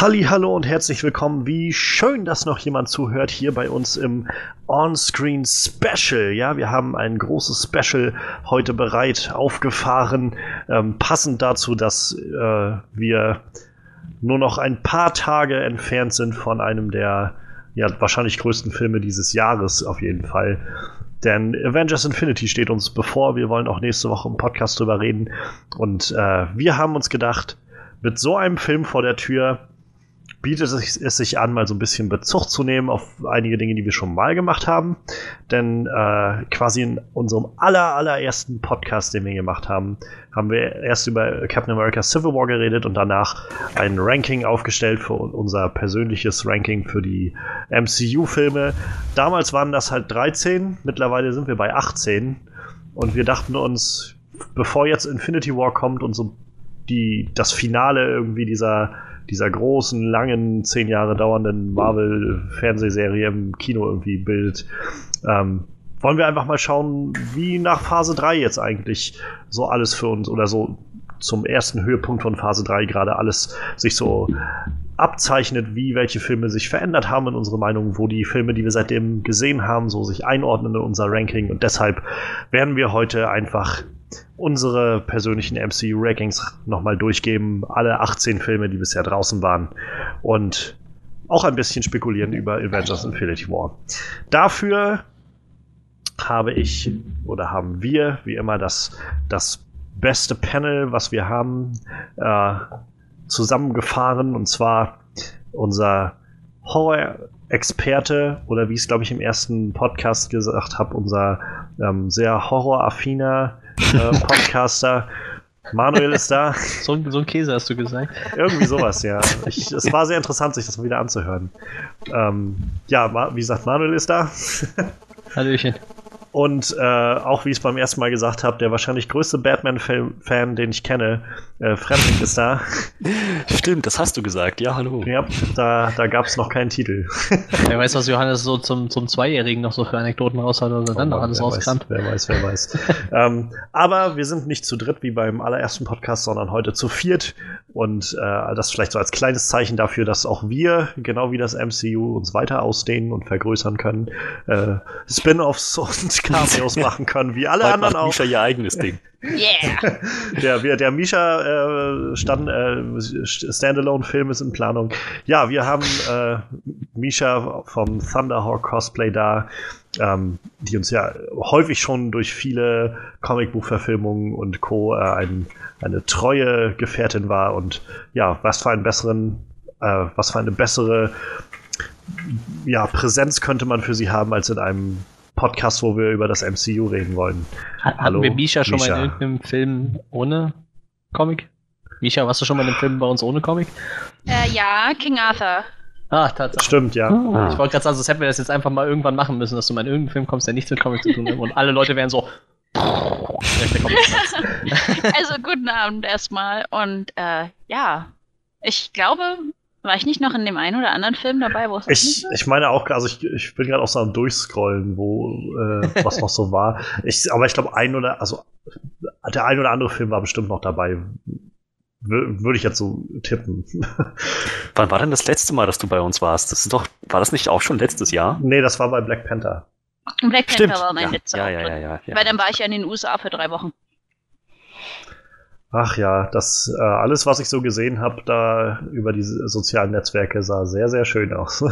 Halli, hallo und herzlich willkommen. Wie schön, dass noch jemand zuhört hier bei uns im On-Screen Special. Ja, wir haben ein großes Special heute bereit aufgefahren, ähm, passend dazu, dass äh, wir nur noch ein paar Tage entfernt sind von einem der ja, wahrscheinlich größten Filme dieses Jahres auf jeden Fall. Denn Avengers Infinity steht uns bevor. Wir wollen auch nächste Woche im Podcast drüber reden. Und äh, wir haben uns gedacht, mit so einem Film vor der Tür bietet es sich an, mal so ein bisschen Bezug zu nehmen auf einige Dinge, die wir schon mal gemacht haben. Denn äh, quasi in unserem aller, allerersten Podcast, den wir gemacht haben, haben wir erst über Captain America Civil War geredet und danach ein Ranking aufgestellt für unser persönliches Ranking für die MCU-Filme. Damals waren das halt 13, mittlerweile sind wir bei 18 und wir dachten uns, bevor jetzt Infinity War kommt und so die, das Finale irgendwie dieser dieser großen, langen, zehn Jahre dauernden Marvel-Fernsehserie im Kino irgendwie bildet. Ähm, wollen wir einfach mal schauen, wie nach Phase 3 jetzt eigentlich so alles für uns oder so zum ersten Höhepunkt von Phase 3 gerade alles sich so abzeichnet, wie welche Filme sich verändert haben in unserer Meinung, wo die Filme, die wir seitdem gesehen haben, so sich einordnen in unser Ranking. Und deshalb werden wir heute einfach unsere persönlichen MCU-Rankings nochmal durchgeben. Alle 18 Filme, die bisher draußen waren. Und auch ein bisschen spekulieren über Avengers Infinity War. Dafür habe ich oder haben wir, wie immer, das, das beste Panel, was wir haben, äh, zusammengefahren. Und zwar unser Horror-Experte oder wie ich es, glaube ich, im ersten Podcast gesagt habe, unser ähm, sehr horroraffiner äh, Podcaster. Manuel ist da. So, so, ein Käse hast du gesagt. Irgendwie sowas, ja. Ich, es war sehr interessant, sich das mal wieder anzuhören. Ähm, ja, wie gesagt, Manuel ist da. Hallöchen. Und äh, auch wie ich es beim ersten Mal gesagt habe, der wahrscheinlich größte Batman-Fan, den ich kenne, äh, Fremdling ist da. Stimmt, das hast du gesagt. Ja, hallo. Ja, da, da gab es noch keinen Titel. wer weiß, was Johannes so zum, zum Zweijährigen noch so für Anekdoten raushat oder dann oh, noch alles rauskramt. Wer weiß, wer weiß. ähm, aber wir sind nicht zu dritt wie beim allerersten Podcast, sondern heute zu viert. Und äh, das vielleicht so als kleines Zeichen dafür, dass auch wir, genau wie das MCU, uns weiter ausdehnen und vergrößern können. Äh, Spin-offs und Cameos machen können, wie alle Heute anderen macht auch. Misha ihr eigenes Ding. Yeah! der, der Misha äh, stand, äh, Standalone-Film ist in Planung. Ja, wir haben äh, Misha vom Thunderhawk Cosplay da, ähm, die uns ja häufig schon durch viele Comicbuchverfilmungen und Co. Äh, ein, eine treue Gefährtin war. Und ja, was für einen besseren, äh, was für eine bessere ja, Präsenz könnte man für sie haben als in einem Podcast, wo wir über das MCU reden wollen. Hat, Hallo, hatten wir Misha schon Misha. mal in irgendeinem Film ohne Comic? Misha, warst du schon mal in einem Film bei uns ohne Comic? Äh, ja, King Arthur. Ah, Tatsache. Stimmt, ja. Ah. Ich wollte gerade sagen, sonst hätten wir das jetzt einfach mal irgendwann machen müssen, dass du mal in irgendeinen Film kommst, der nichts mit Comic zu tun hat. Und alle Leute wären so. also, guten Abend erstmal. Und äh, ja, ich glaube, war ich nicht noch in dem einen oder anderen Film dabei, wo es ich, ich meine auch, also ich, ich bin gerade auch so am Durchscrollen, wo äh, was noch so war. Ich, aber ich glaube, ein oder also der ein oder andere Film war bestimmt noch dabei. Würde ich jetzt so tippen. Wann war denn das letzte Mal, dass du bei uns warst? Das ist doch, war das nicht auch schon letztes Jahr? Nee, das war bei Black Panther. Black Panther Stimmt. war mein ja. letzter ja, ja, ja, ja, ja. Weil dann war ich ja in den USA für drei Wochen. Ach ja, das äh, alles, was ich so gesehen habe, da über die sozialen Netzwerke, sah sehr, sehr schön aus.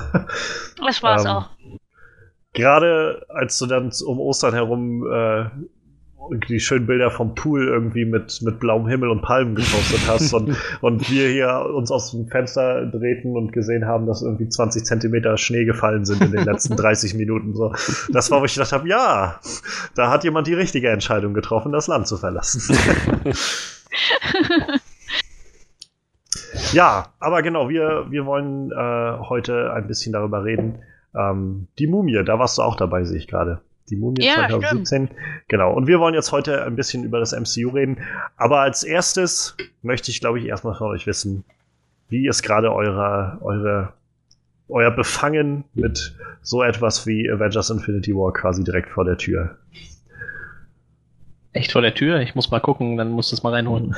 Das war es ähm, auch. Gerade als du dann um Ostern herum äh, die schönen Bilder vom Pool irgendwie mit, mit blauem Himmel und Palmen gepostet hast und, und wir hier uns aus dem Fenster drehten und gesehen haben, dass irgendwie 20 Zentimeter Schnee gefallen sind in den letzten 30 Minuten. So. Das war, wo ich gedacht habe, ja, da hat jemand die richtige Entscheidung getroffen, das Land zu verlassen. ja, aber genau, wir, wir wollen äh, heute ein bisschen darüber reden. Ähm, die Mumie, da warst du auch dabei, sehe ich gerade. Die Mumie ja, 2017. Stimmt. Genau. Und wir wollen jetzt heute ein bisschen über das MCU reden. Aber als erstes möchte ich, glaube ich, erstmal von euch wissen, wie ist gerade eure, eure, euer Befangen mit so etwas wie Avengers Infinity War quasi direkt vor der Tür? Echt vor der Tür? Ich muss mal gucken, dann musst du es mal reinholen.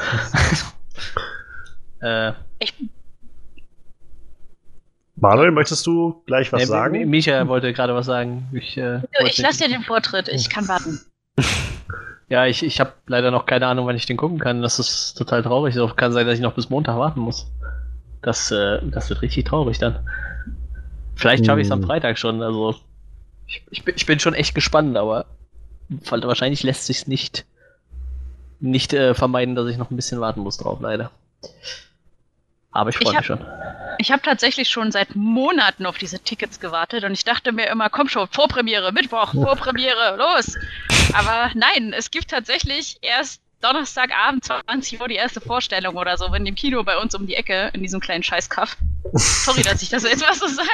äh, ich Manuel, möchtest du gleich was nee, sagen? Micha wollte gerade was sagen. Ich, äh, ich lasse dir den Vortritt, ich kann warten. ja, ich, ich habe leider noch keine Ahnung, wann ich den gucken kann. Das ist total traurig. Es kann sein, dass ich noch bis Montag warten muss. Das, äh, das wird richtig traurig dann. Vielleicht schaffe ich es am hm. Freitag schon. Also ich, ich, bin, ich bin schon echt gespannt, aber wahrscheinlich lässt sich nicht nicht äh, vermeiden, dass ich noch ein bisschen warten muss drauf, leider. Aber ich freue mich schon. Ich habe tatsächlich schon seit Monaten auf diese Tickets gewartet und ich dachte mir immer, komm schon, Vorpremiere, Mittwoch, Vorpremiere, los. Aber nein, es gibt tatsächlich erst Donnerstagabend 20 Uhr die erste Vorstellung oder so, in dem Kino bei uns um die Ecke, in diesem kleinen Scheißkaff. Sorry, dass ich das jetzt was so sage.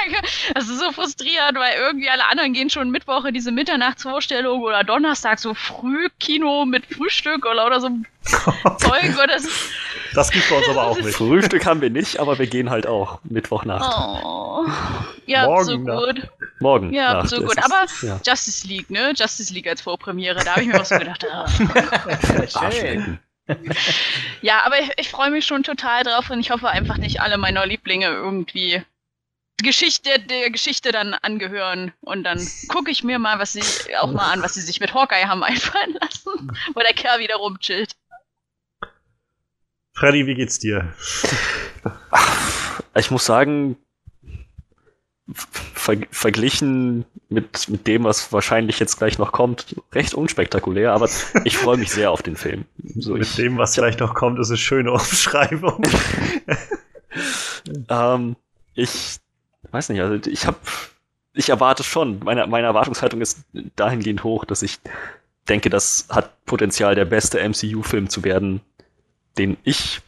Das ist so frustrierend, weil irgendwie alle anderen gehen schon Mittwoch in diese Mitternachtsvorstellung oder Donnerstag so früh Kino mit Frühstück oder, oder so Zeug. Oder das, das gibt bei uns aber auch nicht. Frühstück haben wir nicht, aber wir gehen halt auch Mittwochnacht. Oh, ja, Morgen so gut. Morgen. Ja, Nacht. so gut. Aber ja. Justice League, ne? Justice League als Vorpremiere, da habe ich mir was so gedacht. Ah. Schön. Ja, aber ich, ich freue mich schon total drauf und ich hoffe einfach nicht alle meiner Lieblinge irgendwie Geschichte der Geschichte dann angehören und dann gucke ich mir mal, was sie auch mal an, was sie sich mit Hawkeye haben einfallen lassen, wo der Kerl wieder rumchillt. Freddy, wie geht's dir? Ich muss sagen, ver verglichen mit, mit dem, was wahrscheinlich jetzt gleich noch kommt, recht unspektakulär, aber ich freue mich sehr auf den Film. So, mit ich, dem, was gleich noch kommt, ist eine schöne Umschreibung. ähm, ich weiß nicht, also ich habe, ich erwarte schon, meine, meine Erwartungshaltung ist dahingehend hoch, dass ich denke, das hat Potenzial, der beste MCU-Film zu werden, den ich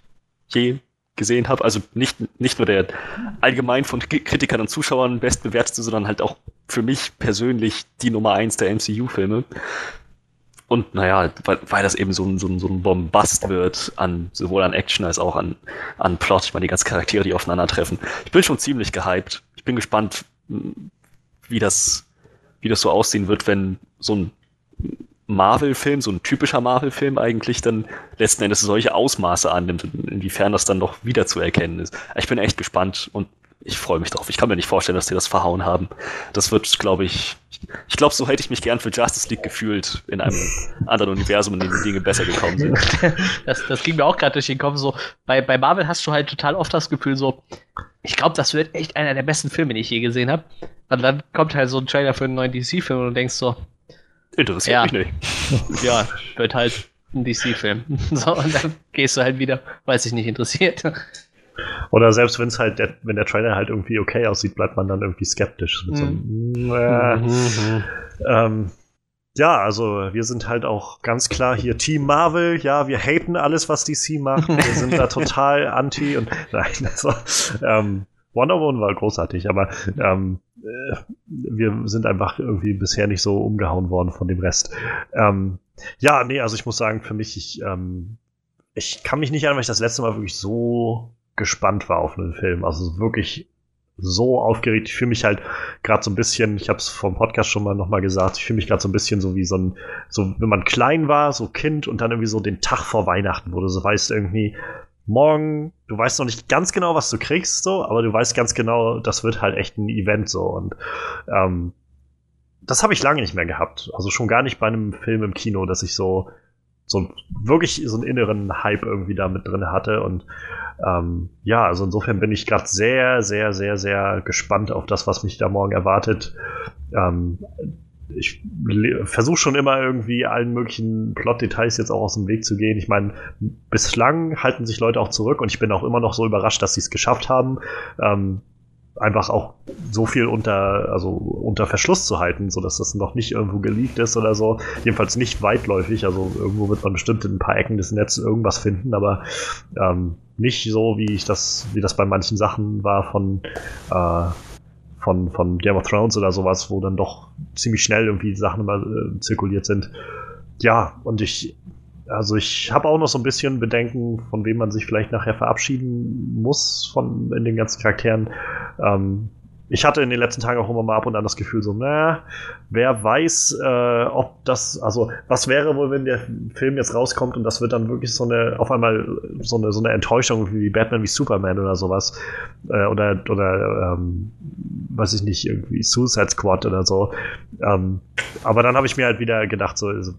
je gesehen habe. Also nicht, nicht nur der allgemein von Kritikern und Zuschauern bestbewertete, sondern halt auch für mich persönlich die Nummer eins der MCU-Filme. Und naja, weil, weil das eben so ein, so, ein, so ein Bombast wird, an, sowohl an Action als auch an, an Plot. Ich meine, die ganzen Charaktere, die aufeinandertreffen. Ich bin schon ziemlich gehypt. Ich bin gespannt, wie das, wie das so aussehen wird, wenn so ein Marvel-Film, so ein typischer Marvel-Film eigentlich dann letzten Endes solche Ausmaße annimmt, inwiefern das dann noch wiederzuerkennen ist. Ich bin echt gespannt und ich freue mich drauf. Ich kann mir nicht vorstellen, dass die das verhauen haben. Das wird, glaube ich, ich glaube, so hätte ich mich gern für Justice League gefühlt in einem anderen Universum, in dem die Dinge besser gekommen sind. Das, das ging mir auch gerade durch den Kopf. So, bei, bei Marvel hast du halt total oft das Gefühl, so, ich glaube, das wird echt einer der besten Filme, die ich je gesehen habe. Und dann kommt halt so ein Trailer für einen neuen DC-Film und du denkst so, Interessiert ja. mich nicht. Ja, wird halt ein DC-Film. So, und dann gehst du halt wieder, weil es dich nicht interessiert. Oder selbst wenn es halt, der, wenn der Trailer halt irgendwie okay aussieht, bleibt man dann irgendwie skeptisch. Mit so einem, mhm. äh, mhm. ähm, ja, also wir sind halt auch ganz klar hier Team Marvel. Ja, wir haten alles, was DC macht. Wir sind da total anti und nein, also ähm, Wonder Woman war großartig, aber ähm, äh, wir sind einfach irgendwie bisher nicht so umgehauen worden von dem Rest. Ähm, ja, nee, also ich muss sagen, für mich, ich, ähm, ich kann mich nicht erinnern, weil ich das letzte Mal wirklich so gespannt war auf einen Film. Also wirklich so aufgeregt. Ich fühle mich halt gerade so ein bisschen, ich habe es vom Podcast schon mal nochmal gesagt, ich fühle mich gerade so ein bisschen so wie so ein, so wenn man klein war, so Kind und dann irgendwie so den Tag vor Weihnachten, du so weißt irgendwie, morgen, du weißt noch nicht ganz genau, was du kriegst, so, aber du weißt ganz genau, das wird halt echt ein Event so. Und ähm, das habe ich lange nicht mehr gehabt. Also schon gar nicht bei einem Film im Kino, dass ich so, so wirklich so einen inneren Hype irgendwie da mit drin hatte. Und ähm, ja, also insofern bin ich gerade sehr, sehr, sehr, sehr gespannt auf das, was mich da morgen erwartet. Ähm, ich versuche schon immer irgendwie allen möglichen Plot-Details jetzt auch aus dem Weg zu gehen. Ich meine, bislang halten sich Leute auch zurück und ich bin auch immer noch so überrascht, dass sie es geschafft haben, ähm, einfach auch so viel unter, also unter Verschluss zu halten, sodass das noch nicht irgendwo geleakt ist oder so. Jedenfalls nicht weitläufig. Also irgendwo wird man bestimmt in ein paar Ecken des Netzes irgendwas finden, aber ähm, nicht so, wie ich das, wie das bei manchen Sachen war von äh, von, von Game of Thrones oder sowas, wo dann doch ziemlich schnell irgendwie Sachen immer äh, zirkuliert sind. Ja, und ich, also ich habe auch noch so ein bisschen Bedenken, von wem man sich vielleicht nachher verabschieden muss von in den ganzen Charakteren. Ähm, ich hatte in den letzten Tagen auch immer mal ab und an das Gefühl so, na, wer weiß, äh, ob das, also was wäre wohl, wenn der Film jetzt rauskommt und das wird dann wirklich so eine, auf einmal so eine, so eine Enttäuschung wie Batman wie Superman oder sowas. Äh, oder, oder, ähm, weiß ich nicht, irgendwie Suicide Squad oder so. Ähm, aber dann habe ich mir halt wieder gedacht, so, also,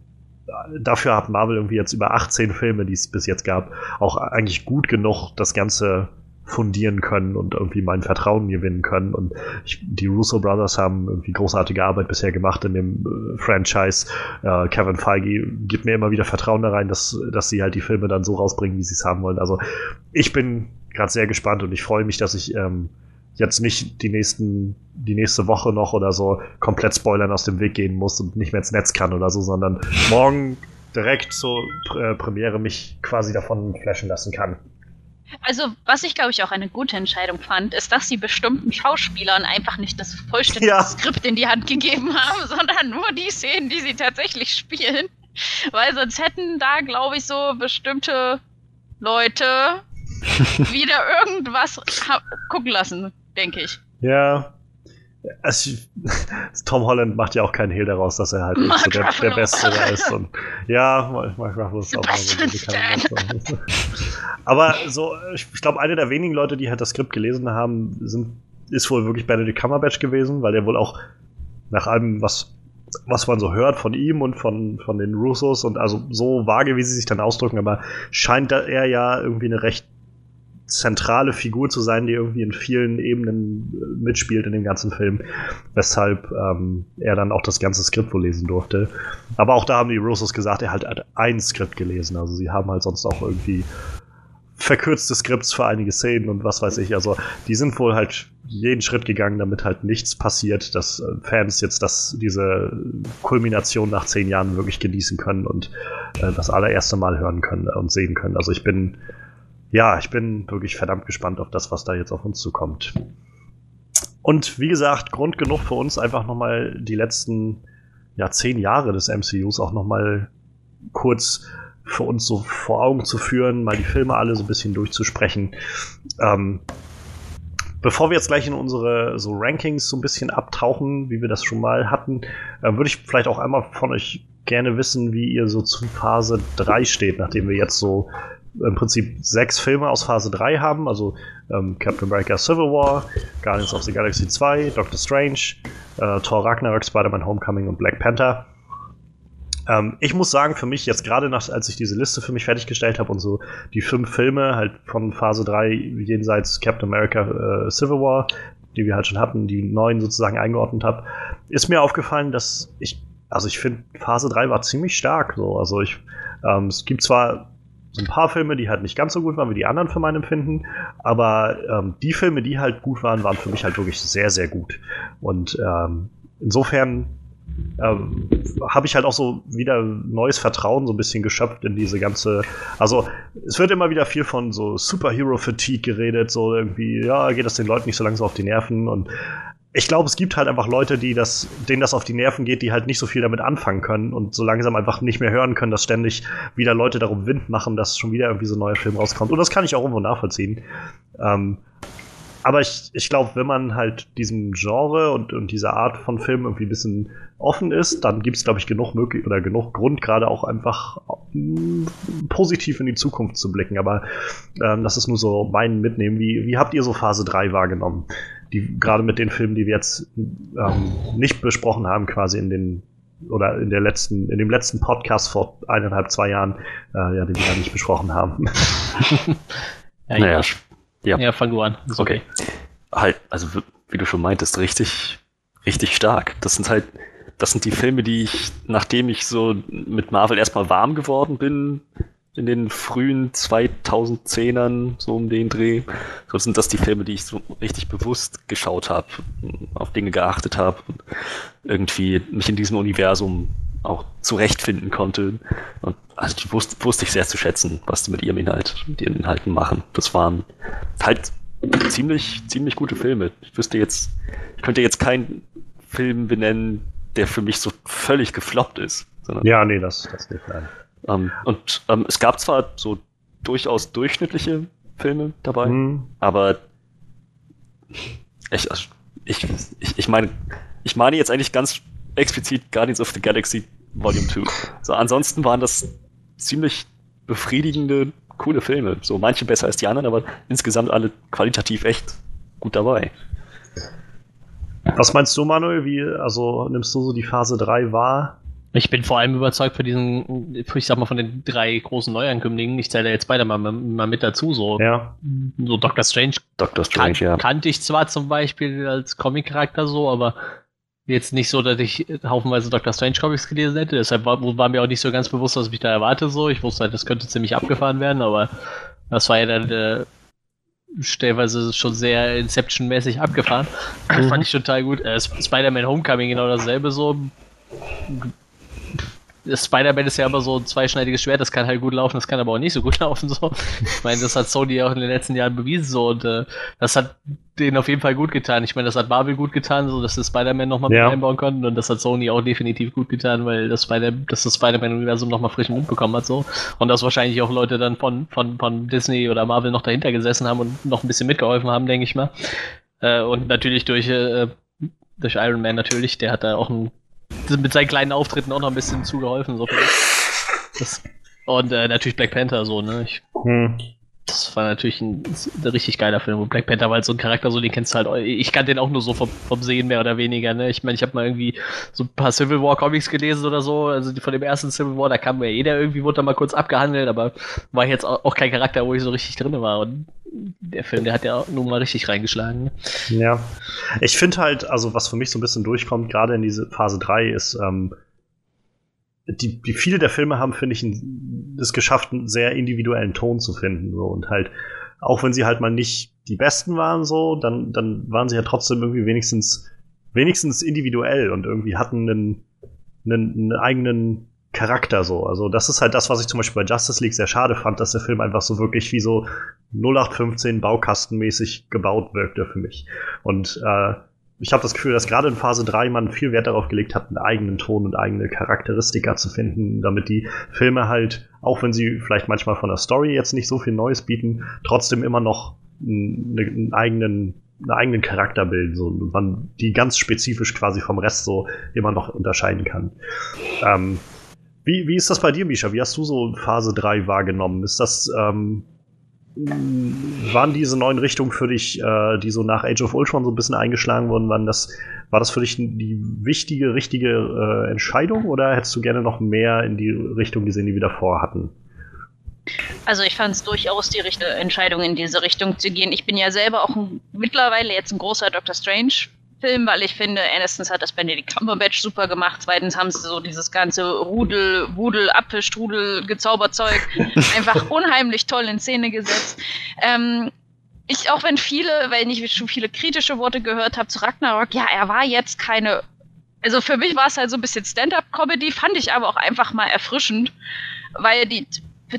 dafür hat Marvel irgendwie jetzt über 18 Filme, die es bis jetzt gab, auch eigentlich gut genug, das Ganze fundieren können und irgendwie mein Vertrauen gewinnen können. Und ich, die Russo Brothers haben irgendwie großartige Arbeit bisher gemacht in dem äh, Franchise. Äh, Kevin Feige gibt mir immer wieder Vertrauen da rein, dass, dass sie halt die Filme dann so rausbringen, wie sie es haben wollen. Also ich bin gerade sehr gespannt und ich freue mich, dass ich ähm, jetzt nicht die nächsten, die nächste Woche noch oder so komplett Spoilern aus dem Weg gehen muss und nicht mehr ins Netz kann oder so, sondern morgen direkt zur äh, Premiere mich quasi davon flashen lassen kann. Also, was ich glaube ich auch eine gute Entscheidung fand, ist, dass sie bestimmten Schauspielern einfach nicht das vollständige ja. Skript in die Hand gegeben haben, sondern nur die Szenen, die sie tatsächlich spielen. Weil sonst hätten da, glaube ich, so bestimmte Leute wieder irgendwas gucken lassen, denke ich. Ja, also, Tom Holland macht ja auch keinen Hehl daraus, dass er halt Mark so der, der, Beste da ist. Und, ja, Mark Ruffalo ist auch mal so Aber so, ich glaube, einer der wenigen Leute, die halt das Skript gelesen haben, sind, ist wohl wirklich Benedict Cumberbatch gewesen, weil der wohl auch nach allem, was, was man so hört von ihm und von, von den Russos und also so vage, wie sie sich dann ausdrücken, aber scheint er ja irgendwie eine recht zentrale Figur zu sein, die irgendwie in vielen Ebenen äh, mitspielt in dem ganzen Film, weshalb ähm, er dann auch das ganze Skript wohl lesen durfte. Aber auch da haben die Russos gesagt, er hat ein Skript gelesen. Also sie haben halt sonst auch irgendwie verkürzte Skripts für einige Szenen und was weiß ich. Also die sind wohl halt jeden Schritt gegangen, damit halt nichts passiert, dass äh, Fans jetzt das, diese Kulmination nach zehn Jahren wirklich genießen können und äh, das allererste Mal hören können und sehen können. Also ich bin ja, ich bin wirklich verdammt gespannt auf das, was da jetzt auf uns zukommt. Und wie gesagt, Grund genug für uns einfach nochmal die letzten ja, zehn Jahre des MCUs auch nochmal kurz für uns so vor Augen zu führen, mal die Filme alle so ein bisschen durchzusprechen. Ähm, bevor wir jetzt gleich in unsere so Rankings so ein bisschen abtauchen, wie wir das schon mal hatten, äh, würde ich vielleicht auch einmal von euch gerne wissen, wie ihr so zu Phase 3 steht, nachdem wir jetzt so im Prinzip sechs Filme aus Phase 3 haben, also ähm, Captain America Civil War, Guardians of the Galaxy 2, Doctor Strange, äh, Thor Ragnarok, Spider-Man Homecoming und Black Panther. Ähm, ich muss sagen, für mich jetzt gerade nach, als ich diese Liste für mich fertiggestellt habe und so die fünf Filme halt von Phase 3 jenseits Captain America äh, Civil War, die wir halt schon hatten, die neun sozusagen eingeordnet habe, ist mir aufgefallen, dass ich, also ich finde, Phase 3 war ziemlich stark. So. Also ich, ähm, es gibt zwar ein paar Filme, die halt nicht ganz so gut waren wie die anderen für mein Empfinden, aber ähm, die Filme, die halt gut waren, waren für mich halt wirklich sehr, sehr gut. Und ähm, insofern ähm, habe ich halt auch so wieder neues Vertrauen so ein bisschen geschöpft in diese ganze. Also es wird immer wieder viel von so Superhero-Fatigue geredet, so irgendwie, ja, geht das den Leuten nicht so langsam auf die Nerven und ich glaube, es gibt halt einfach Leute, die das, denen das auf die Nerven geht, die halt nicht so viel damit anfangen können und so langsam einfach nicht mehr hören können, dass ständig wieder Leute darum Wind machen, dass schon wieder irgendwie so ein neuer Film rauskommt. Und das kann ich auch irgendwo nachvollziehen. Ähm, aber ich, ich glaube, wenn man halt diesem Genre und, und dieser Art von Film irgendwie ein bisschen offen ist, dann gibt es, glaube ich, genug möglich oder genug Grund, gerade auch einfach mm, positiv in die Zukunft zu blicken. Aber ähm, das ist nur so mein Mitnehmen. Wie, wie habt ihr so Phase 3 wahrgenommen? Die gerade mit den Filmen, die wir jetzt ähm, nicht besprochen haben, quasi in den oder in der letzten, in dem letzten Podcast vor eineinhalb, zwei Jahren, äh, ja, den wir ja nicht besprochen haben. ja, naja, ja. Ja, fang du an. Ist okay. okay. Halt, also wie du schon meintest, richtig, richtig stark. Das sind halt, das sind die Filme, die ich, nachdem ich so mit Marvel erstmal warm geworden bin, in den frühen 2010ern, so um den Dreh. So sind das die Filme, die ich so richtig bewusst geschaut habe, auf Dinge geachtet habe und irgendwie mich in diesem Universum auch zurechtfinden konnte. Und also die wusste, wusste ich sehr zu schätzen, was die mit ihrem Inhalt, mit ihren Inhalten machen. Das waren halt ziemlich, ziemlich gute Filme. Ich wüsste jetzt, ich könnte jetzt keinen Film benennen, der für mich so völlig gefloppt ist. ja, nee, das, das nicht, nein. Ähm, und ähm, es gab zwar so durchaus durchschnittliche Filme dabei, mhm. aber echt, also, ich, ich, ich meine, ich meine jetzt eigentlich ganz explizit Guardians of the Galaxy Volume 2. So, ansonsten waren das ziemlich befriedigende, coole Filme. So manche besser als die anderen, aber insgesamt alle qualitativ echt gut dabei. Was meinst du, Manuel? Wie, also nimmst du so die Phase 3 wahr? Ich bin vor allem überzeugt von diesen, ich sag mal, von den drei großen Neuankömmlingen. Ich zähle jetzt beide mal, mal mit dazu. So, ja. so Doctor Strange. Doctor Strange, kan ja. Kannte ich zwar zum Beispiel als Comic-Charakter so, aber jetzt nicht so, dass ich haufenweise Doctor Strange Comics gelesen hätte. Deshalb war, war, mir auch nicht so ganz bewusst, was mich da erwarte. So, ich wusste halt, das könnte ziemlich abgefahren werden, aber das war ja dann äh, stellweise schon sehr Inception-mäßig abgefahren. Das fand ich total gut. Äh, Spider-Man Homecoming genau dasselbe so Spider-Man ist ja immer so ein zweischneidiges Schwert, das kann halt gut laufen, das kann aber auch nicht so gut laufen. So. Ich meine, das hat Sony auch in den letzten Jahren bewiesen so und äh, das hat denen auf jeden Fall gut getan. Ich meine, das hat Marvel gut getan, so dass sie Spider-Man nochmal ja. mit einbauen konnten und das hat Sony auch definitiv gut getan, weil das Spider dass das Spider-Man-Universum nochmal frischen Wind bekommen hat so. Und dass wahrscheinlich auch Leute dann von, von, von Disney oder Marvel noch dahinter gesessen haben und noch ein bisschen mitgeholfen haben, denke ich mal. Äh, und natürlich durch, äh, durch Iron Man natürlich, der hat da auch ein mit seinen kleinen Auftritten auch noch ein bisschen zugeholfen. So das, und äh, natürlich Black Panther so, ne? Ich, hm. Das war natürlich ein, ein, richtig geiler Film. Und Black Panther war halt so ein Charakter, so den kennst du halt. Ich kann den auch nur so vom, vom Sehen mehr oder weniger. Ne? Ich meine, ich habe mal irgendwie so ein paar Civil War Comics gelesen oder so. Also von dem ersten Civil War, da kam ja jeder irgendwie, wurde da mal kurz abgehandelt, aber war jetzt auch, auch kein Charakter, wo ich so richtig drin war. Und der Film, der hat ja nun mal richtig reingeschlagen. Ne? Ja. Ich finde halt, also was für mich so ein bisschen durchkommt, gerade in diese Phase 3, ist, ähm, die, die viele der Filme haben, finde ich, es geschafft, einen sehr individuellen Ton zu finden. So. Und halt, auch wenn sie halt mal nicht die besten waren, so, dann, dann waren sie ja trotzdem irgendwie wenigstens, wenigstens individuell und irgendwie hatten einen, einen, einen eigenen Charakter so. Also das ist halt das, was ich zum Beispiel bei Justice League sehr schade fand, dass der Film einfach so wirklich wie so 0815 Baukastenmäßig gebaut wirkte für mich. Und äh, ich habe das Gefühl, dass gerade in Phase 3 man viel Wert darauf gelegt hat, einen eigenen Ton und eigene Charakteristika zu finden, damit die Filme halt, auch wenn sie vielleicht manchmal von der Story jetzt nicht so viel Neues bieten, trotzdem immer noch einen, einen eigenen einen eigenen Charakter bilden, so und man die ganz spezifisch quasi vom Rest so immer noch unterscheiden kann. Ähm, wie, wie ist das bei dir, Misha? Wie hast du so Phase 3 wahrgenommen? Ist das ähm, waren diese neuen Richtungen für dich, äh, die so nach Age of Ultron so ein bisschen eingeschlagen wurden, waren das, war das für dich die wichtige, richtige äh, Entscheidung oder hättest du gerne noch mehr in die Richtung gesehen, die wir davor hatten? Also ich fand es durchaus die richtige Entscheidung, in diese Richtung zu gehen. Ich bin ja selber auch ein, mittlerweile jetzt ein großer Doctor Strange Film, weil ich finde, erstens hat das Benedict Cumberbatch super gemacht, zweitens haben sie so dieses ganze Rudel, Wudel, Apfelstrudel, Gezauberzeug einfach unheimlich toll in Szene gesetzt. Ähm, ich, auch wenn viele, weil ich schon viele kritische Worte gehört habe zu Ragnarok, ja, er war jetzt keine, also für mich war es halt so ein bisschen Stand-up-Comedy, fand ich aber auch einfach mal erfrischend, weil die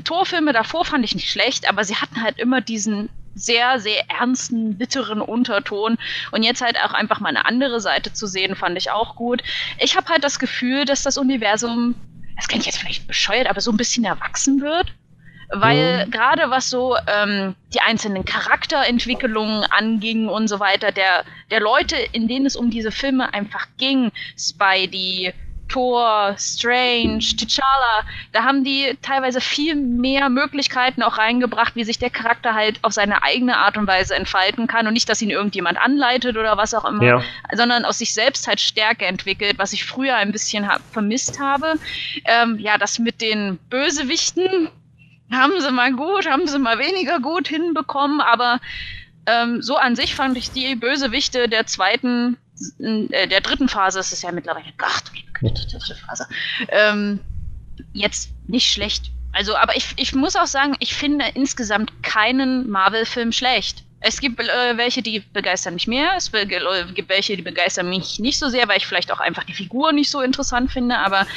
Torfilme davor fand ich nicht schlecht, aber sie hatten halt immer diesen sehr, sehr ernsten, bitteren Unterton. Und jetzt halt auch einfach mal eine andere Seite zu sehen, fand ich auch gut. Ich habe halt das Gefühl, dass das Universum, das klingt jetzt vielleicht bescheuert, aber so ein bisschen erwachsen wird. Weil mhm. gerade was so ähm, die einzelnen Charakterentwicklungen anging und so weiter, der, der Leute, in denen es um diese Filme einfach ging, Spidey, Thor, Strange, T'Challa, da haben die teilweise viel mehr Möglichkeiten auch reingebracht, wie sich der Charakter halt auf seine eigene Art und Weise entfalten kann und nicht, dass ihn irgendjemand anleitet oder was auch immer, ja. sondern aus sich selbst halt Stärke entwickelt, was ich früher ein bisschen ha vermisst habe. Ähm, ja, das mit den Bösewichten haben sie mal gut, haben sie mal weniger gut hinbekommen, aber ähm, so an sich fand ich die Bösewichte der zweiten äh, der dritten Phase, es ist ja mittlerweile, Gott, dritte Phase, ähm, jetzt nicht schlecht. Also, aber ich, ich muss auch sagen, ich finde insgesamt keinen Marvel-Film schlecht. Es gibt äh, welche, die begeistern mich mehr, es äh, gibt welche, die begeistern mich nicht so sehr, weil ich vielleicht auch einfach die Figur nicht so interessant finde, aber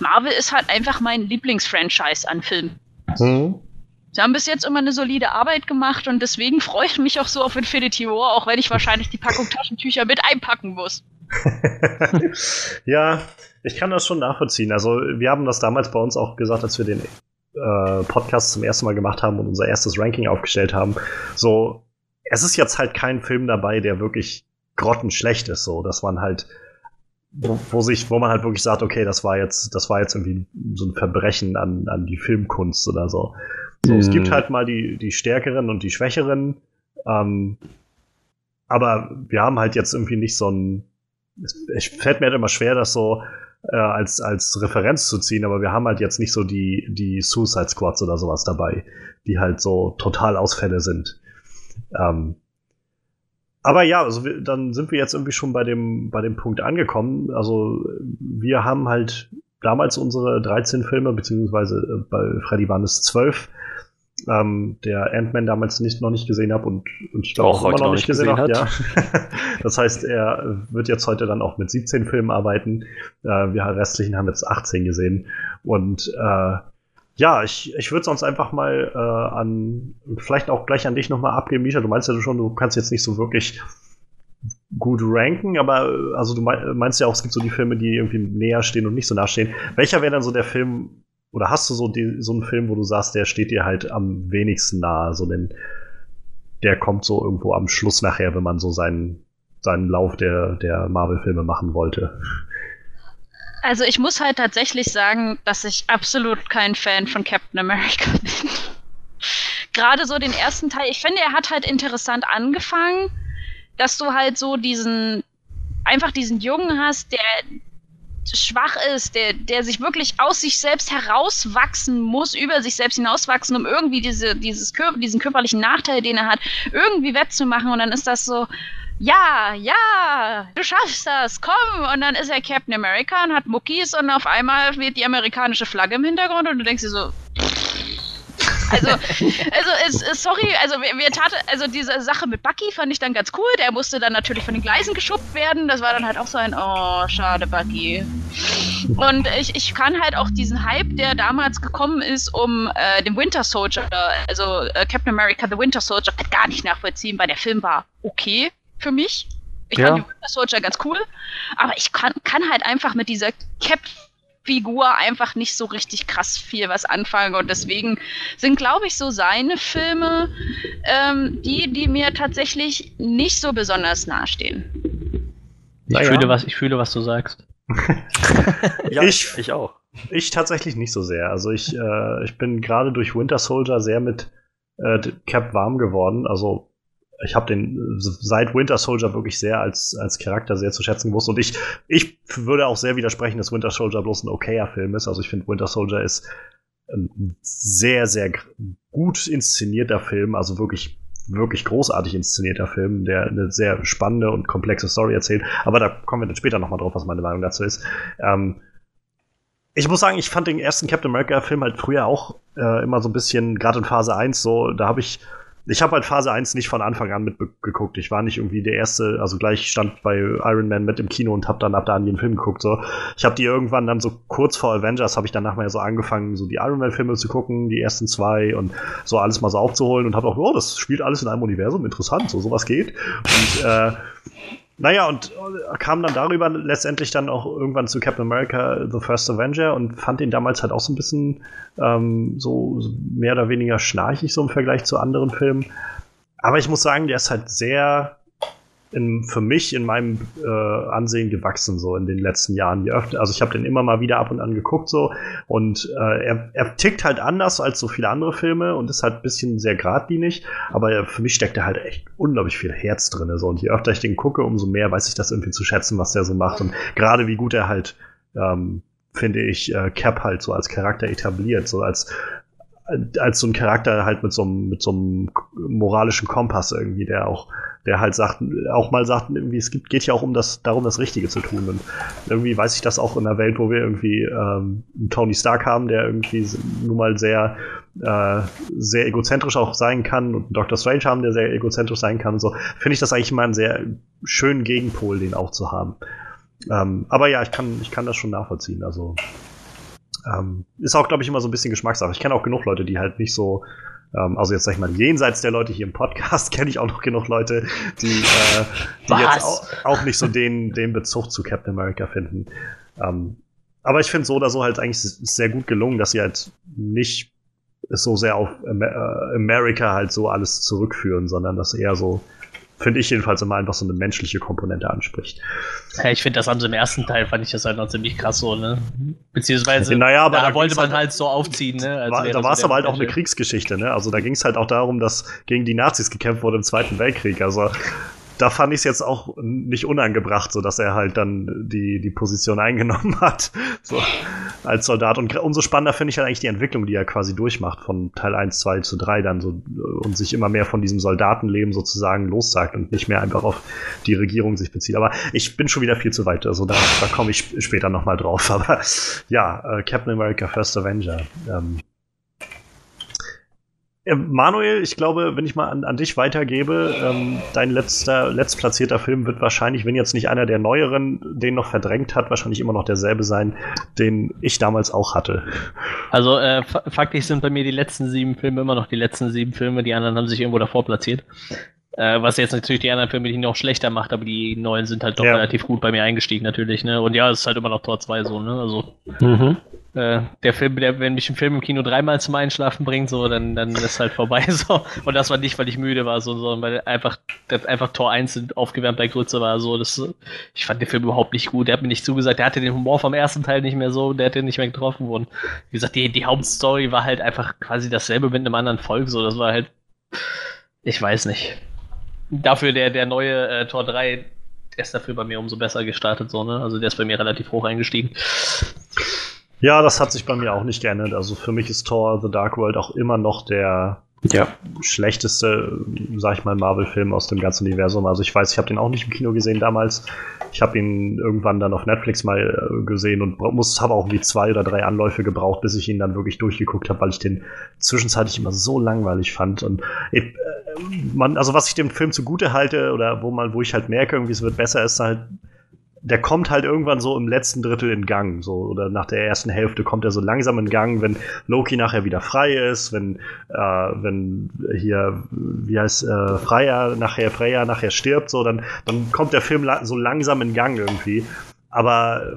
Marvel ist halt einfach mein Lieblingsfranchise an Filmen. Mhm. Sie haben bis jetzt immer eine solide Arbeit gemacht und deswegen freue ich mich auch so auf Infinity War, auch wenn ich wahrscheinlich die Packung Taschentücher mit einpacken muss. ja, ich kann das schon nachvollziehen. Also wir haben das damals bei uns auch gesagt, als wir den äh, Podcast zum ersten Mal gemacht haben und unser erstes Ranking aufgestellt haben. So, es ist jetzt halt kein Film dabei, der wirklich grottenschlecht ist, so, dass man halt, wo, wo, sich, wo man halt wirklich sagt, okay, das war jetzt, das war jetzt irgendwie so ein Verbrechen an, an die Filmkunst oder so. So, mhm. es gibt halt mal die, die Stärkeren und die Schwächeren, ähm, aber wir haben halt jetzt irgendwie nicht so ein, es fällt mir halt immer schwer, das so äh, als, als Referenz zu ziehen, aber wir haben halt jetzt nicht so die, die Suicide Squads oder sowas dabei, die halt so total Ausfälle sind. Ähm, aber ja, also wir, dann sind wir jetzt irgendwie schon bei dem, bei dem Punkt angekommen. Also wir haben halt damals unsere 13 Filme, beziehungsweise äh, bei Freddy waren es 12, ähm, der Ant-Man damals nicht, noch nicht gesehen habe und, und ich glaube auch, auch immer noch nicht gesehen, gesehen habe. Ja. das heißt, er wird jetzt heute dann auch mit 17 Filmen arbeiten. Äh, wir restlichen haben jetzt 18 gesehen. Und äh, ja, ich, ich würde sonst einfach mal äh, an, vielleicht auch gleich an dich nochmal abgeben, Misha. Du meinst ja schon, du kannst jetzt nicht so wirklich gut ranken, aber also du meinst ja auch, es gibt so die Filme, die irgendwie näher stehen und nicht so nah stehen. Welcher wäre dann so der Film, oder hast du so, die, so einen Film, wo du sagst, der steht dir halt am wenigsten nahe, so den, der kommt so irgendwo am Schluss nachher, wenn man so seinen, seinen Lauf der, der Marvel-Filme machen wollte? Also ich muss halt tatsächlich sagen, dass ich absolut kein Fan von Captain America bin. Gerade so den ersten Teil, ich finde, er hat halt interessant angefangen, dass du halt so diesen, einfach diesen Jungen hast, der, schwach ist, der, der sich wirklich aus sich selbst herauswachsen muss, über sich selbst hinauswachsen, um irgendwie diese, dieses, diesen körperlichen Nachteil, den er hat, irgendwie wettzumachen. Und dann ist das so, ja, ja, du schaffst das, komm. Und dann ist er Captain America und hat Muckis und auf einmal weht die amerikanische Flagge im Hintergrund und du denkst dir so, also, also es, es, sorry, also wir, wir tat, also diese Sache mit Bucky fand ich dann ganz cool. Der musste dann natürlich von den Gleisen geschubbt werden. Das war dann halt auch so ein, oh, schade, Bucky. Und ich, ich kann halt auch diesen Hype, der damals gekommen ist, um äh, den Winter Soldier, also äh, Captain America The Winter Soldier, gar nicht nachvollziehen, weil der Film war okay mich. Ich ja. fand den Winter Soldier ganz cool, aber ich kann, kann halt einfach mit dieser Cap Figur einfach nicht so richtig krass viel was anfangen. Und deswegen sind, glaube ich, so seine Filme ähm, die, die mir tatsächlich nicht so besonders nahestehen. Ich, naja. fühle, was, ich fühle, was du sagst. ja, ich, ich auch. Ich tatsächlich nicht so sehr. Also ich, äh, ich bin gerade durch Winter Soldier sehr mit äh, Cap warm geworden. Also ich habe den seit Winter Soldier wirklich sehr als, als Charakter sehr zu schätzen gewusst. Und ich, ich würde auch sehr widersprechen, dass Winter Soldier bloß ein okayer Film ist. Also ich finde, Winter Soldier ist ein sehr, sehr gut inszenierter Film, also wirklich wirklich großartig inszenierter Film, der eine sehr spannende und komplexe Story erzählt. Aber da kommen wir dann später nochmal drauf, was meine Meinung dazu ist. Ähm, ich muss sagen, ich fand den ersten Captain America-Film halt früher auch äh, immer so ein bisschen, gerade in Phase 1, so, da habe ich ich habe halt Phase 1 nicht von Anfang an mitgeguckt. Ich war nicht irgendwie der Erste, also gleich stand bei Iron Man mit im Kino und habe dann ab da an den Film geguckt. So. Ich habe die irgendwann dann so kurz vor Avengers, habe ich dann nachher so angefangen, so die Iron Man-Filme zu gucken, die ersten zwei und so alles mal so aufzuholen und habe auch, oh, das spielt alles in einem Universum, interessant, so sowas geht. Und äh, naja, und kam dann darüber letztendlich dann auch irgendwann zu Captain America The First Avenger und fand ihn damals halt auch so ein bisschen ähm, so mehr oder weniger schnarchig so im Vergleich zu anderen Filmen. Aber ich muss sagen, der ist halt sehr in, für mich in meinem äh, Ansehen gewachsen, so in den letzten Jahren. Je öfter, also ich habe den immer mal wieder ab und an geguckt so und äh, er, er tickt halt anders als so viele andere Filme und ist halt ein bisschen sehr geradlinig, aber für mich steckt er halt echt unglaublich viel Herz drin. So. Und je öfter ich den gucke, umso mehr weiß ich das irgendwie zu schätzen, was der so macht. Und gerade wie gut er halt, ähm, finde ich, äh, Cap halt so als Charakter etabliert, so als als so ein Charakter halt mit so einem, mit so einem moralischen Kompass irgendwie, der auch der halt sagt, auch mal sagt, irgendwie, es geht ja auch um das, darum, das Richtige zu tun. Und irgendwie weiß ich das auch in einer Welt, wo wir irgendwie ähm, einen Tony Stark haben, der irgendwie nun mal sehr, äh, sehr egozentrisch auch sein kann und einen Doctor Strange haben, der sehr egozentrisch sein kann und so, finde ich das eigentlich immer einen sehr schönen Gegenpol, den auch zu haben. Ähm, aber ja, ich kann, ich kann das schon nachvollziehen. Also ähm, ist auch, glaube ich, immer so ein bisschen Geschmackssache. Ich kenne auch genug Leute, die halt nicht so ähm, also jetzt sag ich mal, jenseits der Leute hier im Podcast kenne ich auch noch genug Leute, die, äh, die jetzt auch, auch, nicht so den, den Bezug zu Captain America finden. Ähm, aber ich finde so oder so halt eigentlich sehr gut gelungen, dass sie halt nicht so sehr auf Amerika halt so alles zurückführen, sondern dass eher so finde ich jedenfalls immer einfach so eine menschliche Komponente anspricht. Ja, ich finde, das haben sie im ersten Teil, fand ich das halt noch ziemlich krass so, ne? Beziehungsweise, naja, aber da, da wollte man halt, halt so aufziehen, ne? Als war, da war es aber halt auch eine Kriegsgeschichte, ne? Also da ging es halt auch darum, dass gegen die Nazis gekämpft wurde im Zweiten Weltkrieg. Also da fand ich es jetzt auch nicht unangebracht, so dass er halt dann die, die Position eingenommen hat, so als Soldat. Und umso spannender finde ich halt eigentlich die Entwicklung, die er quasi durchmacht, von Teil 1, 2 zu 3 dann so und sich immer mehr von diesem Soldatenleben sozusagen lossagt und nicht mehr einfach auf die Regierung sich bezieht. Aber ich bin schon wieder viel zu weit, also da, da komme ich später nochmal drauf. Aber ja, äh, Captain America First Avenger. Ähm, äh, Manuel, ich glaube, wenn ich mal an, an dich weitergebe, ähm, dein letzter, letztplatzierter Film wird wahrscheinlich, wenn jetzt nicht einer der neueren den noch verdrängt hat, wahrscheinlich immer noch derselbe sein, den ich damals auch hatte. Also äh, faktisch sind bei mir die letzten sieben Filme immer noch die letzten sieben Filme, die anderen haben sich irgendwo davor platziert. Äh, was jetzt natürlich die anderen Filme die noch schlechter macht, aber die neuen sind halt doch ja. relativ gut bei mir eingestiegen natürlich, ne? Und ja, es ist halt immer noch Tor 2 so, ne? Also. Mhm. Äh, der Film, der, wenn mich ein Film im Kino dreimal zum Einschlafen bringt, so, dann, dann ist halt vorbei. So. Und das war nicht, weil ich müde war, so, sondern weil einfach, einfach Tor 1 aufgewärmt bei Grütze war. So, das, ich fand den Film überhaupt nicht gut. Der hat mir nicht zugesagt, der hatte den Humor vom ersten Teil nicht mehr so, der hätte nicht mehr getroffen worden. Wie gesagt, die, die Hauptstory war halt einfach quasi dasselbe mit einem anderen Volk. So, das war halt. Ich weiß nicht. Dafür der, der neue äh, Tor 3, der ist dafür bei mir umso besser gestartet, so, ne? Also der ist bei mir relativ hoch eingestiegen. Ja, das hat sich bei mir auch nicht geändert. Also für mich ist Thor The Dark World auch immer noch der ja. schlechteste, sag ich mal, Marvel-Film aus dem ganzen Universum. Also ich weiß, ich habe den auch nicht im Kino gesehen damals. Ich habe ihn irgendwann dann auf Netflix mal äh, gesehen und muss habe auch wie zwei oder drei Anläufe gebraucht, bis ich ihn dann wirklich durchgeguckt habe, weil ich den zwischenzeitlich immer so langweilig fand. Und äh, man, also was ich dem Film zugute halte oder wo man, wo ich halt merke, irgendwie es wird besser, ist halt der kommt halt irgendwann so im letzten Drittel in Gang, so oder nach der ersten Hälfte kommt er so langsam in Gang, wenn Loki nachher wieder frei ist, wenn äh, wenn hier wie heißt äh, Freya nachher Freya nachher stirbt, so dann dann kommt der Film la so langsam in Gang irgendwie. Aber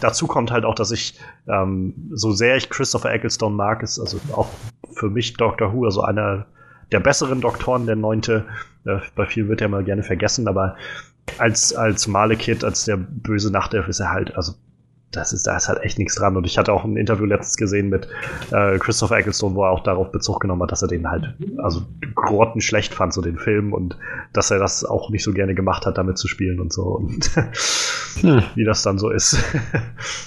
dazu kommt halt auch, dass ich ähm, so sehr ich Christopher Ecclestone mag, ist also auch für mich Doctor Who, also einer der besseren Doktoren, der neunte. Äh, bei vielen wird er mal gerne vergessen, aber als, als Malekith, als der böse Nachtelf ist er halt, also das ist, da ist halt echt nichts dran. Und ich hatte auch ein Interview letztens gesehen mit äh, Christopher Ecclestone, wo er auch darauf Bezug genommen hat, dass er den halt, also grottenschlecht fand, so den Film, und dass er das auch nicht so gerne gemacht hat, damit zu spielen und so. Und hm. wie das dann so ist.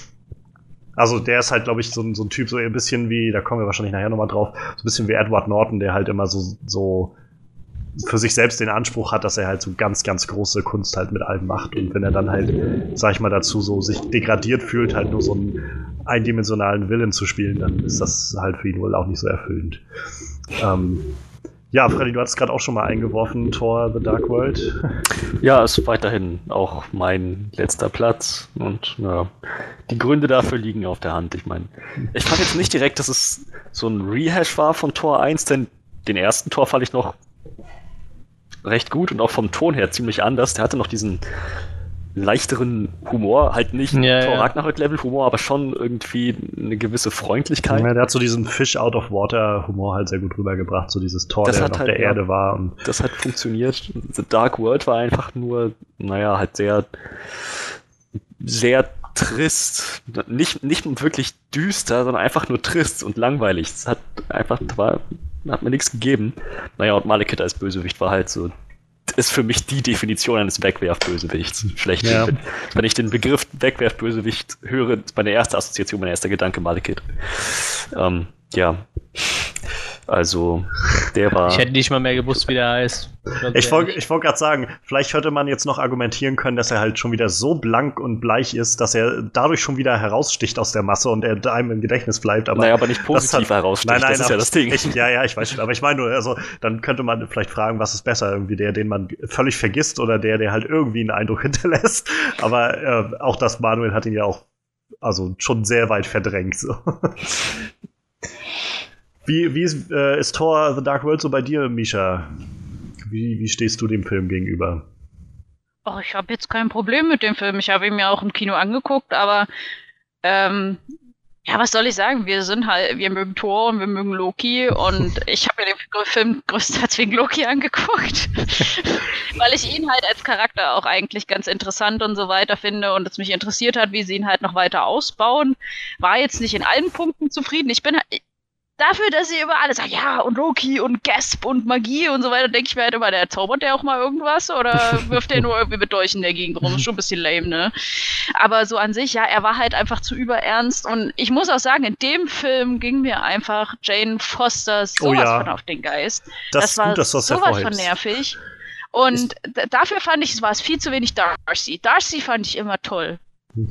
also der ist halt, glaube ich, so, so ein Typ, so ein bisschen wie, da kommen wir wahrscheinlich nachher nochmal drauf, so ein bisschen wie Edward Norton, der halt immer so, so für sich selbst den Anspruch hat, dass er halt so ganz, ganz große Kunst halt mit allem macht. Und wenn er dann halt, sag ich mal, dazu so sich degradiert fühlt, halt nur so einen eindimensionalen Willen zu spielen, dann ist das halt für ihn wohl auch nicht so erfüllend. Ähm, ja, Freddy, du hattest gerade auch schon mal eingeworfen, Tor The Dark World. Ja, ist weiterhin auch mein letzter Platz. Und ja, die Gründe dafür liegen auf der Hand. Ich meine, ich fand jetzt nicht direkt, dass es so ein Rehash war von Tor 1, denn den ersten Tor fand ich noch recht gut und auch vom Ton her ziemlich anders. Der hatte noch diesen leichteren Humor, halt nicht ja, Thor ja. Ragnarök-Level Humor, aber schon irgendwie eine gewisse Freundlichkeit. Ja, der hat so diesen Fish out of water Humor halt sehr gut rübergebracht, so dieses Tor, das der auf halt, der ja, Erde war. Und das hat funktioniert. The Dark World war einfach nur, naja, halt sehr, sehr trist. Nicht, nicht wirklich düster, sondern einfach nur trist und langweilig. Es hat einfach, war hat mir nichts gegeben. Naja, und Malekith als Bösewicht war halt so, ist für mich die Definition eines Wegwerfbösewichts. Schlecht. Ja. Wenn, ich den Begriff Wegwerfbösewicht höre, ist meine erste Assoziation, mein erster Gedanke Malekith. Ähm, ja. Also, der war. Ich hätte nicht mal mehr gewusst, wie der heißt. Ich wollte ich wollt gerade sagen, vielleicht hätte man jetzt noch argumentieren können, dass er halt schon wieder so blank und bleich ist, dass er dadurch schon wieder heraussticht aus der Masse und er einem im Gedächtnis bleibt. Aber naja, aber nicht positiv hat, heraussticht, nein, nein, das ist ja das Ding. Ich, ja, ja, ich weiß schon. Aber ich meine nur, also, dann könnte man vielleicht fragen, was ist besser? Irgendwie der, den man völlig vergisst oder der, der halt irgendwie einen Eindruck hinterlässt. Aber äh, auch das Manuel hat ihn ja auch also schon sehr weit verdrängt. So. Wie, wie ist, äh, ist Thor The Dark World so bei dir, Misha? Wie, wie stehst du dem Film gegenüber? Oh, ich habe jetzt kein Problem mit dem Film. Ich habe ihn mir auch im Kino angeguckt, aber ähm, Ja, was soll ich sagen? Wir sind halt, wir mögen Thor und wir mögen Loki und ich habe mir den Film größtenteils wegen Loki angeguckt, weil ich ihn halt als Charakter auch eigentlich ganz interessant und so weiter finde und es mich interessiert hat, wie sie ihn halt noch weiter ausbauen. War jetzt nicht in allen Punkten zufrieden. Ich bin, dafür, dass sie über alles sagen, ja, und Loki und Gasp und Magie und so weiter, denke ich mir halt immer, der zaubert der auch mal irgendwas oder wirft der nur irgendwie mit Dolchen in der Gegend rum? Ist schon ein bisschen lame, ne? Aber so an sich, ja, er war halt einfach zu überernst und ich muss auch sagen, in dem Film ging mir einfach Jane Foster sowas Oh ja. von auf den Geist. Das, Das, war gut, dass du das sowas von hervorhebst. nervig. Und dafür fand ich, es war es viel zu wenig Darcy. Darcy fand ich immer toll.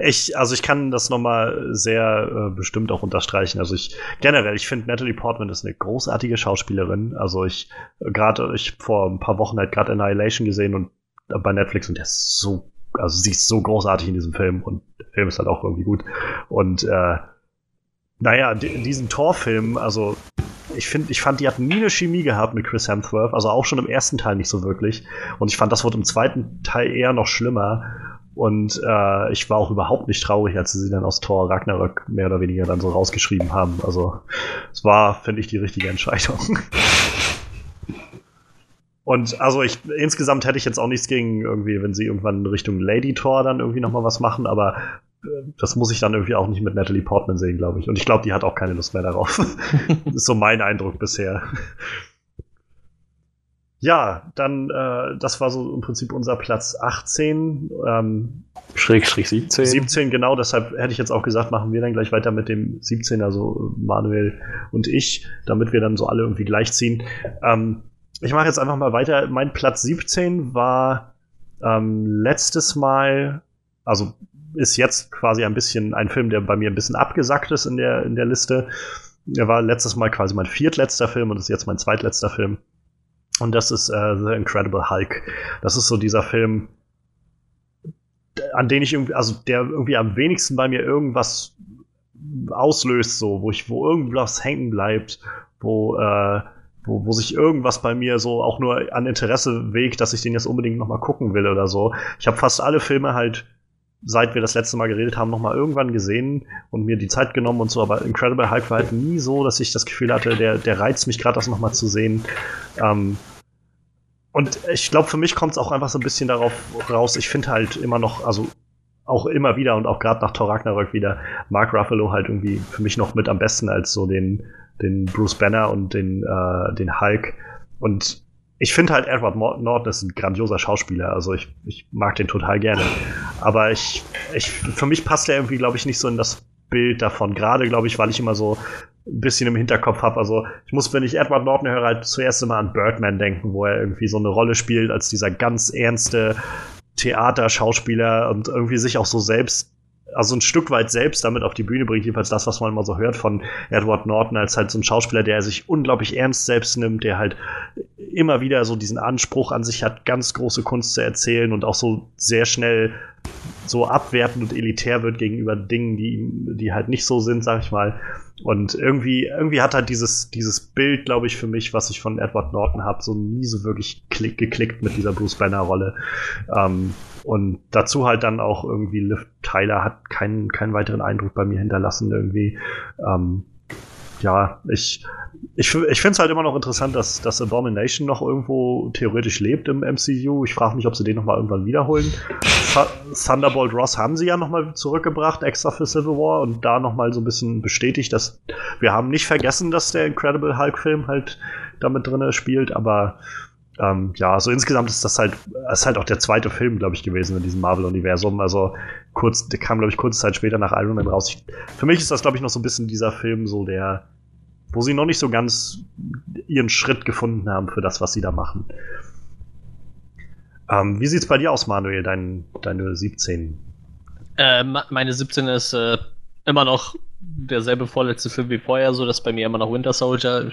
Ich, also ich kann das nochmal sehr äh, bestimmt auch unterstreichen. Also ich generell, ich finde Natalie Portman ist eine großartige Schauspielerin. Also ich gerade ich vor ein paar Wochen halt gerade Annihilation gesehen und äh, bei Netflix und der ist so, also sie ist so großartig in diesem Film und der Film ist halt auch irgendwie gut. Und äh, naja, di- diesen Torfilm, also ich finde, ich fand, die hatten nie eine Chemie gehabt mit Chris Hemsworth, also auch schon im ersten Teil nicht so wirklich. Und ich fand, das wurde im zweiten Teil eher noch schlimmer. Und äh, ich war auch überhaupt nicht traurig, als sie sie dann aus Thor Ragnarök mehr oder weniger dann so rausgeschrieben haben. Also es war, finde ich, die richtige Entscheidung. Und also ich insgesamt hätte ich jetzt auch nichts gegen irgendwie, wenn sie irgendwann in Richtung Lady Thor dann irgendwie noch mal was machen, aber äh, das muss ich dann irgendwie auch nicht mit Natalie Portman sehen, glaube ich. Und ich glaube, die hat auch keine Lust mehr darauf. das ist so mein Eindruck bisher. Ja, dann, äh, das war so im Prinzip unser Platz 18. Ähm, Schrägstrich 17. 17, genau, deshalb hätte ich jetzt auch gesagt, machen wir dann gleich weiter mit dem 17, also Manuel und ich, damit wir dann so alle irgendwie gleichziehen. Ähm, ich mache jetzt einfach mal weiter. Mein Platz 17 war ähm, letztes Mal, also ist jetzt quasi ein bisschen ein Film, der bei mir ein bisschen abgesackt ist in der, in der Liste. Er war letztes Mal quasi mein viertletzter Film und ist jetzt mein zweitletzter Film. Und das ist äh, The Incredible Hulk. Das ist so dieser Film, an den ich irgendwie, also der irgendwie am wenigsten bei mir irgendwas auslöst, so, wo ich, wo irgendwas hängen bleibt, wo, äh, wo, wo sich irgendwas bei mir so auch nur an Interesse wegt, dass ich den jetzt unbedingt nochmal gucken will oder so. Ich habe fast alle Filme halt, seit wir das letzte Mal geredet haben, nochmal irgendwann gesehen und mir die Zeit genommen und so, aber Incredible Hulk war halt nie so, dass ich das Gefühl hatte, der, der reizt mich gerade, das nochmal zu sehen. Ähm, und ich glaube, für mich kommt es auch einfach so ein bisschen darauf raus, ich finde halt immer noch, also auch immer wieder und auch gerade nach Thor Ragnarök wieder, Mark Ruffalo halt irgendwie für mich noch mit am besten als so den, den Bruce Banner und den, äh, den Hulk. Und ich finde halt Edward Norton ist ein grandioser Schauspieler, also ich, ich mag den total gerne. Aber ich, ich, für mich passt er irgendwie, glaube ich, nicht so in das Bild davon. Gerade, glaube ich, weil ich immer so ein bisschen im Hinterkopf habe. Also ich muss, wenn ich Edward Norton höre, halt zuerst immer an Birdman denken, wo er irgendwie so eine Rolle spielt als dieser ganz ernste Theaterschauspieler und irgendwie sich auch so selbst, also ein Stück weit selbst damit auf die Bühne bringt, jedenfalls das, was man immer so hört von Edward Norton, als halt so ein Schauspieler, der sich unglaublich ernst selbst nimmt, der halt immer wieder so diesen Anspruch an sich hat, ganz große Kunst zu erzählen und auch so sehr schnell so abwertend und elitär wird gegenüber Dingen, die, die halt nicht so sind, sag ich mal. Und irgendwie, irgendwie hat halt dieses, dieses Bild, glaube ich, für mich, was ich von Edward Norton habe, so nie so wirklich klick, geklickt mit dieser Bruce Banner-Rolle. Ähm, und dazu halt dann auch irgendwie Liv Tyler hat keinen, keinen weiteren Eindruck bei mir hinterlassen irgendwie. Ähm, ja, ich, ich, ich finde es halt immer noch interessant, dass, dass Abomination noch irgendwo theoretisch lebt im MCU. Ich frage mich, ob sie den noch mal irgendwann wiederholen. Th Thunderbolt Ross haben sie ja noch mal zurückgebracht, extra für Civil War und da noch mal so ein bisschen bestätigt, dass wir haben nicht vergessen, dass der Incredible Hulk-Film halt damit drin spielt, aber ähm, ja, so insgesamt ist das halt, ist halt auch der zweite Film, glaube ich, gewesen in diesem Marvel-Universum. Also kurz, der kam, glaube ich, kurze Zeit später nach Iron Man raus. Ich, für mich ist das, glaube ich, noch so ein bisschen dieser Film, so der, wo sie noch nicht so ganz ihren Schritt gefunden haben für das, was sie da machen. Ähm, wie sieht's bei dir aus, Manuel, dein, deine 17? Äh, meine 17 ist äh, immer noch derselbe vorletzte Film wie vorher, so dass bei mir immer noch Winter Soldier.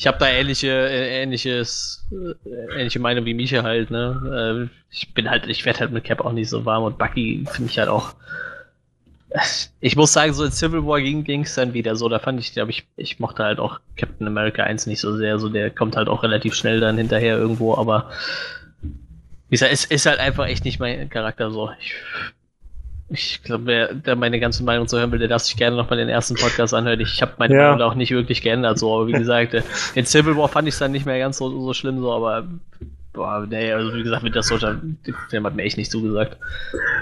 Ich habe da ähnliche, äh, ähnliches, äh, ähnliche Meinung wie Micha halt, ne? Äh, ich bin halt, ich werde halt mit Cap auch nicht so warm und Bucky finde ich halt auch. Ich muss sagen, so in Civil War ging es dann wieder so. Da fand ich, glaube ich, ich mochte halt auch Captain America 1 nicht so sehr. So der kommt halt auch relativ schnell dann hinterher irgendwo, aber wie gesagt, es ist halt einfach echt nicht mein Charakter so. Ich Ich glaube, wer der meine ganze Meinung zu hören will, der darf sich gerne nochmal den ersten Podcast anhören. Ich habe meine Ja. Meinung auch nicht wirklich geändert, so, aber wie gesagt, äh, in Civil War fand ich es dann nicht mehr ganz so, so schlimm, so, aber boah, nee, also wie gesagt, mit der Soldier, der Film hat mir echt nicht zugesagt.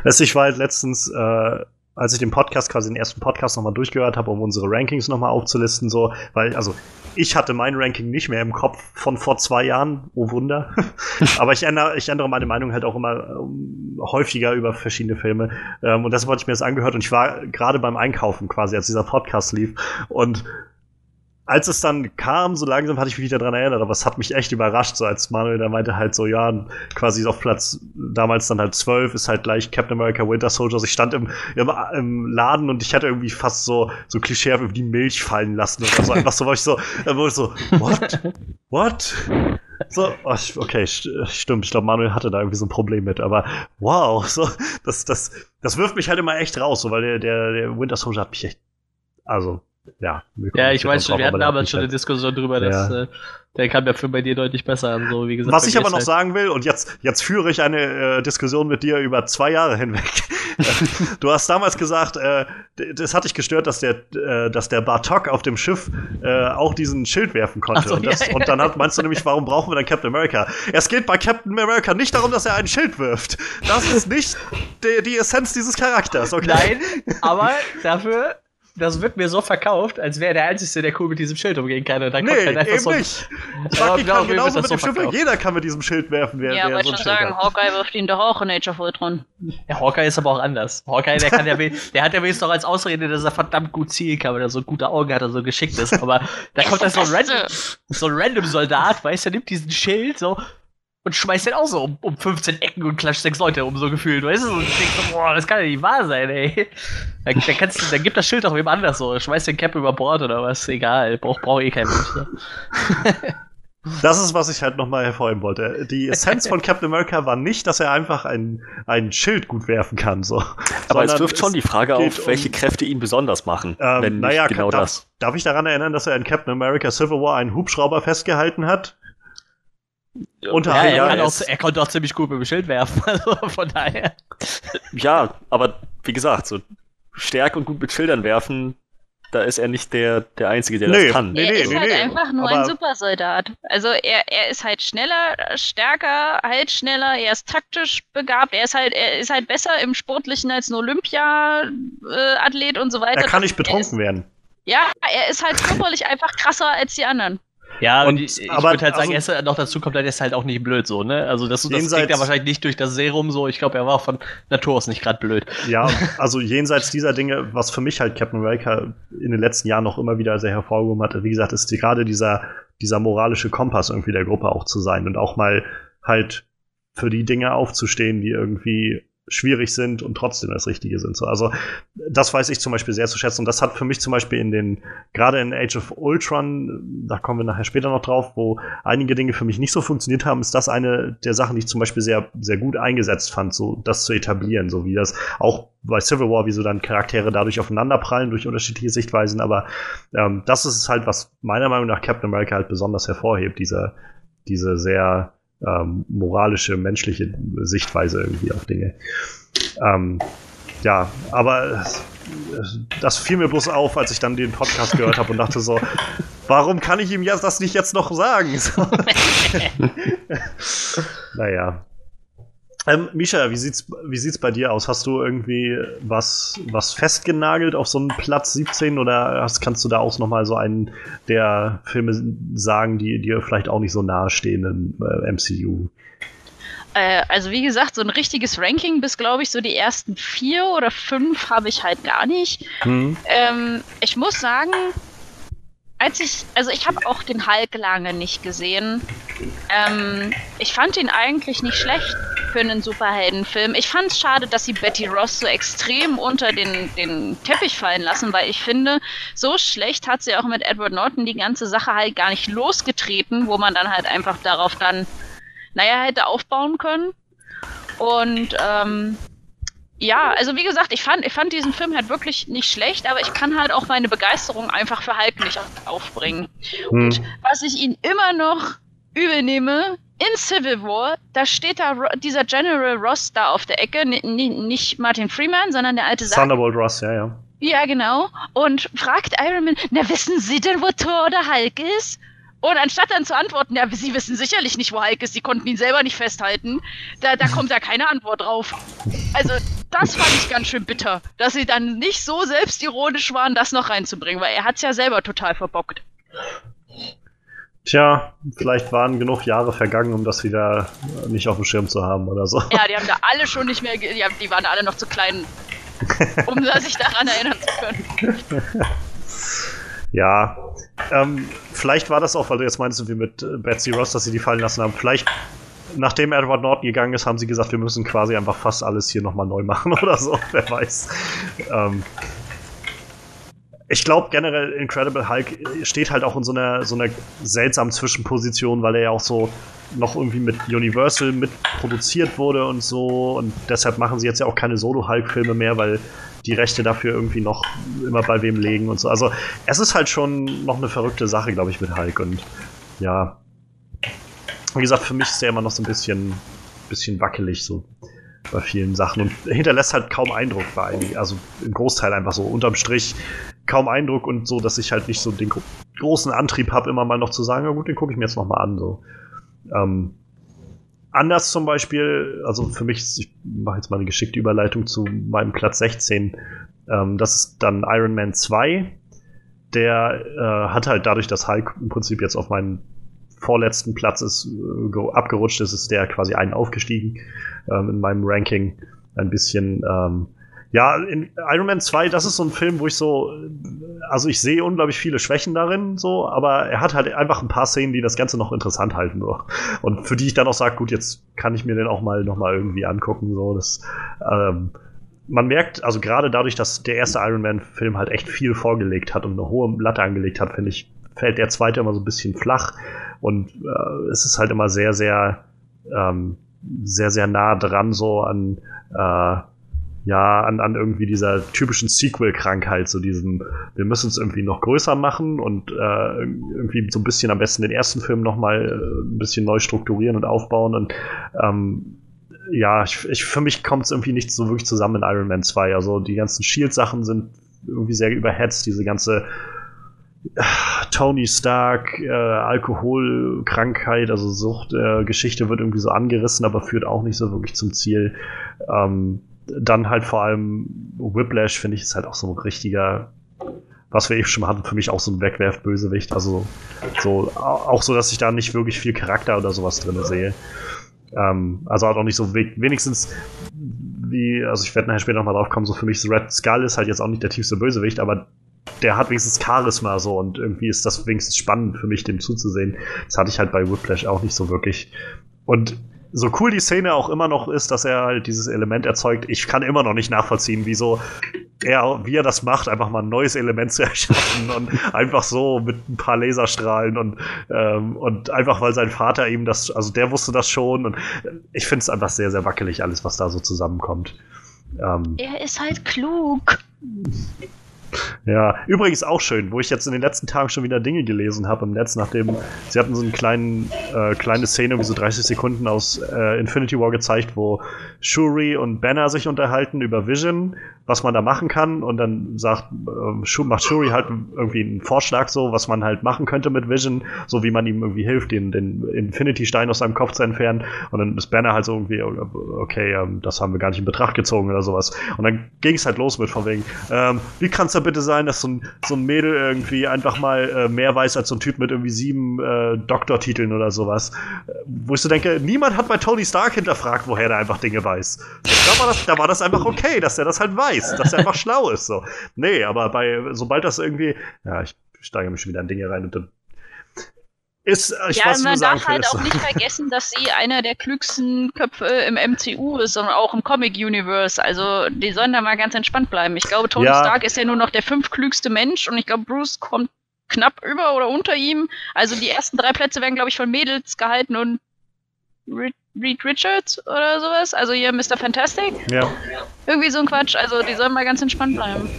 Du, ich war halt letztens, äh, als ich den Podcast, quasi den ersten Podcast nochmal durchgehört habe, um unsere Rankings nochmal aufzulisten, so, weil, also, ich hatte mein Ranking nicht mehr im Kopf von vor zwei Jahren, oh Wunder. Aber ich ändere, ich ändere meine Meinung halt auch immer ähm, häufiger über verschiedene Filme. Ähm, und deshalb hatte ich mir das angehört und ich war gerade beim Einkaufen quasi, als dieser Podcast lief. Und als es dann kam, so langsam hatte ich mich wieder dran erinnert, aber es hat mich echt überrascht, so als Manuel da meinte halt so, ja, quasi auf Platz damals dann halt 12 ist halt gleich Captain America Winter Soldiers. Ich stand im, im, im Laden und ich hatte irgendwie fast so, so klischeehaft über die Milch fallen lassen oder so. Einfach so, war ich so, da wurde ich so, what? What? So, oh, okay, st stimmt. Ich glaube, Manuel hatte da irgendwie so ein Problem mit, aber wow, so, das, das, das wirft mich halt immer echt raus, so, weil der, der, der Winter Soldier hat mich echt, also, ja. Ja, ich weiß schon, wir hatten damals schon eine Diskussion drüber, dass äh, der kam Film bei dir deutlich besser an, so wie gesagt. Was ich aber noch halt- sagen will, und jetzt, jetzt führe ich eine äh, Diskussion mit dir über zwei Jahre hinweg. du hast damals gesagt, äh, das hat dich gestört, dass der, äh, dass der Bartok auf dem Schiff äh, auch diesen Schild werfen konnte. So, und, das, ja, ja. und dann hat, meinst du nämlich, warum brauchen wir dann Captain America? Es geht bei Captain America nicht darum, dass er ein Schild wirft. Das ist nicht die, die Essenz dieses Charakters, okay? Nein, aber dafür, das wird mir so verkauft, als wäre der Einzige, der cool mit diesem Schild umgehen kann. Und dann kommt Nee, halt einfach eben so nicht. Ja, Bucky genau, kann genauso das mit so dem Schiff, verkauft. jeder kann mit diesem Schild werfen, wer, Ja, wollte so schon Schild sagen, hat. Hawkeye wirft ihn doch auch in Age of Ultron. Der Hawkeye ist aber auch anders. Hawkeye, der kann ja, der hat ja wenigstens noch als Ausrede, dass er verdammt gut zielen kann, weil er so gute Augen hat und so geschickt ist. Aber da kommt dann so ein random, so ein random Soldat, weißt du, der nimmt diesen Schild so und schmeißt den auch so um, um 15 Ecken und klatscht sechs Leute um so gefühlt, weißt du? Und ich denk so, boah, das kann ja nicht wahr sein, ey. Dann, dann, kannst du, dann gib das Schild doch wem anders so, schmeißt den Cap über Bord oder was, egal, braucht brauch eh kein Mensch. Ne? Das ist, was ich halt nochmal hervorheben wollte. Die Essenz von Captain America war nicht, dass er einfach ein, ein Schild gut werfen kann. So. Aber es wirft schon die Frage auf, welche um- Kräfte ihn besonders machen. Ähm, naja, genau darf, das. darf ich daran erinnern, dass er in Captain America Civil War einen Hubschrauber festgehalten hat? Unter Ja, er, kann er auch, er konnte auch ziemlich gut mit dem Schild werfen, also von daher. Ja, aber wie gesagt, so stark und gut mit Schildern werfen, da ist er nicht der, der Einzige, der Nee. das kann. Nee, er nee, ist nee, halt nee. einfach nur Aber- ein Supersoldat. Also er, er ist halt schneller, stärker, halt schneller, er ist taktisch begabt, er ist halt, er ist halt besser im Sportlichen als ein Olympia-Athlet und so weiter. er kann nicht ist, betrunken werden. ja, er ist halt körperlich einfach krasser als die anderen. Ja, Und- ich, ich aber würde halt sagen, also- er ist noch dazu kommt, er ist halt auch nicht blöd so, ne? Also das, das Jenseits- kriegt er wahrscheinlich nicht durch das Serum so. Ich glaube, er war auch von Natur aus nicht gerade blöd. Ja, also jenseits dieser Dinge, was für mich halt Captain America in den letzten Jahren noch immer wieder sehr hervorgehoben hat, wie gesagt, ist die, gerade dieser, dieser moralische Kompass irgendwie der Gruppe auch zu sein und auch mal halt für die Dinge aufzustehen, die irgendwie schwierig sind und trotzdem das Richtige sind. So, also das weiß ich zum Beispiel sehr zu schätzen. Und das hat für mich zum Beispiel in den, gerade in Age of Ultron, da kommen wir nachher später noch drauf, wo einige Dinge für mich nicht so funktioniert haben, ist das eine der Sachen, die ich zum Beispiel sehr, sehr gut eingesetzt fand, so das zu etablieren, so wie das auch bei Civil War, wie so dann Charaktere dadurch aufeinanderprallen durch unterschiedliche Sichtweisen, aber ähm, das ist halt, was meiner Meinung nach Captain America halt besonders hervorhebt, diese, diese sehr ähm, moralische, menschliche Sichtweise irgendwie auf Dinge. Ähm, ja, aber das fiel mir bloß auf, als ich dann den Podcast gehört habe und dachte so, warum kann ich ihm jetzt das nicht jetzt noch sagen? So. naja. Ähm, Misha, wie sieht's, wie sieht's bei dir aus? Hast du irgendwie was, was festgenagelt auf so einen Platz 17 oder hast, kannst du da auch nochmal so einen der Filme sagen, die dir vielleicht auch nicht so nahe stehen im äh, MCU? Äh, also wie gesagt, so ein richtiges Ranking bis, glaube ich, so die ersten vier oder fünf habe ich halt gar nicht. Hm? Ähm, ich muss sagen, als ich, also ich habe auch den Hulk lange nicht gesehen. Ähm, ich fand ihn eigentlich nicht schlecht für einen Superheldenfilm. Ich fand es schade, dass sie Betty Ross so extrem unter den, den Teppich fallen lassen, weil ich finde, so schlecht hat sie auch mit Edward Norton die ganze Sache halt gar nicht losgetreten, wo man dann halt einfach darauf dann, naja, hätte aufbauen können. Und ähm, ja, also wie gesagt, ich fand, ich fand diesen Film halt wirklich nicht schlecht, aber ich kann halt auch meine Begeisterung einfach für Hulk nicht aufbringen. Hm. Was ich ihn immer noch übel nehme, in Civil War, da steht da dieser General Ross da auf der Ecke, nicht Martin Freeman, sondern der alte Sack. Thunderbolt Ross, ja, ja. Ja, genau. Und fragt Iron Man, na, wissen Sie denn, wo Thor oder Hulk ist? Und anstatt dann zu antworten, ja, Sie wissen sicherlich nicht, wo Hulk ist, Sie konnten ihn selber nicht festhalten, da, da kommt ja keine Antwort drauf. Also, das fand ich ganz schön bitter, dass sie dann nicht so selbstironisch waren, das noch reinzubringen, weil er hat es ja selber total verbockt. Tja, vielleicht waren genug Jahre vergangen, um das wieder nicht auf dem Schirm zu haben oder so. Ja, die haben da alle schon nicht mehr, die, die waren alle noch zu klein, um sich daran erinnern zu können. Ja, ähm, vielleicht war das auch, weil du jetzt meinst, wie mit äh, Betsy Ross, dass sie die fallen lassen haben. Vielleicht, nachdem Edward Norton gegangen ist, haben sie gesagt, wir müssen quasi einfach fast alles hier nochmal neu machen oder so. Wer weiß. Ähm, ich glaube generell Incredible Hulk steht halt auch in so einer, so einer seltsamen Zwischenposition, weil er ja auch so noch irgendwie mit Universal mitproduziert wurde und so. Und deshalb machen sie jetzt ja auch keine Solo-Hulk-Filme mehr, weil die Rechte dafür irgendwie noch immer bei wem legen und so. Also es ist halt schon noch eine verrückte Sache, glaube ich, mit Hulk. Und ja, wie gesagt, für mich ist der immer noch so ein bisschen, bisschen wackelig so bei vielen Sachen und hinterlässt halt kaum Eindruck bei einigen, also im Großteil einfach so unterm Strich kaum Eindruck und so, dass ich halt nicht so den großen Antrieb habe, immer mal noch zu sagen, ja gut, den gucke ich mir jetzt noch mal an. So. Ähm, anders zum Beispiel, also für mich, ich mache jetzt mal eine geschickte Überleitung zu meinem Platz 16. Ähm, das ist dann Iron Man 2. Der äh, hat halt dadurch, dass Hulk im Prinzip jetzt auf meinen vorletzten Platz ist, äh, abgerutscht ist, ist der quasi einen aufgestiegen ähm, in meinem Ranking. Ein bisschen ähm, ja, in Iron Man 2, das ist so ein Film, wo ich so, also ich sehe unglaublich viele Schwächen darin, so, aber er hat halt einfach ein paar Szenen, die das Ganze noch interessant halten, so. Und für die ich dann auch sage, gut, jetzt kann ich mir den auch mal noch mal irgendwie angucken, so. Das, ähm, man merkt, also gerade dadurch, dass der erste Iron Man-Film halt echt viel vorgelegt hat und eine hohe Latte angelegt hat, finde ich, fällt der zweite immer so ein bisschen flach. Und äh, es ist halt immer sehr, sehr, ähm, sehr, sehr nah dran, so an äh, ja, an, an irgendwie dieser typischen Sequel-Krankheit, so diesem, wir müssen es irgendwie noch größer machen und äh, irgendwie so ein bisschen am besten den ersten Film nochmal äh, ein bisschen neu strukturieren und aufbauen und ähm, ja, ich, ich, für mich kommt es irgendwie nicht so wirklich zusammen in Iron Man 2. Also die ganzen Shield-Sachen sind irgendwie sehr überhetzt, diese ganze äh, Tony Stark, äh, Alkoholkrankheit, also Suchtgeschichte äh, wird irgendwie so angerissen, aber führt auch nicht so wirklich zum Ziel. Ähm, dann halt vor allem Whiplash, finde ich, ist halt auch so ein richtiger, was wir eben schon hatten, für mich auch so ein Wegwerf-Bösewicht. Also so, auch so, dass ich da nicht wirklich viel Charakter oder sowas drin sehe. Ähm, also halt auch nicht so wenigstens wie, also ich werde nachher später nochmal drauf kommen, so für mich Red Skull ist halt jetzt auch nicht der tiefste Bösewicht, aber der hat wenigstens Charisma so und irgendwie ist das wenigstens spannend für mich, dem zuzusehen. Das hatte ich halt bei Whiplash auch nicht so wirklich. Und so cool die Szene auch immer noch ist, dass er halt dieses Element erzeugt, ich kann immer noch nicht nachvollziehen, wieso er, wie er das macht, einfach mal ein neues Element zu erschaffen und einfach so mit ein paar Laserstrahlen und, ähm, und einfach weil sein Vater ihm das, also der wusste das schon und ich finde es einfach sehr, sehr wackelig, alles, was da so zusammenkommt. Ähm, er ist halt klug. Ja, übrigens auch schön, wo ich jetzt in den letzten Tagen schon wieder Dinge gelesen habe im Netz, nachdem sie hatten so eine kleinen, äh, kleine Szene, wie so 30 Sekunden aus äh, Infinity War gezeigt, wo Shuri und Banner sich unterhalten über Vision, was man da machen kann und dann sagt, äh, macht Shuri halt irgendwie einen Vorschlag so, was man halt machen könnte mit Vision, so wie man ihm irgendwie hilft, den, den Infinity-Stein aus seinem Kopf zu entfernen und dann ist Banner halt so irgendwie, okay, ähm, das haben wir gar nicht in Betracht gezogen oder sowas. Und dann ging es halt los mit von wegen, ähm, wie kannst du da bitte sein, dass so ein, so ein Mädel irgendwie einfach mal äh, mehr weiß als so ein Typ mit irgendwie sieben äh, Doktortiteln oder sowas. Äh, wo ich so denke, niemand hat bei Tony Stark hinterfragt, woher der einfach Dinge weiß. Da war das, da war das einfach okay, dass er das halt weiß, dass er einfach schlau ist. So. Nee, aber bei, sobald das irgendwie, ja, ich steige mich schon wieder an Dinge rein und dann ist, ich ja, weiß, man darf halt auch nicht vergessen, dass sie einer der klügsten Köpfe im MCU ist und auch im Comic-Universe. Also die sollen da mal ganz entspannt bleiben. Ich glaube, Tony ja. Stark ist ja nur noch der fünfklügste Mensch und ich glaube, Bruce kommt knapp über oder unter ihm. Also die ersten drei Plätze werden, glaube ich, von Mädels gehalten und Reed Richards oder sowas. Also hier Mr. Fantastic. Ja. Irgendwie so ein Quatsch. Also die sollen mal ganz entspannt bleiben.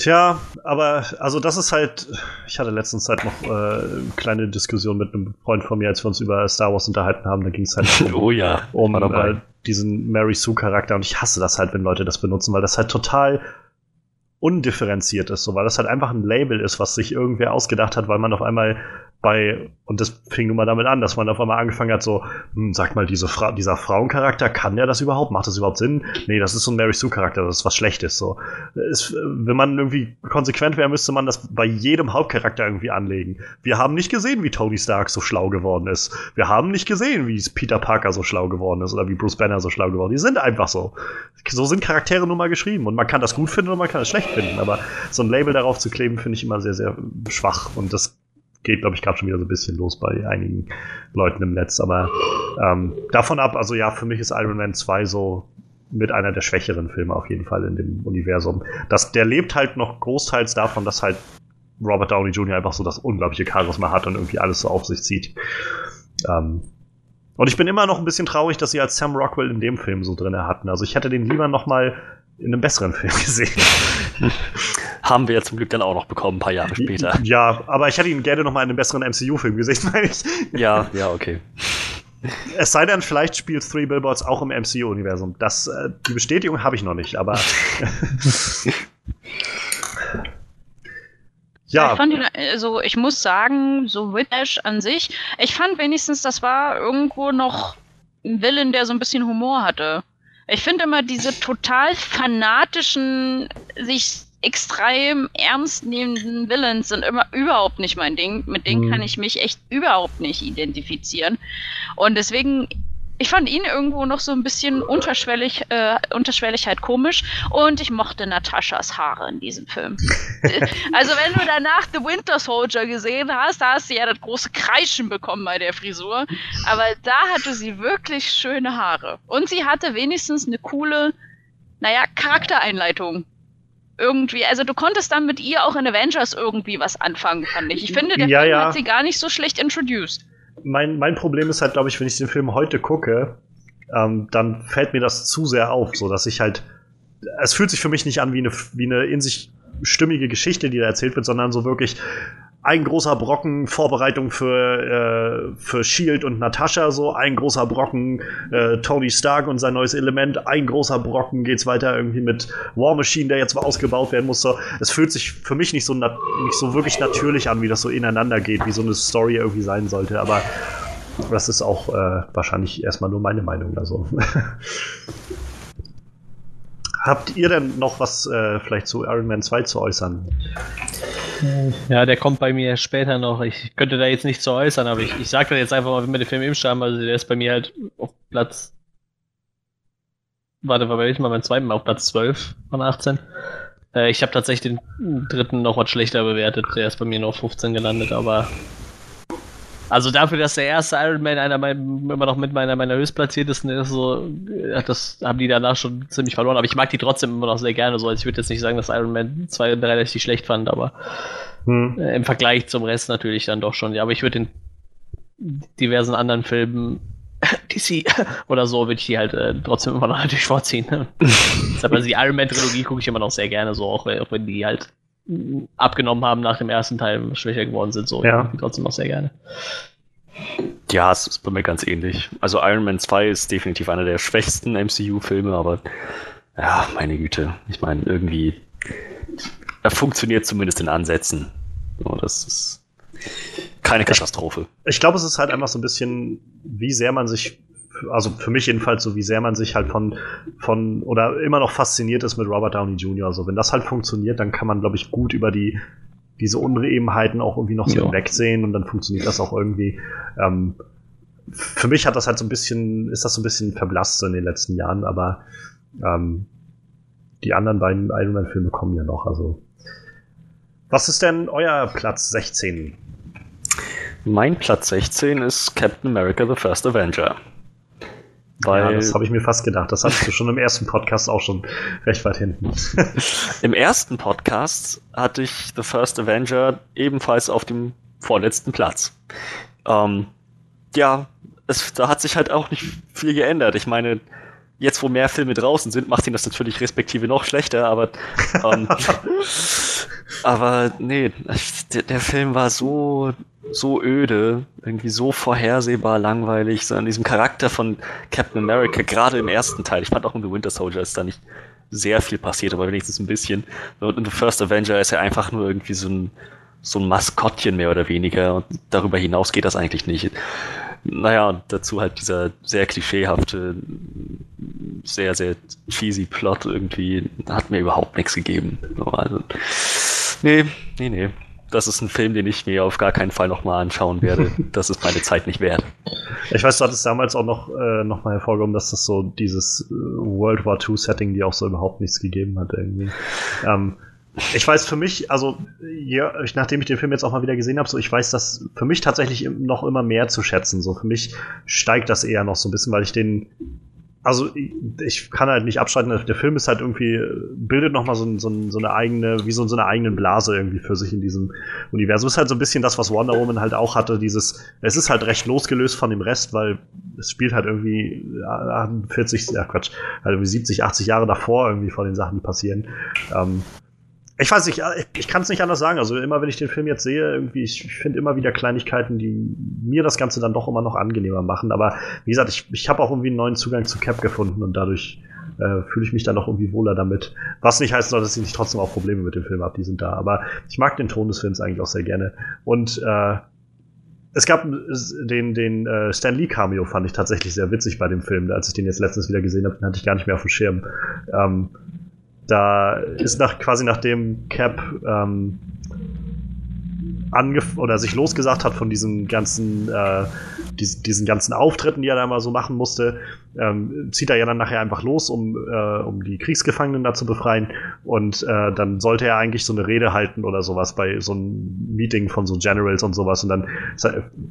Tja, aber also das ist halt, ich hatte letztens Zeit noch äh, eine kleine Diskussion mit einem Freund von mir, als wir uns über Star Wars unterhalten haben, da ging es halt um, oh ja, um äh, diesen Mary Sue Charakter. Und ich hasse das halt, wenn Leute das benutzen, weil das halt total undifferenziert ist, so weil das halt einfach ein Label ist, was sich irgendwer ausgedacht hat, weil man auf einmal bei, und das fing nun mal damit an, dass man auf einmal angefangen hat, so, hm, sag mal, diese Fra dieser Frauencharakter, kann der das überhaupt? Macht das überhaupt Sinn? Nee, das ist so ein Mary Sue-Charakter, das ist was Schlechtes. So. Ist, wenn man irgendwie konsequent wäre, müsste man das bei jedem Hauptcharakter irgendwie anlegen. Wir haben nicht gesehen, wie Tony Stark so schlau geworden ist. Wir haben nicht gesehen, wie Peter Parker so schlau geworden ist oder wie Bruce Banner so schlau geworden ist. Die sind einfach so. So sind Charaktere nun mal geschrieben. Und man kann das gut finden und man kann es schlecht finden. Aber so ein Label darauf zu kleben, finde ich immer sehr, sehr schwach. Und das geht, glaube ich, gerade schon wieder so ein bisschen los bei einigen Leuten im Netz. Aber ähm, davon ab, also ja, für mich ist Iron Man 2 so mit einer der schwächeren Filme auf jeden Fall in dem Universum. Das, der lebt halt noch großteils davon, dass halt Robert Downey Jr. einfach so das unglaubliche Charisma hat und irgendwie alles so auf sich zieht. Ähm, und ich bin immer noch ein bisschen traurig, dass sie als Sam Rockwell in dem Film so drin hatten. Also ich hätte den lieber noch mal in einem besseren Film gesehen. Haben wir ja zum Glück dann auch noch bekommen, ein paar Jahre später. Ja, aber ich hätte ihn gerne noch mal in einem besseren MCU-Film gesehen, meine ich. Ja, ja, okay. Es sei denn, vielleicht spielt Three Billboards auch im MCU-Universum. Das, äh, die Bestätigung habe ich noch nicht, aber. ja. Ich fand ihn, also ich muss sagen, so Whiplash an sich, ich fand wenigstens, das war irgendwo noch ein Villain, der so ein bisschen Humor hatte. Ich finde immer diese total fanatischen, sich extrem ernst nehmenden Villains sind immer überhaupt nicht mein Ding. Mit denen mhm. kann ich mich echt überhaupt nicht identifizieren. Und deswegen ich fand ihn irgendwo noch so ein bisschen unterschwellig, äh, unterschwellig halt komisch und ich mochte Nataschas Haare in diesem Film. also wenn du danach The Winter Soldier gesehen hast, da hast du ja das große Kreischen bekommen bei der Frisur, aber da hatte sie wirklich schöne Haare und sie hatte wenigstens eine coole, naja, Charaktereinleitung irgendwie, also du konntest dann mit ihr auch in Avengers irgendwie was anfangen, fand ich. Ich finde, der ja, Film ja. hat sie gar nicht so schlecht introduced mein, mein Problem ist halt, glaube ich, wenn ich den Film heute gucke, ähm, dann fällt mir das zu sehr auf, so dass ich halt. Es fühlt sich für mich nicht an wie eine, wie eine in sich stimmige Geschichte, die da erzählt wird, sondern so wirklich, ein großer Brocken Vorbereitung für, äh, für Shield und Natascha, so ein großer Brocken äh, Tony Stark und sein neues Element, ein großer Brocken geht's weiter irgendwie mit War Machine, der jetzt ausgebaut werden muss. So. Es fühlt sich für mich nicht so, nicht so wirklich natürlich an, wie das so ineinander geht, wie so eine Story irgendwie sein sollte, aber das ist auch äh, wahrscheinlich erstmal nur meine Meinung. Also. Habt ihr denn noch was äh, vielleicht zu Iron Man 2 zu äußern? Ja, der kommt bei mir später noch. Ich könnte da jetzt nicht zu äußern, aber ich, ich sage da jetzt einfach mal, wenn wir den Film im haben, also der ist bei mir halt auf Platz. Warte, war bei welchem mal beim zweiten Mal auf Platz 12 von 18. Äh, ich habe tatsächlich den dritten noch was schlechter bewertet. Der ist bei mir nur auf 15 gelandet, aber also dafür, dass der erste Iron Man einer meiner, immer noch mit meiner, meiner höchstplatziertesten ist, so, das haben die danach schon ziemlich verloren. Aber ich mag die trotzdem immer noch sehr gerne. So, also ich würde jetzt nicht sagen, dass Iron Man 2 und 3 richtig schlecht fand, aber hm. äh, im Vergleich zum Rest natürlich dann doch schon. Ja, aber ich würde in diversen anderen Filmen DC oder so würde ich die halt äh, trotzdem immer noch natürlich vorziehen. Ne? aber die Iron Man Trilogie gucke ich immer noch sehr gerne, so auch, auch wenn die halt abgenommen haben nach dem ersten Teil, schwächer geworden sind, so ja. trotzdem noch sehr gerne. Ja, es ist bei mir ganz ähnlich. Also Iron Man 2 ist definitiv einer der schwächsten MCU-Filme, aber ja, meine Güte. Ich meine, irgendwie, er funktioniert zumindest in Ansätzen. So, das ist keine Katastrophe. Ich, ich glaube, es ist halt einfach so ein bisschen, wie sehr man sich also für mich jedenfalls so, wie sehr man sich halt von, von oder immer noch fasziniert ist mit Robert Downey Jr. Also wenn das halt funktioniert, dann kann man, glaube ich, gut über die diese Unebenheiten auch irgendwie noch so ja. hinwegsehen und dann funktioniert das auch irgendwie. Ähm, für mich hat das halt so ein bisschen, ist das so ein bisschen verblasst so in den letzten Jahren, aber ähm, die anderen beiden Iron Man-Filme kommen ja noch. Also, was ist denn euer Platz 16? Mein Platz 16 ist Captain America the First Avenger. Weil ja, das habe ich mir fast gedacht. Das hattest du schon im ersten Podcast auch schon recht weit hinten. Im ersten Podcast hatte ich The First Avenger ebenfalls auf dem vorletzten Platz. Ähm, ja, es, da hat sich halt auch nicht viel geändert. Ich meine, jetzt, wo mehr Filme draußen sind, macht ihn das natürlich respektive noch schlechter, aber ähm, aber nee, der, der, Film war so so öde, irgendwie so vorhersehbar langweilig, so an diesem Charakter von Captain America, gerade im ersten Teil. Ich fand auch in The Winter Soldier ist da nicht sehr viel passiert, aber wenigstens ein bisschen. Und in The First Avenger ist er einfach nur irgendwie so ein so ein Maskottchen mehr oder weniger und darüber hinaus geht das eigentlich nicht. Naja, und dazu halt dieser sehr klischeehafte, sehr, sehr cheesy Plot irgendwie hat mir überhaupt nichts gegeben. Also, nee, nee, nee. Das ist ein Film, den ich mir auf gar keinen Fall nochmal anschauen werde. Das ist meine Zeit nicht wert. Ich weiß, du hattest damals auch noch, äh, noch mal hervorgehoben, dass das so dieses äh, World War II-Setting, die auch so überhaupt nichts gegeben hat irgendwie. Ähm, ich weiß für mich, also ja, nachdem ich den Film jetzt auch mal wieder gesehen habe, so ich weiß das für mich tatsächlich noch immer mehr zu schätzen. So für mich steigt das eher noch so ein bisschen, weil ich den also ich kann halt nicht abschalten, der Film ist halt irgendwie, bildet nochmal so, so, so eine eigene, wie so, so eine eigene Blase irgendwie für sich in diesem Universum. ist halt so ein bisschen das, was Wonder Woman halt auch hatte, dieses, es ist halt recht losgelöst von dem Rest, weil es spielt halt irgendwie 40, ja Quatsch, halt irgendwie 70, 80 Jahre davor irgendwie vor den Sachen, die passieren. Ähm, ich weiß nicht, ich, ich kann es nicht anders sagen. Also immer wenn ich den Film jetzt sehe, irgendwie, ich, finde immer wieder Kleinigkeiten, die mir das Ganze dann doch immer noch angenehmer machen. Aber wie gesagt, ich, ich habe auch irgendwie einen neuen Zugang zu Cap gefunden und dadurch äh, fühle ich mich dann doch irgendwie wohler damit. Was nicht heißt dass ich nicht trotzdem auch Probleme mit dem Film habe, die sind da. Aber ich mag den Ton des Films eigentlich auch sehr gerne. Und äh, es gab den, den äh, Stan Lee Cameo, fand ich tatsächlich sehr witzig bei dem Film. Als ich den jetzt letztens wieder gesehen habe, den hatte ich gar nicht mehr auf dem Schirm. Ähm, da ist nach, quasi nachdem Cap ähm, angef oder sich losgesagt hat von diesen ganzen, äh, diesen, diesen ganzen Auftritten, die er da mal so machen musste, ähm, zieht er ja dann nachher einfach los, um, äh, um die Kriegsgefangenen da zu befreien. Und äh, dann sollte er eigentlich so eine Rede halten oder sowas bei so einem Meeting von so Generals und sowas. Und dann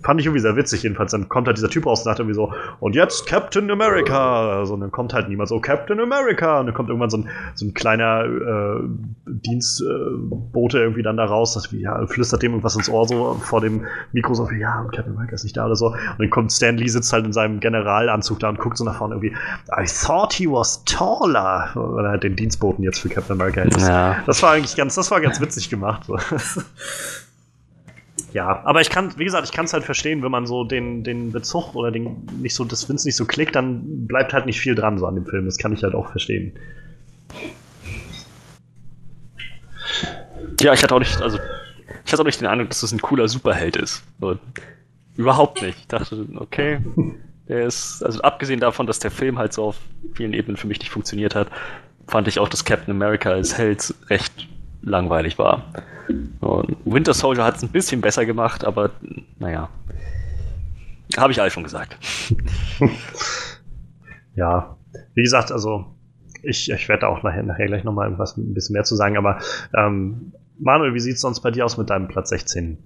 fand ich irgendwie sehr witzig, jedenfalls. Dann kommt halt dieser Typ raus und sagt irgendwie so, und jetzt Captain America. Also, und dann kommt halt niemand so, Captain America. Und dann kommt irgendwann so ein, so ein kleiner äh, Dienstbote irgendwie dann da raus, das wie, ja, flüstert dem irgendwas ins Ohr so vor dem Mikro so, ja, Captain America ist nicht da oder so. Und dann kommt Stan Lee, sitzt halt in seinem Generalanzug da und guckt so vorne irgendwie, I thought he was taller. Weil er halt den Dienstboten jetzt für Captain America hält. Ja. Das war eigentlich ganz, das war ganz witzig gemacht. ja, aber ich kann, wie gesagt, ich kann es halt verstehen, wenn man so den, den Bezug oder den nicht so, das Vince nicht so klickt, dann bleibt halt nicht viel dran so an dem Film. Das kann ich halt auch verstehen. Ja, ich hatte auch nicht, also ich hatte auch nicht den Eindruck, dass das ein cooler Superheld ist. So, überhaupt nicht. Ich dachte, okay, der ist, also abgesehen davon, dass der Film halt so auf vielen Ebenen für mich nicht funktioniert hat, fand ich auch, dass Captain America als Held recht langweilig war. Und Winter Soldier hat es ein bisschen besser gemacht, aber naja. Habe ich alles schon gesagt. ja, wie gesagt, also ich, ich werde auch nachher, nachher gleich nochmal irgendwas ein bisschen mehr zu sagen, aber ähm, Manuel, wie sieht es sonst bei dir aus mit deinem Platz 16?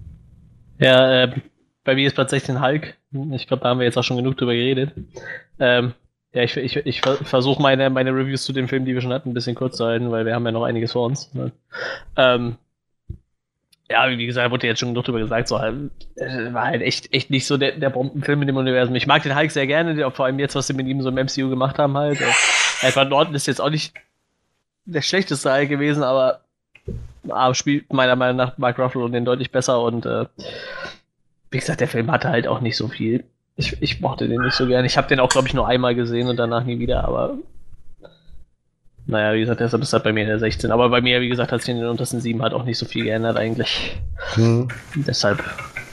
Ja, äh, bei mir ist Platz 16 Hulk. Ich glaube, da haben wir jetzt auch schon genug drüber geredet. Ähm, ja, ich, ich, ich versuche meine, meine Reviews zu dem Film, die wir schon hatten, ein bisschen kurz zu halten, weil wir haben ja noch einiges vor uns. Ne? Ähm, ja, wie gesagt, wurde jetzt schon genug drüber gesagt, so halt, äh, war halt echt, echt nicht so der, der Bombenfilm in dem Universum. Ich mag den Hulk sehr gerne, vor allem jetzt, was sie mit ihm so im MCU gemacht haben halt. Äh, Edward Norton ist jetzt auch nicht der schlechteste Hulk gewesen, aber, aber spielt meiner Meinung nach Mark Ruffalo den deutlich besser und äh, wie gesagt, der Film hatte halt auch nicht so viel. Ich, ich mochte den nicht so gern. Ich habe den auch, glaube ich, nur einmal gesehen und danach nie wieder, aber naja, wie gesagt, deshalb ist halt bei mir in der 16. Aber bei mir, wie gesagt, hat sich in den untersten 7 halt auch nicht so viel geändert eigentlich. Hm. Deshalb.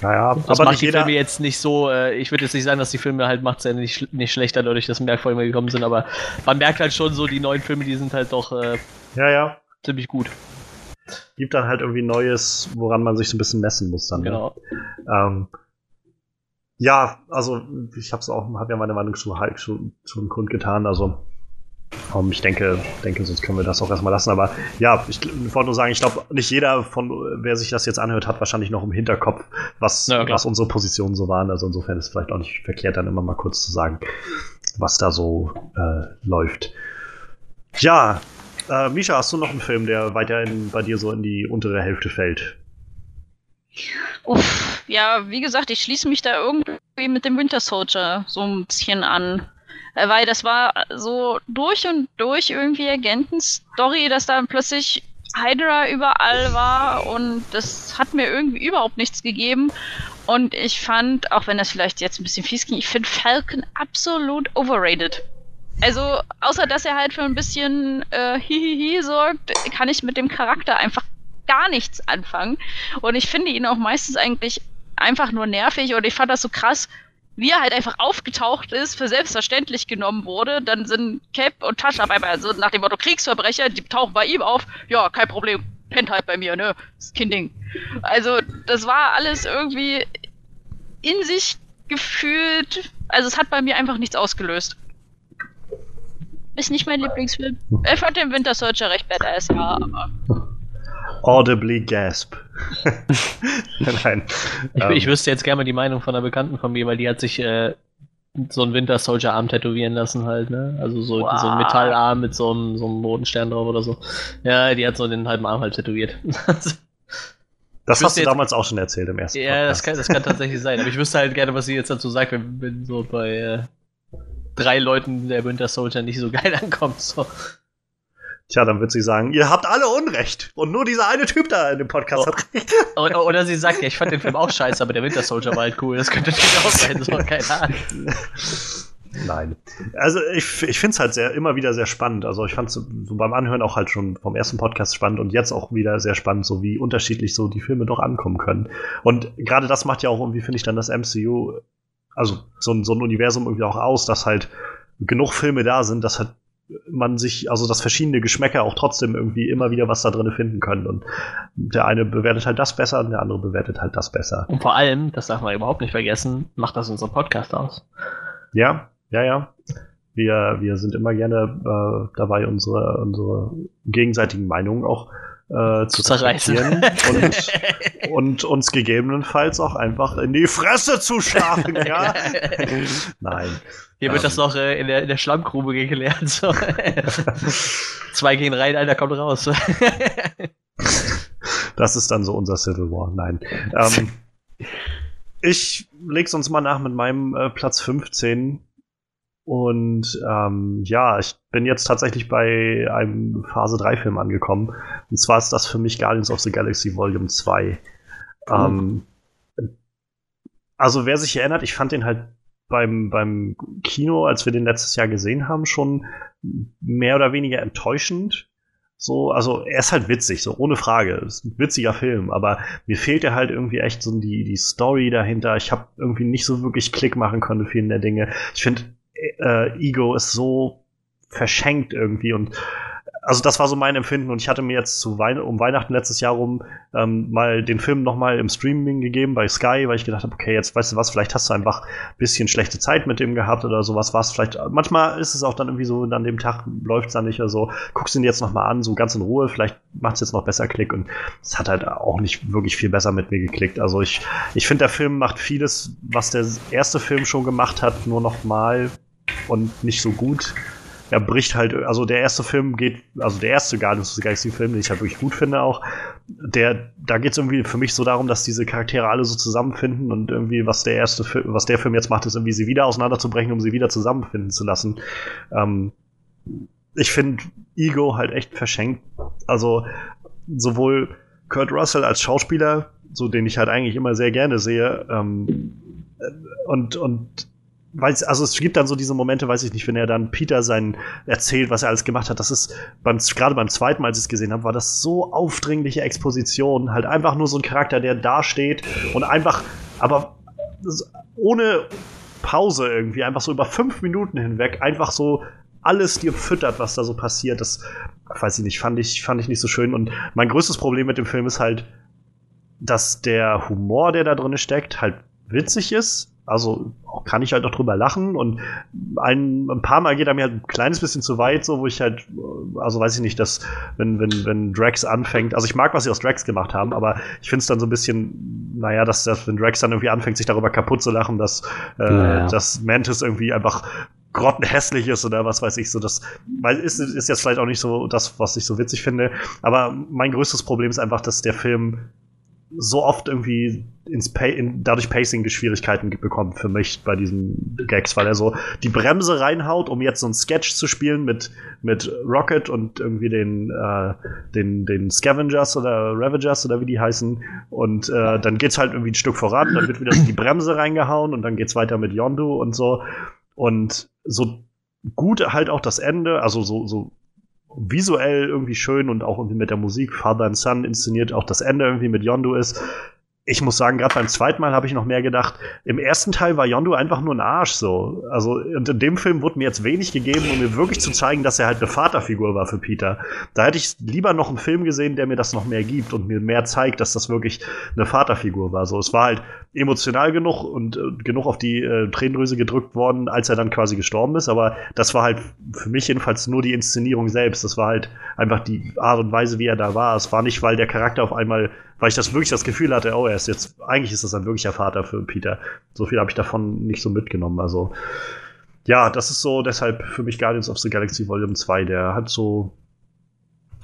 Naja, das aber macht die Filme jetzt nicht so, äh, ich würde jetzt nicht sagen, dass die Filme halt macht ja nicht, nicht schlechter dadurch, dass mehr Filme gekommen sind, aber man merkt halt schon so, die neuen Filme, die sind halt doch äh, ja, ja. ziemlich gut gibt dann halt irgendwie Neues, woran man sich so ein bisschen messen muss dann. Ne? Genau. Ne? Ähm, ja, also ich habe es auch, habe ja meine Meinung zu Hulk schon, schon kundgetan. Also um, ich denke, denke, sonst können wir das auch erstmal lassen. Aber ja, ich wollte nur sagen, ich glaube, nicht jeder von, wer sich das jetzt anhört, hat wahrscheinlich noch im Hinterkopf, was, ja, was unsere Positionen so waren. Also insofern ist es vielleicht auch nicht verkehrt, dann immer mal kurz zu sagen, was da so äh, läuft. Ja, äh, Misha, hast du noch einen Film, der weiterhin bei dir so in die untere Hälfte fällt? Uff, ja, wie gesagt, ich schließe mich da irgendwie mit dem Winter Soldier so ein bisschen an. Äh, Weil das war so durch und durch irgendwie Agentenstory, dass da plötzlich Hydra überall war und das hat mir irgendwie überhaupt nichts gegeben. Und ich fand, auch wenn das vielleicht jetzt ein bisschen fies ging, ich finde Falcon absolut overrated. Also, außer dass er halt für ein bisschen äh, Hihihi sorgt, kann ich mit dem Charakter einfach gar nichts anfangen. Und ich finde ihn auch meistens eigentlich einfach nur nervig und ich fand das so krass, wie er halt einfach aufgetaucht ist, für selbstverständlich genommen wurde. Dann sind Cap und Tascha bei mir, so nach dem Motto Kriegsverbrecher, die tauchen bei ihm auf. Ja, kein Problem, pennt halt bei mir, ne? Das ist kein Ding. Also, das war alles irgendwie in sich gefühlt. Also, es hat bei mir einfach nichts ausgelöst. Ist nicht mein Lieblingsfilm. Ich fand den Winter Soldier recht badass, ja, aber. Audibly gasp. Nein. Ich, ähm, ich wüsste jetzt gerne mal die Meinung von einer Bekannten von mir, weil die hat sich äh, so einen Winter Soldier Arm tätowieren lassen halt, ne? Also so, Wow. so ein Metallarm mit so einem, so einem roten Stern drauf oder so. Ja, die hat so den halben Arm halt tätowiert. das hast du jetzt- damals auch schon erzählt im ersten ja, das kann, das kann tatsächlich sein. Aber ich wüsste halt gerne, was sie jetzt dazu sagt, wenn, wenn so bei äh, drei Leuten der Winter Soldier nicht so geil ankommt. So. Tja, dann wird sie sagen, ihr habt alle Unrecht. Und nur dieser eine Typ da in dem Podcast Oh. hat recht. Oder, oder sie sagt, ja, ich fand den Film auch scheiße, aber der Winter Soldier war halt cool. Das könnte natürlich auch sein. So, keine Ahnung. Nein. Also ich, ich finde es halt sehr, immer wieder sehr spannend. Also ich fand es so beim Anhören auch halt schon vom ersten Podcast spannend und jetzt auch wieder sehr spannend, so wie unterschiedlich so die Filme doch ankommen können. Und gerade das macht ja auch irgendwie, finde ich, dann das MCU, also so, ein- so ein Universum irgendwie auch aus, dass halt genug Filme da sind, dass halt man sich, also dass verschiedene Geschmäcker auch trotzdem irgendwie immer wieder was da drin finden können. Und der eine bewertet halt das besser und der andere bewertet halt das besser. Und vor allem, das darf man überhaupt nicht vergessen, macht das unseren Podcast aus. Ja, ja, ja. Wir, wir sind immer gerne äh, dabei, unsere, unsere gegenseitigen Meinungen auch äh, zu Zu zerreißen. und, und uns gegebenenfalls auch einfach in die Fresse zu schlagen, ja? Nein. Hier wird Ähm. das noch äh, in, der, in der Schlammgrube geklärt. So. Zwei gehen rein, einer kommt raus. Das ist dann so unser Civil War. Nein. Ähm, ich leg's uns mal nach mit meinem äh, Platz 15. Und ähm, ja, ich bin jetzt tatsächlich bei einem Phase 3 Film angekommen. Und zwar ist das für mich Guardians of the Galaxy Volume 2. Ähm, also wer sich erinnert, ich fand den halt beim, beim Kino, als wir den letztes Jahr gesehen haben, schon mehr oder weniger enttäuschend. So, also er ist halt witzig, so ohne Frage. Ist ein witziger Film, aber mir fehlt ja halt irgendwie echt so die, die Story dahinter. Ich habe irgendwie nicht so wirklich Klick machen können vielen der Dinge. Ich finde, äh, Ego ist so verschenkt irgendwie und also das war so mein Empfinden und ich hatte mir jetzt zu Wein um Weihnachten letztes Jahr rum ähm, mal den Film noch mal im Streaming gegeben bei Sky, weil ich gedacht habe, okay, jetzt weißt du was, vielleicht hast du einfach ein bisschen schlechte Zeit mit dem gehabt oder sowas. Was vielleicht manchmal ist es auch dann irgendwie so, an dem Tag läuft es dann nicht oder so. Guckst ihn jetzt noch mal an, so ganz in Ruhe. Vielleicht macht es jetzt noch besser Klick und es hat halt auch nicht wirklich viel besser mit mir geklickt. Also ich ich finde der Film macht vieles, was der erste Film schon gemacht hat, nur noch mal und nicht so gut er bricht halt, also der erste Film geht, also der erste Guardians of the Galaxy Film, den ich halt wirklich gut finde auch, der, da geht es irgendwie für mich so darum, dass diese Charaktere alle so zusammenfinden und irgendwie, was der erste Film, was der Film jetzt macht, ist irgendwie sie wieder auseinanderzubrechen, um sie wieder zusammenfinden zu lassen. Ähm, ich finde Ego halt echt verschenkt. Also sowohl Kurt Russell als Schauspieler, so den ich halt eigentlich immer sehr gerne sehe, ähm, und, und weiß, also es gibt dann so diese Momente, weiß ich nicht, wenn er dann Peter sein erzählt, was er alles gemacht hat. Das ist beim, gerade beim zweiten Mal, als ich es gesehen habe, war das so aufdringliche Exposition. Halt einfach nur so ein Charakter, der da steht und einfach, aber ohne Pause irgendwie, einfach so über fünf Minuten hinweg, einfach so alles dir füttert, was da so passiert. Das weiß ich nicht, fand ich, fand ich nicht so schön. Und mein größtes Problem mit dem Film ist halt, dass der Humor, der da drin steckt, halt witzig ist. Also kann ich halt auch drüber lachen und ein, ein paar Mal geht er mir halt ein kleines bisschen zu weit, so wo ich halt, also weiß ich nicht, dass wenn, wenn, wenn Drax anfängt, also ich mag, was sie aus Drax gemacht haben, aber ich finde es dann so ein bisschen, naja, dass, dass wenn Drax dann irgendwie anfängt, sich darüber kaputt zu lachen, dass, äh, Naja. dass Mantis irgendwie einfach grottenhässlich ist oder was weiß ich so. Das weil ist, ist jetzt vielleicht auch nicht so das, was ich so witzig finde. Aber mein größtes Problem ist einfach, dass der Film so oft irgendwie ins pa in, dadurch Pacing-Schwierigkeiten bekommt für mich bei diesen Gags, weil er so die Bremse reinhaut, um jetzt so ein Sketch zu spielen mit, mit Rocket und irgendwie den, äh, den, den Scavengers oder Ravagers oder wie die heißen. Und äh, dann geht's halt irgendwie ein Stück voran, dann wird wieder die Bremse reingehauen und dann geht's weiter mit Yondu und so. Und so gut halt auch das Ende, also so, so visuell irgendwie schön und auch irgendwie mit der Musik Father and Son inszeniert auch das Ende irgendwie mit Yondu ist, ich muss sagen, gerade beim zweiten Mal habe ich noch mehr gedacht. Im ersten Teil war Yondu einfach nur ein Arsch so. Also und in dem Film wurde mir jetzt wenig gegeben, um mir wirklich zu zeigen, dass er halt eine Vaterfigur war für Peter. Da hätte ich lieber noch einen Film gesehen, der mir das noch mehr gibt und mir mehr zeigt, dass das wirklich eine Vaterfigur war. So, es war halt emotional genug und äh, genug auf die äh, Tränendrüse gedrückt worden, als er dann quasi gestorben ist. Aber das war halt für mich jedenfalls nur die Inszenierung selbst. Das war halt einfach die Art und Weise, wie er da war. Es war nicht, weil der Charakter auf einmal weil ich das wirklich das Gefühl hatte, oh, er ist jetzt, eigentlich ist das ein wirklicher Vater für Peter. So viel habe ich davon nicht so mitgenommen. Also, ja, das ist so deshalb für mich Guardians of the Galaxy Volume 2. Der hat so,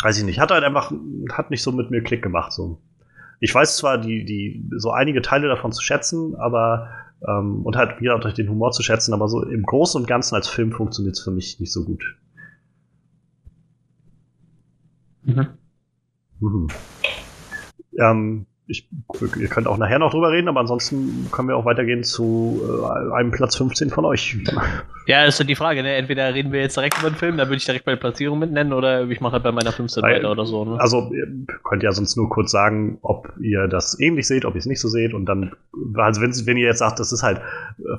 weiß ich nicht, hat halt einfach, hat nicht so mit mir Klick gemacht. So. Ich weiß zwar die, die, so einige Teile davon zu schätzen, aber ähm, und halt wieder durch den Humor zu schätzen, aber so im Großen und Ganzen als Film funktioniert es für mich nicht so gut. Mhm. Mhm. Ähm, ich, ihr könnt auch nachher noch drüber reden, aber ansonsten können wir auch weitergehen zu äh, einem Platz 15 von euch. Ja, das ist halt die Frage, ne? Entweder reden wir jetzt direkt über den Film, da würde ich direkt meine Platzierung mit nennen, oder ich mache halt bei meiner 15 Weil, weiter oder so. Ne? Also, ihr könnt ja sonst nur kurz sagen, ob ihr das ähnlich seht, ob ihr es nicht so seht, und dann, also wenn, wenn ihr jetzt sagt, das ist halt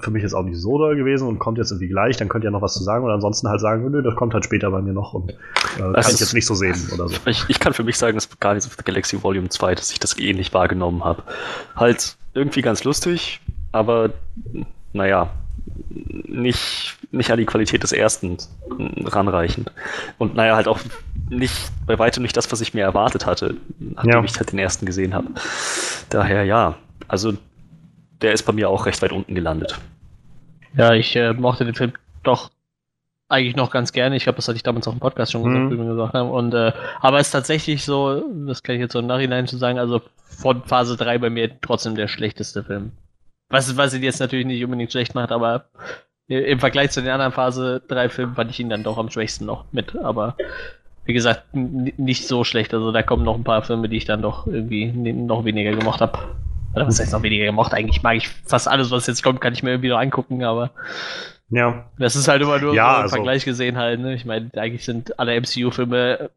für mich jetzt auch nicht so doll gewesen und kommt jetzt irgendwie gleich, dann könnt ihr noch was zu sagen, oder ansonsten halt sagen, nö, das kommt halt später bei mir noch und äh, kann ich jetzt nicht so sehen oder so. Ich, ich kann für mich sagen, dass Guardians of the Galaxy Volume 2, dass ich das ähnlich wahrgenommen habe. Halt irgendwie ganz lustig, aber naja, nicht, nicht an die Qualität des ersten ranreichend. Und naja, halt auch nicht, bei weitem nicht das, was ich mir erwartet hatte, nachdem ja. ich halt den ersten gesehen habe. Daher ja, also der ist bei mir auch recht weit unten gelandet. Ja, ich äh, mochte den Film doch eigentlich noch ganz gerne. Ich glaube, das hatte ich damals auch im Podcast schon gesagt, mhm. wie wir gesagt haben. Und, äh, aber es ist tatsächlich so, das kann ich jetzt so im Nachhinein zu sagen, also von Phase 3 bei mir trotzdem der schlechteste Film. Was, was ihn jetzt natürlich nicht unbedingt schlecht macht, aber im Vergleich zu den anderen Phase 3 Filmen fand ich ihn dann doch am schwächsten noch mit. Aber wie gesagt, nicht so schlecht. Also da kommen noch ein paar Filme, die ich dann doch irgendwie noch weniger gemocht habe. Oder was heißt noch weniger gemocht? Eigentlich mag ich fast alles, was jetzt kommt, kann ich mir irgendwie noch angucken, aber ja. Das ist halt immer nur ja, so im also, Vergleich gesehen halt, ne? Ich meine, eigentlich sind alle MCU-Filme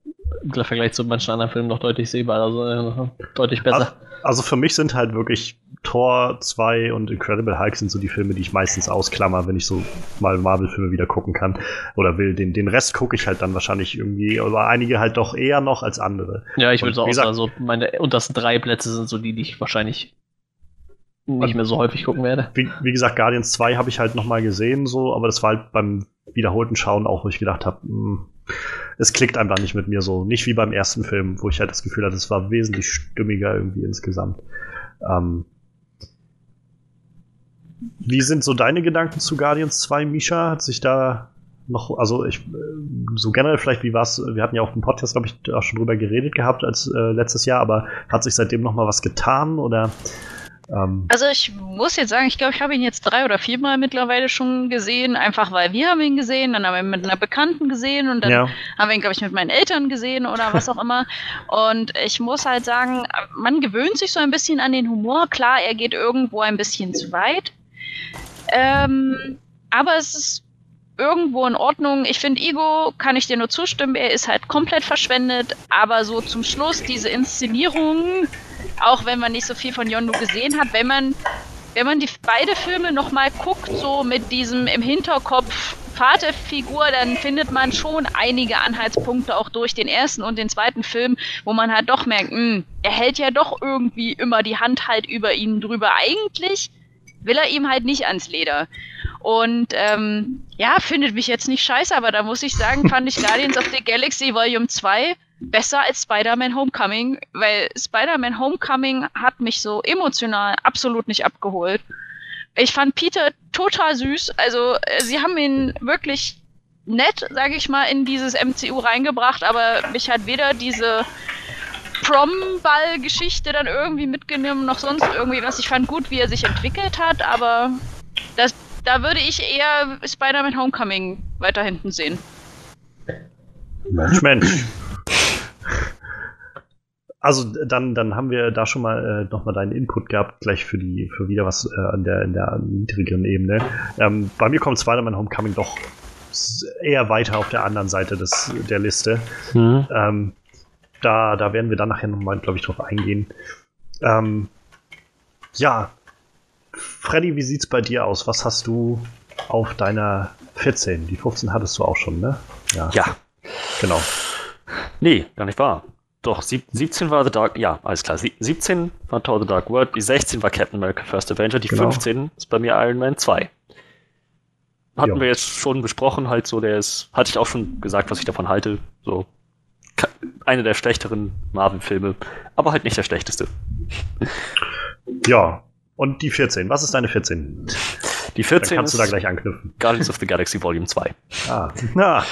im Vergleich zu manchen anderen Filmen noch deutlich sehbar, also äh, deutlich besser. Also für mich sind halt wirklich Thor 2 und Incredible Hulk sind so die Filme, die ich meistens ausklammer, wenn ich so mal Marvel-Filme wieder gucken kann oder will. Den, den Rest gucke ich halt dann wahrscheinlich irgendwie, aber einige halt doch eher noch als andere. Ja, ich würde auch sagen, so meine untersten drei Plätze sind so die, die ich wahrscheinlich nicht mehr so häufig gucken werde. Wie, wie gesagt, Guardians 2 habe ich halt noch mal gesehen, so, aber das war halt beim wiederholten Schauen auch, wo ich gedacht habe, hm, es klickt einfach nicht mit mir so. Nicht wie beim ersten Film, wo ich halt das Gefühl hatte, es war wesentlich stimmiger irgendwie insgesamt. Ähm, wie sind so deine Gedanken zu Guardians 2, Misha? Hat sich da noch, also ich, so generell vielleicht, wie war's? Wir hatten ja auch im Podcast, glaube ich, auch schon drüber geredet gehabt als äh, letztes Jahr, aber hat sich seitdem noch mal was getan oder ähm, also ich muss jetzt sagen, ich glaube, ich habe ihn jetzt drei oder viermal mittlerweile schon gesehen, einfach weil wir haben ihn gesehen, dann haben wir ihn mit einer Bekannten gesehen und dann ja. haben wir ihn, glaube ich, mit meinen Eltern gesehen oder was auch immer. Und ich muss halt sagen, man gewöhnt sich so ein bisschen an den Humor. Klar, er geht irgendwo ein bisschen zu weit. Ähm, aber es ist irgendwo in Ordnung. Ich finde, Igo kann ich dir nur zustimmen. Er ist halt komplett verschwendet. Aber so zum Schluss diese Inszenierung auch wenn man nicht so viel von Yondu gesehen hat, wenn man, wenn man die beide Filme nochmal guckt, so mit diesem im Hinterkopf Vaterfigur, dann findet man schon einige Anhaltspunkte auch durch den ersten und den zweiten Film, wo man halt doch merkt, mh, hm, er hält ja doch irgendwie immer die Hand halt über ihn drüber. Eigentlich will er ihm halt nicht ans Leder. Und ähm, ja, findet mich jetzt nicht scheiße, aber da muss ich sagen, fand ich Guardians of the Galaxy Volume 2 besser als Spider-Man Homecoming, weil Spider-Man Homecoming hat mich so emotional absolut nicht abgeholt. Ich fand Peter total süß. Also, äh, sie haben ihn wirklich nett, sage ich mal, in dieses MCU reingebracht, aber mich hat weder diese Prom-Ball-Geschichte dann irgendwie mitgenommen, noch sonst irgendwie was. Ich fand gut, wie er sich entwickelt hat, aber das, da würde ich eher Spider-Man Homecoming weiter hinten sehen. Mensch, Mensch. Also dann, dann haben wir da schon mal äh, nochmal deinen Input gehabt, gleich für die, für wieder was äh, an der, in der niedrigeren Ebene. Ähm, bei mir kommt Spider-Man Homecoming doch eher weiter auf der anderen Seite des, der Liste. Mhm. Ähm, da, da werden wir dann nachher nochmal, glaube ich, drauf eingehen. Ähm, ja, Freddy, wie sieht's bei dir aus? Was hast du auf deiner 14? Die 15 hattest du auch schon, ne? Ja. ja. Genau. Nee, gar nicht wahr. Doch, 17 war The Dark, ja, alles klar. 17 war Thor The Dark World, die 16 war Captain America First Avenger, die genau. 15 ist bei mir Iron Man 2. Hatten jo. wir jetzt schon besprochen, halt so, der ist, hatte ich auch schon gesagt, was ich davon halte. So, eine der schlechteren Marvel-Filme, aber halt nicht der schlechteste. Ja, und die 14, was ist deine 14? Die 14 Dann kannst du da gleich anknüpfen. Guardians of the Galaxy Volume 2. Ah. ah.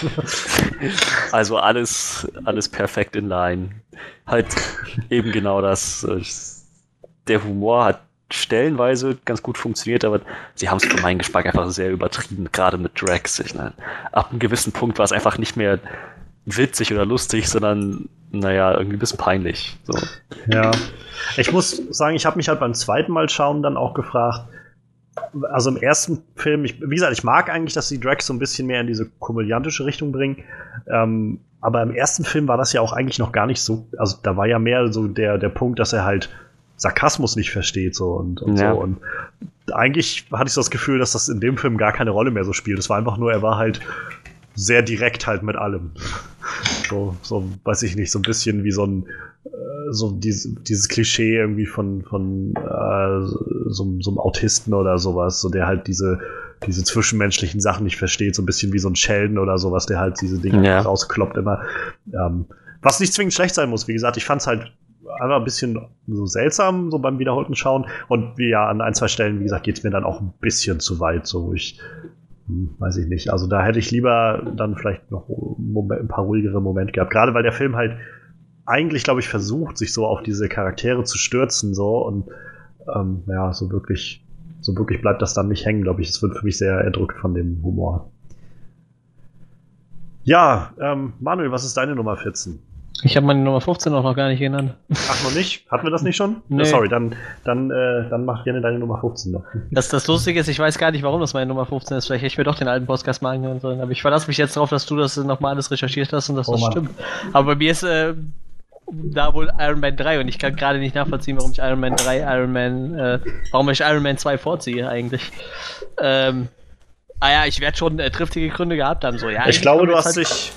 also alles, alles perfekt in line. Halt eben genau das. Äh, der Humor hat stellenweise ganz gut funktioniert, aber sie haben es für meinen Geschmack einfach sehr übertrieben, gerade mit Drax. Ich, ne, ab einem gewissen Punkt war es einfach nicht mehr witzig oder lustig, sondern naja, irgendwie ein bisschen peinlich. So. Ja. Ich muss sagen, ich habe mich halt beim zweiten Mal schauen dann auch gefragt, also im ersten Film, ich, wie gesagt, ich mag eigentlich, dass die Drags so ein bisschen mehr in diese komödiantische Richtung bringen. Ähm, aber im ersten Film war das ja auch eigentlich noch gar nicht so. Also da war ja mehr so der, der Punkt, dass er halt Sarkasmus nicht versteht so und, und ja. so. Und eigentlich hatte ich so das Gefühl, dass das in dem Film gar keine Rolle mehr so spielt. Es war einfach nur, er war halt sehr direkt halt mit allem. So, so weiß ich nicht, so ein bisschen wie so ein äh, so dieses, dieses Klischee irgendwie von, von äh, so, so einem Autisten oder sowas, so der halt diese, diese zwischenmenschlichen Sachen nicht versteht, so ein bisschen wie so ein Sheldon oder sowas, der halt diese Dinge ja. rauskloppt immer. Ähm, was nicht zwingend schlecht sein muss, wie gesagt, ich fand's halt einfach ein bisschen so seltsam, so beim wiederholten Schauen. Und wie ja, an ein, zwei Stellen, wie gesagt, geht's mir dann auch ein bisschen zu weit, so wo ich weiß ich nicht. Also da hätte ich lieber dann vielleicht noch ein paar ruhigere Momente gehabt. Gerade weil der Film halt eigentlich, glaube ich, versucht, sich so auf diese Charaktere zu stürzen, so und ähm, ja, so wirklich, so wirklich bleibt das dann nicht hängen, glaube ich. Es wird für mich sehr erdrückt von dem Humor. Ja, ähm, Manuel, was ist deine Nummer 14? Ich habe meine Nummer 15 auch noch gar nicht genannt. Ach, noch nicht? Hatten wir das nicht schon? Nee. Oh, sorry, dann, dann, äh, dann mach gerne deine Nummer 15 noch. Das, das Lustige ist, ich weiß gar nicht, warum das meine Nummer 15 ist. Vielleicht hätte ich mir doch den alten Podcast mal angehören sollen. Aber ich verlasse mich jetzt darauf, dass du das nochmal alles recherchiert hast und dass oh, das Mann. stimmt. Aber bei mir ist äh, da wohl Iron Man 3 und ich kann gerade nicht nachvollziehen, warum ich Iron Man 3, Iron Man, äh, warum ich Iron Man 2 vorziehe eigentlich. Ähm, ah ja, ich werde schon äh, triftige Gründe gehabt haben. So, ja, ich glaube, du hast halt dich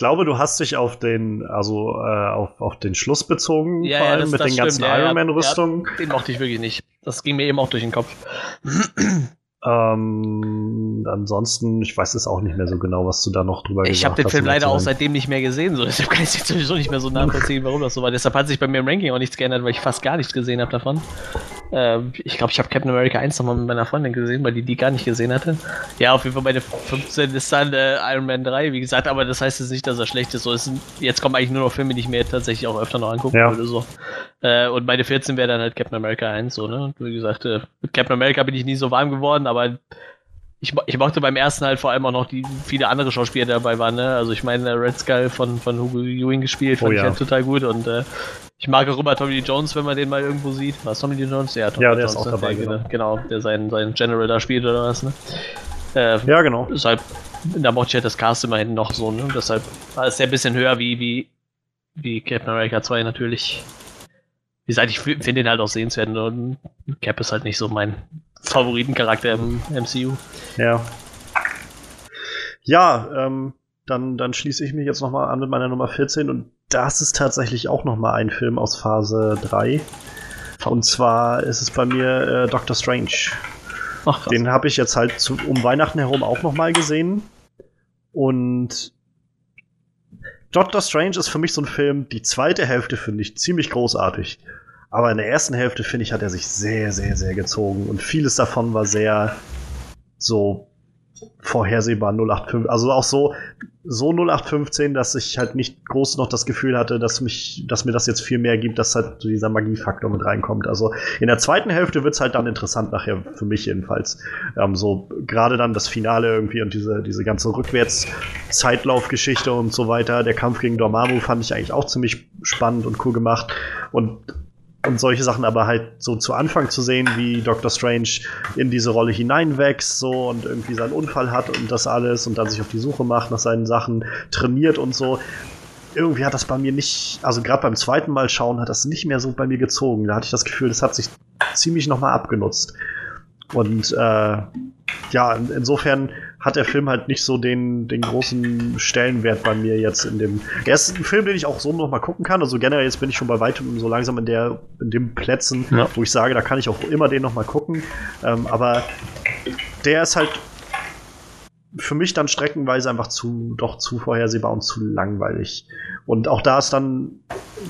glaube, du hast dich auf den, also äh, auf, auf den Schluss bezogen, ja, vor allem ja, das, mit das den ganzen ja, Iron Man-Rüstungen. den mochte ich wirklich nicht. Das ging mir eben auch durch den Kopf. Ähm, ansonsten, ich weiß es auch nicht mehr so genau, was du da noch drüber ich gesagt hast. Ich habe den Film leider auch seitdem nicht mehr gesehen, so deshalb kann ich jetzt sowieso nicht mehr so nachvollziehen, warum das so war. Deshalb hat sich bei mir im Ranking auch nichts geändert, weil ich fast gar nichts gesehen habe davon. Ähm, ich glaube, ich habe Captain America 1 nochmal mit meiner Freundin gesehen, weil die die gar nicht gesehen hatte. Ja, auf jeden Fall meine 15 ist dann äh, Iron Man 3, wie gesagt, aber das heißt jetzt nicht, dass er schlecht ist. So, ist jetzt kommen eigentlich nur noch Filme, die ich mir tatsächlich auch öfter noch angucken ja. würde. So. Äh, und meine 14 wäre dann halt Captain America 1, so, ne? Und wie gesagt, äh, mit Captain America bin ich nie so warm geworden, aber ich, ich mochte beim ersten halt vor allem auch noch die viele andere Schauspieler dabei waren, ne? Also ich meine, Red Skull von, von Hugo Ewing gespielt, fand oh, ja. ich halt total gut und äh, ich mag auch immer Tommy Jones, wenn man den mal irgendwo sieht. Was Tommy Jones? Ja, Tommy ja der Jones, ist auch dabei, der, genau. genau. der seinen, seinen General da spielt oder was, ne? Äh, ja, genau. Deshalb, da mochte ich halt das Cast immerhin noch so, ne? Deshalb war es ja ein bisschen höher wie, wie, wie Captain America 2 natürlich. Wie gesagt, ich finde den halt auch sehenswert und Cap ist halt nicht so mein Favoritencharakter im MCU. Ja. Ja, ähm, dann, dann schließe ich mich jetzt nochmal an mit meiner Nummer 14 und das ist tatsächlich auch nochmal ein Film aus Phase 3. Und zwar ist es bei mir äh, Doctor Strange. Ach, Den habe ich jetzt halt zu, um Weihnachten herum auch nochmal gesehen. Und Doctor Strange ist für mich so ein Film, die zweite Hälfte finde ich ziemlich großartig. Aber in der ersten Hälfte, finde ich, hat er sich sehr, sehr, sehr gezogen. Und vieles davon war sehr so vorhersehbar 0815. Also auch so, so 0815, dass ich halt nicht groß noch das Gefühl hatte, dass mich, dass mir das jetzt viel mehr gibt, dass halt dieser Magiefaktor mit reinkommt. Also in der zweiten Hälfte wird's halt dann interessant nachher, für mich jedenfalls. Ähm, so gerade dann das Finale irgendwie und diese, diese ganze Rückwärts-Zeitlaufgeschichte und so weiter. Der Kampf gegen Dormammu fand ich eigentlich auch ziemlich spannend und cool gemacht. Und und solche Sachen aber halt so zu Anfang zu sehen, wie Doctor Strange in diese Rolle hineinwächst so und irgendwie seinen Unfall hat und das alles und dann sich auf die Suche macht nach seinen Sachen, trainiert und so. Irgendwie hat das bei mir nicht, also gerade beim zweiten Mal schauen hat das nicht mehr so bei mir gezogen. Da hatte ich das Gefühl, das hat sich ziemlich nochmal abgenutzt. Und äh, ja, insofern hat der Film halt nicht so den, den großen Stellenwert bei mir jetzt in dem. Er ist ein Film, den ich auch so noch mal gucken kann. Also generell jetzt bin ich schon bei weitem so langsam in der in den Plätzen, ja. wo ich sage, da kann ich auch immer den noch mal gucken. Ähm, aber der ist halt für mich dann streckenweise einfach zu, doch zu vorhersehbar und zu langweilig. Und auch da ist dann,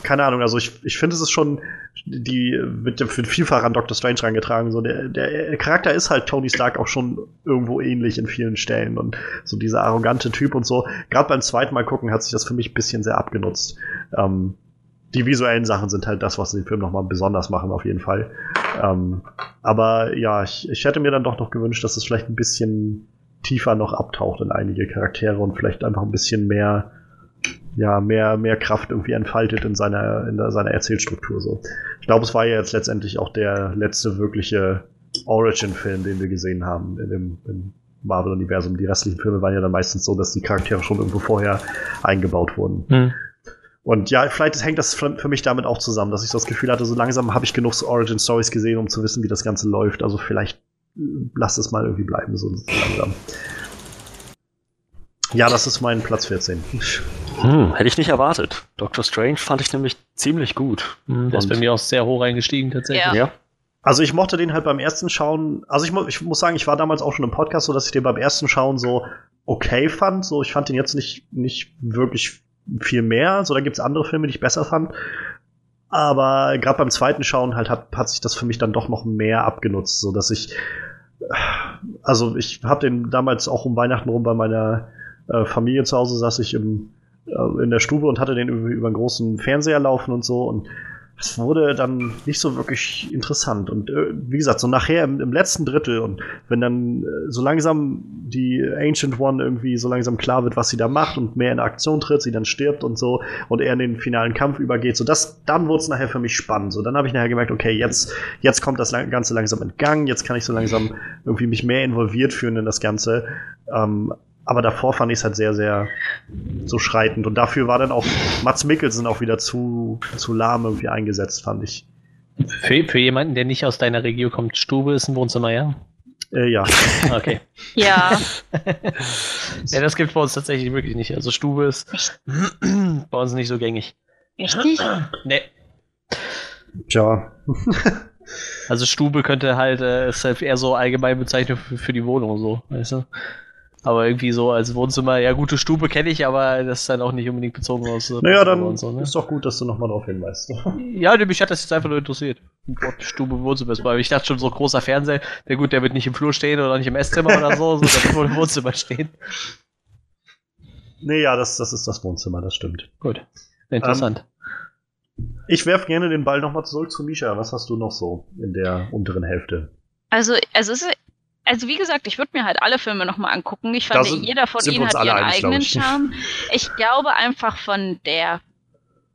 keine Ahnung, also ich, ich finde, es ist schon, die wird vielfach an Doctor Strange reingetragen. So, der, der Charakter ist halt Tony Stark auch schon irgendwo ähnlich in vielen Stellen und so dieser arrogante Typ und so. Gerade beim zweiten Mal gucken hat sich das für mich ein bisschen sehr abgenutzt. Ähm, die visuellen Sachen sind halt das, was den Film nochmal besonders machen, auf jeden Fall. Ähm, aber ja, ich, ich hätte mir dann doch noch gewünscht, dass es vielleicht ein bisschen tiefer noch abtaucht in einige Charaktere und vielleicht einfach ein bisschen mehr, ja, mehr, mehr Kraft irgendwie entfaltet in seiner, in der, seiner Erzählstruktur so. Ich glaube, es war ja jetzt letztendlich auch der letzte wirkliche Origin-Film, den wir gesehen haben in dem, im Marvel-Universum. Die restlichen Filme waren ja dann meistens so, dass die Charaktere schon irgendwo vorher eingebaut wurden. Mhm. Und ja, vielleicht hängt das für mich damit auch zusammen, dass ich so das Gefühl hatte, so langsam habe ich genug Origin Stories gesehen, um zu wissen, wie das Ganze läuft. Also vielleicht lass es mal irgendwie bleiben, so langsam. Ja, das ist mein Platz 14. Hm, hätte ich nicht erwartet. Doctor Strange fand ich nämlich ziemlich gut. Hm, der ist bei mir auch sehr hoch eingestiegen tatsächlich. Ja. ja. Also ich mochte den halt beim ersten Schauen, also ich, mu ich, muss sagen, ich war damals auch schon im Podcast so, dass ich den beim ersten Schauen so okay fand. So, ich fand den jetzt nicht, nicht wirklich viel mehr. So, da gibt's andere Filme, die ich besser fand. Aber gerade beim zweiten Schauen halt hat, hat sich das für mich dann doch noch mehr abgenutzt, so dass ich also ich habe den damals auch um Weihnachten rum bei meiner äh, Familie zu Hause saß ich im, äh, in der Stube und hatte den über, über einen großen Fernseher laufen und so und es wurde dann nicht so wirklich interessant. Und äh, wie gesagt, so nachher im, im, letzten Drittel und wenn dann äh, so langsam die Ancient One irgendwie so langsam klar wird, was sie da macht und mehr in Aktion tritt, sie dann stirbt und so und er in den finalen Kampf übergeht, so das, dann wurde es nachher für mich spannend. So dann habe ich nachher gemerkt, okay, jetzt, jetzt kommt das Ganze langsam in Gang, jetzt kann ich so langsam irgendwie mich mehr involviert fühlen in das Ganze. Ähm, aber davor fand ich es halt sehr, sehr so schreitend. Und dafür war dann auch Mats Mikkelsen auch wieder zu, zu lahm irgendwie eingesetzt, fand ich. Für, für jemanden, der nicht aus deiner Region kommt, Stube ist ein Wohnzimmer, ja? Äh, ja. Okay. ja. ja, das gibt bei uns tatsächlich wirklich nicht. Also Stube ist bei uns nicht so gängig. Richtig? nee. Tja. also Stube könnte halt, äh, ist halt eher so allgemein Bezeichnung für, für die Wohnung so, weißt du? Aber irgendwie so als Wohnzimmer, ja, gute Stube kenne ich, aber das ist dann auch nicht unbedingt bezogen aus. Äh, naja, dann so, ne? ist doch gut, dass du nochmal darauf hinweist. ja, mich hat das jetzt einfach nur interessiert. Stube, Wohnzimmer ist. Ich dachte schon, so großer Fernseher, der gut, der wird nicht im Flur stehen oder nicht im Esszimmer oder so, so der wird wohl im Wohnzimmer stehen. Nee, ja, das, das ist das Wohnzimmer, das stimmt. Gut. Interessant. Ähm, ich werfe gerne den Ball nochmal zurück zu Misha. Was hast du noch so in der unteren Hälfte? Also, also es ist also wie gesagt, ich würde mir halt alle Filme nochmal angucken. Ich fand, sind, jeder von ihnen hat ihren einig, eigenen ich. Charme. Ich glaube einfach von der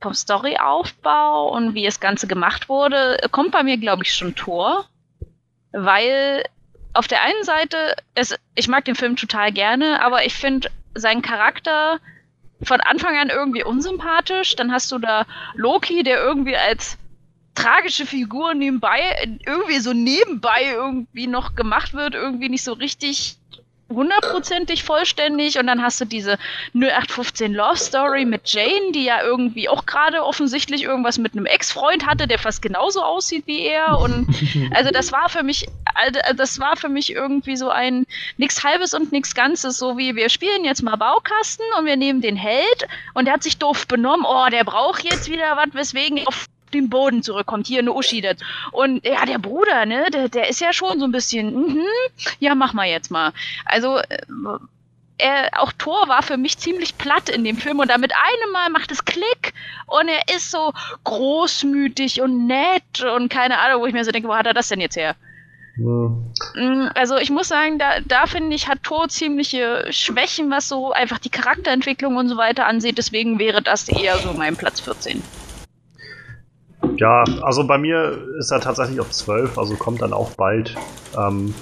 vom Storyaufbau und wie das Ganze gemacht wurde, kommt bei mir, glaube ich, schon Tor. Weil auf der einen Seite, es, ich mag den Film total gerne, aber ich finde seinen Charakter von Anfang an irgendwie unsympathisch. Dann hast du da Loki, der irgendwie als tragische Figur nebenbei, irgendwie so nebenbei irgendwie noch gemacht wird, irgendwie nicht so richtig hundertprozentig vollständig. Und dann hast du diese 0815 Love Story mit Jane, die ja irgendwie auch gerade offensichtlich irgendwas mit einem Ex-Freund hatte, der fast genauso aussieht wie er. Und also das war für mich also das war für mich irgendwie so ein nix halbes und nix ganzes, so wie wir spielen jetzt mal Baukasten und wir nehmen den Held und der hat sich doof benommen, oh, der braucht jetzt wieder was, weswegen auf den Boden zurückkommt. Hier eine Uschi. Das. Und ja, der Bruder, ne, der, der ist ja schon so ein bisschen, mhm, ja, mach mal jetzt mal. Also, äh, er, auch Thor war für mich ziemlich platt in dem Film und damit einem Mal macht es Klick und er ist so großmütig und nett und keine Ahnung, wo ich mir so denke, wo hat er das denn jetzt her? Hm. Also ich muss sagen, da, da finde ich, hat Thor ziemliche Schwächen, was so einfach die Charakterentwicklung und so weiter ansieht. Deswegen wäre das eher so mein Platz 14. Ja, also bei mir ist er tatsächlich auf 12, also kommt dann auch bald. Ähm,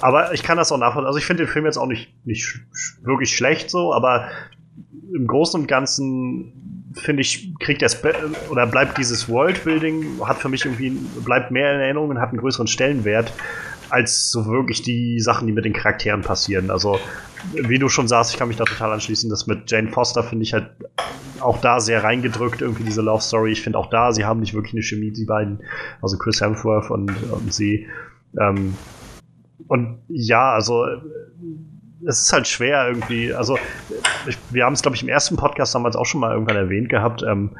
aber ich kann das auch nachvollziehen. Also ich finde den Film jetzt auch nicht, nicht wirklich schlecht so, aber im Großen und Ganzen finde ich, kriegt er oder bleibt dieses Worldbuilding, hat für mich irgendwie, bleibt mehr in Erinnerung und hat einen größeren Stellenwert als so wirklich die Sachen, die mit den Charakteren passieren. Also, wie du schon sagst, ich kann mich da total anschließen, das mit Jane Foster finde ich halt auch da sehr reingedrückt, irgendwie diese Love Story. Ich finde auch da, sie haben nicht wirklich eine Chemie, die beiden, also Chris Hemsworth und, und sie. Ähm, und ja, also es ist halt schwer irgendwie. Also ich, wir haben es, glaube ich, im ersten Podcast damals auch schon mal irgendwann erwähnt gehabt. Ähm,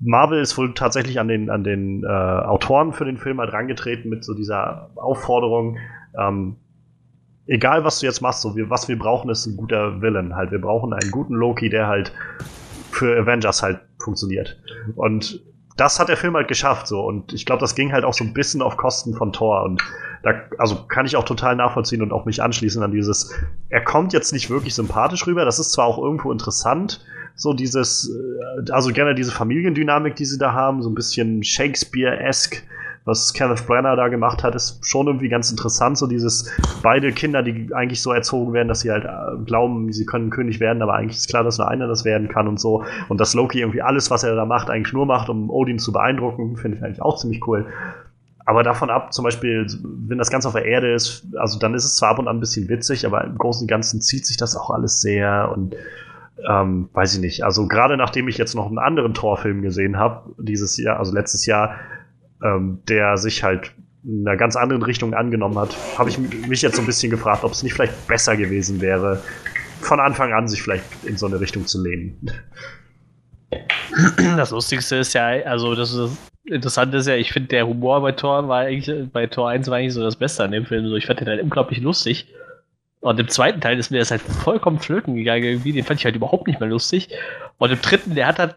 Marvel ist wohl tatsächlich an den, an den äh, Autoren für den Film halt rangetreten mit so dieser Aufforderung, ähm, egal was du jetzt machst, so wir, was wir brauchen, ist ein guter Villain. Halt, wir brauchen einen guten Loki, der halt für Avengers halt funktioniert. Und das hat der Film halt geschafft, so. Und ich glaube, das ging halt auch so ein bisschen auf Kosten von Thor. Und da, also kann ich auch total nachvollziehen und auch mich anschließen an dieses, er kommt jetzt nicht wirklich sympathisch rüber. Das ist zwar auch irgendwo interessant, so dieses, äh, also gerne diese Familiendynamik, die sie da haben, so ein bisschen Shakespeare-esque was Kenneth Branagh da gemacht hat, ist schon irgendwie ganz interessant. So dieses beide Kinder, die eigentlich so erzogen werden, dass sie halt äh, glauben, sie können König werden, aber eigentlich ist klar, dass nur einer das werden kann und so. Und dass Loki irgendwie alles, was er da macht, eigentlich nur macht, um Odin zu beeindrucken, finde ich eigentlich auch ziemlich cool. Aber davon ab, zum Beispiel, wenn das Ganze auf der Erde ist, also dann ist es zwar ab und an ein bisschen witzig, aber im Großen und Ganzen zieht sich das auch alles sehr und ähm, weiß ich nicht. Also gerade nachdem ich jetzt noch einen anderen Torfilm gesehen habe, dieses Jahr, also letztes Jahr, ähm, der sich halt in einer ganz anderen Richtung angenommen hat, habe ich mich jetzt so ein bisschen gefragt, ob es nicht vielleicht besser gewesen wäre, von Anfang an sich vielleicht in so eine Richtung zu lehnen. Das Lustigste ist ja, also das ist Interessante ist ja, ich finde der Humor bei Tor war eigentlich, bei Tor 1 war eigentlich so das Beste an dem Film. So, ich fand den halt unglaublich lustig. Und im zweiten Teil ist mir das halt vollkommen flöten gegangen irgendwie. Den fand ich halt überhaupt nicht mehr lustig. Und im dritten, der hat halt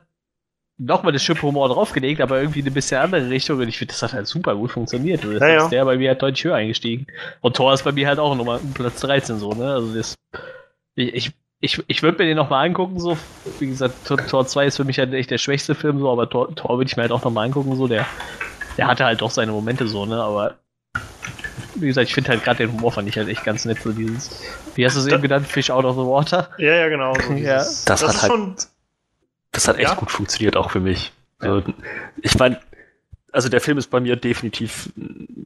nochmal das Schiff Humor draufgelegt, aber irgendwie eine bisschen andere Richtung. Und ich finde, das hat halt super gut funktioniert. Und das ja, ja. ist der bei mir halt deutlich höher eingestiegen. Und Tor ist bei mir halt auch nochmal Platz 13 so, ne? Also das, ich, ich, ich, ich würde mir den nochmal angucken, so. Wie gesagt, Tor, Tor 2 ist für mich halt echt der schwächste Film, so, aber Tor, Tor würde ich mir halt auch nochmal angucken, so. Der, der hatte halt doch seine Momente so, ne? Aber wie gesagt, ich finde halt gerade den Humor fand ich halt echt ganz nett, so dieses, wie hast du es eben genannt, Fish out of the water? Ja, ja, genau. So ja. Das, das, hat halt schon das hat echt ja? gut funktioniert, auch für mich. Also, ich meine, also der Film ist bei mir definitiv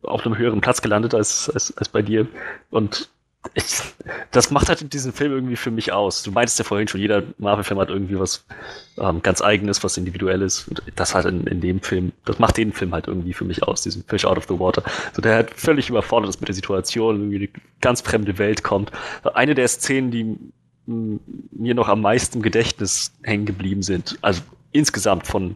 auf einem höheren Platz gelandet als, als, als bei dir. Und das macht halt diesen Film irgendwie für mich aus. Du meinst ja vorhin schon, jeder Marvel-Film hat irgendwie was ähm, ganz eigenes, was individuelles. Und das halt in, in dem Film, das macht den Film halt irgendwie für mich aus, diesen Fish out of the water. So der halt völlig überfordert ist mit der Situation, irgendwie eine ganz fremde Welt kommt. Eine der Szenen, die mir noch am meisten im Gedächtnis hängen geblieben sind, also insgesamt von,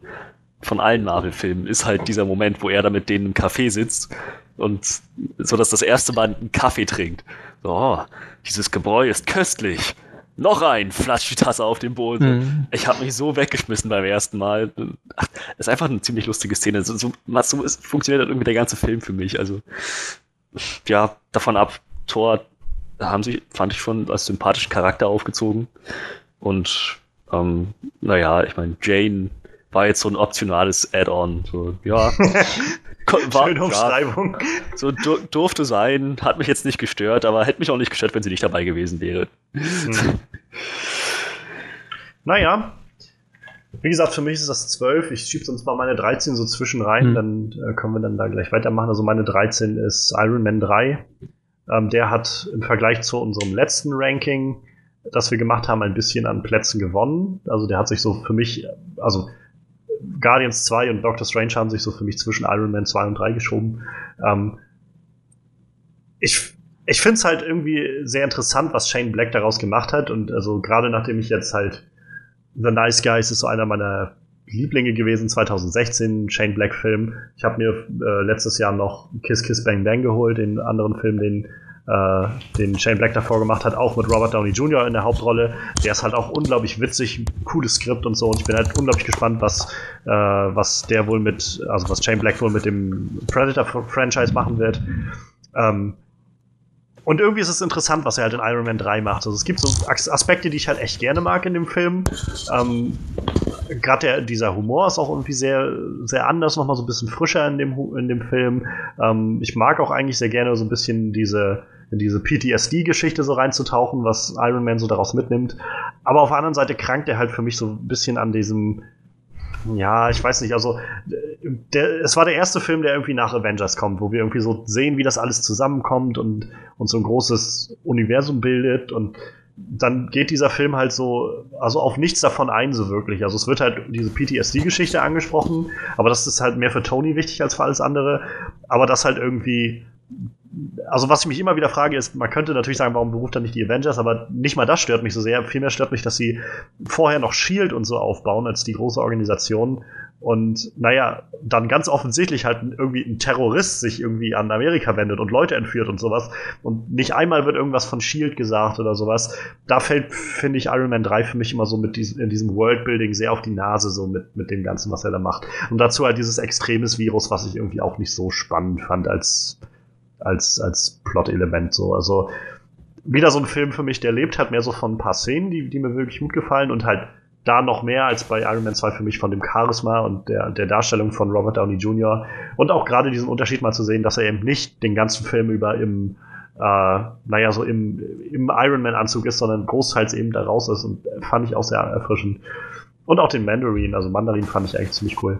von allen Marvel-Filmen, ist halt dieser Moment, wo er da mit denen im Café sitzt und so, dass das erste Mal einen Kaffee trinkt. Oh, dieses Gebräu ist köstlich. Noch ein, flatscht die Tasse auf den Boden. Mhm. Ich habe mich so weggeschmissen beim ersten Mal. Ach, ist einfach eine ziemlich lustige Szene. So, so, so ist, funktioniert irgendwie der ganze Film für mich. Also, ja, davon ab, Thor haben sie, fand ich schon, als sympathischen Charakter aufgezogen. Und ähm, naja, ich meine, Jane war jetzt so ein optionales Add-on. So, ja. war, Schöne Umschreibung. Ja, so du, durfte sein, hat mich jetzt nicht gestört, aber hätte mich auch nicht gestört, wenn sie nicht dabei gewesen wäre. Hm. naja. Wie gesagt, für mich ist das 12. Ich schiebe sonst mal meine 13 so zwischen rein, hm. dann äh, können wir dann da gleich weitermachen. Also meine 13 ist Iron Man 3. Ähm, der hat im Vergleich zu unserem letzten Ranking, das wir gemacht haben, ein bisschen an Plätzen gewonnen. Also der hat sich so für mich, also Guardians 2 und Doctor Strange haben sich so für mich zwischen Iron Man 2 und 3 geschoben. Ähm, ich ich finde es halt irgendwie sehr interessant, was Shane Black daraus gemacht hat. Und also gerade nachdem ich jetzt halt The Nice Guys ist so einer meiner Lieblinge gewesen 2016, Shane Black Film. Ich habe mir äh, letztes Jahr noch Kiss Kiss Bang Bang geholt, den anderen Film, den den Shane Black davor gemacht hat, auch mit Robert Downey Jr. in der Hauptrolle. Der ist halt auch unglaublich witzig, cooles Skript und so. Und ich bin halt unglaublich gespannt, was, äh, was der wohl mit, also was Shane Black wohl mit dem Predator-Franchise machen wird. Ähm, und irgendwie ist es interessant, was er halt in Iron Man 3 macht. Also es gibt so Aspekte, die ich halt echt gerne mag in dem Film. Ähm, Gerade dieser Humor ist auch irgendwie sehr, sehr anders, nochmal so ein bisschen frischer in dem, in dem Film. Ähm, ich mag auch eigentlich sehr gerne so ein bisschen diese, in diese PTSD-Geschichte so reinzutauchen, was Iron Man so daraus mitnimmt. Aber auf der anderen Seite krankt er halt für mich so ein bisschen an diesem, ja, ich weiß nicht, also der, es war der erste Film, der irgendwie nach Avengers kommt, wo wir irgendwie so sehen, wie das alles zusammenkommt und, und so ein großes Universum bildet und dann geht dieser Film halt so, also auf nichts davon ein, so wirklich. Also es wird halt diese PTSD-Geschichte angesprochen, aber das ist halt mehr für Tony wichtig als für alles andere. Aber das halt irgendwie also was ich mich immer wieder frage, ist, man könnte natürlich sagen, warum beruft er nicht die Avengers, aber nicht mal das stört mich so sehr. Vielmehr stört mich, dass sie vorher noch Shield und so aufbauen als die große Organisation. Und naja, dann ganz offensichtlich halt irgendwie ein Terrorist sich irgendwie an Amerika wendet und Leute entführt und sowas. Und nicht einmal wird irgendwas von Shield gesagt oder sowas. Da fällt, finde ich, Iron Man 3 für mich immer so mit diesem, in diesem Worldbuilding sehr auf die Nase, so mit, mit dem Ganzen, was er da macht. Und dazu halt dieses extremes Virus, was ich irgendwie auch nicht so spannend fand als, als, als Plot-Element so. Also wieder so ein Film für mich, der lebt halt mehr so von ein paar Szenen, die, die mir wirklich gut gefallen und halt da noch mehr als bei Iron Man 2 für mich von dem Charisma und der, der Darstellung von Robert Downey Jr. Und auch gerade diesen Unterschied mal zu sehen, dass er eben nicht den ganzen Film über im, äh, naja, so im, im Iron Man-Anzug ist, sondern großteils eben da raus ist und fand ich auch sehr erfrischend. Und auch den Mandarin, also Mandarin fand ich eigentlich ziemlich cool.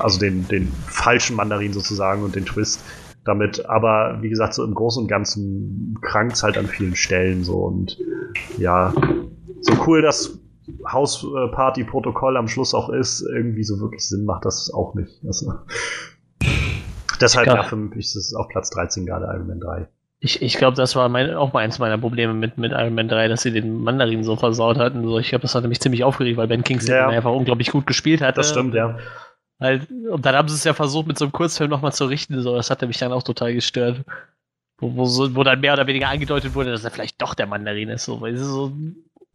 Also den, den falschen Mandarin sozusagen und den Twist damit. Aber wie gesagt, so im Großen und Ganzen krankt halt an vielen Stellen so und ja, so cool das Hausparty-Protokoll am Schluss auch ist, irgendwie so wirklich Sinn macht das auch nicht. Also, deshalb, ja, für mich ist es auf Platz 13 gerade Iron Man 3. Ich, ich glaube, das war mein, auch mal eins meiner Probleme mit, mit Iron Man 3, dass sie den Mandarin so versaut hatten. So, ich glaube, das hat mich ziemlich aufgeregt, weil Ben Kingsley ja. einfach unglaublich gut gespielt hat. Das stimmt, ja. Halt, und dann haben sie es ja versucht, mit so einem Kurzfilm nochmal zu richten. So, das hatte mich dann auch total gestört. Wo, wo, so, wo dann mehr oder weniger angedeutet wurde, dass er vielleicht doch der Mandarin ist. So, weil es so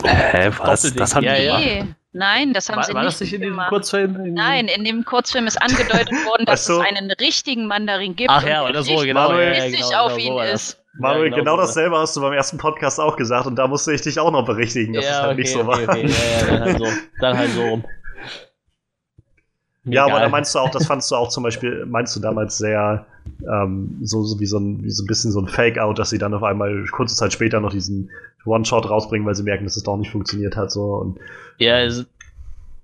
Hä, was? Das haben ja, die gemacht. Nee. Nein, das haben war, sie war nicht. War das nicht in diesem Kurzfilm? Nein, in dem Kurzfilm ist angedeutet worden, dass so. es einen richtigen Mandarin gibt. Ach ja, oder so, genau. Manuel, ja, genau, genau, auf ihn so ist. Manuel, ja, genau, genau dasselbe hast du beim ersten Podcast auch gesagt und da musste ich dich auch noch berichtigen, dass ja, es halt okay, nicht so war. Okay, okay. Ja, ja, dann halt so, dann halt so rum. Ja, aber da meinst du auch, das fandst du auch zum Beispiel, meinst du damals sehr ähm, so, so, wie so ein, wie so ein bisschen so ein Fake-out, dass sie dann auf einmal kurze Zeit später noch diesen One-Shot rausbringen, weil sie merken, dass es doch nicht funktioniert hat. So. Und, ja, also,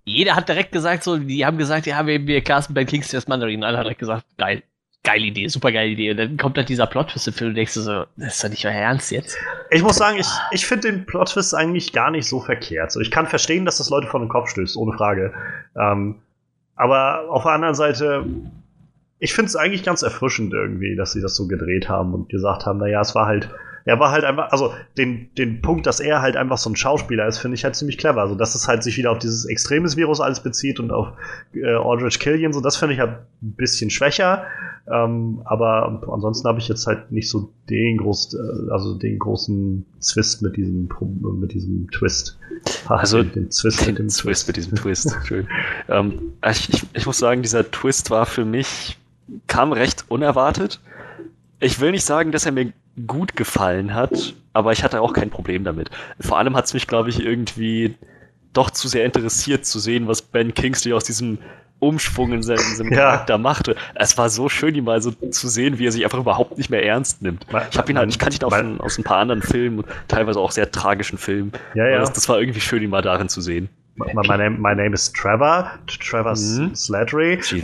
jeder hat direkt gesagt, so, die haben gesagt, ja, wir, wir casten Ben Kingsley als Mandarin. Alle haben direkt gesagt, geil, geile Idee, super geile Idee. Und dann kommt halt dieser Plot-Twist im Film und denkst du so, das ist doch nicht euer Ernst jetzt. Ich muss sagen, ich, ich finde den Plot-Twist eigentlich gar nicht so verkehrt. So, ich kann verstehen, dass das Leute vor den Kopf stößt, ohne Frage. Ähm, aber auf der anderen Seite, ich finde es eigentlich ganz erfrischend irgendwie, dass sie das so gedreht haben und gesagt haben, naja, es war halt, er war halt einfach, also den, den Punkt, dass er halt einfach so ein Schauspieler ist, finde ich halt ziemlich clever. Also, dass es halt sich wieder auf dieses extremes Virus alles bezieht und auf äh, Aldrich Killian, so das finde ich halt ein bisschen schwächer. Ähm, aber ansonsten habe ich jetzt halt nicht so den groß, äh, also den großen Zwist mit diesem mit diesem Twist. Also den, Twist den mit dem Twist, mit diesem Twist. Schön. ähm, ich, ich, ich muss sagen, dieser Twist war für mich kam recht unerwartet. Ich will nicht sagen, dass er mir gut gefallen hat, aber ich hatte auch kein Problem damit. Vor allem hat es mich, glaube ich, irgendwie doch zu sehr interessiert zu sehen, was Ben Kingsley aus diesem Umschwung in seinem, in seinem ja. Charakter machte. Es war so schön, ihn mal so zu sehen, wie er sich einfach überhaupt nicht mehr ernst nimmt. Ich habe ihn halt, ich kannte ihn aus, ein, aus ein paar anderen Filmen, teilweise auch sehr tragischen Filmen. Ja, ja. Das, das, war irgendwie schön, ihn mal darin zu sehen. My, my, name, my name is Trevor, Trevor mhm. Slattery. The,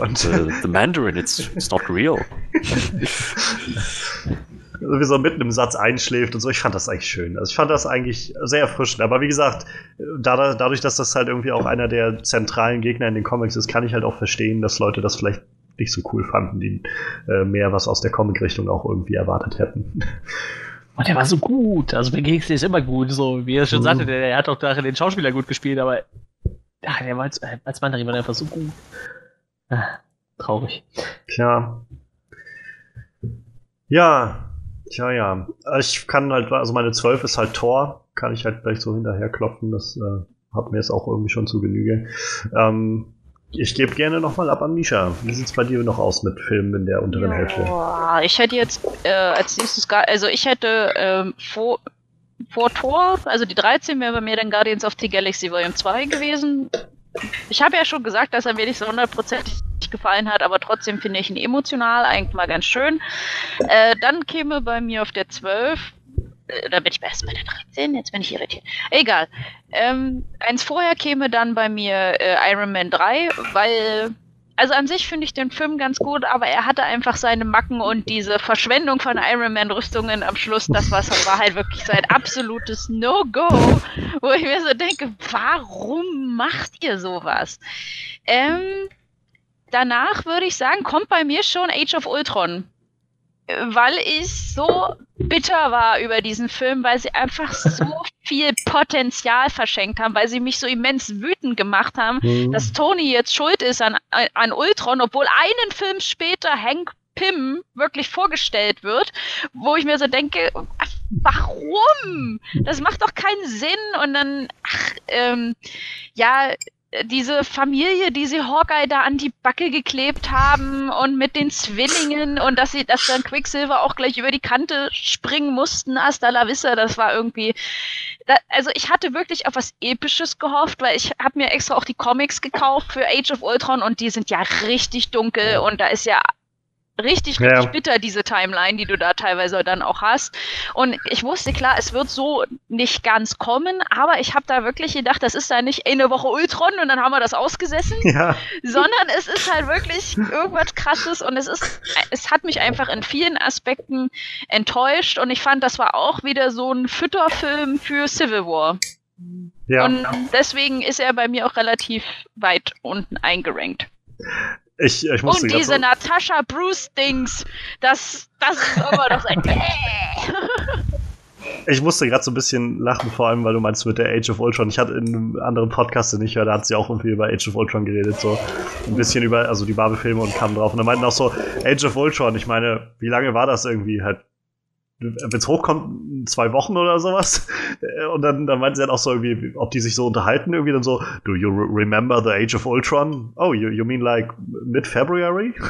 the Mandarin, it's, it's not real. sowieso mitten im Satz einschläft und so. Ich fand das eigentlich schön. Also ich fand das eigentlich sehr erfrischend. Aber wie gesagt, da, dadurch, dass das halt irgendwie auch einer der zentralen Gegner in den Comics ist, kann ich halt auch verstehen, dass Leute das vielleicht nicht so cool fanden, die äh, mehr was aus der Comic-Richtung auch irgendwie erwartet hätten. Und der war so gut. Also Kingsley ist immer gut. So wie er schon mhm. sagte, der, der hat auch darin den Schauspieler gut gespielt, aber ja, der war als, als Mandarin war einfach so gut. Ah, traurig. Tja. Ja, tja, ja. Ich kann halt, also meine 12 ist halt Tor, kann ich halt gleich so hinterher klopfen, das äh, hat mir jetzt auch irgendwie schon zu Genüge. Ähm, ich gebe gerne nochmal ab an Misha. Wie sieht es bei dir noch aus mit Filmen in der unteren Ja, Hälfte? Ich hätte jetzt äh, als nächstes, gar, also ich hätte ähm, vor, vor Tor, also die 13 wäre bei mir dann Guardians of the Galaxy Volume 2 gewesen. Ich habe ja schon gesagt, dass er mir nicht so hundertprozentig gefallen hat, aber trotzdem finde ich ihn emotional eigentlich mal ganz schön. Äh, dann käme bei mir auf der 12, äh, da bin ich erst bei der 13, jetzt bin ich irritiert. Egal. Ähm, eins vorher käme dann bei mir äh, Iron Man 3, weil also an sich finde ich den Film ganz gut, aber er hatte einfach seine Macken und diese Verschwendung von Iron Man Rüstungen am Schluss, das war, war halt wirklich sein absolutes No-Go, wo ich mir so denke, warum macht ihr sowas? Ähm, danach würde ich sagen, kommt bei mir schon Age of Ultron. Weil ich so bitter war über diesen Film, weil sie einfach so viel Potenzial verschenkt haben, weil sie mich so immens wütend gemacht haben, Hm. dass Tony jetzt schuld ist an, an Ultron, obwohl einen Film später Hank Pym wirklich vorgestellt wird, wo ich mir so denke, ach, warum? Das macht doch keinen Sinn. Und dann, ach, ähm, ja, diese Familie, die sie Hawkeye da an die Backe geklebt haben und mit den Zwillingen und dass sie, dass dann Quicksilver auch gleich über die Kante springen mussten, hasta la vista, das war irgendwie, da, also ich hatte wirklich auf was Episches gehofft, weil ich habe mir extra auch die Comics gekauft für Age of Ultron und die sind ja richtig dunkel und da ist ja richtig, Ja. richtig bitter, diese Timeline, die du da teilweise dann auch hast. Und ich wusste klar, es wird so nicht ganz kommen, aber ich habe da wirklich gedacht, das ist da nicht eine Woche Ultron und dann haben wir das ausgesessen, Ja, sondern es ist halt wirklich irgendwas krasses und es ist, es hat mich einfach in vielen Aspekten enttäuscht und ich fand, das war auch wieder so ein Fütterfilm für Civil War. ja. Und deswegen ist er bei mir auch relativ weit unten eingerankt. Ich, ich musste Und diese so, Natascha Bruce-Dings, das, das ist immer noch ein. ich musste gerade so ein bisschen lachen, vor allem, weil du meinst mit der Age of Ultron. Ich hatte in einem anderen Podcast, den ich höre, da hat sie auch irgendwie über Age of Ultron geredet, so ein bisschen über, also die Marvel-Filme und kam drauf. Und dann meinten auch so, Age of Ultron, ich meine, wie lange war das irgendwie? Halt, wenn es hochkommt, zwei Wochen oder sowas. Und dann, dann meinten sie halt auch so irgendwie, ob die sich so unterhalten, irgendwie dann so, do you re remember the Age of Ultron? Oh, you, you mean like mid-February?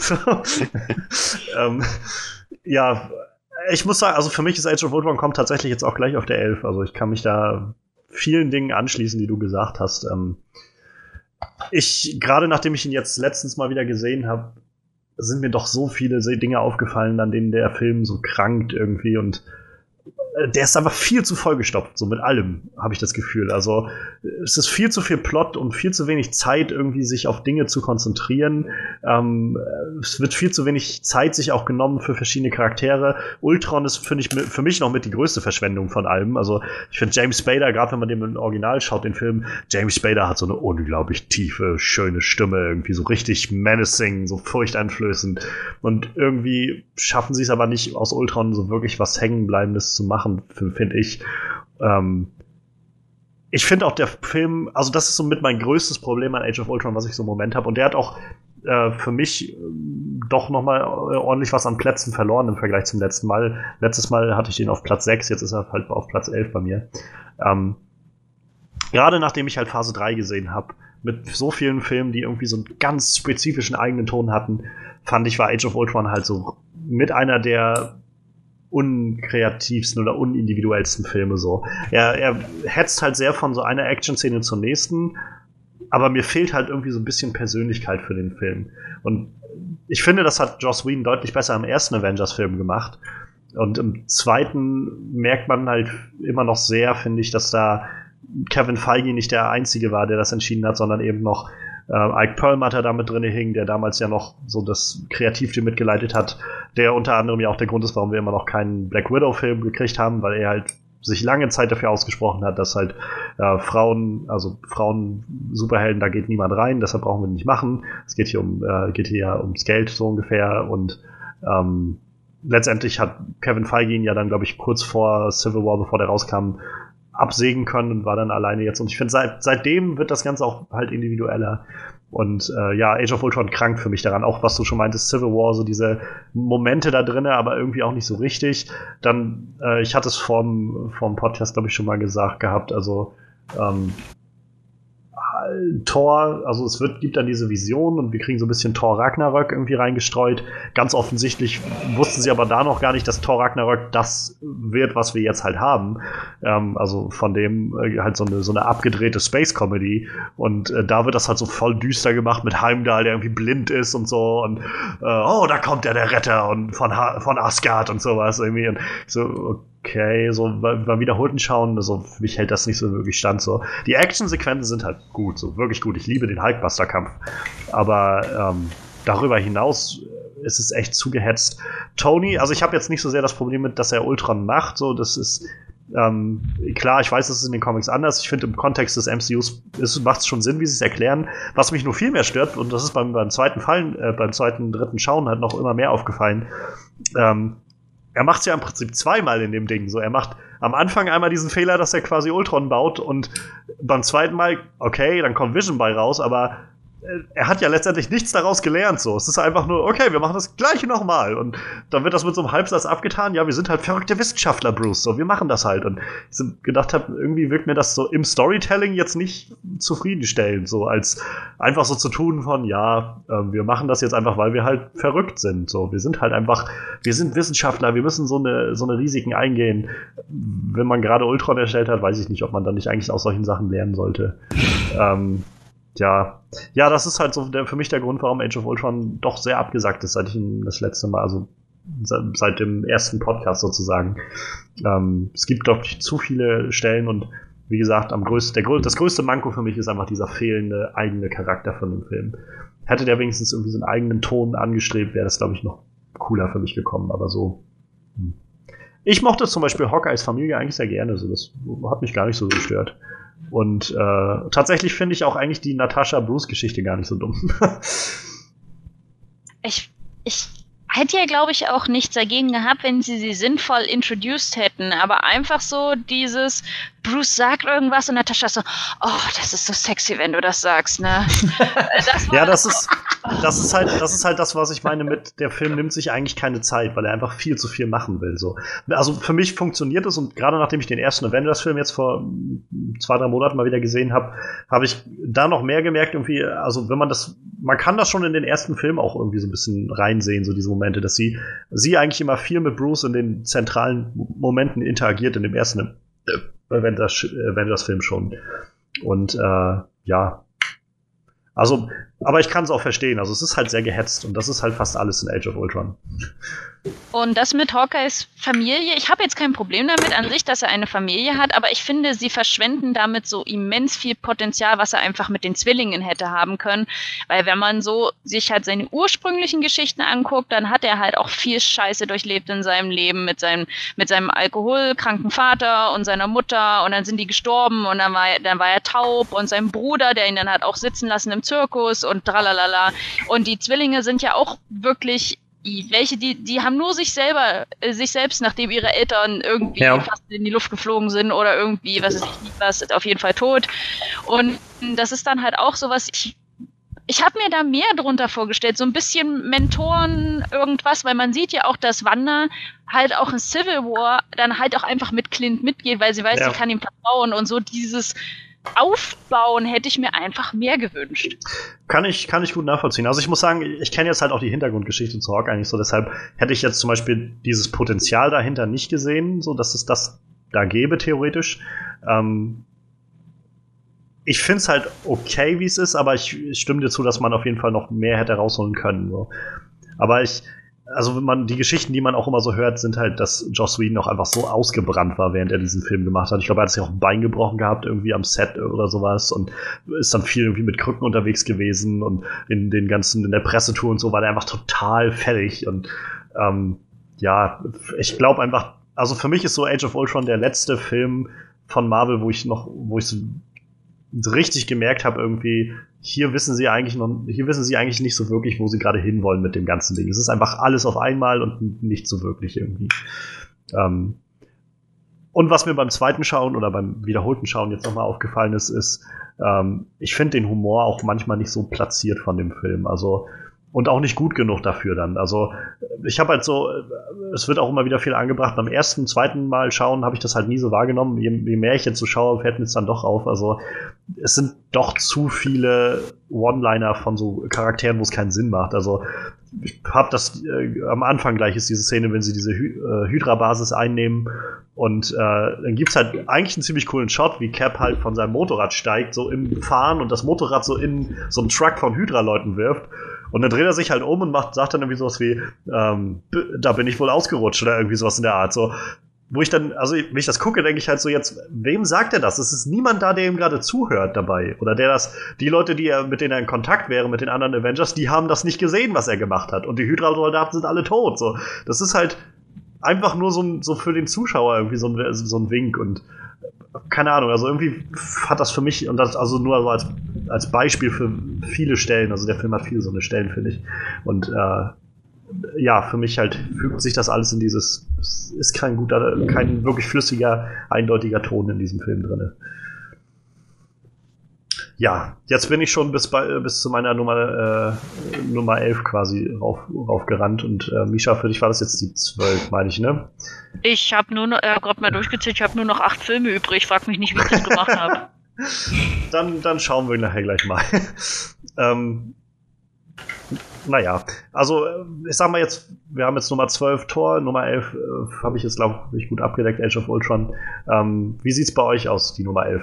So. ähm, ja, ich muss sagen, also für mich ist Age of Ultron kommt tatsächlich jetzt auch gleich auf der 11. Also ich kann mich da vielen Dingen anschließen, die du gesagt hast. Ähm, ich, gerade nachdem ich ihn jetzt letztens mal wieder gesehen habe, sind mir doch so viele Dinge aufgefallen, an denen der Film so krankt irgendwie und der ist einfach viel zu vollgestopft, so mit allem, habe ich das Gefühl. Also es ist viel zu viel Plot und viel zu wenig Zeit, irgendwie sich auf Dinge zu konzentrieren. Ähm, es wird viel zu wenig Zeit sich auch genommen für verschiedene Charaktere. Ultron ist, finde ich, für mich noch mit die größte Verschwendung von allem. Also ich finde James Spader, gerade wenn man dem im Original schaut, den Film, James Spader hat so eine unglaublich tiefe, schöne Stimme, irgendwie so richtig menacing, so furchteinflößend. Und irgendwie schaffen sie es aber nicht, aus Ultron so wirklich was Hängenbleibendes zu machen, finde ich. Ähm, ich finde auch der Film, also das ist so mit mein größtes Problem an Age of Ultron, was ich so im Moment habe. Und der hat auch äh, für mich ähm, doch noch mal äh, ordentlich was an Plätzen verloren im Vergleich zum letzten Mal. Letztes Mal hatte ich den auf Platz 6, jetzt ist er halt auf Platz 11 bei mir. Ähm, Gerade nachdem ich halt Phase 3 gesehen habe, mit so vielen Filmen, die irgendwie so einen ganz spezifischen eigenen Ton hatten, fand ich, war Age of Ultron halt so mit einer der unkreativsten oder unindividuellsten Filme so. Er, er hetzt halt sehr von so einer Action-Szene zur nächsten, aber mir fehlt halt irgendwie so ein bisschen Persönlichkeit für den Film. Und ich finde, das hat Joss Whedon deutlich besser im ersten Avengers-Film gemacht. Und im zweiten merkt man halt immer noch sehr, finde ich, dass da Kevin Feige nicht der Einzige war, der das entschieden hat, sondern eben noch äh, Ike Perlmutter da mit drin hing, der damals ja noch so das Kreativteam mitgeleitet hat, der unter anderem ja auch der Grund ist, warum wir immer noch keinen Black Widow-Film gekriegt haben, weil er halt sich lange Zeit dafür ausgesprochen hat, dass halt äh, Frauen, also Frauen Superhelden, da geht niemand rein, deshalb brauchen wir nicht machen. Es geht hier um, äh, geht hier ja ums Geld so ungefähr und ähm, letztendlich hat Kevin Feige ihn ja dann, glaube ich, kurz vor Civil War, bevor der rauskam, absägen können und war dann alleine jetzt. Und ich finde, seit, seitdem wird das Ganze auch halt individueller. Und äh, ja, Age of Ultron krankt für mich daran, auch was du schon meintest, Civil War, so diese Momente da drinnen, aber irgendwie auch nicht so richtig. Dann, äh, ich hatte es vorm, vorm Podcast, glaube ich, schon mal gesagt gehabt, also ähm, Thor, also es wird, gibt dann diese Vision und wir kriegen so ein bisschen Thor Ragnarök irgendwie reingestreut. Ganz offensichtlich wussten sie aber da noch gar nicht, dass Thor Ragnarök das wird, was wir jetzt halt haben. Ähm, also von dem äh, halt so eine, so eine abgedrehte Space Comedy. Und äh, da wird das halt so voll düster gemacht mit Heimdall, der irgendwie blind ist und so. Und äh, oh, da kommt ja der Retter und von, ha von Asgard und sowas irgendwie. Und so, okay, so beim wiederholten Schauen, also für mich hält das nicht so wirklich stand. So. Die Actionsequenzen sind halt gut, so wirklich gut. Ich liebe den Hulkbuster-Kampf. Aber ähm, darüber hinaus ist es echt zugehetzt. Tony, also ich habe jetzt nicht so sehr das Problem mit, dass er Ultron macht, so das ist ähm, klar, ich weiß, es ist in den Comics anders. Ich finde, im Kontext des MCUs macht es schon Sinn, wie sie es erklären. Was mich nur viel mehr stört, und das ist beim, beim zweiten Fallen, äh, beim zweiten, dritten Schauen halt noch immer mehr aufgefallen, ähm, er macht es ja im Prinzip zweimal in dem Ding. So, er macht am Anfang einmal diesen Fehler, dass er quasi Ultron baut und beim zweiten Mal, okay, dann kommt Vision bei raus, aber er hat ja letztendlich nichts daraus gelernt. So, es ist einfach nur, okay, wir machen das Gleiche nochmal. Und dann wird das mit so einem Halbsatz abgetan. Ja, wir sind halt verrückte Wissenschaftler, Bruce. So, wir machen das halt. Und ich gedacht habe, irgendwie wirkt mir das so im Storytelling jetzt nicht zufriedenstellend. So, als einfach so zu tun von, ja, äh, wir machen das jetzt einfach, weil wir halt verrückt sind. So, wir sind halt einfach, wir sind Wissenschaftler. Wir müssen so eine, so eine Risiken eingehen. Wenn man gerade Ultron erstellt hat, weiß ich nicht, ob man dann nicht eigentlich aus solchen Sachen lernen sollte. Ähm, ja, ja, das ist halt so der, für mich der Grund, warum Age of Ultron doch sehr abgesagt ist, seit ich ihn das letzte Mal, also seit, dem ersten Podcast sozusagen. Ähm, es gibt, ich, zu viele Stellen und wie gesagt, am größten, der, das größte Manko für mich ist einfach dieser fehlende eigene Charakter von dem Film. Hätte der wenigstens irgendwie so einen eigenen Ton angestrebt, wäre das, glaube ich, noch cooler für mich gekommen, aber so. Hm. Ich mochte zum Beispiel Hawkeyes Familie eigentlich sehr gerne, so das hat mich gar nicht so gestört. Und äh, tatsächlich finde ich auch eigentlich die Natascha Bruce-Geschichte gar nicht so dumm. ich, ich hätte ja, glaube ich, auch nichts dagegen gehabt, wenn sie sie sinnvoll introduced hätten. Aber einfach so dieses, Bruce sagt irgendwas und Natascha so, oh, das ist so sexy, wenn du das sagst, ne? Das ja, das ist, das ist halt, das ist halt das, was ich meine mit, der Film nimmt sich eigentlich keine Zeit, weil er einfach viel zu viel machen will, so. Also für mich funktioniert es und gerade nachdem ich den ersten Avengers-Film jetzt vor zwei, drei Monaten mal wieder gesehen habe, habe ich da noch mehr gemerkt, irgendwie, also wenn man das, man kann das schon in den ersten Film auch irgendwie so ein bisschen reinsehen, so diese Momente, dass sie, sie eigentlich immer viel mit Bruce in den zentralen Momenten interagiert in dem ersten Avengers-Film schon. Und äh, ja, also, aber ich kann es auch verstehen. Also es ist halt sehr gehetzt und das ist halt fast alles in Age of Ultron. Und das mit Hawkeyes Familie, ich habe jetzt kein Problem damit an sich, dass er eine Familie hat, aber ich finde, sie verschwenden damit so immens viel Potenzial, was er einfach mit den Zwillingen hätte haben können. Weil wenn man so sich halt seine ursprünglichen Geschichten anguckt, dann hat er halt auch viel Scheiße durchlebt in seinem Leben mit seinem, mit seinem alkoholkranken Vater und seiner Mutter und dann sind die gestorben und dann war, er, dann war er taub und sein Bruder, der ihn dann hat auch sitzen lassen im Zirkus und tralalala. Und die Zwillinge sind ja auch wirklich welche, die, die haben nur sich selber, äh, sich selbst, nachdem ihre Eltern irgendwie ja. fast in die Luft geflogen sind oder irgendwie, was ist nicht was, auf jeden Fall tot. Und das ist dann halt auch sowas, ich, ich habe mir da mehr drunter vorgestellt, so ein bisschen Mentoren, irgendwas, weil man sieht ja auch, dass Wanda halt auch in Civil War dann halt auch einfach mit Clint mitgeht, weil sie weiß, ja. sie kann ihm vertrauen und so dieses, Aufbauen hätte ich mir einfach mehr gewünscht. Kann ich, kann ich gut nachvollziehen. Also ich muss sagen, ich kenne jetzt halt auch die Hintergrundgeschichte zu Hawk eigentlich so, deshalb hätte ich jetzt zum Beispiel dieses Potenzial dahinter nicht gesehen, so dass es das da gäbe, theoretisch. Ähm, ich finde es halt okay, wie es ist, aber ich, ich stimme dir zu, dass man auf jeden Fall noch mehr hätte rausholen können. So. Aber ich, also wenn man die Geschichten, die man auch immer so hört, sind halt, dass Joss Whedon auch einfach so ausgebrannt war, während er diesen Film gemacht hat. Ich glaube, er hat sich auch ein Bein gebrochen gehabt, irgendwie am Set oder sowas und ist dann viel irgendwie mit Krücken unterwegs gewesen und in den ganzen, in der Pressetour und so war der einfach total fertig und ähm, ja, ich glaube einfach, also für mich ist so Age of Ultron der letzte Film von Marvel, wo ich noch, wo ich so richtig gemerkt habe, irgendwie, hier wissen sie eigentlich noch, hier wissen sie eigentlich nicht so wirklich, wo sie gerade hinwollen mit dem ganzen Ding. Es ist einfach alles auf einmal und nicht so wirklich irgendwie. Ähm, und was mir beim zweiten Schauen oder beim wiederholten Schauen jetzt nochmal aufgefallen ist, ist, ähm, ich finde den Humor auch manchmal nicht so platziert von dem Film. Also und auch nicht gut genug dafür dann. Also ich habe halt so, es wird auch immer wieder viel angebracht. Beim ersten, zweiten Mal schauen habe ich das halt nie so wahrgenommen. Je, je mehr ich jetzt so schaue, fällt mir es dann doch auf. Also es sind doch zu viele One-Liner von so Charakteren, wo es keinen Sinn macht. Also ich habe das äh, am Anfang gleich ist diese Szene, wenn sie diese Hy äh, Hydra-Basis einnehmen und äh, dann gibt's halt eigentlich einen ziemlich coolen Shot, wie Cap halt von seinem Motorrad steigt, so im Fahren und das Motorrad so in so einen Truck von Hydra-Leuten wirft. Und dann dreht er sich halt um und macht, sagt dann irgendwie sowas wie, ähm, da bin ich wohl ausgerutscht oder irgendwie sowas in der Art. So, wo ich dann, also wenn ich das gucke, denke ich halt so jetzt, wem sagt er das? Es ist niemand da, der ihm gerade zuhört dabei. Oder der das, die Leute, die er, mit denen er in Kontakt wäre, mit den anderen Avengers, die haben das nicht gesehen, was er gemacht hat. Und die Hydra-Soldaten sind alle tot. So, das ist halt einfach nur so, so für den Zuschauer irgendwie so ein, so ein Wink und keine Ahnung, also irgendwie hat das für mich, und das also nur als, als Beispiel für viele Stellen, also der Film hat viele so eine Stellen, finde ich. Und äh, ja, für mich halt fügt sich das alles in dieses, es ist kein guter, kein wirklich flüssiger, eindeutiger Ton in diesem Film drin. Ja, jetzt bin ich schon bis, bei, bis zu meiner Nummer, äh, Nummer 11 quasi rauf, raufgerannt und äh, Misha, für dich war das jetzt die 12, meine ich, ne? Ich habe nur noch, äh, gerade mal durchgezählt, ich habe nur noch acht Filme übrig. Frag mich nicht, wie ich das gemacht habe. dann, dann schauen wir nachher gleich mal. ähm, naja, also ich sag mal jetzt, wir haben jetzt Nummer 12 Tor, Nummer 11 äh, habe ich jetzt, glaube ich, gut abgedeckt, Age of Ultron. Ähm, wie sieht's bei euch aus, die Nummer 11?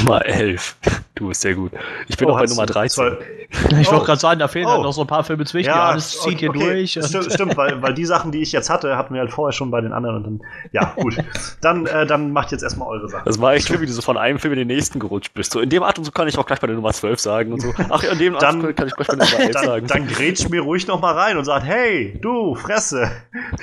Nummer 11. Du bist sehr gut. Ich bin oh, noch bei Nummer 13. Ich wollte oh. gerade sagen, da fehlen oh. noch so ein paar Filme zwischen. Ja, alles zieht hier okay. durch. Stimmt, stimmt weil, weil die Sachen, die ich jetzt hatte, hatten wir halt vorher schon bei den anderen. Und dann, ja, gut. dann, äh, dann macht jetzt erstmal eure Sachen. Das war echt schlimm, wie du so von einem Film in den nächsten gerutscht bist. So in dem Art und so kann ich auch gleich bei der Nummer 12 sagen und so. Ach, in dem dann, Art kann ich gleich bei der Nummer 11 dann, sagen. Dann grätsch mir ruhig noch mal rein und sag, hey, du, Fresse.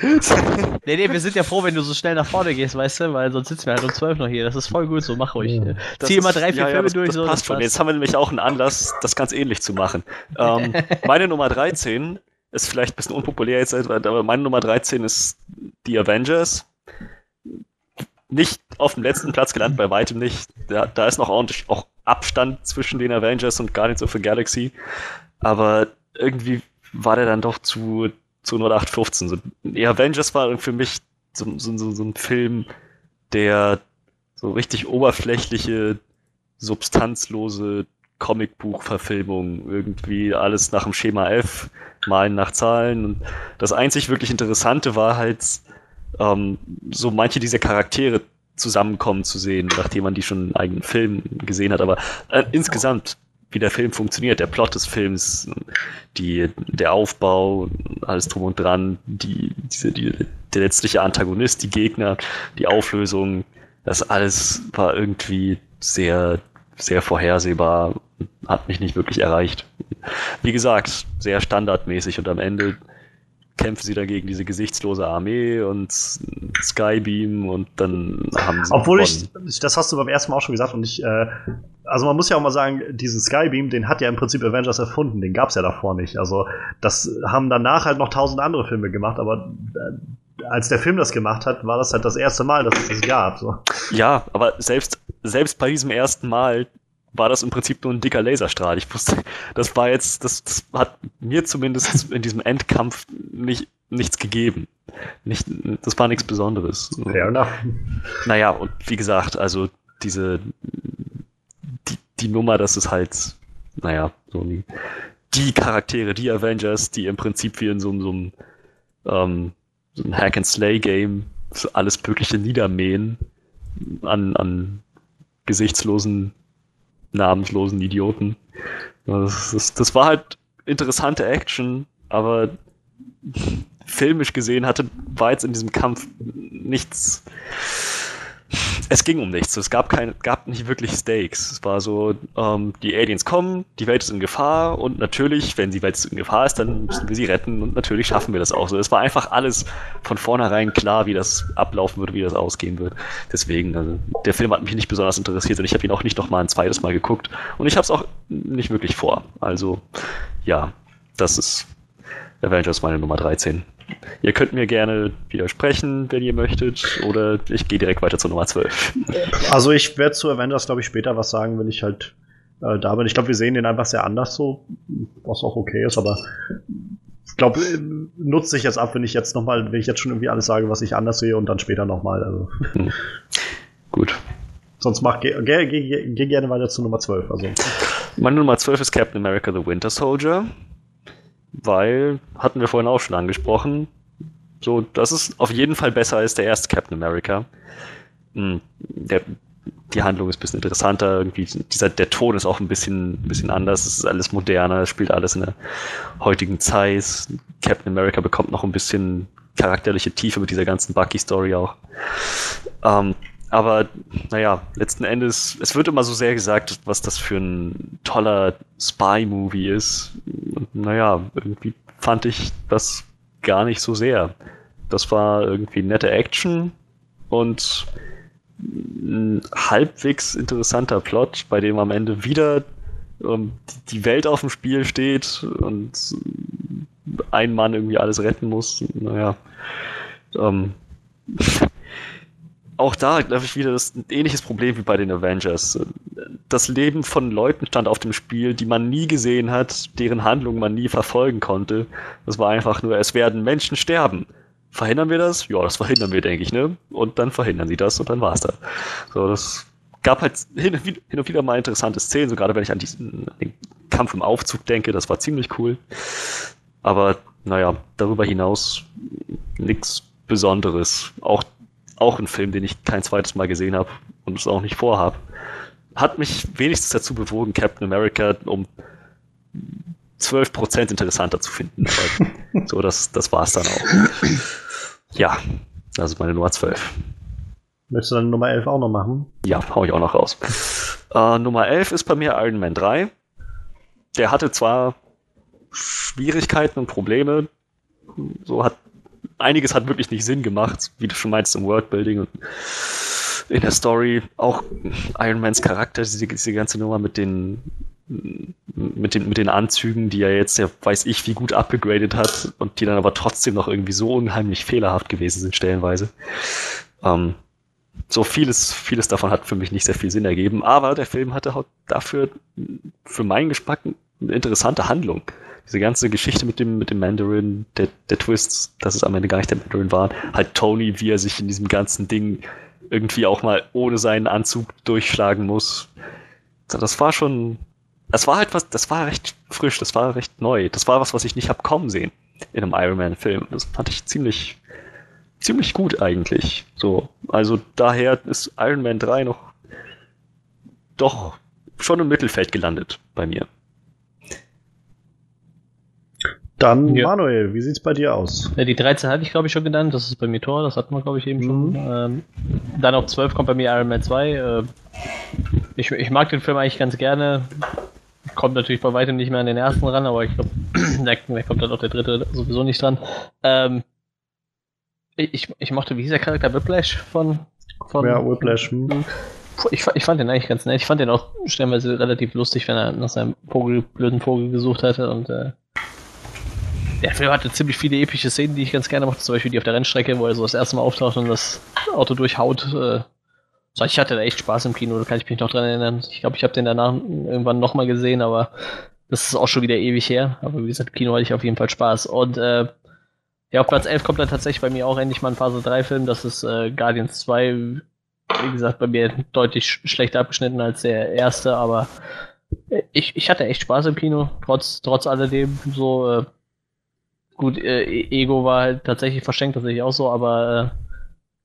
nee, nee, wir sind ja froh, wenn du so schnell nach vorne gehst, weißt du, weil sonst sitzen wir halt um 12 noch hier. Das ist voll gut so, mach ruhig. Ja. Zieh mal drei, vier ja, Filme ja, durch. Das so, passt schon. Jetzt haben wir nämlich auch einen Anlass, das ganz ähnlich zu machen. Ähm, meine Nummer 13 ist vielleicht ein bisschen unpopulär jetzt, aber meine Nummer 13 ist die Avengers. Nicht auf dem letzten Platz gelandet, bei weitem nicht. Da, da ist noch ordentlich auch Abstand zwischen den Avengers und Guardians of the Galaxy. Aber irgendwie war der dann doch zu, zu 0815. So, die Avengers war für mich so, so, so, so ein Film, der so richtig oberflächliche, substanzlose Comicbuch-Verfilmung. Irgendwie alles nach dem Schema F, malen nach Zahlen. Und das einzig wirklich Interessante war halt, ähm, so manche dieser Charaktere zusammenkommen zu sehen, nachdem man die schon in eigenen Film gesehen hat. Aber äh, insgesamt, wie der Film funktioniert, der Plot des Films, die, der Aufbau, alles drum und dran, die, diese, die, der letztliche Antagonist, die Gegner, die Auflösung, das alles war irgendwie sehr sehr vorhersehbar, hat mich nicht wirklich erreicht. Wie gesagt, sehr standardmäßig und am Ende kämpfen sie dagegen diese gesichtslose Armee und Skybeam und dann haben sie. Obwohl ich, das hast du beim ersten Mal auch schon gesagt und ich, äh, also man muss ja auch mal sagen, diesen Skybeam, den hat ja im Prinzip Avengers erfunden, den gab es ja davor nicht. Also das haben danach halt noch tausend andere Filme gemacht, aber äh, als der Film das gemacht hat, war das halt das erste Mal, dass es das gab. So. Ja, aber selbst selbst bei diesem ersten Mal war das im Prinzip nur ein dicker Laserstrahl. Ich wusste, das war jetzt, das, das hat mir zumindest in diesem Endkampf nicht, nichts gegeben. Nicht, das war nichts Besonderes. Fair enough. Naja, und wie gesagt, also diese, die, die Nummer, das ist halt, naja, so die, die Charaktere, die Avengers, die im Prinzip wie in so, so einem, ähm, so einem Hack-and-Slay-Game so alles Mögliche niedermähen an, an gesichtslosen, namenslosen Idioten. Das, das, das war halt interessante Action, aber filmisch gesehen hatte, war jetzt in diesem Kampf nichts es ging um nichts. Es gab, kein, gab nicht wirklich Stakes. Es war so, ähm, die Aliens kommen, die Welt ist in Gefahr und natürlich, wenn die Welt in Gefahr ist, dann müssen wir sie retten und natürlich schaffen wir das auch so. Es war einfach alles von vornherein klar, wie das ablaufen würde, wie das ausgehen wird. Deswegen, also, der Film hat mich nicht besonders interessiert und ich habe ihn auch nicht nochmal ein zweites Mal geguckt und ich habe es auch nicht wirklich vor. Also, ja, das ist Avengers meine Nummer 13. ihr könnt mir gerne widersprechen, wenn ihr möchtet, oder ich gehe direkt weiter zur Nummer 12. Also ich werde zu Avengers, glaube ich, später was sagen, wenn ich halt äh, da bin. Ich glaube, wir sehen den einfach sehr anders so, was auch okay ist, aber ich glaube, nutzt sich jetzt ab, wenn ich jetzt nochmal, wenn ich jetzt schon irgendwie alles sage, was ich anders sehe und dann später nochmal. Also. Hm. Gut. Sonst mach, geh, geh, geh, geh, gerne weiter zu Nummer 12. Also. Meine Nummer 12 ist Captain America The Winter Soldier, weil, hatten wir vorhin auch schon angesprochen, so, das ist auf jeden Fall besser als der erste Captain America. Hm, der, die Handlung ist ein bisschen interessanter, irgendwie dieser, der Ton ist auch ein bisschen, ein bisschen anders, es ist alles moderner, es spielt alles in der heutigen Zeit. Captain America bekommt noch ein bisschen charakterliche Tiefe mit dieser ganzen Bucky-Story auch. Ähm, aber naja, letzten Endes, es wird immer so sehr gesagt, was das für ein toller Spy-Movie ist. Und naja, irgendwie fand ich das gar nicht so sehr. Das war irgendwie nette Action und ein halbwegs interessanter Plot, bei dem am Ende wieder ähm, die Welt auf dem Spiel steht und ein Mann irgendwie alles retten muss. Naja. Ähm, auch da glaube ich wieder das ein ähnliches Problem wie bei den Avengers. Das Leben von Leuten stand auf dem Spiel, die man nie gesehen hat, deren Handlungen man nie verfolgen konnte. Das war einfach nur, es werden Menschen sterben. Verhindern wir das? Ja, das verhindern wir, denke ich, ne? Und dann verhindern sie das und dann war es das. So, das gab halt hin, hin, und wieder mal interessante Szenen, so gerade wenn ich an diesen den Kampf im Aufzug denke, das war ziemlich cool. Aber naja, darüber hinaus nichts Besonderes. Auch auch ein Film, den ich kein zweites Mal gesehen habe und es auch nicht vorhabe. Hat mich wenigstens dazu bewogen, Captain America um 12% interessanter zu finden. So, das, das war es dann auch. Ja, also meine Nummer 12. Möchtest du dann Nummer 11 auch noch machen? Ja, hau ich auch noch raus. Äh, Nummer 11 ist bei mir Iron Man 3. Der hatte zwar Schwierigkeiten und Probleme, so hat einiges hat wirklich nicht Sinn gemacht, wie du schon meinst, im Worldbuilding und in der Story. Auch Iron Mans Charakter, diese, diese ganze Nummer mit den, mit den, mit den Anzügen, die er jetzt ja weiß ich wie gut abgegradet hat und die dann aber trotzdem noch irgendwie so unheimlich fehlerhaft gewesen sind, stellenweise. Ähm, so vieles, vieles davon hat für mich nicht sehr viel Sinn ergeben, aber der Film hatte dafür für meinen Geschmack eine interessante Handlung diese ganze Geschichte mit dem, mit dem Mandarin, der, der Twist, dass es am Ende gar nicht der Mandarin war, halt Tony, wie er sich in diesem ganzen Ding irgendwie auch mal ohne seinen Anzug durchschlagen muss. Das war schon, das war halt was, das war recht frisch, das war recht neu. Das war was, was ich nicht hab kommen sehen in einem Iron Man Film. Das fand ich ziemlich, ziemlich gut eigentlich. So, also daher ist Iron Man 3 noch doch schon im Mittelfeld gelandet bei mir. Dann, ja. Manuel, wie sieht's bei dir aus? Ja, die 13 hatte ich, glaube ich, schon genannt. Das ist bei mir Tor, das hatten wir, glaube ich, eben mhm. schon. Ähm, dann auf 12 kommt bei mir Iron Man 2. Äh, ich, ich mag den Film eigentlich ganz gerne. Kommt natürlich bei weitem nicht mehr an den ersten ran, aber ich glaube, da, da, kommt dann auch der dritte sowieso nicht dran. Ähm, ich, ich mochte, wie hieß der Charakter Whiplash von. von ja, Whiplash. Hm. Ich, ich fand den eigentlich ganz nett. Ich fand den auch stellenweise relativ lustig, wenn er nach seinem Vogel, blöden Vogel gesucht hatte und äh, der Film hatte ziemlich viele epische Szenen, die ich ganz gerne mochte, zum Beispiel die auf der Rennstrecke, wo er so das erste Mal auftaucht und das Auto durchhaut. Äh, ich hatte da echt Spaß im Kino, da kann ich mich noch dran erinnern. Ich glaube, ich habe den danach irgendwann nochmal gesehen, aber das ist auch schon wieder ewig her. Aber wie gesagt, Kino hatte ich auf jeden Fall Spaß. Und äh, ja, auf Platz 11 kommt dann tatsächlich bei mir auch endlich mal ein Phase 3 Film. Das ist äh, Guardians 2. Wie gesagt, bei mir deutlich schlechter abgeschnitten als der erste, aber ich, ich hatte echt Spaß im Kino, trotz, trotz alledem. So, äh, Gut, äh, e- Ego war halt tatsächlich verschenkt, das sehe ich auch so, aber äh,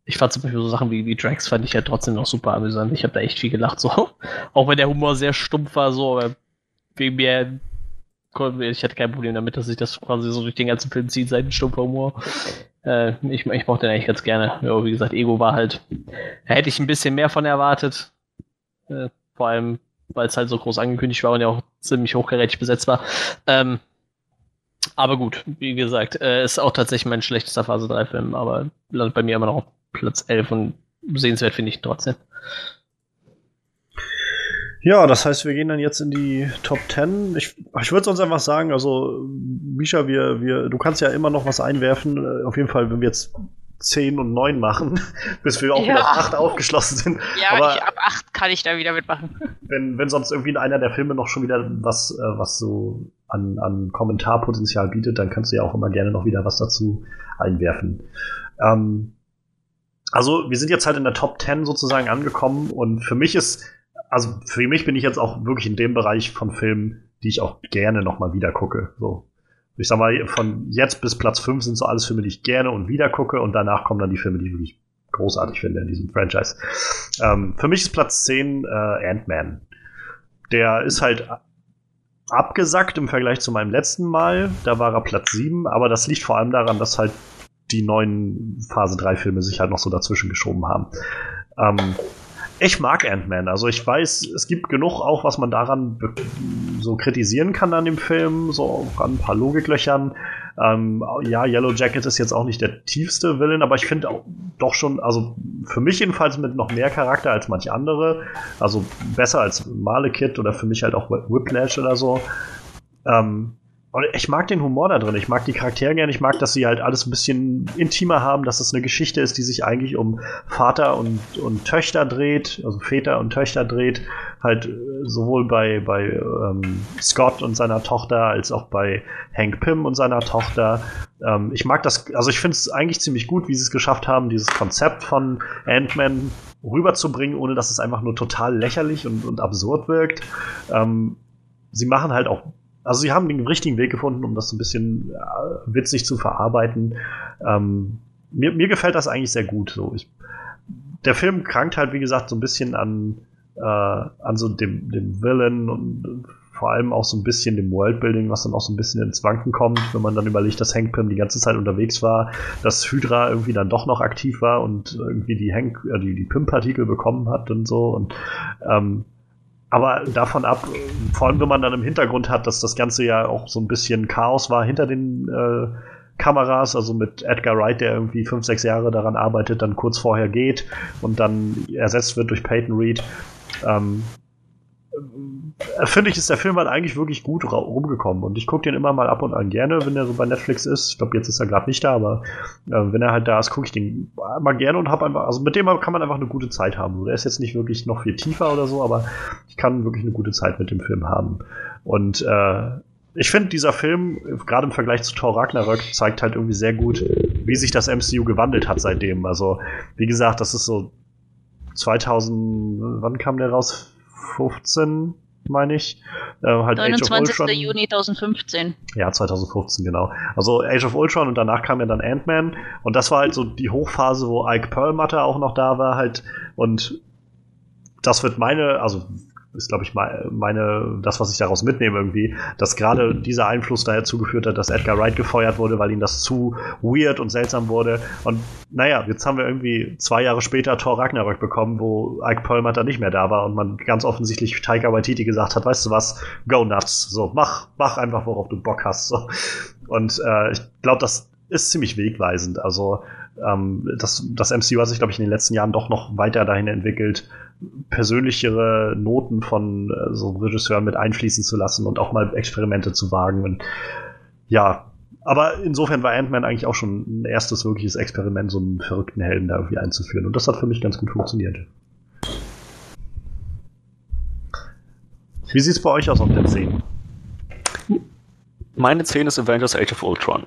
ich fand zum Beispiel so Sachen wie, wie Drax fand ich ja trotzdem noch super amüsant. Ich habe da echt viel gelacht, so. Auch wenn der Humor sehr stumpf war, so, aber wegen mir, ich hatte kein Problem damit, dass sich das quasi so durch den ganzen Film zieht, sein stumpfer Humor. Äh, ich, ich mochte den eigentlich ganz gerne. Ja, wie gesagt, Ego war halt, da hätte ich ein bisschen mehr von erwartet. Äh, vor allem, weil es halt so groß angekündigt war und ja auch ziemlich hochkarätig besetzt war. Ähm, aber gut, wie gesagt, äh, ist auch tatsächlich mein schlechtester Phase 3 Film, aber landet bei mir immer noch auf Platz 11 und sehenswert finde ich trotzdem. Ja, das heißt, wir gehen dann jetzt in die Top 10. Ich, ich würde sonst einfach sagen, also, Misha, wir, wir, du kannst ja immer noch was einwerfen. Äh, auf jeden Fall, wenn wir jetzt 10 und 9 machen, bis wir auch Ja. wieder auf 8 aufgeschlossen sind. Ja, Aber- ich, ab 8 kann ich da wieder mitmachen. Wenn, wenn sonst irgendwie einer der Filme noch schon wieder was, äh, was so an, an Kommentarpotenzial bietet, dann kannst du ja auch immer gerne noch wieder was dazu einwerfen. Ähm, also, wir sind jetzt halt in der Top 10 sozusagen angekommen und für mich ist, also für mich bin ich jetzt auch wirklich in dem Bereich von Filmen, die ich auch gerne nochmal wieder gucke. So. Ich sag mal, von jetzt bis Platz 5 sind so alles Filme, die ich gerne und wieder gucke und danach kommen dann die Filme, die ich wirklich großartig finde in diesem Franchise. Ähm, für mich ist Platz 10 äh, Ant-Man. Der ist halt abgesackt im Vergleich zu meinem letzten Mal. Da war er Platz 7, aber das liegt vor allem daran, dass halt die neuen Phase 3 Filme sich halt noch so dazwischen geschoben haben. Ähm, ich mag Ant-Man. Also ich weiß, es gibt genug auch, was man daran so kritisieren kann an dem Film, so an ein paar Logiklöchern. Ähm, ja, Yellow Jacket ist jetzt auch nicht der tiefste Villain, aber ich finde auch doch schon, also für mich jedenfalls mit noch mehr Charakter als manche andere. Also besser als Malekith oder für mich halt auch Whiplash oder so. Ähm, ich mag den Humor da drin. Ich mag die Charaktere gerne. Ich mag, dass sie halt alles ein bisschen intimer haben, dass es eine Geschichte ist, die sich eigentlich um Vater und, und Töchter dreht, also Väter und Töchter dreht. Halt äh, sowohl bei, bei ähm, Scott und seiner Tochter als auch bei Hank Pym und seiner Tochter. Ähm, ich mag das, also ich finde es eigentlich ziemlich gut, wie sie es geschafft haben, dieses Konzept von Ant-Man rüberzubringen, ohne dass es einfach nur total lächerlich und, und absurd wirkt. Ähm, sie machen halt auch also sie haben den richtigen Weg gefunden, um das ein bisschen äh, witzig zu verarbeiten. Ähm, mir, mir gefällt das eigentlich sehr gut. So. Ich, der Film krankt halt, wie gesagt, so ein bisschen an, äh, an so dem, dem Villain und vor allem auch so ein bisschen dem Worldbuilding, was dann auch so ein bisschen ins Wanken kommt, wenn man dann überlegt, dass Hank Pym die ganze Zeit unterwegs war, dass Hydra irgendwie dann doch noch aktiv war und irgendwie die Hank, äh, die, die Pym-Partikel bekommen hat und so. Und ähm, aber davon ab, vor allem wenn man dann im Hintergrund hat, dass das Ganze ja auch so ein bisschen Chaos war hinter den äh, Kameras, also mit Edgar Wright, der irgendwie fünf, sechs Jahre daran arbeitet, dann kurz vorher geht und dann ersetzt wird durch Peyton Reed. Ähm, äh, finde ich, ist der Film halt eigentlich wirklich gut rumgekommen und ich gucke den immer mal ab und an gerne, wenn er so bei Netflix ist. Ich glaube, jetzt ist er gerade nicht da, aber äh, wenn er halt da ist, gucke ich den mal gerne und habe einfach, also mit dem kann man einfach eine gute Zeit haben. Der ist jetzt nicht wirklich noch viel tiefer oder so, aber ich kann wirklich eine gute Zeit mit dem Film haben. Und äh, ich finde, dieser Film, äh, gerade im Vergleich zu Thor Ragnarök, zeigt halt irgendwie sehr gut, wie sich das MCU gewandelt hat seitdem. Also, wie gesagt, das ist so 2000, wann kam der raus? 15, meine ich. Äh, halt Age of 29. Ultron. Juni 2015. Ja, 2015, genau. Also Age of Ultron und danach kam ja dann Ant-Man und das war halt so die Hochphase, wo Ike Perlmutter auch noch da war halt und das wird meine, also ist glaube ich mei- meine, das was ich daraus mitnehme irgendwie, dass gerade dieser Einfluss daher zugeführt hat, dass Edgar Wright gefeuert wurde, weil ihm das zu weird und seltsam wurde und naja, jetzt haben wir irgendwie zwei Jahre später Thor Ragnarök bekommen, wo Ike Perlmutter nicht mehr da war und man ganz offensichtlich Taika Waititi gesagt hat, weißt du was, go nuts, so mach, mach einfach worauf du Bock hast, so und äh, ich glaube, das ist ziemlich wegweisend. Also ähm, das, das MCU hat sich, glaube ich, in den letzten Jahren doch noch weiter dahin entwickelt, persönlichere Noten von äh, so Regisseuren mit einfließen zu lassen und auch mal Experimente zu wagen. Und ja, aber insofern war Ant-Man eigentlich auch schon ein erstes wirkliches Experiment, so einen verrückten Helden da irgendwie einzuführen. Und das hat für mich ganz gut funktioniert. Wie sieht's bei euch aus auf der 10? Meine 10 ist Avengers Age of Ultron.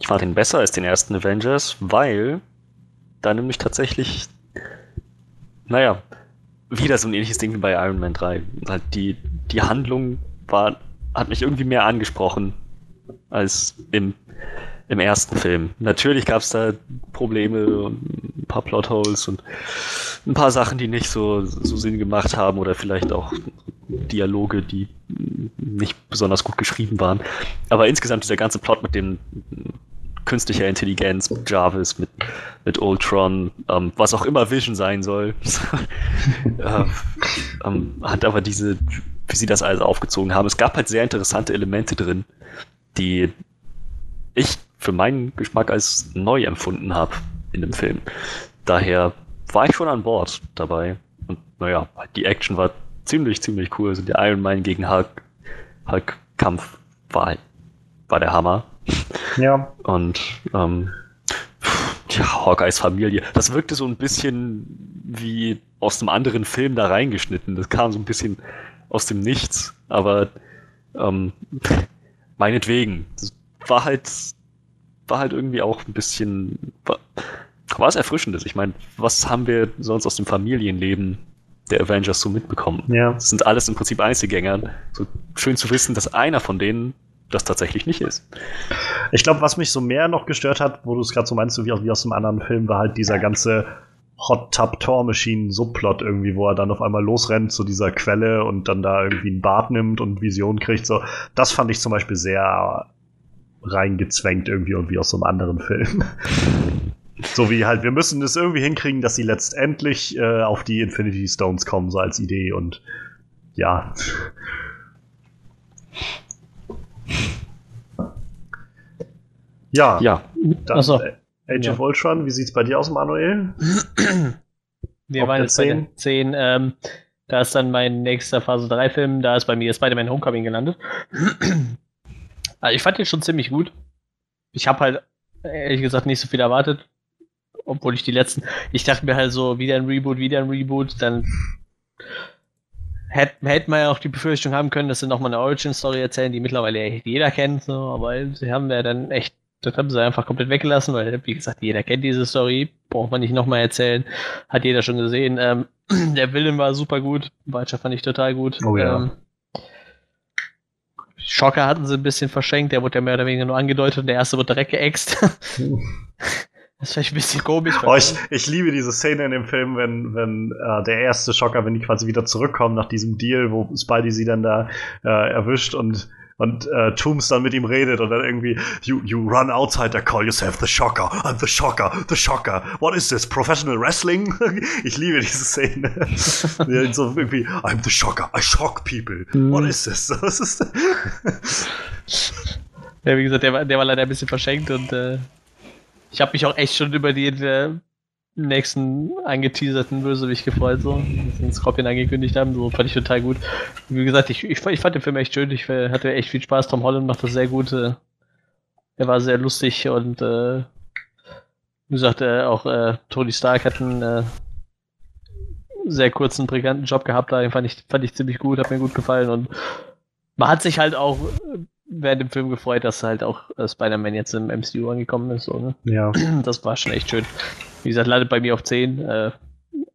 Ich fand ihn besser als den ersten Avengers, weil da nämlich tatsächlich, naja, wieder so ein ähnliches Ding wie bei Iron Man 3. Halt die, die Handlung war, hat mich irgendwie mehr angesprochen als im, im ersten Film. Natürlich gab es da Probleme und ein paar Plotholes und ein paar Sachen, die nicht so, so Sinn gemacht haben oder vielleicht auch Dialoge, die nicht besonders gut geschrieben waren. Aber insgesamt dieser ganze Plot mit dem künstlicher Intelligenz, mit Jarvis, mit, mit Ultron, ähm, was auch immer Vision sein soll, äh, ähm, hat aber diese, wie sie das alles aufgezogen haben. Es gab halt sehr interessante Elemente drin, die ich für meinen Geschmack als neu empfunden habe in dem Film. Daher war ich schon an Bord dabei. Und naja, die Action war ziemlich, ziemlich cool. Also der Iron Man gegen Hulk, Hulk-Kampf war, war der Hammer. Ja. Und ähm, ja, Hawkeyes Familie. Das wirkte so ein bisschen wie aus einem anderen Film da reingeschnitten. Das kam so ein bisschen aus dem Nichts, aber ähm, meinetwegen. Das war halt, war halt irgendwie auch ein bisschen, war, war es Erfrischendes. Ich meine, was haben wir sonst aus dem Familienleben der Avengers so mitbekommen? Ja. Das sind alles im Prinzip Einzelgänger. So schön zu wissen, dass einer von denen das tatsächlich nicht ist. Ich glaube, was mich so mehr noch gestört hat, wo du es gerade so meinst, wie, wie aus einem anderen Film, war halt dieser ganze Hot Tub Tor Machine Subplot irgendwie, wo er dann auf einmal losrennt zu dieser Quelle und dann da irgendwie ein Bad nimmt und Vision kriegt. So, das fand ich zum Beispiel sehr reingezwängt irgendwie und wie aus so einem anderen Film. so wie halt, wir müssen es irgendwie hinkriegen, dass sie letztendlich äh, auf die Infinity Stones kommen, so als Idee und ja. Ja, Ja, dann Ach so. äh, Age Ja. of Ultron, wie sieht's bei dir aus, Manuel? Wir Auf waren jetzt bei 10. der 10. Ähm, da ist dann mein nächster Phase 3 Film, da ist bei mir Spider-Man Homecoming gelandet. also ich fand den schon ziemlich gut. Ich habe halt ehrlich gesagt nicht so viel erwartet, obwohl ich die letzten, ich dachte mir halt so, wieder ein Reboot, wieder ein Reboot, dann hätte hätt man ja auch die Befürchtung haben können, dass sie nochmal eine Origin-Story erzählen, die mittlerweile echt jeder kennt, so, aber sie haben ja dann echt, das haben sie einfach komplett weggelassen, weil, wie gesagt, jeder kennt diese Story, braucht man nicht nochmal erzählen, hat jeder schon gesehen. Ähm, der Villain war super gut, Vulture fand ich total gut. Oh ja. Ähm, Schocker hatten sie ein bisschen verschenkt, der wurde ja mehr oder weniger nur angedeutet und der erste wird direkt geäxt. das ist vielleicht ein bisschen komisch. Oh, ich, ich liebe diese Szene in dem Film, wenn, wenn äh, der erste Schocker, wenn die quasi wieder zurückkommen nach diesem Deal, wo Spidey sie dann da äh, erwischt und und äh, Tooms dann mit ihm redet und dann irgendwie you, you run outside the call yourself the shocker I'm the shocker the shocker. What is this? Professional wrestling? Ich liebe diese Szene. Ja, so irgendwie I'm the shocker I shock people. What is this? Was ist Ja, wie gesagt, der war, der war leider ein bisschen verschenkt und äh, ich habe mich auch echt schon über den äh, nächsten angeteaserten Bösewicht gefreut, so, den Scorpion angekündigt haben, so fand ich total gut. Wie gesagt, ich, ich, ich fand den Film echt schön, ich äh, hatte echt viel Spaß, Tom Holland macht das sehr gut, äh, er war sehr lustig und äh, wie gesagt, äh, auch äh, Tony Stark hat einen äh, sehr kurzen, briganten Job gehabt, da fand ich, fand ich ziemlich gut, hat mir gut gefallen. Und man hat sich halt auch während dem Film gefreut, dass halt auch äh, Spider-Man jetzt im MCU angekommen ist. So, ne? ja Das war schon echt schön. Wie gesagt, landet bei mir auf 10. Äh,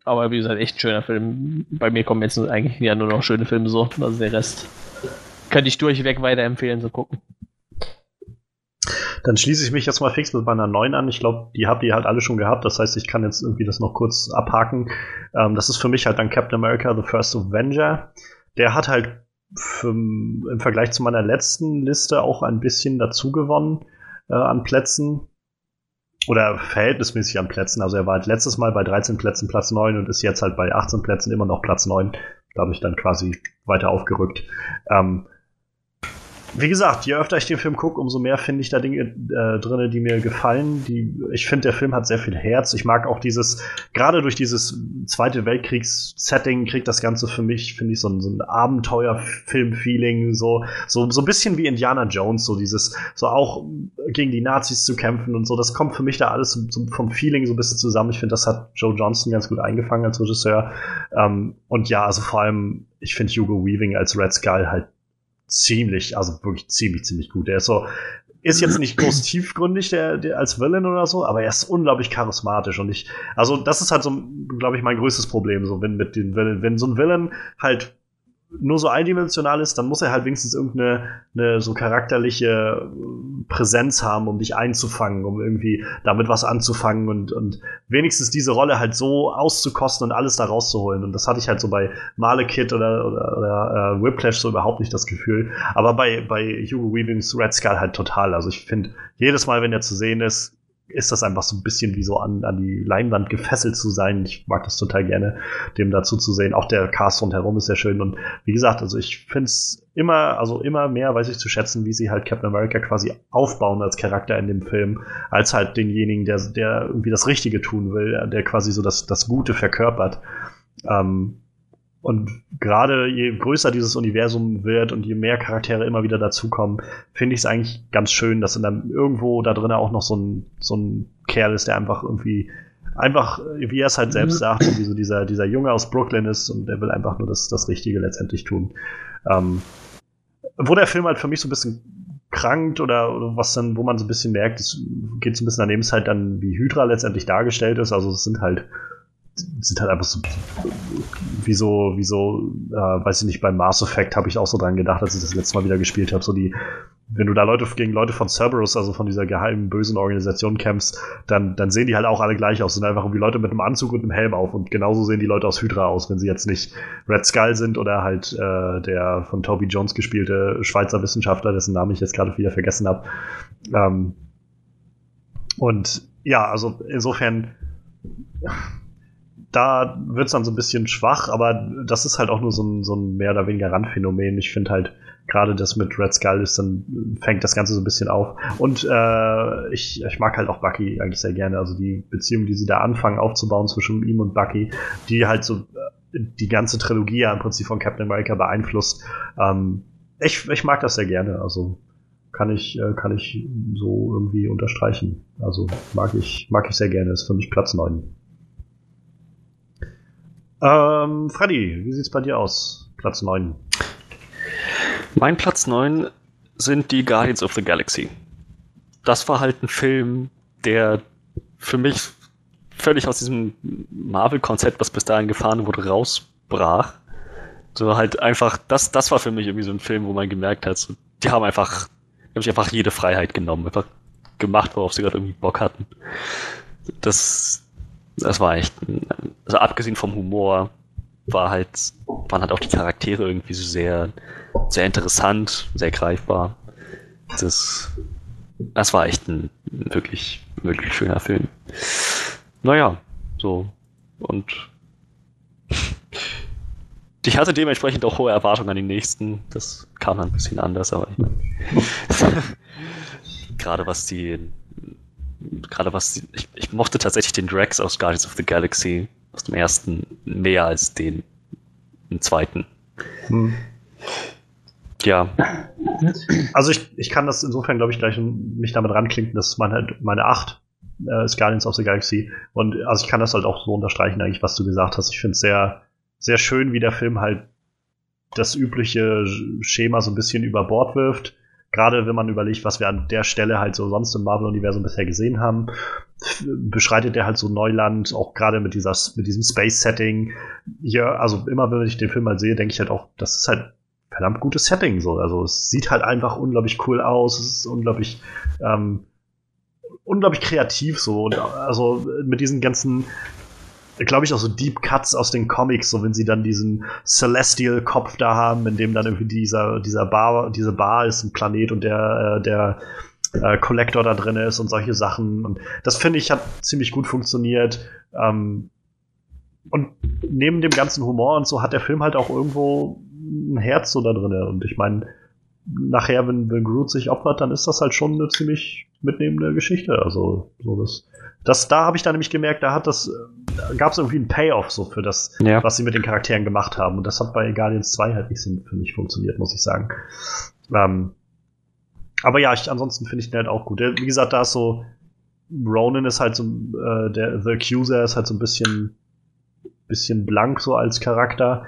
aber wie gesagt, echt ein schöner Film. Bei mir kommen jetzt eigentlich ja nur noch schöne Filme so. Also der Rest könnte ich durchweg weiterempfehlen zu gucken. Dann schließe ich mich jetzt mal fix mit meiner 9 an. Ich glaube, die habt ihr halt alle schon gehabt. Das heißt, ich kann jetzt irgendwie das noch kurz abhaken. Ähm, das ist für mich halt dann Captain America, The First Avenger. Der hat halt im Vergleich zu meiner letzten Liste auch ein bisschen dazu gewonnen äh, an Plätzen. Oder verhältnismäßig an Plätzen. Also er war halt letztes Mal bei 13 Plätzen Platz 9 und ist jetzt halt bei 18 Plätzen immer noch Platz 9. Dadurch dann quasi weiter aufgerückt. Ähm, wie gesagt, je öfter ich den Film gucke, umso mehr finde ich da Dinge äh, drin, die mir gefallen. Die, ich finde, der Film hat sehr viel Herz. Ich mag auch dieses, gerade durch dieses Zweite Weltkriegs-Setting kriegt das Ganze für mich, finde ich, so ein, so ein Abenteuerfilm-Feeling, so, so, so ein bisschen wie Indiana Jones, so dieses, so auch gegen die Nazis zu kämpfen und so. Das kommt für mich da alles so, so vom Feeling so ein bisschen zusammen. Ich finde, das hat Joe Johnston ganz gut eingefangen als Regisseur. Ähm, und ja, also vor allem, ich finde Hugo Weaving als Red Skull halt ziemlich, also wirklich ziemlich, ziemlich gut. Der ist so, ist jetzt nicht groß tiefgründig der, der als Villain oder so, aber er ist unglaublich charismatisch und ich, also das ist halt so, glaube ich, mein größtes Problem, so wenn mit den Villain, wenn so ein Villain halt nur so eindimensional ist, dann muss er halt wenigstens irgendeine eine so charakterliche Präsenz haben, um dich einzufangen, um irgendwie damit was anzufangen und, und wenigstens diese Rolle halt so auszukosten und alles da rauszuholen. Und das hatte ich halt so bei Malekith oder, oder, oder äh, Whiplash so überhaupt nicht das Gefühl. Aber bei, bei Hugo Weavings Red Skull halt total. Also ich finde, jedes Mal, wenn er zu sehen ist, ist das einfach so ein bisschen wie so an, an die Leinwand gefesselt zu sein. Ich mag das total gerne, dem dazu zu sehen. Auch der Cast rundherum ist sehr schön. Und wie gesagt, also ich finde es immer, also immer mehr weiß ich zu schätzen, wie sie halt Captain America quasi aufbauen als Charakter in dem Film, als halt denjenigen, der, der irgendwie das Richtige tun will, der quasi so das, das Gute verkörpert. Ähm, und gerade je größer dieses Universum wird und je mehr Charaktere immer wieder dazukommen, finde ich es eigentlich ganz schön, dass dann irgendwo da drin auch noch so ein, so ein Kerl ist, der einfach irgendwie, einfach, wie er es halt selbst mhm. sagt, wie so dieser, dieser Junge aus Brooklyn ist und der will einfach nur das, das Richtige letztendlich tun. Ähm, wo der Film halt für mich so ein bisschen krankt oder, oder was dann, wo man so ein bisschen merkt, es geht so ein bisschen daneben, ist halt dann, wie Hydra letztendlich dargestellt ist. Also es sind halt sind halt einfach so wie so, wie so, äh, weiß ich nicht, beim Mass Effect habe ich auch so dran gedacht, als ich das letzte Mal wieder gespielt habe, so die, wenn du da Leute gegen Leute von Cerberus, also von dieser geheimen bösen Organisation kämpfst, dann, dann sehen die halt auch alle gleich aus, sind einfach irgendwie Leute mit einem Anzug und einem Helm auf und genauso sehen die Leute aus Hydra aus, wenn sie jetzt nicht Red Skull sind oder halt äh, der von Toby Jones gespielte Schweizer Wissenschaftler, dessen Namen ich jetzt gerade wieder vergessen habe. Ähm, und ja, also insofern da wird es dann so ein bisschen schwach, aber das ist halt auch nur so ein, so ein mehr oder weniger Randphänomen. Ich finde halt gerade das mit Red Skull ist, dann fängt das Ganze so ein bisschen auf. Und äh, ich, ich mag halt auch Bucky eigentlich sehr gerne. Also die Beziehung, die sie da anfangen aufzubauen zwischen ihm und Bucky, die halt so äh, die ganze Trilogie ja im Prinzip von Captain America beeinflusst. Ähm, ich, ich mag das sehr gerne. Also kann ich, äh, kann ich so irgendwie unterstreichen. Also mag ich, mag ich sehr gerne. Ist für mich Platz 9. Ähm, Freddy, wie sieht's bei dir aus? Platz 9. Mein Platz 9 sind die Guardians of the Galaxy. Das war halt ein Film, der für mich völlig aus diesem Marvel-Konzept, was bis dahin gefahren wurde, rausbrach. So halt einfach, das, das war für mich irgendwie so ein Film, wo man gemerkt hat, so, die haben einfach, die haben sich einfach jede Freiheit genommen, einfach gemacht, worauf sie gerade irgendwie Bock hatten. Das, das war echt, also abgesehen vom Humor, war halt, waren halt auch die Charaktere irgendwie so sehr, sehr interessant, sehr greifbar. Das, das war echt ein wirklich, wirklich schöner Film. Naja, so. Und ich hatte dementsprechend auch hohe Erwartungen an den nächsten. Das kam dann ein bisschen anders, aber ich meine, gerade was die gerade was, ich, ich mochte tatsächlich den Drax aus Guardians of the Galaxy aus dem ersten mehr als den im zweiten. Hm. Ja. Also ich, ich kann das insofern, glaube ich, gleich mich damit ranklinken, dass man halt meine 8 äh, ist Guardians of the Galaxy. Und also ich kann das halt auch so unterstreichen, eigentlich, was du gesagt hast. Ich finde es sehr, sehr schön, wie der Film halt das übliche Schema so ein bisschen über Bord wirft Gerade wenn man überlegt, was wir an der Stelle halt so sonst im Marvel-Universum bisher gesehen haben, beschreitet der halt so Neuland, auch gerade mit dieser, mit diesem Space-Setting. Hier, also immer wenn ich den Film mal sehe, denke ich halt auch, das ist halt verdammt gutes Setting so. Also es sieht halt einfach unglaublich cool aus, es ist unglaublich, ähm, unglaublich kreativ so. Und also mit diesen ganzen glaube ich, auch so Deep Cuts aus den Comics, so wenn sie dann diesen Celestial-Kopf da haben, in dem dann irgendwie dieser, dieser Bar, diese Bar ist ein Planet und der, äh, der äh, Collector da drin ist und solche Sachen. Und das finde ich hat ziemlich gut funktioniert. Ähm, und neben dem ganzen Humor und so hat der Film halt auch irgendwo ein Herz so da drin. Und ich meine, nachher, wenn, wenn Groot sich opfert, dann ist das halt schon eine ziemlich mitnehmende Geschichte. Also, so das das, da habe ich dann nämlich gemerkt, da hat das, äh, gab es irgendwie einen Payoff so für das, ja. was sie mit den Charakteren gemacht haben. Und das hat bei Guardians 2 halt nicht so für mich funktioniert, muss ich sagen. Ähm, aber ja, ich, ansonsten finde ich den halt auch gut. Wie gesagt, da ist so, Ronan ist halt so, äh, der The Accuser ist halt so ein bisschen, bisschen blank so als Charakter.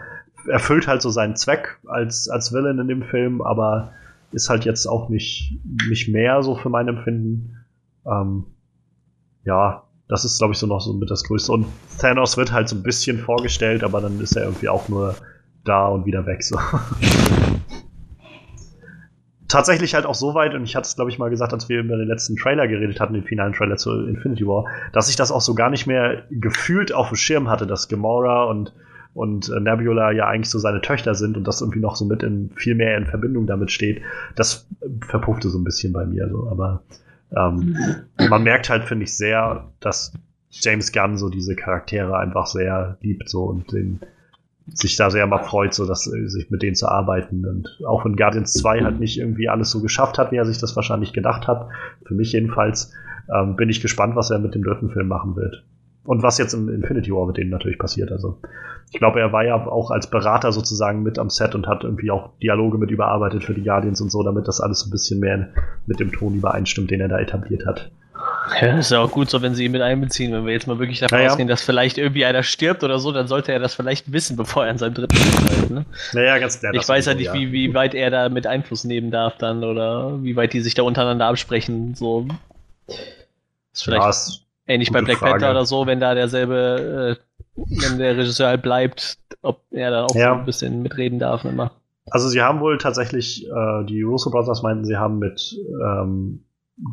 Erfüllt halt so seinen Zweck als, als Villain in dem Film, aber ist halt jetzt auch nicht, nicht mehr so für mein Empfinden. Ähm, ja, das ist, glaube ich, so noch so mit das Größte. Und Thanos wird halt so ein bisschen vorgestellt, aber dann ist er irgendwie auch nur da und wieder weg. So. Tatsächlich halt auch so weit, und ich hatte es, glaube ich, mal gesagt, als wir über den letzten Trailer geredet hatten, den finalen Trailer zu Infinity War, dass ich das auch so gar nicht mehr gefühlt auf dem Schirm hatte, dass Gamora und, und äh, Nebula ja eigentlich so seine Töchter sind und das irgendwie noch so mit in viel mehr in Verbindung damit steht. Das verpuffte so ein bisschen bei mir. So. Aber ähm, man merkt halt, finde ich, sehr, dass James Gunn so diese Charaktere einfach sehr liebt so und den, sich da sehr mal freut, so dass sich mit denen zu arbeiten. Und auch wenn Guardians 2 halt nicht irgendwie alles so geschafft hat, wie er sich das wahrscheinlich gedacht hat, für mich jedenfalls, ähm, bin ich gespannt, was er mit dem dritten Film machen wird. Und was jetzt im Infinity War mit denen natürlich passiert. Also ich glaube, er war ja auch als Berater sozusagen mit am Set und hat irgendwie auch Dialoge mit überarbeitet für die Guardians und so, damit das alles ein bisschen mehr mit dem Ton übereinstimmt, den er da etabliert hat. Ja, ist ja auch gut so, wenn sie ihn mit einbeziehen. Wenn wir jetzt mal wirklich davon Naja. ausgehen, dass vielleicht irgendwie einer stirbt oder so, dann sollte er das vielleicht wissen, bevor er in seinem dritten Film. Ne? Naja, ganz klar. ich weiß ja nicht, wie, wie weit er da mit Einfluss nehmen darf dann oder wie weit die sich da untereinander absprechen. So. Ist vielleicht Ja, ist, ähnlich bei gute Black Frage. Panther oder so, wenn da derselbe, äh, wenn der Regisseur halt bleibt, ob er dann auch Ja. so ein bisschen mitreden darf. Immer. also sie haben wohl tatsächlich, äh, die Russo Brothers meinten, sie haben mit ähm,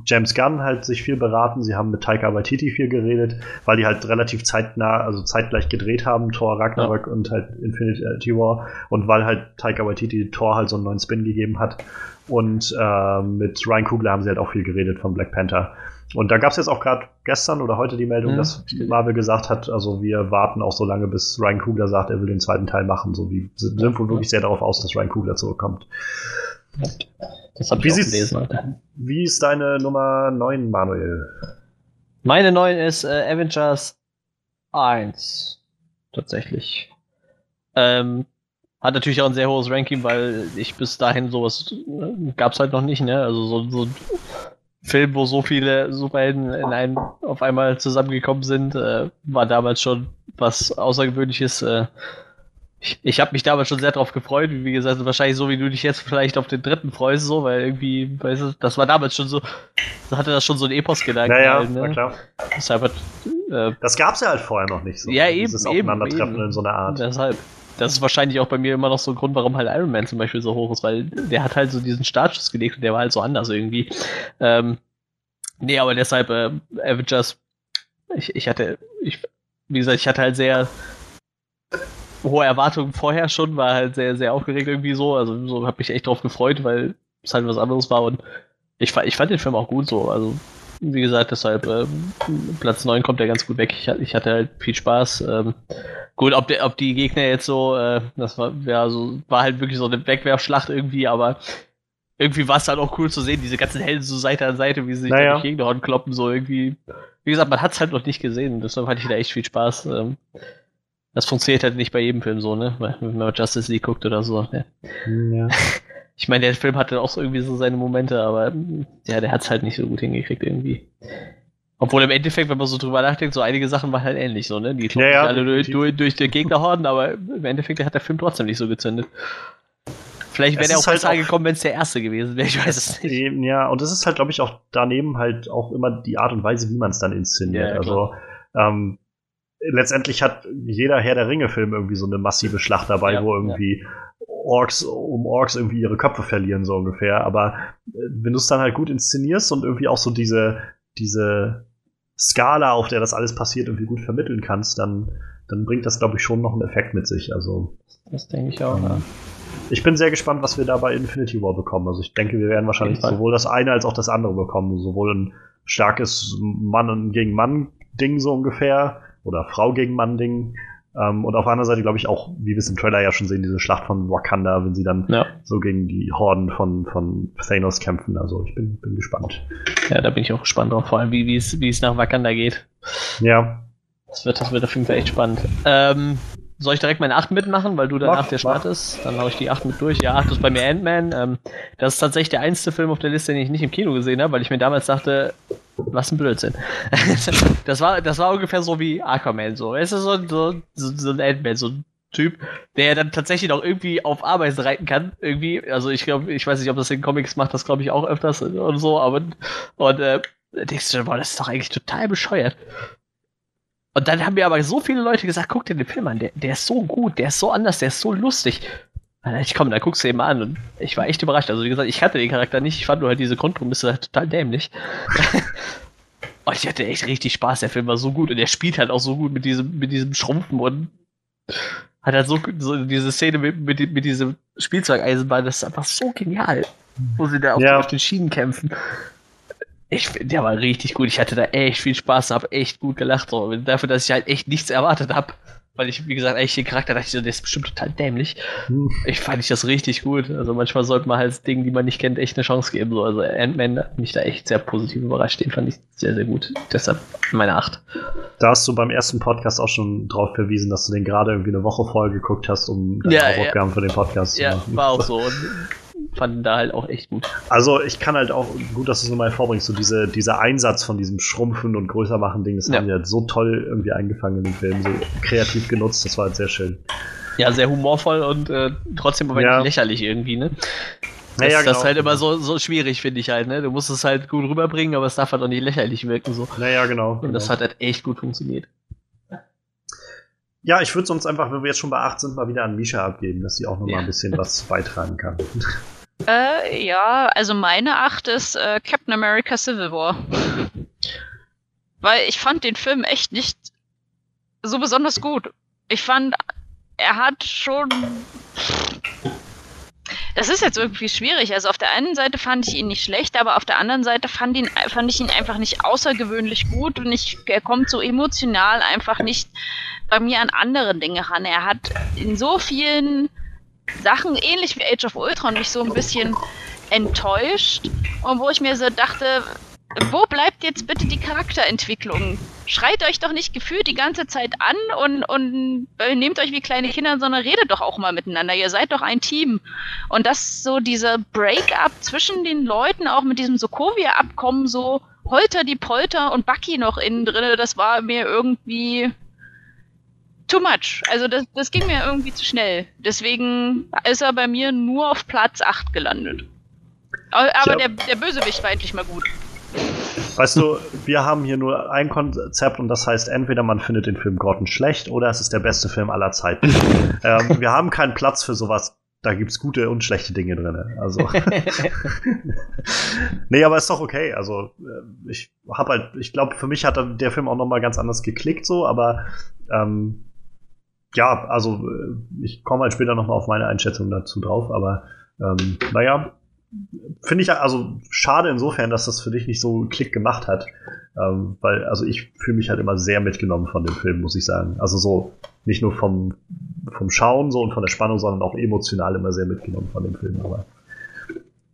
James Gunn halt sich viel beraten, sie haben mit Taika Waititi viel geredet, weil die halt relativ zeitnah, also zeitgleich gedreht haben, Thor Ragnarök und halt Infinity War und weil halt Taika Waititi Thor halt so einen neuen Spin gegeben hat und äh, mit Ryan Coogler haben sie halt auch viel geredet von Black Panther. Und da gab es jetzt auch gerade gestern oder heute die Meldung, Mhm, dass. Marvel gesagt hat, also wir warten auch so lange, bis Ryan Coogler sagt, er will den zweiten Teil machen. So wie sind sind wohl wirklich sehr darauf aus, dass Ryan Coogler zurückkommt. Das habe Wie ich sieht's- gelesen. Alter. Wie ist deine Nummer 9, Manuel? Meine neuen ist äh, Avengers 1. Tatsächlich. Ähm, hat natürlich auch ein sehr hohes Ranking, weil ich bis dahin sowas äh, gab's halt noch nicht, ne? Also so, so Film, wo so viele Superhelden in einem auf einmal zusammengekommen sind, äh, war damals schon was Außergewöhnliches. Äh, ich ich habe mich damals schon sehr drauf gefreut, wie gesagt, wahrscheinlich so wie du dich jetzt vielleicht auf den dritten freust, so, weil irgendwie, weißt du, das war damals schon so, da hatte das schon so ein Epos-Gedanken. Naja, halt, ne? na klar. Deshalb hat, äh, Das gab's ja halt vorher noch nicht so. Ja, eben, Dieses eben, Aufeinandertreffen eben. in so einer Art. Deshalb. Das ist wahrscheinlich auch bei mir immer noch so ein Grund, warum halt Iron Man zum Beispiel so hoch ist, weil der hat halt so diesen Startschuss gelegt und der war halt so anders irgendwie. Ähm, nee, aber deshalb äh, Avengers, ich, ich hatte, ich, wie gesagt, ich hatte halt sehr hohe Erwartungen vorher schon, war halt sehr, sehr aufgeregt irgendwie so, also so habe mich echt drauf gefreut, weil es halt was anderes war und ich, ich fand den Film auch gut so, also wie gesagt, deshalb ähm, Platz 9 kommt ja ganz gut weg. Ich, ich hatte halt viel Spaß. Ähm, gut, ob, der, ob die Gegner jetzt so, äh, das war, ja, so, war halt wirklich so eine Wegwerfschlacht irgendwie, aber irgendwie war es halt auch cool zu sehen, diese ganzen Helden so Seite an Seite, wie sie sich Naja. durch Gegnerhorn kloppen, so irgendwie. Wie gesagt, man hat es halt noch nicht gesehen, deshalb hatte ich da echt viel Spaß. Ähm, das funktioniert halt nicht bei jedem Film so, ne? Wenn man Justice League guckt oder so. Ne? Ja. Ich meine, der Film hatte auch so irgendwie so seine Momente, aber mm, ja, der hat es halt nicht so gut hingekriegt irgendwie. Obwohl im Endeffekt, wenn man so drüber nachdenkt, so einige Sachen waren halt ähnlich so, ne? Die kloppen Ja, ja, alle durch, durch, durch die Gegnerhorden, aber im Endeffekt hat der Film trotzdem nicht so gezündet. Vielleicht wäre der auch halt besser auch- angekommen, wenn es der erste gewesen wäre, ich weiß es nicht. Eben, ja, und es ist halt, glaube ich, auch daneben halt auch immer die Art und Weise, wie man es dann inszeniert. Ja, ja, also ähm, letztendlich hat jeder Herr der Ringe-Film irgendwie so eine massive Schlacht dabei, Ja, wo irgendwie Orks um Orks irgendwie ihre Köpfe verlieren, so ungefähr. Aber äh, wenn du es dann halt gut inszenierst und irgendwie auch so diese, diese Skala, auf der das alles passiert, irgendwie gut vermitteln kannst, dann, dann bringt das, glaube ich, schon noch einen Effekt mit sich. Also Das denke ich auch, ja. ich bin sehr gespannt, was wir da bei Infinity War bekommen. Also ich denke, wir werden wahrscheinlich sowohl das eine als auch das andere bekommen. Sowohl ein starkes Mann gegen Mann Ding so ungefähr oder Frau gegen Mann Ding. Ähm, und auf der anderen Seite glaube ich auch, wie wir es im Trailer ja schon sehen, diese Schlacht von Wakanda, wenn sie dann Ja. so gegen die Horden von, von Thanos kämpfen. Also ich bin, bin gespannt. ja, da bin ich auch gespannt drauf, vor allem wie wie es wie es nach Wakanda geht. Ja, Das wird, das wird auf jeden Fall echt spannend. Ähm, soll ich direkt meine 8 mitmachen, weil du danach Mach, der. Start ist? Dann hau ich die 8 mit durch. Ja, 8 ist bei mir Ant-Man. Ähm, das ist tatsächlich der einzige Film auf der Liste, den ich nicht im Kino gesehen habe, weil ich mir damals dachte, was ein Blödsinn. das, war, das war ungefähr so wie Aquaman, so. Es ist so, so, so, ein Ant-Man, so ein Typ, der dann tatsächlich noch irgendwie auf Ameisen reiten kann. Irgendwie, also ich glaube, ich weiß nicht, ob das in Comics macht, das glaube ich auch öfters und so, aber und äh, denkst du, boah, das ist doch eigentlich total bescheuert. Und dann haben mir aber so viele Leute gesagt, guck dir den Film an, der, der ist so gut, der ist so anders, der ist so lustig. Ich, komm, dann guckst du ihn mal an. Und ich war echt überrascht. Also wie gesagt, ich kannte den Charakter nicht, ich fand nur halt diese Grundprämisse halt total dämlich. und ich hatte echt richtig Spaß, der Film war so gut und der spielt halt auch so gut mit diesem, mit diesem Schrumpfen und hat halt so, so diese Szene mit, mit, mit diesem Spielzeugeisenbahn, das ist einfach so genial. Wo sie da auf, Ja. auf den Schienen kämpfen. Ich der war richtig gut. Ich hatte da echt viel Spaß, habe echt gut gelacht. So. Dafür, dass ich halt echt nichts erwartet habe, weil ich, wie gesagt, eigentlich den Charakter dachte ich, so, der ist bestimmt total dämlich. Hm. Ich fand ich das richtig gut. Also manchmal sollte man halt Dingen, die man nicht kennt, echt eine Chance geben. So. Also Ant-Man hat mich da echt sehr positiv überrascht. Den fand ich sehr, sehr gut. Deshalb meine Acht. Da hast du beim ersten Podcast auch schon drauf verwiesen, dass du den gerade irgendwie eine Woche vorher geguckt hast, um deine ja, Aufgaben ja. für den Podcast ja, zu machen. Ja, war auch so. Und fanden da halt auch echt gut. Also ich kann halt auch, gut, dass du es nochmal vorbringst, so diese, dieser Einsatz von diesem Schrumpfen und größer machen Ding, das ja. haben die halt so toll irgendwie eingefangen in den Film, so kreativ genutzt, das war halt sehr schön. Ja, sehr humorvoll und äh, trotzdem aber ja. lächerlich irgendwie, ne? Das, naja, genau. das ist halt immer so, so schwierig, finde ich halt, ne? Du musst es halt gut rüberbringen, aber es darf halt auch nicht lächerlich wirken, so. Naja, genau. Und genau. das hat halt echt gut funktioniert. Ja, ich würde sonst einfach, wenn wir jetzt schon bei 8 sind, mal wieder an Misha abgeben, dass sie auch noch ja. mal ein bisschen was beitragen kann. Äh, ja, also meine Acht ist äh, Captain America Civil War. Weil ich fand den Film echt nicht so besonders gut. Ich fand, er hat schon. Das ist jetzt irgendwie schwierig. Also auf der einen Seite fand ich ihn nicht schlecht, aber auf der anderen Seite fand, ihn, fand ich ihn einfach nicht außergewöhnlich gut und ich, er kommt so emotional einfach nicht bei mir an andere Dinge ran. Er hat in so vielen Sachen, ähnlich wie Age of Ultron, mich so ein bisschen enttäuscht und wo ich mir so dachte, wo bleibt jetzt bitte die Charakterentwicklung? Schreit euch doch nicht gefühlt die ganze Zeit an und, und nehmt euch wie kleine Kinder, sondern redet doch auch mal miteinander. Ihr seid doch ein Team. Und das so dieser Break-up zwischen den Leuten, auch mit diesem Sokovia-Abkommen, so Holter die Polter und Bucky noch innen drin, das war mir irgendwie too much. Also das, das ging mir irgendwie zu schnell. Deswegen ist er bei mir nur auf Platz 8 gelandet. Aber der, der Bösewicht war endlich mal gut. Weißt du, wir haben hier nur ein Konzept und das heißt, entweder man findet den Film Gordon schlecht oder es ist der beste Film aller Zeiten. ähm, wir haben keinen Platz für sowas. Da gibt es gute und schlechte Dinge drin. Also. nee, aber ist doch okay. Also, äh, ich habe halt, ich glaube, für mich hat der Film auch noch mal ganz anders geklickt, so, aber ähm, ja, also äh, ich komme halt später nochmal auf meine Einschätzung dazu drauf, aber ähm, naja, finde ich also schade insofern, dass das für dich nicht so einen Klick gemacht hat. Ähm, weil, also ich fühle mich halt immer sehr mitgenommen von dem Film, muss ich sagen. Also so nicht nur vom, vom Schauen so und von der Spannung, sondern auch emotional immer sehr mitgenommen von dem Film. Aber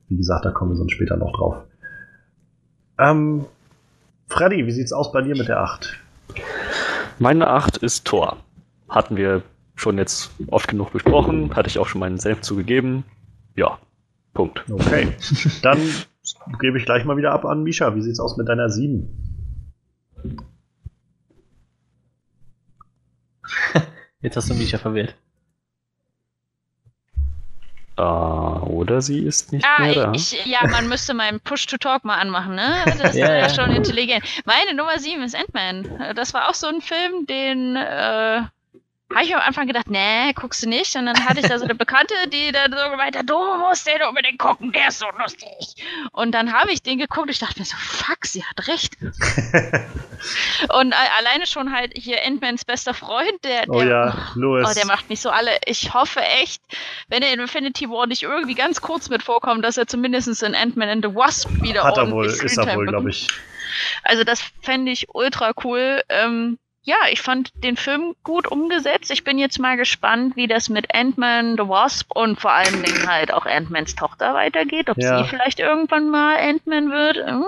wie gesagt, da kommen wir sonst später noch drauf. Ähm, Freddy, wie sieht's aus bei dir mit der 8? Meine 8 ist Tor hatten wir schon jetzt oft genug besprochen, hatte ich auch schon meinen Senf zugegeben. Ja, Punkt. Okay, dann gebe ich gleich mal wieder ab an Misha. Wie sieht's aus mit deiner 7? Jetzt hast du Misha verwirrt. Uh, oder sie ist nicht ah, mehr da. Ich, ja, man müsste meinen Push-to-Talk mal anmachen, ne? Das ja, ja schon intelligent. Meine Nummer 7 ist Ant-Man. Das war auch so ein Film, den äh, habe ich am Anfang gedacht, nee, guckst du nicht. Und dann hatte ich da so eine Bekannte, die dann so gemeint hat, du musst den unbedingt gucken, der ist so lustig. Und dann habe ich den geguckt und ich dachte mir so, fuck, sie hat recht. und alleine schon halt hier Ant-Mans bester Freund, der, der, oh ja, Louis. Oh, der macht mich so alle. Ich hoffe echt, wenn er in Infinity War nicht irgendwie ganz kurz mit vorkommt, dass er zumindest in Ant-Man and the Wasp wieder Hat er wohl, ist er wohl, glaube ich. Also das fände ich ultra cool. Ähm, ja, ich fand den Film gut umgesetzt. Ich bin jetzt mal gespannt, wie das mit Ant-Man, The Wasp und vor allen Dingen halt auch Ant-Mans Tochter weitergeht. Ob ja. sie vielleicht irgendwann mal Ant-Man wird. Hm,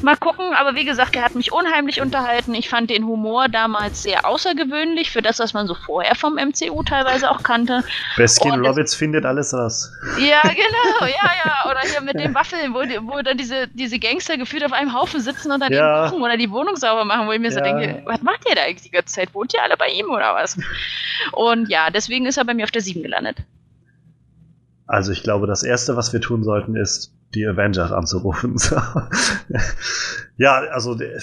mal gucken. Aber wie gesagt, er hat mich unheimlich unterhalten. Ich fand den Humor damals sehr außergewöhnlich für das, was man so vorher vom MCU teilweise auch kannte. Baskin Roberts findet alles was. Ja, genau. Ja, ja. Oder hier mit den Waffeln, wo, wo dann diese, diese Gangster gefühlt auf einem Haufen sitzen und dann ja. eben oder die Wohnung sauber machen, wo ich mir ja. so denke, was macht ihr da eigentlich die ganze Zeit? Wohnt ihr alle bei ihm oder was? Und ja, deswegen ist er bei mir auf der 7 gelandet. Also ich glaube, das Erste, was wir tun sollten, ist, die Avengers anzurufen. ja, also der,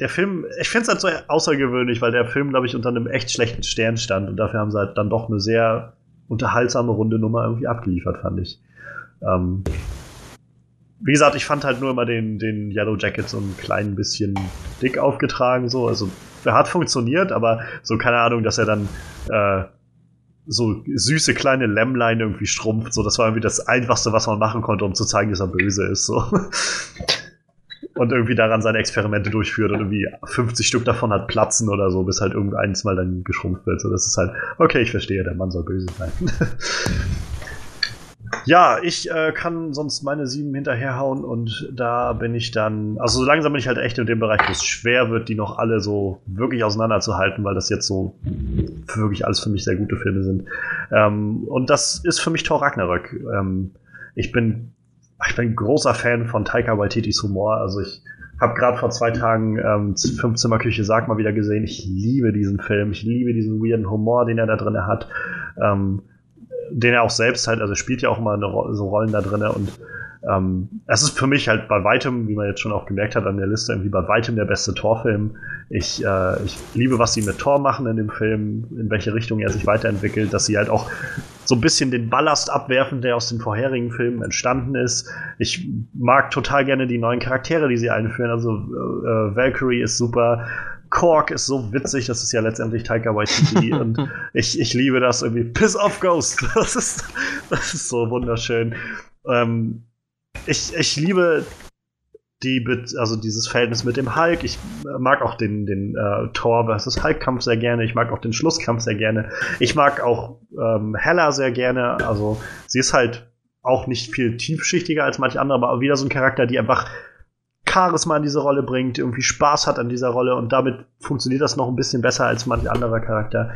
der Film, ich finde es halt so außergewöhnlich, weil der Film, glaube ich, unter einem echt schlechten Stern stand und dafür haben sie halt dann doch eine sehr unterhaltsame runde Nummer irgendwie abgeliefert, fand ich. Ähm, wie gesagt, ich fand halt nur immer den, den Yellow Jacket so ein klein bisschen dick aufgetragen, so. Also, hat funktioniert, aber so, keine Ahnung, dass er dann äh, so süße kleine Lämmlein irgendwie schrumpft, so. Das war irgendwie das Einfachste, was man machen konnte, um zu zeigen, dass er böse ist, so. und irgendwie daran seine Experimente durchführt und irgendwie 50 Stück davon hat platzen oder so, bis halt irgendeins mal dann geschrumpft wird. So, das ist halt, okay, ich verstehe, der Mann soll böse sein. Ja, ich äh, kann sonst meine sieben hinterherhauen und da bin ich dann, also so langsam bin ich halt echt in dem Bereich, wo es schwer wird, die noch alle so wirklich auseinanderzuhalten, weil das jetzt so wirklich alles für mich sehr gute Filme sind. Ähm, und das ist für mich Thor Ragnarök. Ähm, ich bin, ich bin großer Fan von Taika Waititis Humor. Also ich habe gerade vor zwei Tagen ähm, Fünfzimmerküche Sag mal wieder gesehen. Ich liebe diesen Film. Ich liebe diesen weirden Humor, den er da drin hat. Ähm, den er auch selbst halt, also spielt ja auch immer eine, so Rollen da drin und ähm, es ist für mich halt bei weitem, wie man jetzt schon auch gemerkt hat an der Liste, irgendwie bei weitem der beste Torfilm. Ich, äh, ich liebe, was sie mit Tor machen in dem Film, in welche Richtung er sich weiterentwickelt, dass sie halt auch so ein bisschen den Ballast abwerfen, der aus den vorherigen Filmen entstanden ist. Ich mag total gerne die neuen Charaktere, die sie einführen. Also äh, Valkyrie ist super, Kork ist so witzig, das ist ja letztendlich Taika Waititi und ich, ich liebe das irgendwie. Piss off Ghost, das ist, das ist so wunderschön. Ähm, ich, ich liebe die, also dieses Verhältnis mit dem Hulk. Ich mag auch den, den äh, Thor vs. Hulk-Kampf sehr gerne. Ich mag auch den Schlusskampf sehr gerne. Ich mag auch ähm, Hella sehr gerne. Also sie ist halt auch nicht viel tiefschichtiger als manche andere, aber wieder so ein Charakter, die einfach Charisma in diese Rolle bringt, irgendwie Spaß hat an dieser Rolle und damit funktioniert das noch ein bisschen besser als manch anderer Charakter.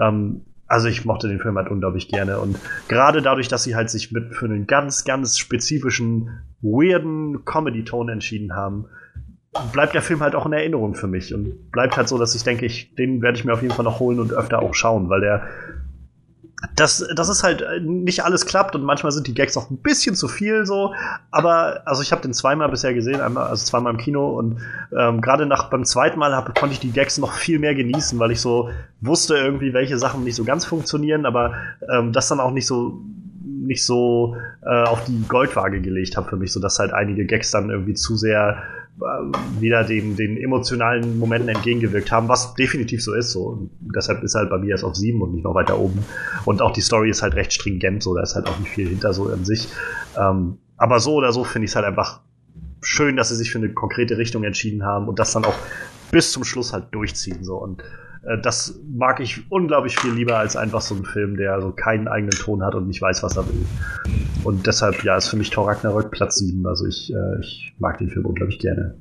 Ähm, also ich mochte den Film halt unglaublich gerne und gerade dadurch, dass sie halt sich mit für einen ganz, ganz spezifischen, weirden Comedy-Ton entschieden haben, bleibt der Film halt auch in Erinnerung für mich und bleibt halt so, dass ich denke, ich, den werde ich mir auf jeden Fall noch holen und öfter auch schauen, weil der das, das ist halt äh, nicht alles klappt und manchmal sind die Gags auch ein bisschen zu viel so. Aber also ich habe den zweimal bisher gesehen, einmal also zweimal im Kino und ähm, gerade nach beim zweiten Mal hab, konnte ich die Gags noch viel mehr genießen, weil ich so wusste irgendwie, welche Sachen nicht so ganz funktionieren, aber ähm, das dann auch nicht so nicht so äh, auf die Goldwaage gelegt habe für mich, so dass halt einige Gags dann irgendwie zu sehr wieder den, den emotionalen Momenten entgegengewirkt haben, was definitiv so ist. So. Und deshalb ist halt bei mir erst auf sieben und nicht noch weiter oben. Und auch die Story ist halt recht stringent, so da ist halt auch nicht viel hinter so an sich. Ähm, aber so oder so finde ich es halt einfach schön, dass sie sich für eine konkrete Richtung entschieden haben und das dann auch bis zum Schluss halt durchziehen. So. Und äh, das mag ich unglaublich viel lieber als einfach so ein Film, der so keinen eigenen Ton hat und nicht weiß, was er will. Und deshalb, ja, ist für mich Thor Ragnarök Platz 7. Also ich, äh, ich mag den Film unglaublich gerne.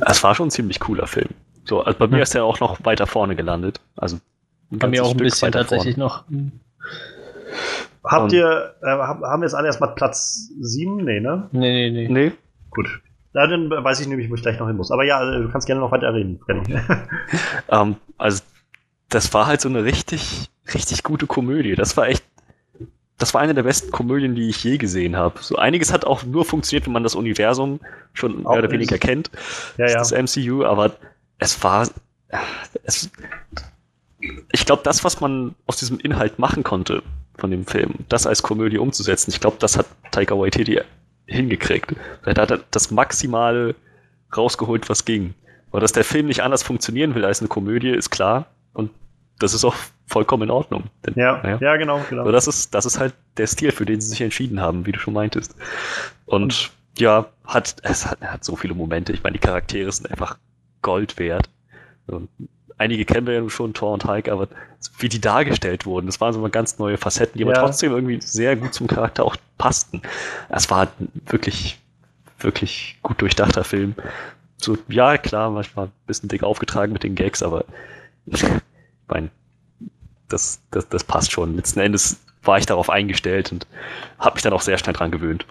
Es war schon ein ziemlich cooler Film. So, also bei mir ja. ist er auch noch weiter vorne gelandet. Also bei mir auch ein Stück bisschen tatsächlich vorne. noch. Habt ihr, äh, haben wir jetzt alle erstmal Platz 7? Nee, ne? Nee, nee, nee. Nee. Gut. Na, dann weiß ich nämlich, wo ich gleich noch hin muss. Aber ja, du kannst gerne noch weiter reden, um, also, das war halt so eine richtig, richtig gute Komödie. Das war echt, das war eine der besten Komödien, die ich je gesehen habe. So einiges hat auch nur funktioniert, wenn man das Universum schon mehr oder weniger kennt. Ja, ja. Das MCU, aber es war, es, ich glaube, das, was man aus diesem Inhalt machen konnte von dem Film, das als Komödie umzusetzen, ich glaube, das hat Taika Waititi hingekriegt. Er hat das Maximale rausgeholt, was ging. Aber dass der Film nicht anders funktionieren will als eine Komödie, ist klar. Und das ist auch vollkommen in Ordnung. Denn, ja, ja, ja, genau, genau. Aber das ist, das ist halt der Stil, für den sie sich entschieden haben, wie du schon meintest. Und, Und ja, hat, es hat, hat so viele Momente. Ich meine, die Charaktere sind einfach Gold wert. Und einige kennen wir ja schon, Thor und Hulk, aber wie die dargestellt wurden, das waren so mal ganz neue Facetten, die ja. aber trotzdem irgendwie sehr gut zum Charakter auch passten. Es war wirklich, wirklich gut durchdachter Film. So, ja, klar, manchmal ein bisschen dick aufgetragen mit den Gags, aber ich meine, das, das, das passt schon. Letzten Endes war ich darauf eingestellt und habe mich dann auch sehr schnell dran gewöhnt.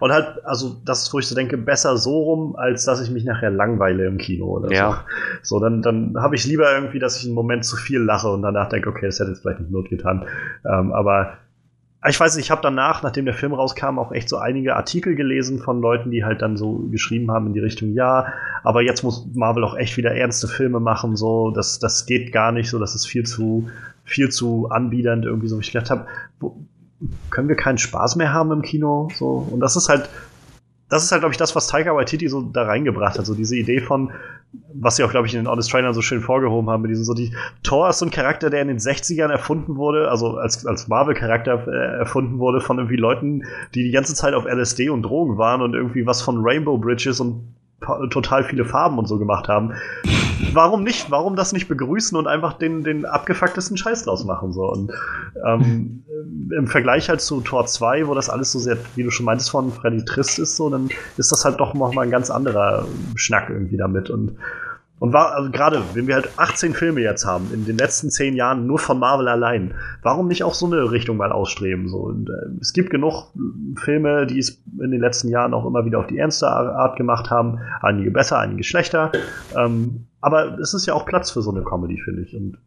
Und halt, also das ist, wo ich so denke, besser so rum, als dass ich mich nachher langweile im Kino oder ja. so. So, dann, dann habe ich lieber irgendwie, dass ich einen Moment zu viel lache und danach denke, okay, das hätte jetzt vielleicht nicht Not getan. Ähm, aber ich weiß nicht, ich habe danach, nachdem der Film rauskam, auch echt so einige Artikel gelesen von Leuten, die halt dann so geschrieben haben in die Richtung, ja, aber jetzt muss Marvel auch echt wieder ernste Filme machen, so, das, das geht gar nicht, so, das ist viel zu, viel zu anbiedernd irgendwie so. Ich gedacht habe, können wir keinen Spaß mehr haben im Kino? So. Und das ist halt das ist halt, glaube ich, das, was Taika Waititi so da reingebracht hat. So diese Idee von, was sie auch, glaube ich, in den Honest Trainern so schön vorgehoben haben, mit diesem so, die Thor ist so ein Charakter, der in den 60ern erfunden wurde, also als, als Marvel-Charakter äh, erfunden wurde von irgendwie Leuten, die die ganze Zeit auf LSD und Drogen waren und irgendwie was von Rainbow Bridges und total viele Farben und so gemacht haben. Warum nicht? Warum das nicht begrüßen und einfach den, den abgefucktesten Scheiß draus machen? So? Und ähm, im Vergleich halt zu Tor 2, wo das alles so sehr, wie du schon meintest, von Freddy Trist ist, so, dann ist das halt doch noch mal ein ganz anderer Schnack irgendwie damit. Und und war, also gerade, wenn wir halt 18 Filme jetzt haben, in den letzten 10 Jahren nur von Marvel allein, warum nicht auch so eine Richtung mal ausstreben? So? Und, äh, es gibt genug Filme, die es in den letzten Jahren auch immer wieder auf die ernste Art gemacht haben. Einige besser, einige schlechter. Ähm, aber es ist ja auch Platz für so eine Comedy, finde ich. Und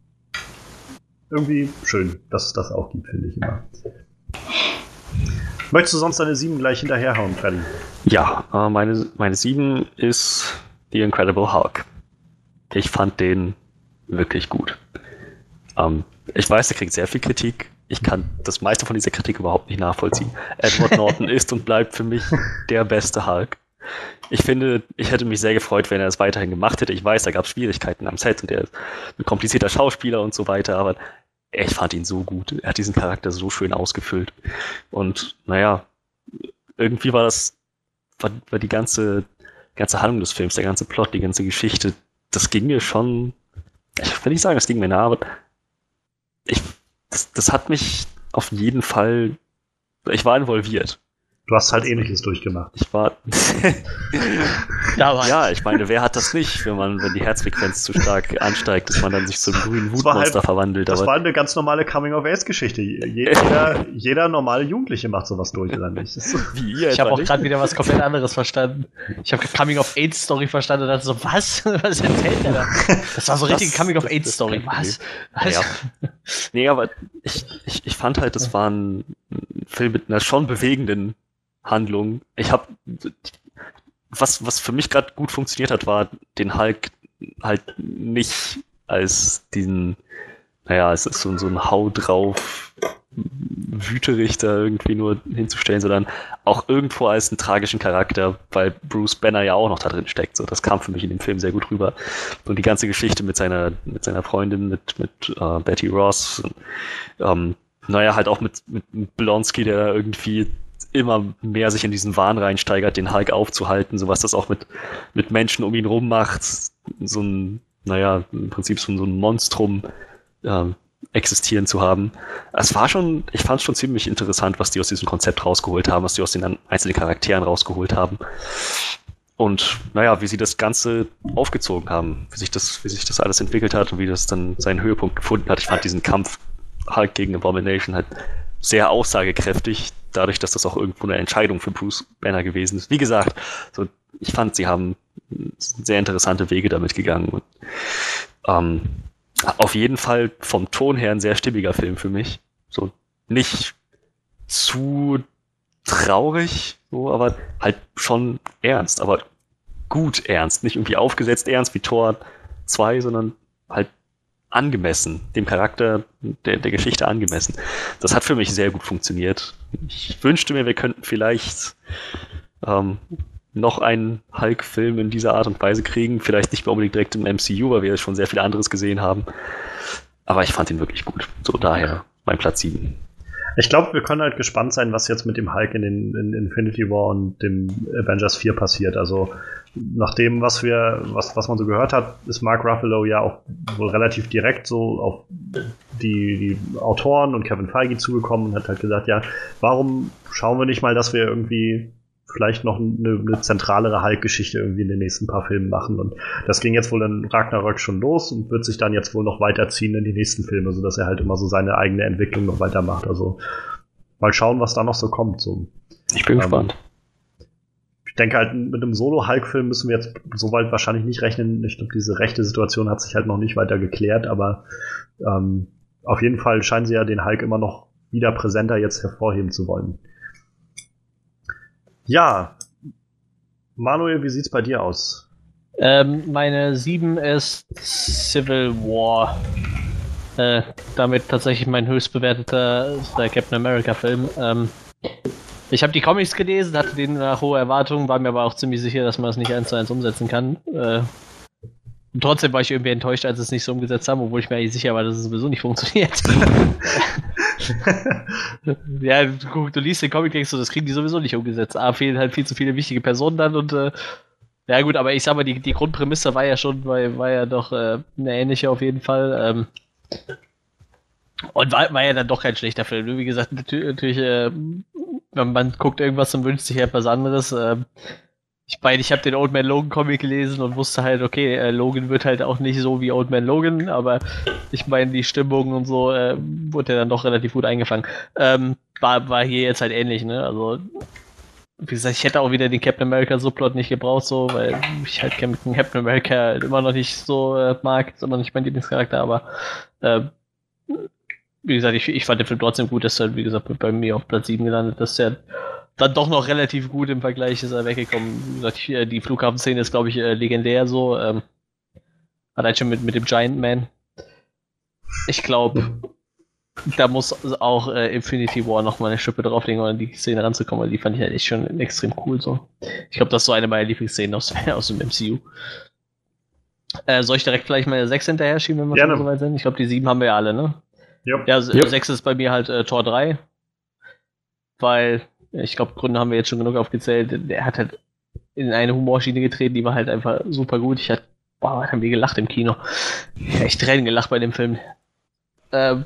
irgendwie schön, dass es das auch gibt, finde ich immer. Möchtest du sonst deine 7 gleich hinterherhauen, Freddy? Ja, äh, meine, meine 7 ist The Incredible Hulk. Ich fand den wirklich gut. Ähm, ich weiß, er kriegt sehr viel Kritik. Ich kann das meiste von dieser Kritik überhaupt nicht nachvollziehen. Edward Norton ist und bleibt für mich der beste Hulk. Ich finde, ich hätte mich sehr gefreut, wenn er es weiterhin gemacht hätte. Ich weiß, da gab es Schwierigkeiten am Set und er ist ein komplizierter Schauspieler und so weiter, aber ich fand ihn so gut. Er hat diesen Charakter so schön ausgefüllt. Und naja, irgendwie war das, war, war die ganze, ganze Handlung des Films, der ganze Plot, die ganze Geschichte das ging mir schon, ich will nicht sagen, das ging mir nah, aber ich, das, das hat mich auf jeden Fall, ich war involviert. Du hast halt ähnliches durchgemacht. Ich war. ja, ich meine, wer hat das nicht, wenn man, wenn die Herzfrequenz zu stark ansteigt, dass man dann sich zum grünen Wutmonster halt, verwandelt. Das war eine ganz normale Coming-of-Age-Geschichte. Jeder, jeder normale Jugendliche macht sowas durch, oder nicht? Wie ihr ich habe auch gerade wieder was komplett anderes verstanden. Ich habe Coming-of-Age-Story verstanden und dachte so, was? Was erzählt der da? Das war so richtige Coming-of-Age-Story. Was? was? Ja. Nee, aber ich, ich, ich fand halt, das war ein Film mit einer schon bewegenden Handlung. Ich habe was was für mich gerade gut funktioniert hat, war den Hulk halt nicht als diesen naja, es ist so, so ein Hau drauf Wüterichter irgendwie nur hinzustellen, sondern auch irgendwo als einen tragischen Charakter, weil Bruce Banner ja auch noch da drin steckt. So, das kam für mich in dem Film sehr gut rüber. Und die ganze Geschichte mit seiner, mit seiner Freundin, mit, mit uh, Betty Ross, und, ähm, naja, halt auch mit, mit Blonsky, der irgendwie immer mehr sich in diesen Wahn reinsteigert, den Hulk aufzuhalten, so was das auch mit, mit Menschen um ihn rum macht. So ein, naja, im Prinzip so, ein Monstrum äh, existieren zu haben. Es war schon, ich fand es schon ziemlich interessant, was die aus diesem Konzept rausgeholt haben, was die aus den einzelnen Charakteren rausgeholt haben. Und naja, wie sie das Ganze aufgezogen haben, wie sich das, wie sich das alles entwickelt hat und wie das dann seinen Höhepunkt gefunden hat. Ich fand diesen Kampf Hulk gegen Abomination halt sehr aussagekräftig, dadurch, dass das auch irgendwo eine Entscheidung für Bruce Banner gewesen ist. Wie gesagt, so, ich fand, sie haben sehr interessante Wege damit gegangen. Und, ähm, auf jeden Fall vom Ton her ein sehr stimmiger Film für mich. So nicht zu traurig, so, aber halt schon ernst, aber gut ernst. Nicht irgendwie aufgesetzt ernst wie Tor 2, sondern halt angemessen, dem Charakter der, der Geschichte angemessen. Das hat für mich sehr gut funktioniert. Ich wünschte mir, wir könnten vielleicht ähm, noch einen Hulk-Film in dieser Art und Weise kriegen. Vielleicht nicht unbedingt direkt im MCU, weil wir schon sehr viel anderes gesehen haben. Aber ich fand ihn wirklich gut. So daher mein Platz 7. Ich glaube, wir können halt gespannt sein, was jetzt mit dem Hulk in, den, in Infinity War und dem Avengers 4 passiert. Also nach dem, was wir, was, was man so gehört hat, ist Mark Ruffalo ja auch wohl relativ direkt so auf die, die Autoren und Kevin Feige zugekommen und hat halt gesagt, ja, warum schauen wir nicht mal, dass wir irgendwie vielleicht noch eine, eine zentralere Hulk-Geschichte irgendwie in den nächsten paar Filmen machen. Und das ging jetzt wohl in Ragnarök schon los und wird sich dann jetzt wohl noch weiterziehen in die nächsten Filme, sodass er halt immer so seine eigene Entwicklung noch weitermacht. Also mal schauen, was da noch so kommt. So. Ich bin ähm, gespannt ich denke halt, mit einem Solo-Hulk-Film müssen wir jetzt soweit wahrscheinlich nicht rechnen. Ich glaube, diese rechte Situation hat sich halt noch nicht weiter geklärt, aber ähm, auf jeden Fall scheinen sie ja den Hulk immer noch wieder präsenter jetzt hervorheben zu wollen. Ja, Manuel, wie sieht's bei dir aus? Ähm, meine 7 ist Civil War. Äh, damit tatsächlich mein höchst bewerteter Captain America Film. Ähm, Ich habe die Comics gelesen, hatte denen nach hohe Erwartungen, war mir aber auch ziemlich sicher, dass man das nicht eins zu eins umsetzen kann. Äh, trotzdem war ich irgendwie enttäuscht, als sie es nicht so umgesetzt haben, obwohl ich mir eigentlich sicher war, dass es sowieso nicht funktioniert. ja, du, du liest den Comic, denkst du, das kriegen die sowieso nicht umgesetzt. A, fehlen halt viel zu viele wichtige Personen dann und äh, ja gut, aber ich sag mal, die, die Grundprämisse war ja schon, war, war ja doch äh, eine ähnliche auf jeden Fall. Ähm, und war, war ja dann doch kein schlechter Film. Wie gesagt, natürlich, äh, wenn man guckt irgendwas und wünscht sich etwas anderes. Äh, ich meine, ich habe den Old Man Logan Comic gelesen und wusste halt, okay, äh, Logan wird halt auch nicht so wie Old Man Logan, aber ich meine, die Stimmung und so äh, wurde ja dann doch relativ gut eingefangen. Ähm, war, war hier jetzt halt ähnlich, ne? Also, wie gesagt, ich hätte auch wieder den Captain America Subplot nicht gebraucht, so, weil ich halt Captain America halt immer noch nicht so äh, mag, ist immer noch nicht mein Lieblingscharakter, aber äh, wie gesagt, ich, ich fand den Film trotzdem gut, dass er, wie gesagt, bei mir auf Platz 7 gelandet, dass er dann doch noch relativ gut im Vergleich ist er weggekommen. Gesagt, äh, die Flughafenszene ist, glaube ich, äh, legendär so. Ähm, allein schon mit, mit dem Giant Man. Ich glaube, da muss auch äh, Infinity War nochmal eine Schippe drauflegen, um an die Szene ranzukommen, weil die fand ich halt echt schon extrem cool so. Ich glaube, das ist so eine meiner Lieblingsszenen aus, aus dem MCU. Äh, soll ich direkt vielleicht meine 6 hinterher schieben, wenn wir Gerne. schon so weit sind? Ich glaube, die 7 haben wir ja alle, ne? Yep. Ja, 6 yep. ist bei mir halt äh, Tor 3. Weil ich glaube, Gründe haben wir jetzt schon genug aufgezählt. Der hat halt in eine Humorschiene getreten, die war halt einfach super gut. Ich hatte, boah, haben wir gelacht im Kino. Echt Tränen gelacht bei dem Film. Ähm,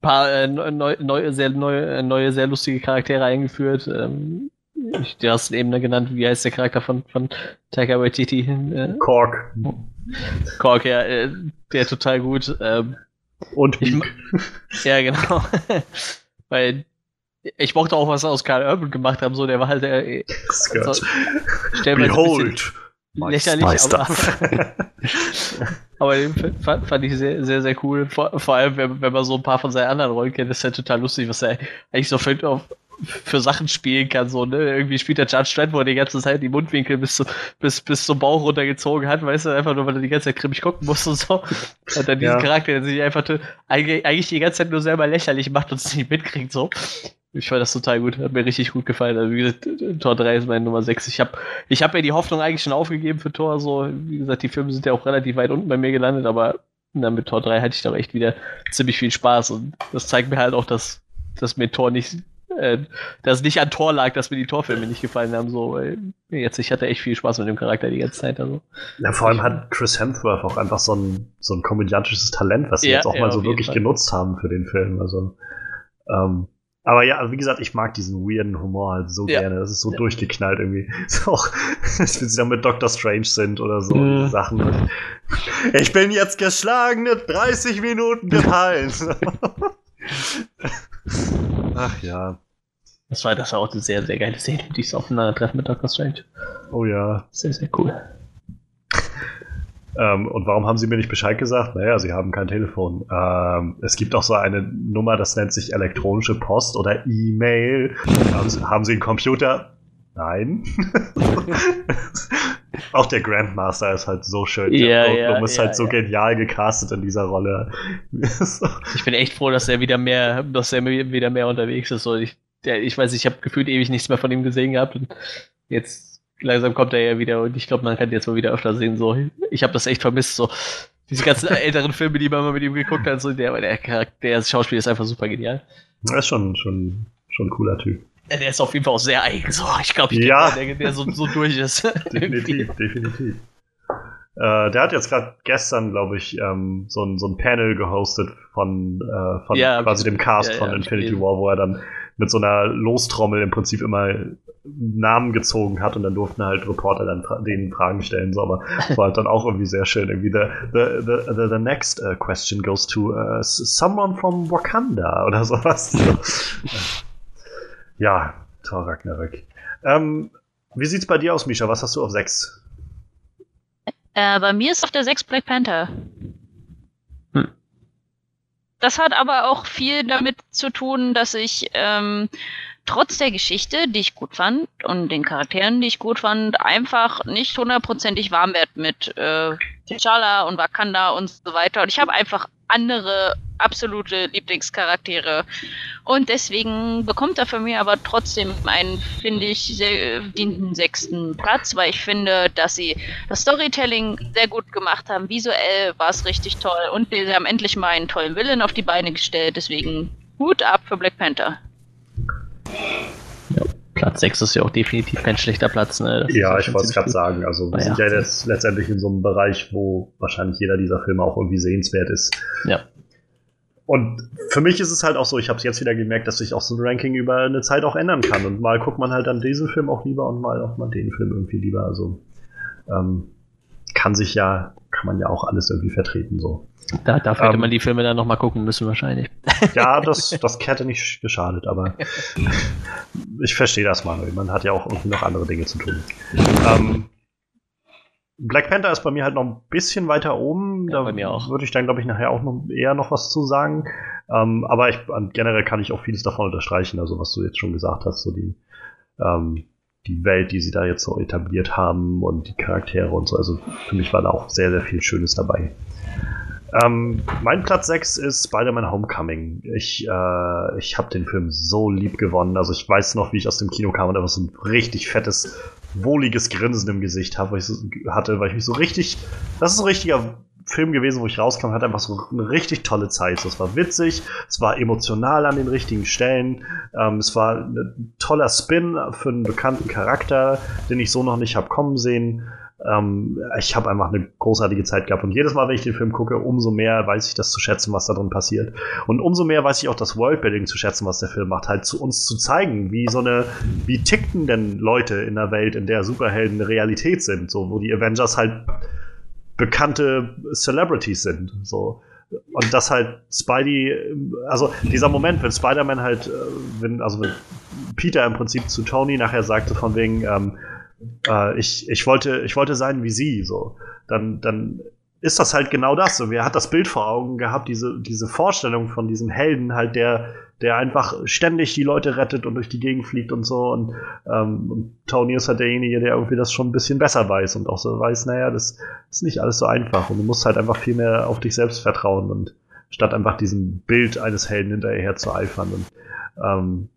paar äh, neu, neu, sehr, neu, neue, sehr lustige Charaktere eingeführt. Ähm, du hast eben genannt, wie heißt der Charakter von, von Taika Waititi? Äh, Kork. Kork, ja, äh, der total gut. Ähm, Und ich, Ja, genau. Weil ich mochte auch, was aus Karl Urban gemacht haben, so, der war halt der. Äh, also, Behold! Lächerlich, aber, aber den fand, fand, ich sehr, sehr, sehr cool. Vor, vor allem, wenn, wenn, man so ein paar von seinen anderen Rollen kennt, ist halt total lustig, was er eigentlich so für, für Sachen spielen kann. So, ne? Irgendwie spielt der wo er die ganze Zeit die Mundwinkel bis, zu, bis, bis zum Bauch runtergezogen hat, weißt du, einfach nur, weil er die ganze Zeit grimmig gucken muss und so. Und dann diesen ja. Charakter, der sich einfach eigentlich, eigentlich die ganze Zeit nur selber lächerlich macht und es nicht mitkriegt, so. Ich fand das total gut, hat mir richtig gut gefallen. Also wie gesagt, Tor 3 ist meine Nummer 6. Ich habe ich hab mir die Hoffnung eigentlich schon aufgegeben für Tor. So, wie gesagt, die Filme sind ja auch relativ weit unten bei mir gelandet, aber dann mit Tor 3 hatte ich doch echt wieder ziemlich viel Spaß. Und das zeigt mir halt auch, dass, dass mir Tor nicht, äh, dass es nicht an Tor lag, dass mir die Torfilme nicht gefallen haben. So, weil jetzt, ich hatte echt viel Spaß mit dem Charakter die ganze Zeit. Also. Ja, vor allem hat Chris Hemsworth auch einfach so ein, so ein komödiantisches Talent, was sie ja, jetzt auch ja, mal so wirklich Fall. genutzt haben für den Film. Also, ähm, aber ja, wie gesagt, ich mag diesen weirden Humor halt so ja. gerne. Das ist so ja. durchgeknallt irgendwie. Ist auch, wenn sie dann mit Doctor Strange sind oder so mhm. Sachen. Und ich bin jetzt geschlagen, 30 Minuten gefallen. Ach ja. Das war, das war auch eine sehr, sehr geile Szene, die ist aufeinandertreffen mit Doctor Strange. Oh ja. Sehr, sehr cool. Ähm, und warum haben sie mir nicht Bescheid gesagt? Naja, sie haben kein Telefon. Ähm, es gibt auch so eine Nummer, das nennt sich elektronische Post oder E-Mail. Haben, sie, haben sie einen Computer? Nein. auch der Grandmaster ist halt so schön. Ja, ja, Goldblum ist ja, halt so genial gecastet in dieser Rolle. ich bin echt froh, dass er wieder mehr, dass er wieder mehr unterwegs ist. So, ich, der, ich weiß, ich habe gefühlt ewig nichts mehr von ihm gesehen gehabt. Und jetzt langsam kommt er ja wieder und ich glaube, man kann jetzt mal wieder öfter sehen. So, ich habe das echt vermisst. So diese ganzen älteren Filme, die man mal mit ihm geguckt hat, so der, der Charakter, der Schauspiel ist einfach super genial. Er ist schon, schon, schon ein cooler Typ. Der ist auf jeden Fall auch sehr eigen. So, ich glaube, ich ja. der, der so, so durch ist. definitiv, definitiv. Äh, der hat jetzt gerade gestern, glaube ich, ähm, so, ein, so ein Panel gehostet von, äh, von ja, quasi dem Cast ja, von Infinity War, wo er dann mit so einer Lostrommel im Prinzip immer Namen gezogen hat und dann durften halt Reporter dann fra denen Fragen stellen. So, aber war halt dann auch irgendwie sehr schön. Irgendwie the, the, the, the, the next uh, question goes to uh, someone from Wakanda oder sowas. ja, Thor Ragnarök. Ähm, wie sieht's bei dir aus, Misha? Was hast du auf 6? Äh, bei mir ist auf der 6 Black Panther. Das hat aber auch viel damit zu tun, dass ich ähm, trotz der Geschichte, die ich gut fand und den Charakteren, die ich gut fand, einfach nicht hundertprozentig warm werde mit äh, T'Challa und Wakanda und so weiter. Und ich habe einfach andere absolute Lieblingscharaktere. Und deswegen bekommt er für mich aber trotzdem einen, finde ich, sehr verdienten sechsten Platz, weil ich finde, dass sie das Storytelling sehr gut gemacht haben. Visuell war es richtig toll und sie haben endlich mal einen tollen Willen auf die Beine gestellt. Deswegen Hut ab für Black Panther. Ja, Platz 6 ist ja auch definitiv kein schlechter Platz. Ne? ja, ich wollte es gerade sagen. Also wir sind ja jetzt letztendlich in so einem Bereich, wo wahrscheinlich jeder dieser Filme auch irgendwie sehenswert ist. Ja. Und für mich ist es halt auch so, ich habe es jetzt wieder gemerkt, dass sich auch so ein Ranking über eine Zeit auch ändern kann. Und mal guckt man halt an diesen Film auch lieber und mal auch mal den Film irgendwie lieber. Also ähm, kann sich ja, kann man ja auch alles irgendwie vertreten so. Da, dafür hätte ähm, man die Filme dann nochmal gucken müssen, wahrscheinlich. Ja, das, das hätte nicht geschadet, aber ich verstehe das mal. Man hat ja auch irgendwie noch andere Dinge zu tun. Ähm, Black Panther ist bei mir halt noch ein bisschen weiter oben. Ja, da bei mir auch. würde ich dann, glaube ich, nachher auch noch eher noch was zu sagen. Ähm, aber ich, generell kann ich auch vieles davon unterstreichen, also was du jetzt schon gesagt hast, so die, ähm, die Welt, die sie da jetzt so etabliert haben und die Charaktere und so. Also für mich war da auch sehr, sehr viel Schönes dabei. Ähm, mein Platz 6 ist Spider-Man Homecoming. Ich, äh, ich habe den Film so lieb gewonnen. Also ich weiß noch, wie ich aus dem Kino kam und einfach so ein richtig fettes, wohliges Grinsen im Gesicht hab, weil so, hatte, weil ich mich so richtig. Das ist ein richtiger Film gewesen, wo ich rauskam, hatte einfach so eine richtig tolle Zeit. Es war witzig, es war emotional an den richtigen Stellen, ähm, es war ein toller Spin für einen bekannten Charakter, den ich so noch nicht habe kommen sehen. Ähm, ich habe einfach eine großartige Zeit gehabt und jedes Mal, wenn ich den Film gucke, umso mehr weiß ich das zu schätzen, was da drin passiert. Und umso mehr weiß ich auch das Worldbuilding zu schätzen, was der Film macht, halt zu uns zu zeigen, wie so eine, wie tickten denn Leute in der Welt, in der Superhelden Realität sind, so wo die Avengers halt bekannte Celebrities sind, so. Und das halt Spidey, also dieser Moment, wenn Spider-Man halt, äh, wenn, also wenn Peter im Prinzip zu Tony nachher sagte von wegen, ähm, äh, ich, ich, wollte, ich wollte sein wie sie, so. Dann, dann ist das halt genau das. Und er hat das Bild vor Augen gehabt, diese, diese Vorstellung von diesem Helden, halt, der, der einfach ständig die Leute rettet und durch die Gegend fliegt und so. Und, ähm, und Tony ist halt derjenige, der irgendwie das schon ein bisschen besser weiß und auch so weiß, naja, das ist nicht alles so einfach. Und du musst halt einfach viel mehr auf dich selbst vertrauen und statt einfach diesem Bild eines Helden hinterher zu eifern. Und ähm,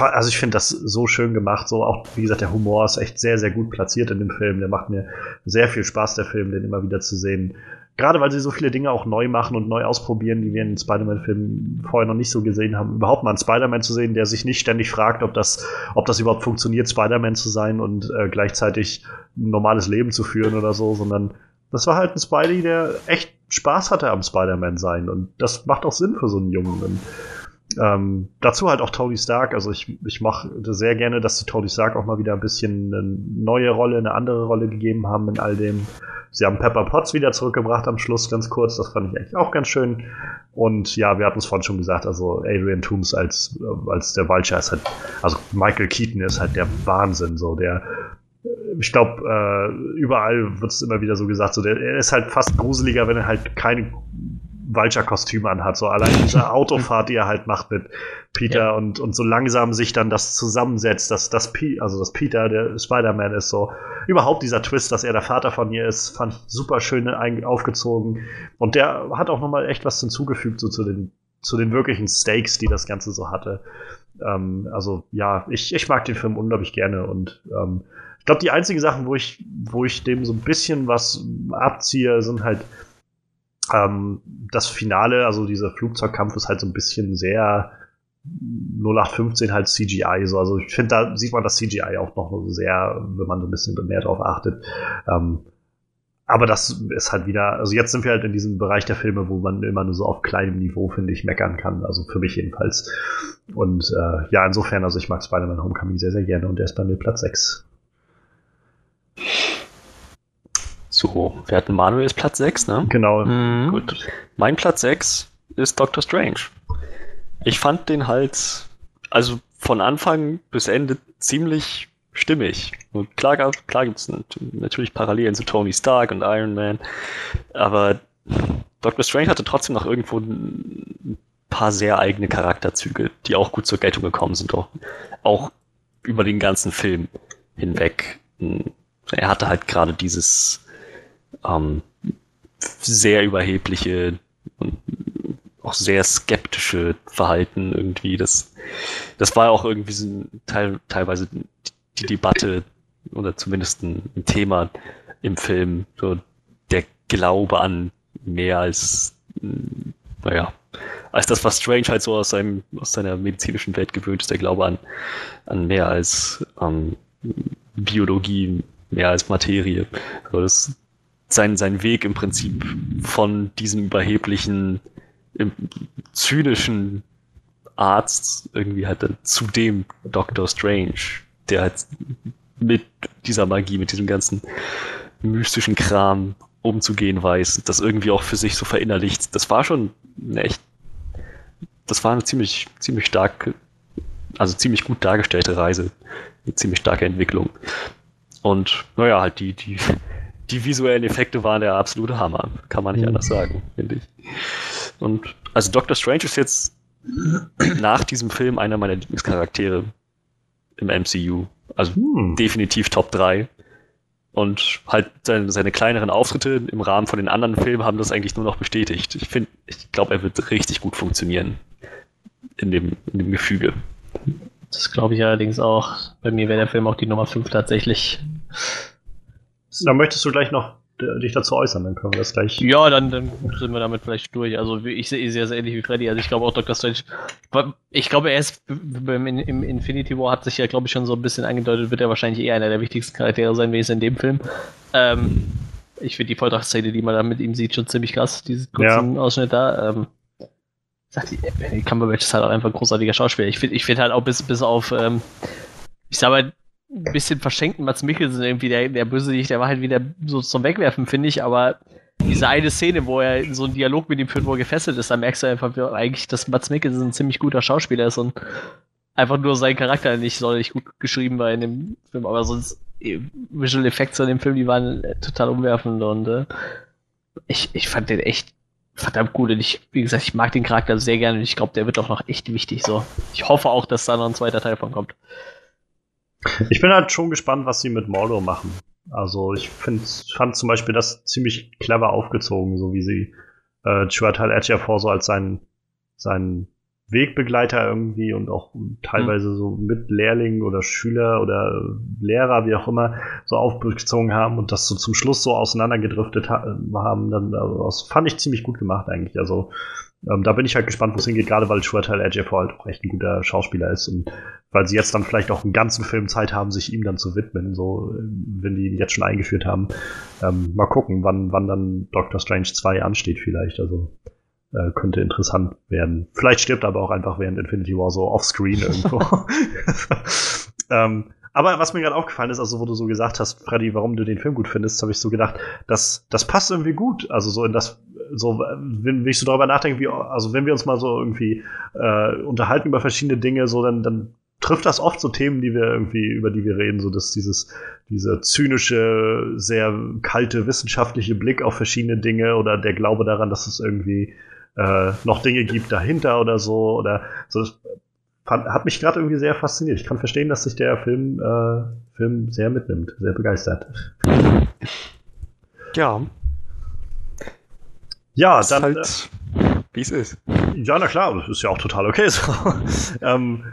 also ich finde das so schön gemacht, so auch, wie gesagt, der Humor ist echt sehr, sehr gut platziert in dem Film. Der macht mir sehr viel Spaß, der Film, den immer wieder zu sehen. Gerade weil sie so viele Dinge auch neu machen und neu ausprobieren, die wir in Spider-Man-Filmen vorher noch nicht so gesehen haben. Überhaupt mal einen Spider-Man zu sehen, der sich nicht ständig fragt, ob das, ob das überhaupt funktioniert, Spider-Man zu sein und äh, gleichzeitig ein normales Leben zu führen oder so, sondern das war halt ein Spidey, der echt Spaß hatte am Spider-Man sein. Und das macht auch Sinn für so einen Jungen. Und ähm, dazu halt auch Tony Stark. Also ich, ich mache sehr gerne, dass die Tony Stark auch mal wieder ein bisschen eine neue Rolle, eine andere Rolle gegeben haben in all dem. Sie haben Pepper Potts wieder zurückgebracht am Schluss, ganz kurz. Das fand ich eigentlich auch ganz schön. Und ja, wir hatten es vorhin schon gesagt, also Adrian Toomes als, als der Vulture ist halt, also Michael Keaton ist halt der Wahnsinn, so der ich glaube, äh, überall wird es immer wieder so gesagt, so der, er ist halt fast gruseliger, wenn er halt keine Vulture-Kostüm anhat. So allein diese Autofahrt, die er halt macht mit Peter ja. und, und so langsam sich dann das zusammensetzt, dass das P also dass Peter der Spider-Man ist. So überhaupt dieser Twist, dass er der Vater von ihr ist, fand ich super schön aufgezogen. Und der hat auch nochmal echt was hinzugefügt, so zu den, zu den wirklichen Stakes, die das Ganze so hatte. Ähm, also ja, ich, ich mag den Film unglaublich gerne und ähm, ich glaube, die einzigen Sachen, wo ich, wo ich dem so ein bisschen was abziehe, sind halt ähm, das Finale, also dieser Flugzeugkampf ist halt so ein bisschen sehr 0815 halt CGI. So. Also ich finde, da sieht man das CGI auch noch sehr, wenn man so ein bisschen mehr drauf achtet. Ähm, aber das ist halt wieder, also jetzt sind wir halt in diesem Bereich der Filme, wo man immer nur so auf kleinem Niveau, finde ich, meckern kann. Also für mich jedenfalls. Und äh, ja, insofern, also ich mag Spider-Man Homecoming sehr, sehr gerne und der ist bei mir Platz 6. So, wir hatten Manuels Platz 6, ne? Genau. Mhm. Gut. Mein Platz 6 ist Doctor Strange. Ich fand den halt, also von Anfang bis Ende ziemlich stimmig. Und klar, klar gibt es natürlich Parallelen zu Tony Stark und Iron Man, aber Doctor Strange hatte trotzdem noch irgendwo ein paar sehr eigene Charakterzüge, die auch gut zur Geltung gekommen sind, auch, auch über den ganzen Film hinweg. Er hatte halt gerade dieses ähm, sehr überhebliche und auch sehr skeptische Verhalten irgendwie. Das, das war auch irgendwie so Teil, teilweise die Debatte oder zumindest ein, ein Thema im Film. So der Glaube an mehr als, naja, als das, was Strange halt so aus, seinem, aus seiner medizinischen Welt gewöhnt ist, der Glaube an, an mehr als ähm, Biologie, mehr als Materie. So, das, sein, sein Weg im Prinzip von diesem überheblichen, zynischen Arzt irgendwie halt dann zu dem Doctor Strange, der halt mit dieser Magie, mit diesem ganzen mystischen Kram umzugehen weiß, das irgendwie auch für sich so verinnerlicht. Das war schon eine echt, das war eine ziemlich, ziemlich stark, also ziemlich gut dargestellte Reise, eine ziemlich starke Entwicklung. Und naja, halt die, die, die visuellen Effekte waren der absolute Hammer. Kann man nicht mhm. anders sagen, finde ich. Und also Doctor Strange ist jetzt nach diesem Film einer meiner Lieblingscharaktere im MCU. Also hm. definitiv Top 3. Und halt seine, seine, kleineren Auftritte im Rahmen von den anderen Filmen haben das eigentlich nur noch bestätigt. Ich finde, ich glaube, er wird richtig gut funktionieren in dem, in dem Gefüge. Das glaube ich allerdings auch. Bei mir wäre der Film auch die Nummer 5 tatsächlich. Da möchtest du gleich noch dich dazu äußern, dann können wir das gleich. Ja, dann, dann sind wir damit vielleicht durch. Also ich sehe sehr, sehr ähnlich wie Freddy. Also ich glaube auch Dr. Strange. Ich glaube, er ist im, im Infinity War hat sich ja, glaube ich, schon so ein bisschen angedeutet, wird er wahrscheinlich eher einer der wichtigsten Charaktere sein, wie es in dem Film. Ähm, ich finde die Volltragsszene, die man da mit ihm sieht, schon ziemlich krass, diesen kurzen ja. Ausschnitt da. Ähm, sagt die, Benedict Cumberbatch ist halt auch einfach ein großartiger Schauspieler. Ich finde ich find halt auch bis, bis auf, ähm, ich sag mal, ein bisschen verschenkten Mats Mikkelsen irgendwie, der, der Bösewicht, der war halt wieder so zum Wegwerfen, finde ich, aber diese eine Szene, wo er so einen Dialog mit ihm führt, wo er gefesselt ist, da merkst du einfach eigentlich, dass Mats Mikkelsen ein ziemlich guter Schauspieler ist und einfach nur sein Charakter nicht sonderlich gut geschrieben war in dem Film, aber sonst eh, Visual Effects in dem Film, die waren äh, total umwerfend und äh, ich, ich fand den echt verdammt gut und ich, wie gesagt, ich mag den Charakter sehr gerne und ich glaube, der wird auch noch echt wichtig so. Ich hoffe auch, dass da noch ein zweiter Teil von kommt. Ich bin halt schon gespannt, was sie mit Mordo machen. Also ich find, fand zum Beispiel das ziemlich clever aufgezogen, so wie sie äh, Chuatal Ejiofor so als seinen, seinen Wegbegleiter irgendwie und auch teilweise mhm. so mit Lehrling oder Schüler oder Lehrer, wie auch immer, so aufgezogen haben und das so zum Schluss so auseinandergedriftet ha haben. Dann, also das fand ich ziemlich gut gemacht eigentlich. Also ähm, da bin ich halt gespannt, wo es hingeht, gerade weil Chuatal Ejiofor halt auch echt ein guter Schauspieler ist und weil sie jetzt dann vielleicht auch einen ganzen Film Zeit haben, sich ihm dann zu widmen, so wenn die ihn jetzt schon eingeführt haben. Ähm, mal gucken, wann, wann dann Doctor Strange 2 ansteht vielleicht. Also äh, könnte interessant werden. Vielleicht stirbt er aber auch einfach während Infinity War so offscreen irgendwo. ähm, aber was mir gerade aufgefallen ist, also wo du so gesagt hast, Freddy, warum du den Film gut findest, habe ich so gedacht, das, das passt irgendwie gut. Also so in das, so wenn, wenn ich so darüber nachdenke, wie, also wenn wir uns mal so irgendwie äh, unterhalten über verschiedene Dinge, so dann, dann trifft das oft so Themen, die wir irgendwie, über die wir reden, so dass dieses, dieser zynische, sehr kalte wissenschaftliche Blick auf verschiedene Dinge oder der Glaube daran, dass es irgendwie äh, noch Dinge gibt dahinter oder so oder so. Das fand, hat mich gerade irgendwie sehr fasziniert. Ich kann verstehen, dass sich der Film, äh, Film sehr mitnimmt, sehr begeistert. Ja. Ja, dann. Halt, äh, wie es ist. Ja, na klar, das ist ja auch total okay so. ähm,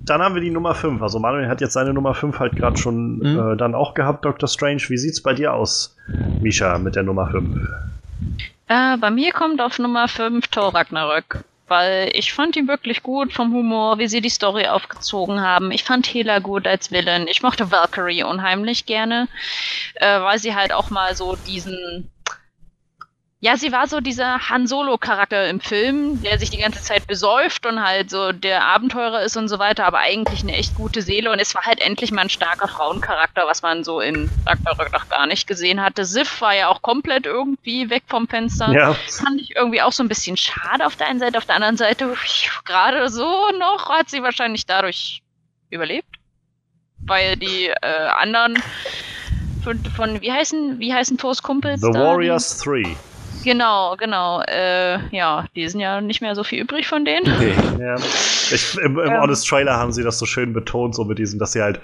dann haben wir die Nummer 5. Also Manuel hat jetzt seine Nummer 5 halt gerade schon mhm. äh, dann auch gehabt, Dr. Strange. Wie sieht's bei dir aus, Misha, mit der Nummer 5? Äh, bei mir kommt auf Nummer 5 Thor Ragnarök. Weil ich fand ihn wirklich gut vom Humor, wie sie die Story aufgezogen haben. Ich fand Hela gut als Villain. Ich mochte Valkyrie unheimlich gerne, äh, weil sie halt auch mal so diesen ja, sie war so dieser Han Solo-Charakter im Film, der sich die ganze Zeit besäuft und halt so der Abenteurer ist und so weiter, aber eigentlich eine echt gute Seele. Und es war halt endlich mal ein starker Frauencharakter, was man so in Ragnarök noch gar nicht gesehen hatte. Sif war ja auch komplett irgendwie weg vom Fenster. Ja. Das fand ich irgendwie auch so ein bisschen schade auf der einen Seite. Auf der anderen Seite, gerade so noch hat sie wahrscheinlich dadurch überlebt. Weil die äh, anderen von, von, wie heißen, wie heißen Thors Kumpels? The Warriors 3. Genau, genau. Äh, ja, die sind ja nicht mehr so viel übrig von denen. Nee. ja. Ich, Im im ähm. Honest Trailer haben sie das so schön betont, so mit diesem, dass sie halt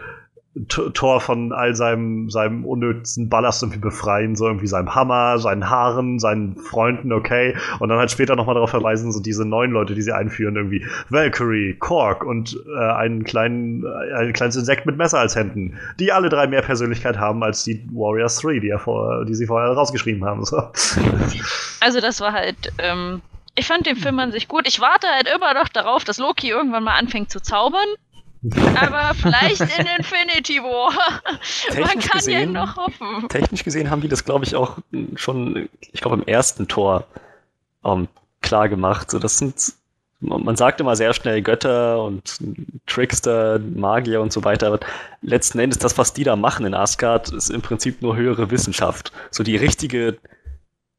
Thor von all seinem, seinem unnötigsten Ballast irgendwie befreien, so irgendwie seinem Hammer, seinen Haaren, seinen Freunden, okay. Und dann halt später nochmal darauf verweisen, so diese neuen Leute, die sie einführen, irgendwie Valkyrie, Kork und äh, einen kleinen, äh, ein kleines Insekt mit Messer als Händen, die alle drei mehr Persönlichkeit haben als die Warriors 3, die, ja vor, die sie vorher rausgeschrieben haben. So. Also das war halt, ähm, ich fand den Film an sich gut. Ich warte halt immer noch darauf, dass Loki irgendwann mal anfängt zu zaubern. Aber vielleicht in Infinity War. Man kann gesehen, ja noch hoffen. Technisch gesehen haben die das, glaube ich, auch schon, ich glaube, im ersten Tor ähm, klar gemacht. So, das sind, man sagt immer sehr schnell Götter und Trickster, Magier und so weiter, aber letzten Endes das, was die da machen in Asgard, ist im Prinzip nur höhere Wissenschaft. So die richtige,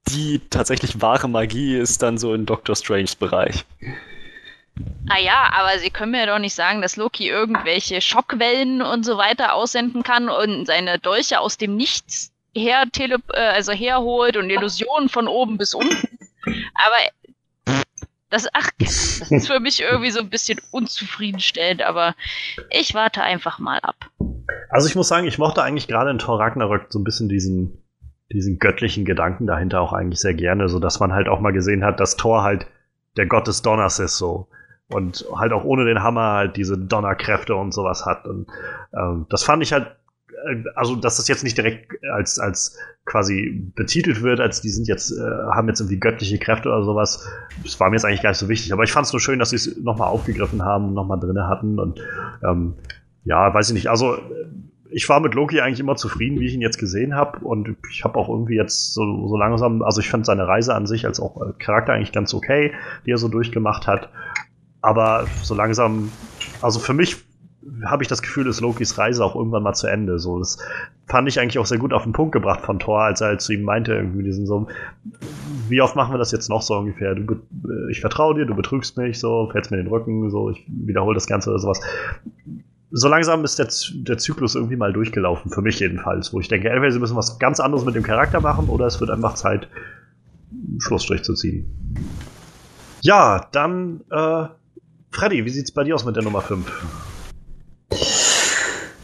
die tatsächlich wahre Magie ist dann so in Doctor Strange Bereich. Naja, aber sie können mir doch nicht sagen, dass Loki irgendwelche Schockwellen und so weiter aussenden kann und seine Dolche aus dem Nichts her äh, also herholt und Illusionen von oben bis unten. Aber das, ach, das ist für mich irgendwie so ein bisschen unzufriedenstellend, aber ich warte einfach mal ab. Also ich muss sagen, ich mochte eigentlich gerade in Thor Ragnarök so ein bisschen diesen, diesen göttlichen Gedanken dahinter auch eigentlich sehr gerne, so dass man halt auch mal gesehen hat, dass Thor halt der Gott des Donners ist so und halt auch ohne den Hammer halt diese Donnerkräfte und sowas hat. Und ähm, das fand ich halt, äh, also dass das jetzt nicht direkt als, als quasi betitelt wird, als die sind jetzt, äh, haben jetzt irgendwie göttliche Kräfte oder sowas, das war mir jetzt eigentlich gar nicht so wichtig. Aber ich fand es nur schön, dass sie es nochmal aufgegriffen haben und nochmal drinne hatten. Und ähm, ja, weiß ich nicht. Also ich war mit Loki eigentlich immer zufrieden, wie ich ihn jetzt gesehen habe. Und ich habe auch irgendwie jetzt so, so langsam, also ich fand seine Reise an sich als auch Charakter eigentlich ganz okay, die er so durchgemacht hat. Aber so langsam, also für mich habe ich das Gefühl, ist Lokis Reise auch irgendwann mal zu Ende. So, das fand ich eigentlich auch sehr gut auf den Punkt gebracht von Thor, als er halt zu ihm meinte, irgendwie diesen so, wie oft machen wir das jetzt noch so ungefähr? Du, ich vertraue dir, du betrügst mich, so, fällst mir den Rücken, so, ich wiederhole das Ganze oder sowas. So langsam ist der, der Zyklus irgendwie mal durchgelaufen, für mich jedenfalls, wo ich denke, entweder sie müssen was ganz anderes mit dem Charakter machen oder es wird einfach Zeit, Schlussstrich zu ziehen. Ja, dann äh, Freddy, wie sieht's bei dir aus mit der Nummer 5?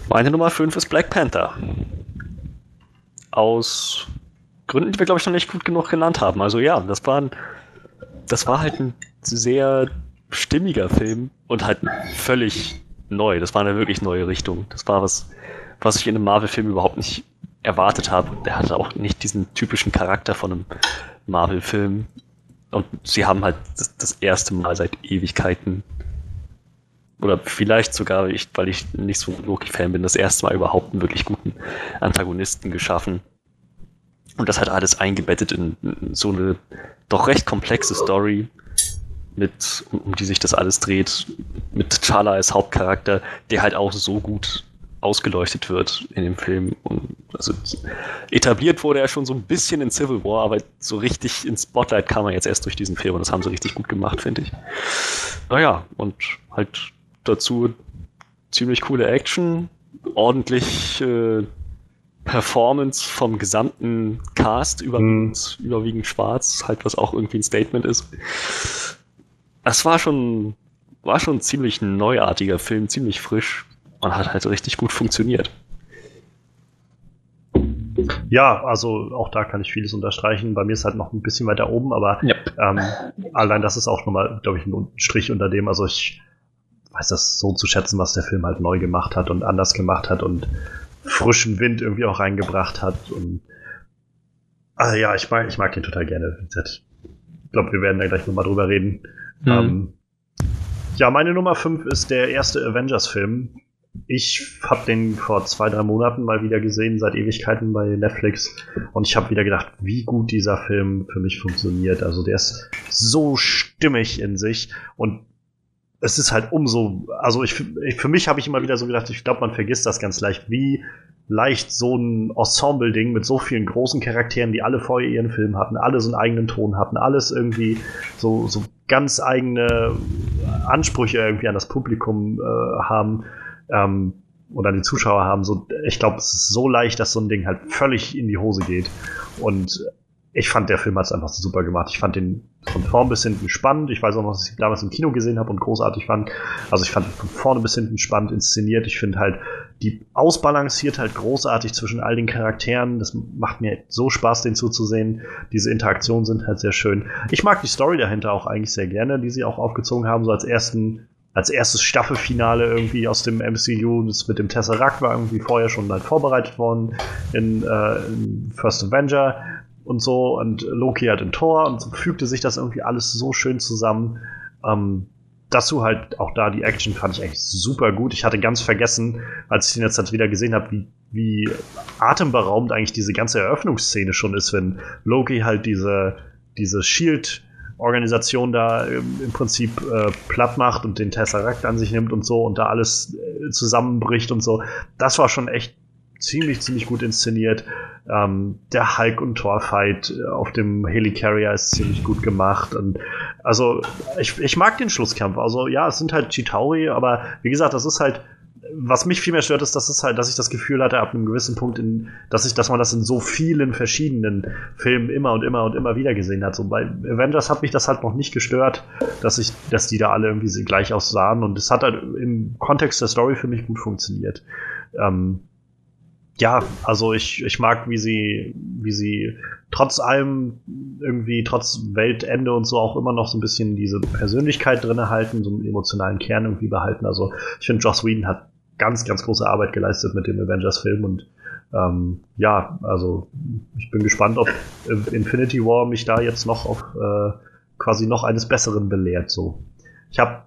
Meine Nummer 5 ist Black Panther. Aus Gründen, die wir, glaube ich, noch nicht gut genug genannt haben. Also ja, das war, ein, das war halt ein sehr stimmiger Film und halt völlig neu. Das war eine wirklich neue Richtung. Das war was, was ich in einem Marvel-Film überhaupt nicht erwartet habe. Der hatte auch nicht diesen typischen Charakter von einem Marvel-Film. Und sie haben halt das, das erste Mal seit Ewigkeiten oder vielleicht sogar, ich, weil ich nicht so ein Loki-Fan bin, das erste Mal überhaupt einen wirklich guten Antagonisten geschaffen. Und das hat alles eingebettet in, so eine doch recht komplexe Story, mit, um die sich das alles dreht, mit T'Challa als Hauptcharakter, der halt auch so gut ausgeleuchtet wird in dem Film. Und also etabliert wurde er schon so ein bisschen in Civil War, aber so richtig ins Spotlight kam er jetzt erst durch diesen Film und das haben sie richtig gut gemacht, finde ich. Naja, und halt dazu ziemlich coole Action, ordentlich äh, Performance vom gesamten Cast, überwiegend, mhm. überwiegend schwarz, halt was auch irgendwie ein Statement ist. Das war schon, war schon ein ziemlich neuartiger Film, ziemlich frisch und hat halt richtig gut funktioniert. Ja, also auch da kann ich vieles unterstreichen. Bei mir ist halt noch ein bisschen weiter oben, aber ja. ähm, allein das ist auch nochmal, glaube ich, ein Strich unter dem. Also ich weiß das so zu schätzen, was der Film halt neu gemacht hat und anders gemacht hat und frischen Wind irgendwie auch reingebracht hat. Und ah, ja, ich mag, ich mag den total gerne. Ich glaube, wir werden da gleich nochmal drüber reden. Mhm. Ähm, ja, meine Nummer 5 ist der erste Avengers-Film. Ich habe den vor zwei, drei Monaten mal wieder gesehen, seit Ewigkeiten bei Netflix. Und ich habe wieder gedacht, wie gut dieser Film für mich funktioniert. Also der ist so stimmig in sich. Und es ist halt umso, also ich, ich für mich habe ich immer wieder so gedacht, ich glaube, man vergisst das ganz leicht, wie leicht so ein Ensemble-Ding mit so vielen großen Charakteren, die alle vorher ihren Film hatten, alle so einen eigenen Ton hatten, alles irgendwie so, so ganz eigene Ansprüche irgendwie an das Publikum äh, haben ähm, oder an die Zuschauer haben. So, ich glaube, es ist so leicht, dass so ein Ding halt völlig in die Hose geht. Und ich fand, der Film hat es einfach super gemacht. Ich fand den von vorn bis hinten spannend. Ich weiß auch noch, dass ich damals im Kino gesehen habe und großartig fand. Also ich fand von vorne bis hinten spannend inszeniert. Ich finde halt die ausbalanciert halt großartig zwischen all den Charakteren. Das macht mir so Spaß, den zuzusehen. Diese Interaktionen sind halt sehr schön. Ich mag die Story dahinter auch eigentlich sehr gerne, die sie auch aufgezogen haben, so als ersten als erstes Staffelfinale irgendwie aus dem MCU. Das mit dem Tesseract war irgendwie vorher schon halt vorbereitet worden in, äh, in First Avenger und so. Und Loki hat in Thor und so fügte sich das irgendwie alles so schön zusammen. Ähm, dazu halt auch da die Action fand ich eigentlich super gut. Ich hatte ganz vergessen, als ich den jetzt wieder gesehen habe, wie, wie atemberaubend eigentlich diese ganze Eröffnungsszene schon ist, wenn Loki halt diese, diese Shield Organisation da im, Prinzip äh, platt macht und den Tesseract an sich nimmt und so und da alles äh, zusammenbricht und so. Das war schon echt ziemlich, ziemlich gut inszeniert. Ähm, der Hulk und Thor-Fight äh, auf dem Helicarrier ist ziemlich gut gemacht. Und also ich, ich mag den Schlusskampf. Also ja, es sind halt Chitauri, aber wie gesagt, das ist halt was mich viel mehr stört, ist, dass es halt, dass ich das Gefühl hatte, ab einem gewissen Punkt, in, dass ich, dass man das in so vielen verschiedenen Filmen immer und immer und immer wieder gesehen hat. So bei Avengers hat mich das halt noch nicht gestört, dass ich, dass die da alle irgendwie gleich aussahen und es hat halt im Kontext der Story für mich gut funktioniert. Ähm, ja, also ich, ich mag, wie sie, wie sie trotz allem irgendwie, trotz Weltende und so auch immer noch so ein bisschen diese Persönlichkeit drin halten, so einen emotionalen Kern irgendwie behalten. Also ich finde, Joss Whedon hat ganz, ganz große Arbeit geleistet mit dem Avengers-Film und ähm, ja, also ich bin gespannt, ob Infinity War mich da jetzt noch auf äh, quasi noch eines Besseren belehrt. So, ich habe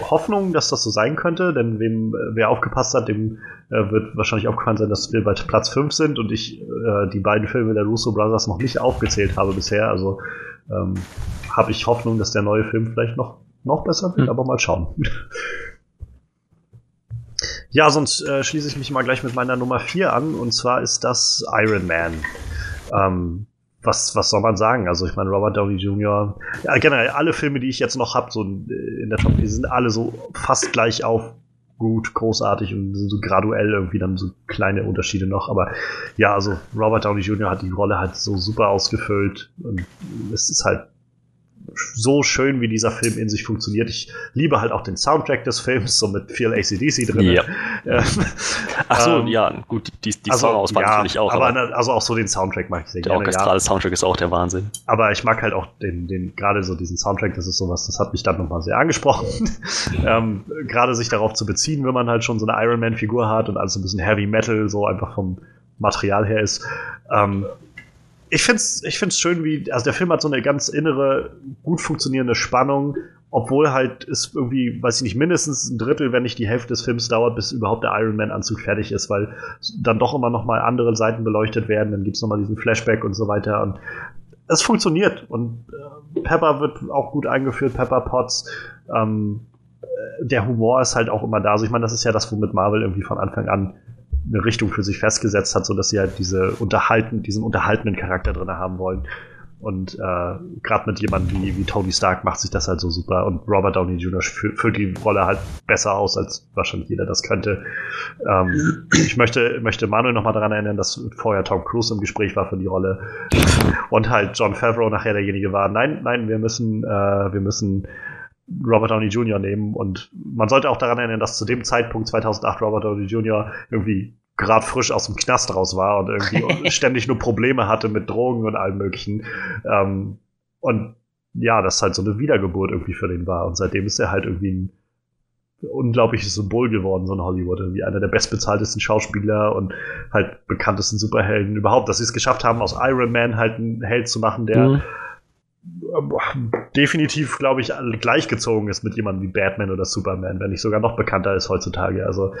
Hoffnung, dass das so sein könnte, denn wem, wer aufgepasst hat, dem äh, wird wahrscheinlich aufgefallen sein, dass wir bei Platz 5 sind und ich äh, die beiden Filme der Russo Brothers noch nicht aufgezählt habe bisher. Also ähm, habe ich Hoffnung, dass der neue Film vielleicht noch, noch besser wird, hm. aber mal schauen. Ja, sonst äh, schließe ich mich mal gleich mit meiner Nummer 4 an. Und zwar ist das Iron Man. Ähm, was, was soll man sagen? Also ich meine, Robert Downey Jr., ja, generell alle Filme, die ich jetzt noch habe, so in der Top, die sind alle so fast gleich auf gut, großartig und sind so graduell irgendwie dann so kleine Unterschiede noch. Aber ja, also Robert Downey Jr. hat die Rolle halt so super ausgefüllt und es ist halt so schön, wie dieser Film in sich funktioniert. Ich liebe halt auch den Soundtrack des Films, so mit viel ACDC drin. Ja. Ach so, ähm, ja, gut, die, die also, Songauswahl ja, natürlich auch. Aber, aber, also auch so den Soundtrack mag ich sehr der gerne. Der orchestrale ja. Soundtrack ist auch der Wahnsinn. Aber ich mag halt auch den, den gerade so diesen Soundtrack, das ist sowas, das hat mich dann nochmal sehr angesprochen. ähm, gerade sich darauf zu beziehen, wenn man halt schon so eine Iron Man-Figur hat und alles ein bisschen Heavy Metal, so einfach vom Material her ist. Ähm, ich finde es ich find's schön, wie, also der Film hat so eine ganz innere, gut funktionierende Spannung, obwohl halt es irgendwie, weiß ich nicht, mindestens ein Drittel, wenn nicht die Hälfte des Films dauert, bis überhaupt der Iron Man-Anzug fertig ist, weil dann doch immer noch mal andere Seiten beleuchtet werden, dann gibt's noch mal diesen Flashback und so weiter und es funktioniert und äh, Pepper wird auch gut eingeführt, Pepper Potts, ähm, äh, der Humor ist halt auch immer da. Also ich meine, das ist ja das, womit Marvel irgendwie von Anfang an eine Richtung für sich festgesetzt hat, so dass sie halt diese unterhalten, diesen unterhaltenden Charakter drin haben wollen. Und äh, gerade mit jemandem wie, wie Tony Stark macht sich das halt so super. Und Robert Downey Jr. füllt die Rolle halt besser aus, als wahrscheinlich jeder das könnte. Ähm, ich möchte, möchte Manuel nochmal daran erinnern, dass vorher Tom Cruise im Gespräch war für die Rolle. Und halt John Favreau nachher derjenige war, nein, nein, wir müssen, äh, wir müssen Robert Downey Jr. nehmen. Und man sollte auch daran erinnern, dass zu dem Zeitpunkt 2008 Robert Downey Jr. irgendwie gerade frisch aus dem Knast raus war und irgendwie ständig nur Probleme hatte mit Drogen und allem möglichen. Ähm, und ja, das halt so eine Wiedergeburt irgendwie für den war. Und seitdem ist er halt irgendwie ein unglaubliches Symbol geworden, so in Hollywood. Irgendwie einer der bestbezahltesten Schauspieler und halt bekanntesten Superhelden überhaupt, dass sie es geschafft haben, aus Iron Man halt einen Held zu machen, der mhm definitiv, glaube ich, gleichgezogen ist mit jemandem wie Batman oder Superman, wenn nicht sogar noch bekannter ist heutzutage. Also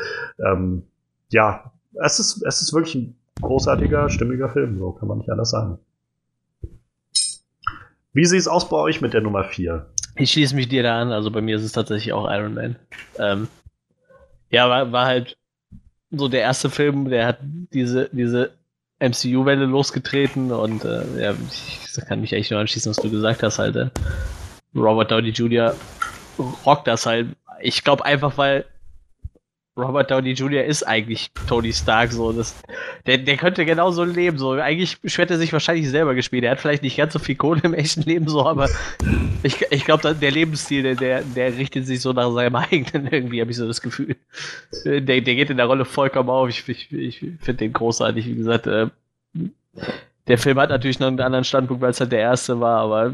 ähm, ja, es ist, es ist wirklich ein großartiger, stimmiger Film, so kann man nicht anders sagen. Wie sieht es aus bei euch mit der Nummer 4? Ich schließe mich dir da an, also bei mir ist es tatsächlich auch Iron Man. Ähm, ja, war, war halt so der erste Film, der hat diese, diese MCU-Welle losgetreten und äh, ja, ich kann mich eigentlich nur anschließen, was du gesagt hast, halt. Äh, Robert Downey Jr. rockt das halt. Ich glaube einfach, weil Robert Downey Jr. ist eigentlich Tony Stark, so. Das, der, der könnte genauso leben, so. Eigentlich hätte er sich wahrscheinlich selber gespielt. Er hat vielleicht nicht ganz so viel Kohle im echten Leben, so, aber ich, ich glaube, der Lebensstil, der, der richtet sich so nach seinem eigenen irgendwie, habe ich so das Gefühl. Der, der geht in der Rolle vollkommen auf. Ich, ich, ich finde den großartig, wie gesagt. Äh, der Film hat natürlich noch einen anderen Standpunkt, weil es halt der erste war, aber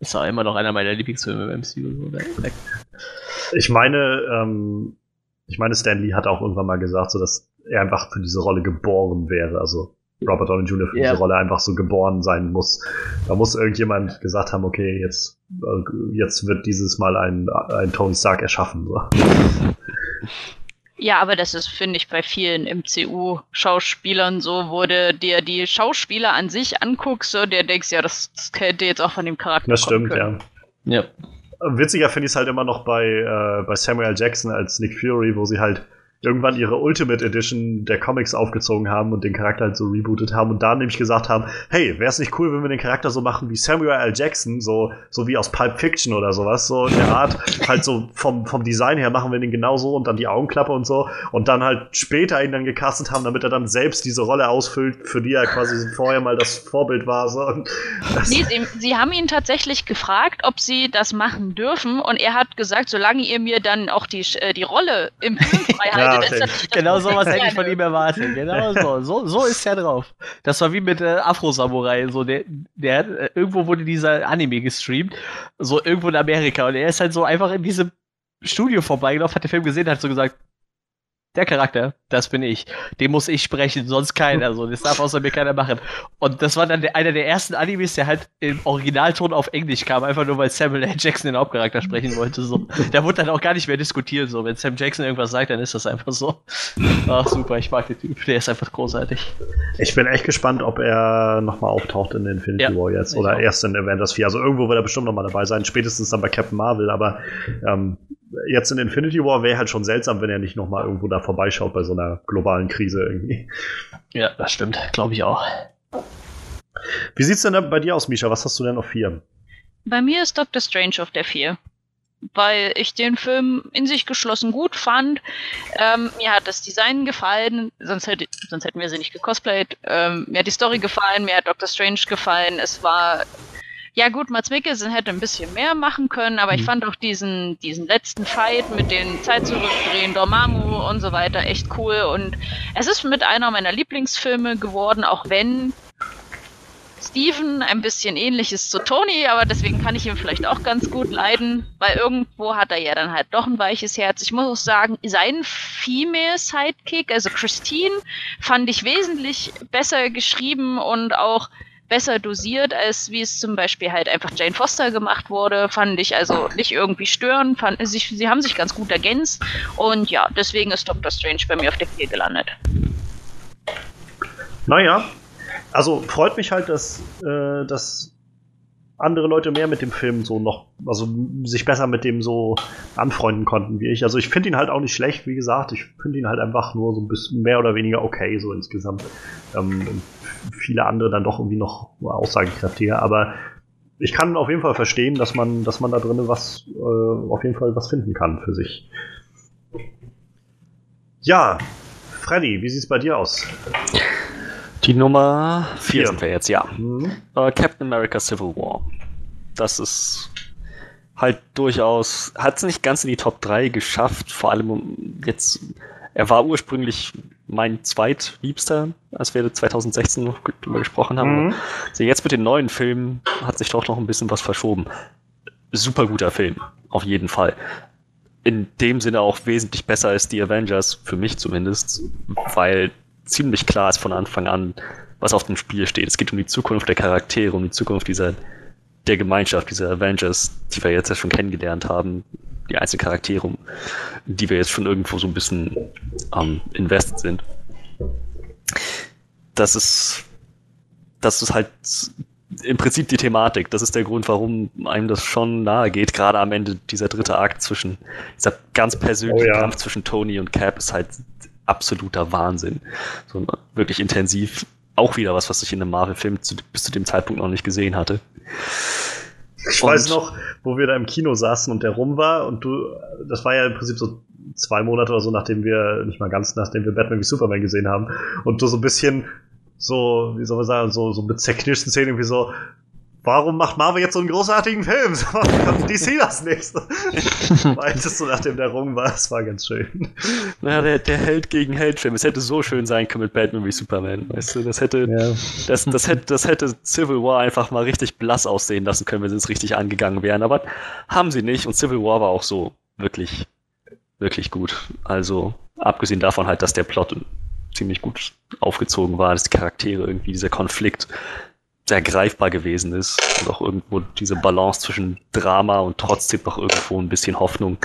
ist auch immer noch einer meiner Lieblingsfilme im MCU. Ich meine, ähm, ich meine, Stan Lee hat auch irgendwann mal gesagt, so dass er einfach für diese Rolle geboren wäre. Also Robert Downey Jr. für ja. diese Rolle einfach so geboren sein muss. Da muss irgendjemand gesagt haben, okay, jetzt, äh, jetzt wird dieses Mal ein, ein Tony Stark erschaffen. So. Ja, aber das ist, finde ich, bei vielen MCU-Schauspielern so, wo du dir die Schauspieler an sich anguckst, so, der denkst, ja, das, das könnte jetzt auch von dem Charakter Das stimmt, können. ja. Ja. Witziger finde ich es halt immer noch bei, äh, bei Samuel Jackson als Nick Fury, wo sie halt irgendwann ihre Ultimate Edition der Comics aufgezogen haben und den Charakter halt so rebootet haben und da nämlich gesagt haben, hey, wäre es nicht cool, wenn wir den Charakter so machen wie Samuel L. Jackson, so, so wie aus Pulp Fiction oder sowas, so in der Art, halt so vom, vom Design her machen wir den genauso und dann die Augenklappe und so und dann halt später ihn dann gecastet haben, damit er dann selbst diese Rolle ausfüllt, für die er quasi vorher mal das Vorbild war. So. Nee, sie, sie haben ihn tatsächlich gefragt, ob sie das machen dürfen und er hat gesagt, solange ihr mir dann auch die, äh, die Rolle im Film frei haltet, ja, okay. Genau sowas hätte ich von ihm erwartet. Genau so. So, so ist er drauf. Das war wie mit äh, Afro-Samurai. So, der, der äh, irgendwo wurde dieser Anime gestreamt. So irgendwo in Amerika. Und er ist halt so einfach in diesem Studio vorbeigelaufen, hat den Film gesehen, hat so gesagt, der Charakter, das bin ich. Den muss ich sprechen, sonst keiner. So, das darf außer mir keiner machen. Und das war dann einer der ersten Animes, der halt im Originalton auf Englisch kam, einfach nur weil Samuel L. Jackson den Hauptcharakter sprechen wollte. So. Da wurde dann auch gar nicht mehr diskutiert. So, wenn Sam Jackson irgendwas sagt, dann ist das einfach so. Ach super, ich mag den Typ. Der ist einfach großartig. Ich bin echt gespannt, ob er nochmal auftaucht in Infinity ja, War jetzt oder erst in Avengers 4. Also irgendwo wird er bestimmt nochmal dabei sein, spätestens dann bei Captain Marvel. Aber ähm, jetzt in Infinity War wäre halt schon seltsam, wenn er nicht nochmal irgendwo da vorbeischaut bei so einer globalen Krise irgendwie. Ja, das stimmt, glaube ich auch. Wie sieht's denn da bei dir aus, Misha? Was hast du denn auf vier? Bei mir ist Doctor Strange auf der vier. Weil ich den Film in sich geschlossen gut fand. Ähm, mir hat das Design gefallen, sonst, hätte, sonst hätten wir sie nicht gecosplayt. Ähm, mir hat die Story gefallen, mir hat Doctor Strange gefallen. Es war ja gut, Mats Mikkelsen hätte ein bisschen mehr machen können, aber mhm. ich fand auch diesen, diesen letzten Fight mit den Zeit zurückdrehen, Dormammu und so weiter echt cool. Und es ist mit einer meiner Lieblingsfilme geworden, auch wenn Steven ein bisschen ähnlich ist zu Tony, aber deswegen kann ich ihn vielleicht auch ganz gut leiden, weil irgendwo hat er ja dann halt doch ein weiches Herz. Ich muss auch sagen, seinen Female Sidekick, also Christine, fand ich wesentlich besser geschrieben und auch besser dosiert, als wie es zum Beispiel halt einfach Jane Foster gemacht wurde. Fand ich also nicht irgendwie stören. Fand, sich, sie haben sich ganz gut ergänzt. Und ja, deswegen ist Doctor Strange bei mir auf der 4 gelandet. Naja, also freut mich halt, dass, äh, dass andere Leute mehr mit dem Film so noch, also sich besser mit dem so anfreunden konnten wie ich. Also ich finde ihn halt auch nicht schlecht, wie gesagt. Ich finde ihn halt einfach nur so ein bisschen mehr oder weniger okay, so insgesamt. Ähm, viele andere dann doch irgendwie noch aussagekräftiger. Aber ich kann auf jeden Fall verstehen, dass man, dass man da drinnen was, äh, auf jeden Fall was finden kann für sich. Ja, Freddy, wie sieht's bei dir aus? Die Nummer 4 sind wir jetzt, ja. Mhm. Uh, Captain America Civil War. Das ist halt durchaus, hat es nicht ganz in die Top 3 geschafft, vor allem jetzt, er war ursprünglich mein zweitliebster, als wir 2016 noch drüber gesprochen haben. Mhm. Also jetzt mit den neuen Filmen hat sich doch noch ein bisschen was verschoben. Super guter Film, auf jeden Fall. In dem Sinne auch wesentlich besser als die Avengers, für mich zumindest, weil ziemlich klar ist von Anfang an, was auf dem Spiel steht. Es geht um die Zukunft der Charaktere, um die Zukunft dieser der Gemeinschaft, dieser Avengers, die wir jetzt ja schon kennengelernt haben, die einzelnen Charaktere, die wir jetzt schon irgendwo so ein bisschen ähm, invested sind. Das ist, das ist halt im Prinzip die Thematik. Das ist der Grund, warum einem das schon nahe geht. Gerade am Ende dieser dritte Akt zwischen, dieser ganz persönliche oh ja. Kampf zwischen Tony und Cap ist halt absoluter Wahnsinn. So wirklich intensiv. Auch wieder was, was ich in einem Marvel-Film bis zu dem Zeitpunkt noch nicht gesehen hatte. Ich und weiß noch, wo wir da im Kino saßen und der rum war und du, das war ja im Prinzip so zwei Monate oder so, nachdem wir, nicht mal ganz, nachdem wir Batman wie Superman gesehen haben. Und du so ein bisschen so, wie soll man sagen, so, so mit zerknirschten Szenen irgendwie so, warum macht Marvel jetzt so einen großartigen Film? Warum kann DC das nicht? Meintest du, nachdem der Rum war, es war ganz schön. Naja, der, der Held gegen Held-Film. Es hätte so schön sein können mit Batman wie Superman, weißt du? Das hätte, ja. das, das, hätte, das hätte Civil War einfach mal richtig blass aussehen lassen können, wenn sie es richtig angegangen wären. Aber haben sie nicht und Civil War war auch so wirklich, wirklich gut. Also, abgesehen davon halt, dass der Plot ziemlich gut aufgezogen war, dass die Charaktere irgendwie, dieser Konflikt sehr greifbar gewesen ist und auch irgendwo diese Balance zwischen Drama und trotzdem noch irgendwo ein bisschen Hoffnung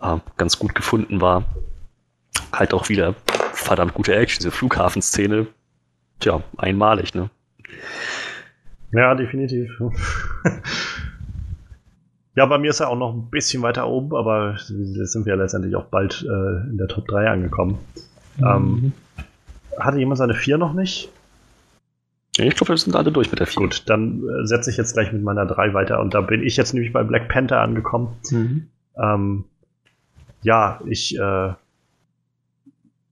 äh, ganz gut gefunden war. Halt auch wieder verdammt gute Action, diese Flughafenszene, tja, einmalig, ne? Ja, definitiv. ja, bei mir ist er auch noch ein bisschen weiter oben, aber jetzt sind wir ja letztendlich auch bald äh, in der Top 3 angekommen. Mhm. Ähm, hatte jemand seine 4 noch nicht? Ich glaube, wir sind alle durch mit der 4. Gut, dann äh, setze ich jetzt gleich mit meiner 3 weiter und da bin ich jetzt nämlich bei Black Panther angekommen. Mhm. Ähm, ja, ich, äh,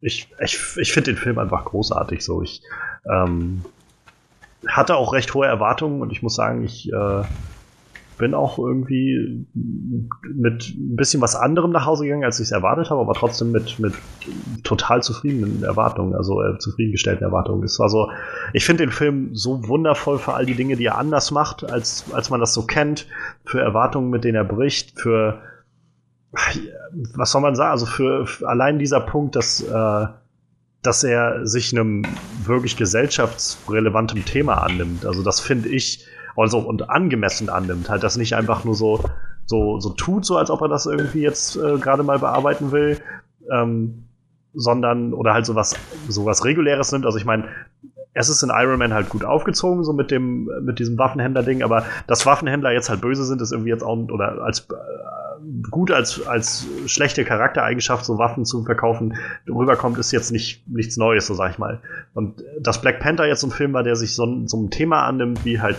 ich, ich, ich finde den Film einfach großartig so. Ich ähm, hatte auch recht hohe Erwartungen und ich muss sagen, ich äh, bin auch irgendwie mit ein bisschen was anderem nach Hause gegangen, als ich es erwartet habe, aber trotzdem mit, mit total zufriedenen Erwartungen, also äh, zufriedengestellten Erwartungen. Es war so, ich finde den Film so wundervoll für all die Dinge, die er anders macht, als, als man das so kennt, für Erwartungen, mit denen er bricht, für was soll man sagen, also für, für allein dieser Punkt, dass, äh, dass er sich einem wirklich gesellschaftsrelevantem Thema annimmt. Also das finde ich also, und angemessen annimmt. Halt das nicht einfach nur so, so, so tut, so als ob er das irgendwie jetzt äh, gerade mal bearbeiten will, ähm, sondern oder halt sowas, sowas Reguläres nimmt. Also ich meine, es ist in Iron Man halt gut aufgezogen, so mit dem, mit diesem Waffenhändler-Ding, aber dass Waffenhändler jetzt halt böse sind, ist irgendwie jetzt auch, oder als äh, gut als, als schlechte Charaktereigenschaft, so Waffen zu verkaufen, rüberkommt, ist jetzt nicht, nichts Neues, so sag ich mal. Und dass Black Panther jetzt so ein Film war, der sich so, so ein Thema annimmt, wie halt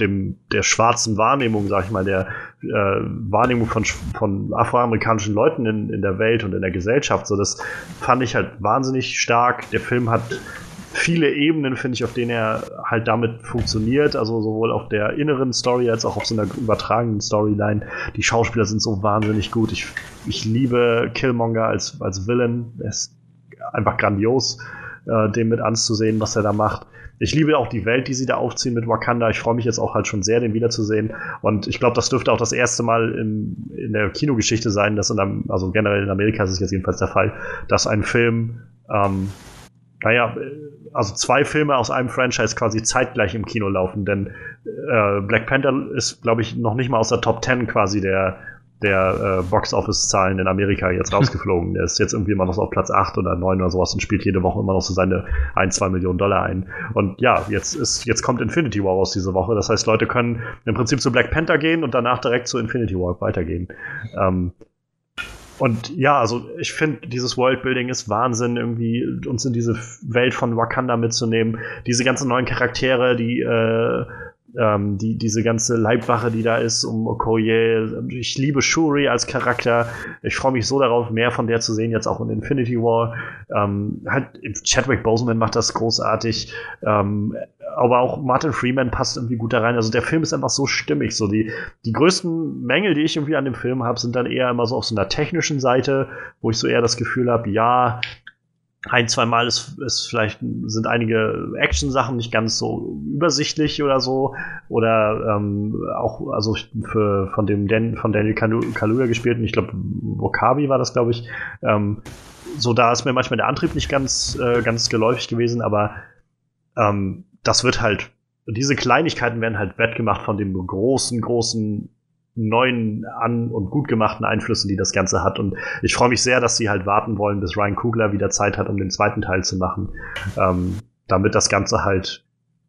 dem, der schwarzen Wahrnehmung, sag ich mal, der äh, Wahrnehmung von, von afroamerikanischen Leuten in, in der Welt und in der Gesellschaft. So, das fand ich halt wahnsinnig stark. Der Film hat viele Ebenen, finde ich, auf denen er halt damit funktioniert. Also sowohl auf der inneren Story als auch auf so einer übertragenen Storyline. Die Schauspieler sind so wahnsinnig gut. Ich, ich liebe Killmonger als, als Villain. Er ist einfach grandios, äh, dem mit anzusehen, was er da macht ich liebe auch die Welt, die sie da aufziehen mit Wakanda. Ich freue mich jetzt auch halt schon sehr, den wiederzusehen. Und ich glaube, das dürfte auch das erste Mal in, in der Kinogeschichte sein, dass in einem, also generell in Amerika ist es jetzt jedenfalls der Fall, dass ein Film, ähm, naja, also zwei Filme aus einem Franchise quasi zeitgleich im Kino laufen, denn äh, Black Panther ist, glaube ich, noch nicht mal aus der Top 10 quasi der der äh, Box-Office-Zahlen in Amerika jetzt rausgeflogen. Der ist jetzt irgendwie immer noch so auf Platz 8 oder 9 oder sowas und spielt jede Woche immer noch so seine 1, 2 Millionen Dollar ein. Und ja, jetzt ist, jetzt kommt Infinity War raus diese Woche. Das heißt, Leute können im Prinzip zu Black Panther gehen und danach direkt zu Infinity War weitergehen. Ähm, und ja, also ich finde, dieses Worldbuilding ist Wahnsinn, irgendwie uns in diese Welt von Wakanda mitzunehmen. Diese ganzen neuen Charaktere, die äh, ähm, die, diese ganze Leibwache, die da ist, um Okoye. Ich liebe Shuri als Charakter. Ich freue mich so darauf, mehr von der zu sehen, jetzt auch in Infinity War. Ähm, halt, Chadwick Boseman macht das großartig. Ähm, aber auch Martin Freeman passt irgendwie gut da rein. Also der Film ist einfach so stimmig. So die, die größten Mängel, die ich irgendwie an dem Film habe, sind dann eher immer so auf so einer technischen Seite, wo ich so eher das Gefühl habe, ja, ein, zwei Mal ist, ist vielleicht, sind einige Action-Sachen nicht ganz so übersichtlich oder so. Oder ähm, auch, also für, von dem Dan, von Daniel Kaluuya gespielt, und ich glaube, Wakabi war das, glaube ich. Ähm, so, da ist mir manchmal der Antrieb nicht ganz, äh, ganz geläufig gewesen, aber ähm, das wird halt, diese Kleinigkeiten werden halt wettgemacht von dem großen, großen neuen an und gut gemachten Einflüssen, die das Ganze hat. Und ich freue mich sehr, dass sie halt warten wollen, bis Ryan Kugler wieder Zeit hat, um den zweiten Teil zu machen, ähm, damit das Ganze halt,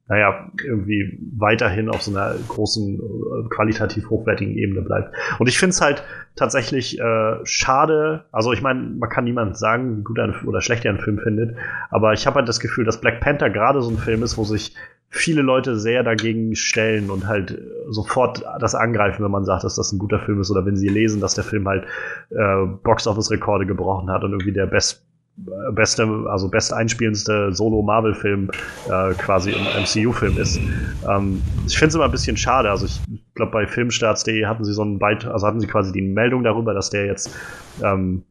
naja, irgendwie weiterhin auf so einer großen, äh, qualitativ hochwertigen Ebene bleibt. Und ich finde es halt tatsächlich äh, schade, also ich meine, man kann niemand sagen, wie gut ein, oder schlecht er einen Film findet, aber ich habe halt das Gefühl, dass Black Panther gerade so ein Film ist, wo sich viele Leute sehr dagegen stellen und halt sofort das angreifen, wenn man sagt, dass das ein guter Film ist oder wenn sie lesen, dass der Film halt äh, Box-Office-Rekorde gebrochen hat und irgendwie der best, beste, also best einspielendste Solo-Marvel-Film äh, quasi im MCU-Film ist. Ähm, ich finde es immer ein bisschen schade. Also ich glaube, bei Filmstarts.de hatten sie so einen Beitrag, also hatten sie quasi die Meldung darüber, dass der jetzt ähm,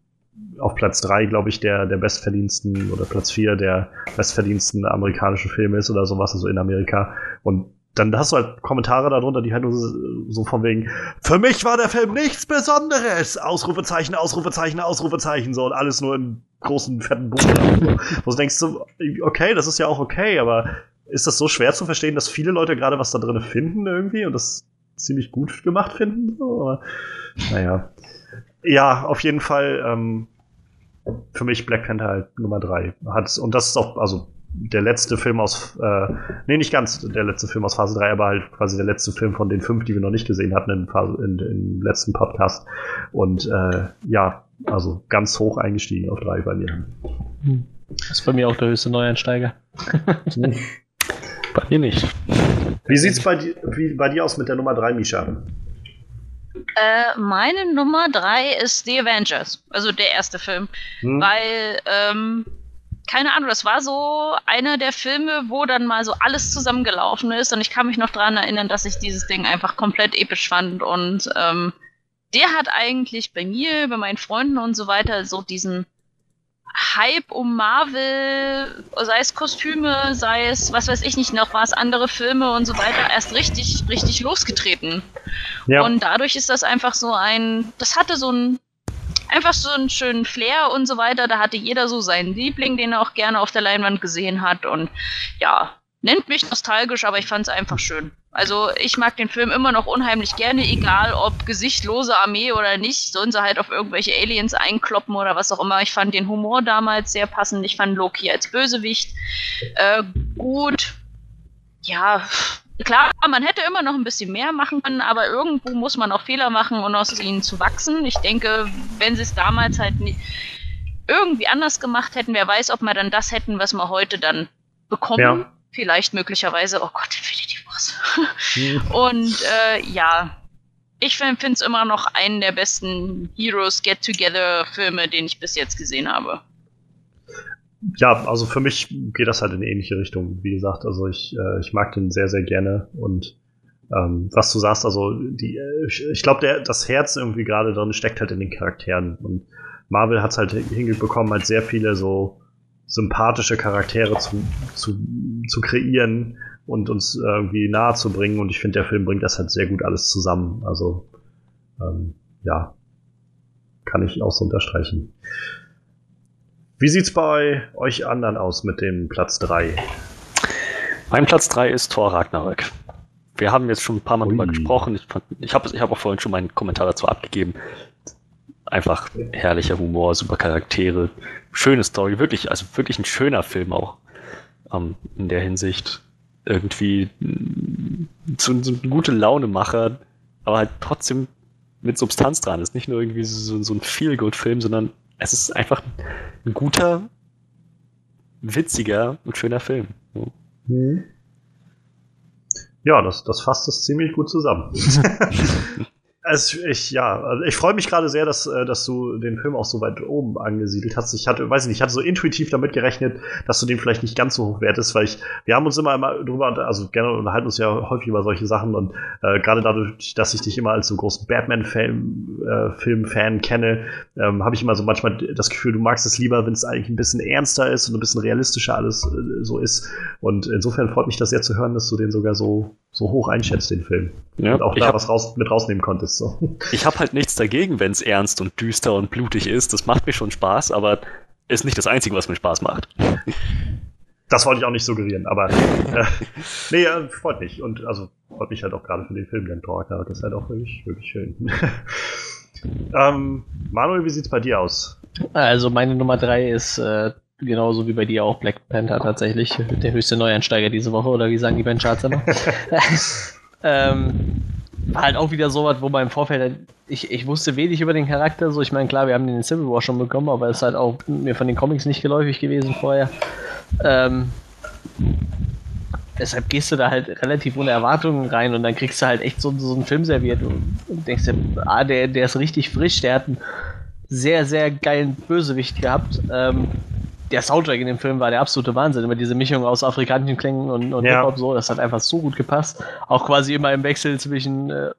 auf Platz 3, glaube ich, der, der bestverdiensten oder Platz 4 der bestverdiensten amerikanischen Filme ist oder sowas, also in Amerika. Und dann hast du halt Kommentare darunter, die halt nur so von wegen, für mich war der Film nichts Besonderes! Ausrufezeichen, Ausrufezeichen, Ausrufezeichen, so und alles nur in großen, fetten Buchstaben. Wo du denkst, okay, das ist ja auch okay, aber ist das so schwer zu verstehen, dass viele Leute gerade was da drin finden irgendwie und das ziemlich gut gemacht finden? So, aber, naja. Ja, auf jeden Fall ähm, für mich Black Panther halt Nummer drei. Hat, und das ist auch, also der letzte Film aus, äh, nee, nicht ganz der letzte Film aus Phase 3, aber halt quasi der letzte Film von den fünf, die wir noch nicht gesehen hatten in Phase, in, im letzten Podcast. Und äh, ja, also ganz hoch eingestiegen auf drei bei mir. Das ist bei mir auch der höchste Neueinsteiger. bei mir nicht. Wie sieht's bei, wie, bei dir aus mit der Nummer drei, Misha? Äh, meine Nummer drei ist The Avengers, also der erste Film. Hm. Weil, ähm, keine Ahnung, das war so einer der Filme, wo dann mal so alles zusammengelaufen ist. Und ich kann mich noch daran erinnern, dass ich dieses Ding einfach komplett episch fand. Und ähm, der hat eigentlich bei mir, bei meinen Freunden und so weiter, so diesen Hype um Marvel, sei es Kostüme, sei es, was weiß ich nicht noch was, andere Filme und so weiter, erst richtig, richtig losgetreten. Ja. Und dadurch ist das einfach so ein, das hatte so ein, einfach so einen schönen Flair und so weiter. Da hatte jeder so seinen Liebling, den er auch gerne auf der Leinwand gesehen hat. Und ja, nennt mich nostalgisch, aber ich fand es einfach schön. Also ich mag den Film immer noch unheimlich gerne, egal ob gesichtlose Armee oder nicht. Sollen sie halt auf irgendwelche Aliens einkloppen oder was auch immer. Ich fand den Humor damals sehr passend. Ich fand Loki als Bösewicht äh, gut. Ja, klar, man hätte immer noch ein bisschen mehr machen können, aber irgendwo muss man auch Fehler machen, um aus ihnen zu wachsen. Ich denke, wenn sie es damals halt nicht irgendwie anders gemacht hätten, wer weiß, ob wir dann das hätten, was wir heute dann bekommen. Ja vielleicht möglicherweise, oh Gott, Infinity Wars. Mhm. Und äh, ja, ich finde es immer noch einen der besten Heroes Get Together Filme, den ich bis jetzt gesehen habe. Ja, also für mich geht das halt in eine ähnliche Richtung. Wie gesagt, also ich, äh, ich mag den sehr, sehr gerne und ähm, was du sagst, also die, ich, ich glaube, das Herz irgendwie gerade drin steckt halt in den Charakteren und Marvel hat es halt hingebekommen, halt sehr viele so sympathische Charaktere zu, zu, zu kreieren und uns irgendwie nahe zu bringen. Und ich finde, der Film bringt das halt sehr gut alles zusammen. Also, ähm, ja, kann ich auch so unterstreichen. Wie sieht's bei euch anderen aus mit dem Platz 3? Mein Platz 3 ist Thor Ragnarök. Wir haben jetzt schon ein paar Mal Ui. drüber gesprochen. Ich, ich habe ich hab auch vorhin schon meinen Kommentar dazu abgegeben einfach herrlicher Humor, super Charaktere, schöne Story, wirklich, also wirklich ein schöner Film auch ähm, in der Hinsicht. Irgendwie so, so ein gute Launemacher, aber halt trotzdem mit Substanz dran. Ist nicht nur irgendwie so, so ein Feel-Good-Film, sondern es ist einfach ein guter, witziger und schöner Film. Mhm. Ja, das, das fasst es ziemlich gut zusammen. Es, ich, ja, also ich freue mich gerade sehr, dass, äh, dass du den Film auch so weit oben angesiedelt hast. Ich hatte, weiß ich nicht, ich hatte so intuitiv damit gerechnet, dass du den vielleicht nicht ganz so hoch wertest, weil ich, wir haben uns immer, immer drüber, also gerne unterhalten uns ja häufig über solche Sachen und äh, gerade dadurch, dass ich dich immer als so großen Batman-Film-Fan äh, kenne, ähm, habe ich immer so manchmal das Gefühl, du magst es lieber, wenn es eigentlich ein bisschen ernster ist und ein bisschen realistischer alles äh, so ist. Und insofern freut mich das sehr zu hören, dass du den sogar so so hoch einschätzt, den Film. Ja, und auch da was raus, mit rausnehmen konntest. So. Ich habe halt nichts dagegen, wenn es ernst und düster und blutig ist. Das macht mir schon Spaß, aber ist nicht das Einzige, was mir Spaß macht. Das wollte ich auch nicht suggerieren, aber äh, nee, äh, freut mich. Und also freut mich halt auch gerade für den Film, den Tor. Das ist halt auch wirklich, wirklich schön. ähm, Manuel, wie sieht's bei dir aus? Also meine Nummer drei ist äh, genauso wie bei dir auch Black Panther tatsächlich. Der höchste Neueinsteiger diese Woche, oder wie sagen die beiden Charts immer? ähm, halt auch wieder so was, wo man im Vorfeld, ich, ich wusste wenig über den Charakter, so ich meine, klar, wir haben den in Civil War schon bekommen, aber es ist halt auch mir von den Comics nicht geläufig gewesen vorher. Ähm, deshalb gehst du da halt relativ ohne Erwartungen rein und dann kriegst du halt echt so, so einen Film serviert und, und denkst dir, ah, der, der ist richtig frisch, der hat einen sehr, sehr geilen Bösewicht gehabt. Ähm, der Soundtrack in dem Film war der absolute Wahnsinn. Immer diese Mischung aus afrikanischen Klängen und, und Ja. Hip-Hop so, das hat einfach so gut gepasst. Auch quasi immer im Wechsel zwischen äh,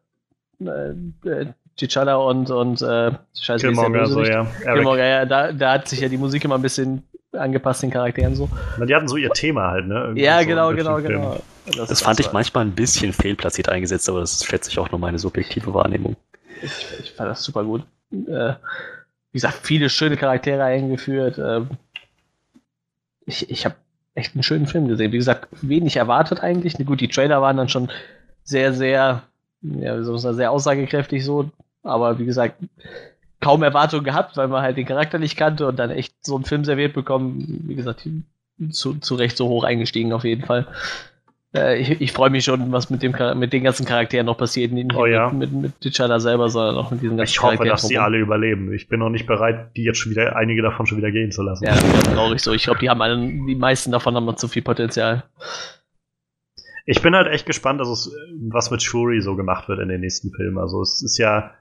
äh, T'Challa und, und äh, Scheiße, Killmonger, so, ja. Killmonger, ja, da, da hat sich ja die Musik immer ein bisschen angepasst, den Charakteren so. Na, Die hatten so ihr Thema halt, ne? Irgendwie Ja, so genau, genau, Film. genau. Das, Das fand ich manchmal ein bisschen fehlplatziert eingesetzt, aber das schätze ich auch nur meine subjektive Wahrnehmung. Ich, ich fand das super gut. Äh, wie gesagt, viele schöne Charaktere eingeführt. Ähm, ich ich habe echt einen schönen Film gesehen. Wie gesagt, wenig erwartet eigentlich. Gut, die Trailer waren dann schon sehr, sehr, ja, sagen, sehr aussagekräftig so. Aber wie gesagt, kaum Erwartungen gehabt, weil man halt den Charakter nicht kannte und dann echt so einen Film serviert bekommen. Wie gesagt, zu, zu Recht so hoch eingestiegen auf jeden Fall. Äh, ich ich freue mich schon, was mit, dem, mit den ganzen Charakteren noch passiert. Nicht Oh ja. mit, mit, mit T'Challa selber, sondern auch mit diesen ganzen Ich hoffe, Charakteren dass die drumherum. alle überleben. Ich bin noch nicht bereit, die jetzt schon wieder, einige davon schon wieder gehen zu lassen. Ja, das ist traurig so. Ich glaube, die haben alle, die meisten davon haben noch zu viel Potenzial. Ich bin halt echt gespannt, dass es, was mit Shuri so gemacht wird in den nächsten Filmen. Also es ist ja,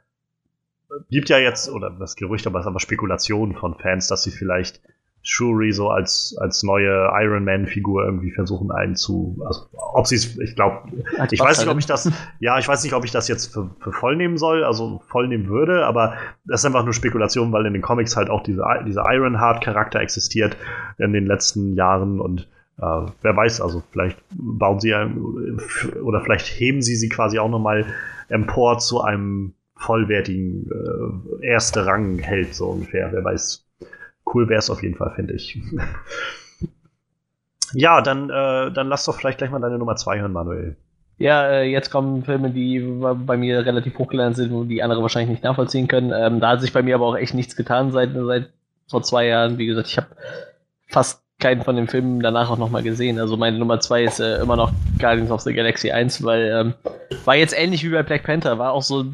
gibt ja jetzt, oder das Gerücht, aber es ist aber Spekulation von Fans, dass sie vielleicht Shuri so als, als neue Iron Man-Figur irgendwie versuchen einzu, also ob sie es, ich glaube, ich weiß nicht, ob ich das, ja, ich weiß nicht, ob ich das jetzt für, für voll nehmen soll, also voll nehmen würde, aber das ist einfach nur Spekulation, weil in den Comics halt auch diese, dieser Ironheart-Charakter existiert in den letzten Jahren und äh, wer weiß, also vielleicht bauen sie ja, oder vielleicht heben sie sie quasi auch nochmal empor zu einem vollwertigen äh, erste Rang-Held, so ungefähr, wer weiß. Cool wäre es auf jeden Fall, finde ich. ja, dann, äh, dann lass doch vielleicht gleich mal deine Nummer zwei hören, Manuel. Ja, äh, jetzt kommen Filme, die bei mir relativ hochgelernt sind, wo die andere wahrscheinlich nicht nachvollziehen können. Ähm, da hat sich bei mir aber auch echt nichts getan seit, seit vor zwei Jahren. Wie gesagt, ich habe fast keinen von den Filmen danach auch nochmal gesehen. Also meine Nummer zwei ist äh, immer noch Guardians of the Galaxy 1, weil ähm, war jetzt ähnlich wie bei Black Panther, war auch so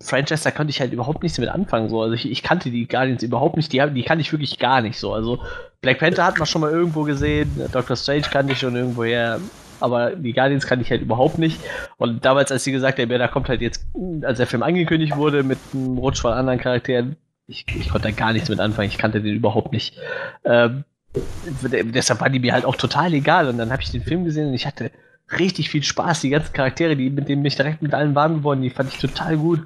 Franchise, da konnte ich halt überhaupt nichts mit anfangen. So. Also ich, ich kannte die Guardians überhaupt nicht, die, die kannte ich wirklich gar nicht so. Also Black Panther hat man schon mal irgendwo gesehen, Doctor Strange kannte ich schon irgendwoher, aber die Guardians kannte ich halt überhaupt nicht. Und damals, als sie gesagt haben, ja, da kommt halt jetzt, als der Film angekündigt wurde mit einem Rutsch von anderen Charakteren, ich, ich konnte da gar nichts mit anfangen, ich kannte den überhaupt nicht. Ähm, deshalb war die mir halt auch total egal. Und dann habe ich den Film gesehen und ich hatte richtig viel Spaß. Die ganzen Charaktere, die, mit denen bin ich direkt mit allen warm geworden, die fand ich total gut.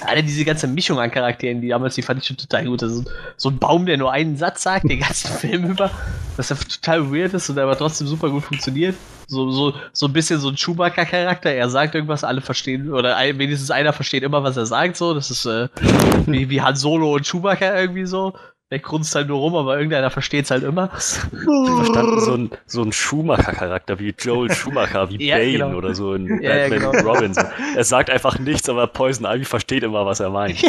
Alle diese ganze Mischung an Charakteren, die damals, die fand ich schon total gut. Also so ein Baum, der nur einen Satz sagt, den ganzen Film über, was einfach total weird ist und aber trotzdem super gut funktioniert. So, so, so ein bisschen so ein Chewbacca-Charakter. Er sagt irgendwas, alle verstehen, oder ein, wenigstens einer versteht immer, was er sagt. So, das ist äh, wie, wie Han Solo und Chewbacca irgendwie so. Der grunzt halt nur rum, aber irgendeiner versteht es halt immer. Verstanden, so ein, so ein Schumacher-Charakter wie Joel Schumacher, wie Ja, Bane genau. oder so in Ja, ja, Batman genau. Robinson. Er sagt einfach nichts, aber Poison Ivy versteht immer, was er meint.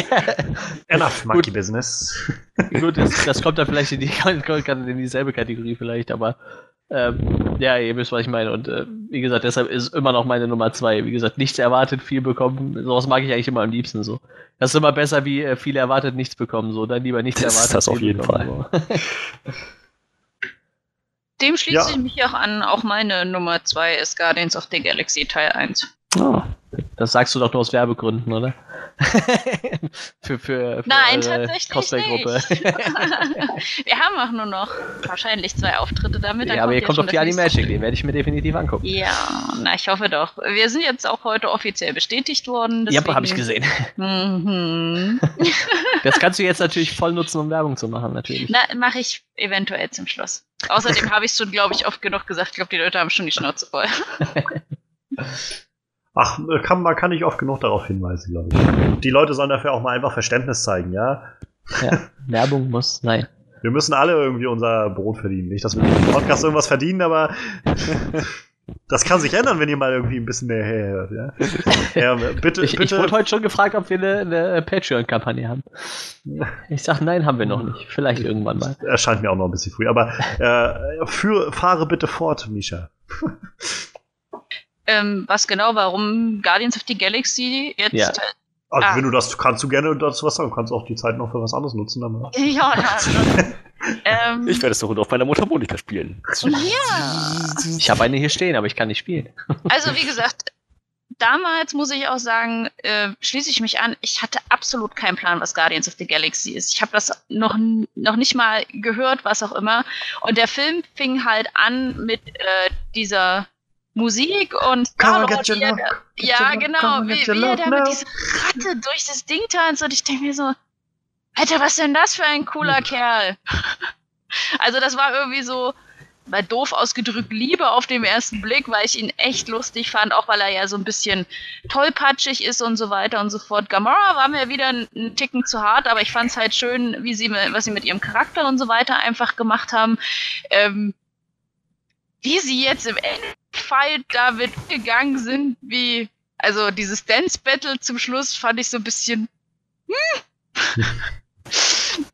Enough Monkey Business. Gut, das, das kommt dann vielleicht in, die, in dieselbe Kategorie vielleicht, aber ähm, ja, ihr wisst, was ich meine. Und äh, wie gesagt, deshalb ist immer noch meine Nummer zwei. Wie gesagt, nichts erwartet, viel bekommen. Sowas mag ich eigentlich immer am liebsten so. Das ist immer besser wie äh, viel erwartet, nichts bekommen. So, dann lieber nichts Das ist erwartet. das auf jeden bekommen, So. Dem schließe Ja. ich mich auch an. Auch meine Nummer 2 ist Guardians of the Galaxy Teil 1. Ah, Das sagst du doch nur aus Werbegründen, oder? für, für, für Nein, tatsächlich Cosplay-Gruppe. nicht. Wir haben auch nur noch wahrscheinlich zwei Auftritte damit. ja, aber ihr kommt auf die. Animagic, den werde ich mir definitiv angucken. Ja, na, ich hoffe doch. Wir sind jetzt auch heute offiziell bestätigt worden. Ja, deswegen- habe ich gesehen. Mhm. Das kannst du jetzt natürlich voll nutzen, um Werbung zu machen, natürlich. Na, mache ich eventuell zum Schluss. Außerdem habe ich schon, glaube ich, oft genug gesagt. Ich glaube, die Leute haben schon die Schnauze voll. Ach, äh, kann, man kann nicht oft genug darauf hinweisen, glaube ich. Die Leute sollen dafür auch mal einfach Verständnis zeigen, ja? Ja, Werbung muss sein. Wir müssen alle irgendwie unser Brot verdienen. Nicht, dass wir mit dem Podcast irgendwas verdienen, aber das kann sich ändern, wenn ihr mal irgendwie ein bisschen mehr herhört, ja? ja bitte, Ich, ich bitte. wurde heute schon gefragt, ob wir eine, eine Patreon-Kampagne haben. Ich sag, nein, haben wir noch nicht. Vielleicht irgendwann mal. Erscheint mir auch noch ein bisschen früh. Aber äh, für, fahre bitte fort, Misha. Ähm, was genau, warum Guardians of the Galaxy jetzt. Ja. Also, Ah. wenn du das kannst du gerne dazu was sagen. Du kannst auch die Zeit noch für was anderes nutzen. Aber Ja, na, Ähm, Ich werde es doch auf meiner Mundharmonika spielen. ja, Ich habe eine hier stehen, aber ich kann nicht spielen. also wie gesagt, damals muss ich auch sagen, äh, schließe ich mich an, ich hatte absolut keinen Plan, was Guardians of the Galaxy ist. Ich habe das noch, noch nicht mal gehört, was auch immer. Und der Film fing halt an mit äh, dieser Musik und Come da- get Ja, love, genau, wie, wie er da mit dieser Ratte durch das Ding tanzt und ich denke mir so, Alter, was denn das für ein cooler Kerl? Also das war irgendwie so, mal doof ausgedrückt, Liebe auf den ersten Blick, weil ich ihn echt lustig fand, auch weil er ja so ein bisschen tollpatschig ist und so weiter und so fort. Gamora war mir wieder ein, ein Ticken zu hart, aber ich fand es halt schön, wie sie, was sie mit ihrem Charakter und so weiter einfach gemacht haben. Ähm, wie sie jetzt im Endfight damit gegangen sind, wie, also dieses Dance-Battle zum Schluss fand ich so ein bisschen, hm.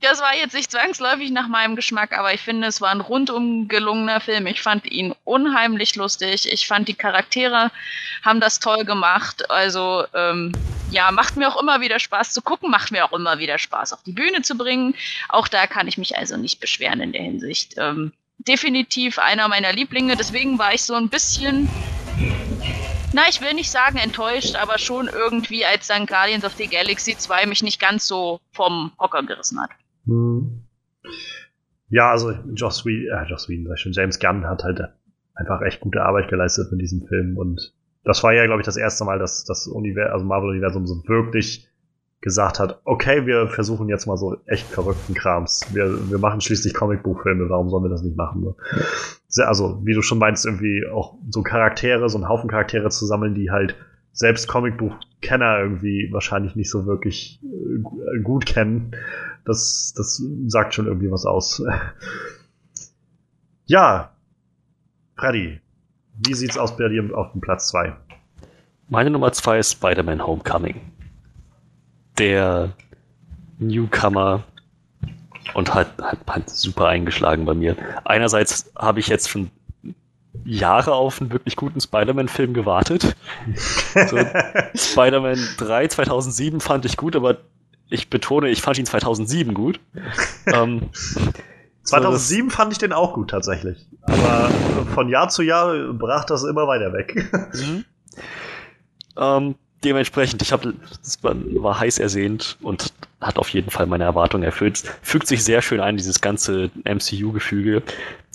Das war jetzt nicht zwangsläufig nach meinem Geschmack, aber ich finde, es war ein rundum gelungener Film. Ich fand ihn unheimlich lustig. Ich fand, die Charaktere haben das toll gemacht. Also, ähm, ja, macht mir auch immer wieder Spaß zu gucken, macht mir auch immer wieder Spaß auf die Bühne zu bringen. Auch da kann ich mich also nicht beschweren in der Hinsicht. Ähm, definitiv einer meiner Lieblinge. Deswegen war ich so ein bisschen, na, ich will nicht sagen enttäuscht, aber schon irgendwie, als dann Guardians of the Galaxy 2 mich nicht ganz so vom Hocker gerissen hat. Hm. Ja, also Joss Whedon, äh, Joss Whedon, sag ich schon, James Gunn hat halt einfach echt gute Arbeit geleistet mit diesem Film und das war ja, glaube ich, das erste Mal, dass das Universum, also Marvel-Universum so wirklich gesagt hat, okay, wir versuchen jetzt mal so echt verrückten Krams. Wir, wir machen schließlich Comicbuchfilme, warum sollen wir das nicht machen? Ne? Sehr- Also, wie du schon meinst, irgendwie auch so Charaktere, so einen Haufen Charaktere zu sammeln, die halt selbst Comicbuchkenner irgendwie wahrscheinlich nicht so wirklich äh, gu- gut kennen. Das, das sagt schon irgendwie was aus. ja, Freddy, wie sieht's aus bei dir auf dem Platz 2? Meine Nummer zwei ist Spider-Man Homecoming. Der Newcomer und hat, hat, hat super eingeschlagen bei mir. Einerseits habe ich jetzt schon Jahre auf einen wirklich guten Spider-Man-Film gewartet. So, Spider-Man 3 2007 fand ich gut, aber ich betone, ich fand ihn 2007 gut. ähm, 2007 fand ich den auch gut tatsächlich. Aber von Jahr zu Jahr brach das immer weiter weg. Mhm. Ähm, dementsprechend, ich habe, das war, heiß ersehnt und hat auf jeden Fall meine Erwartungen erfüllt. Fügt sich sehr schön ein, dieses ganze MCU-Gefüge.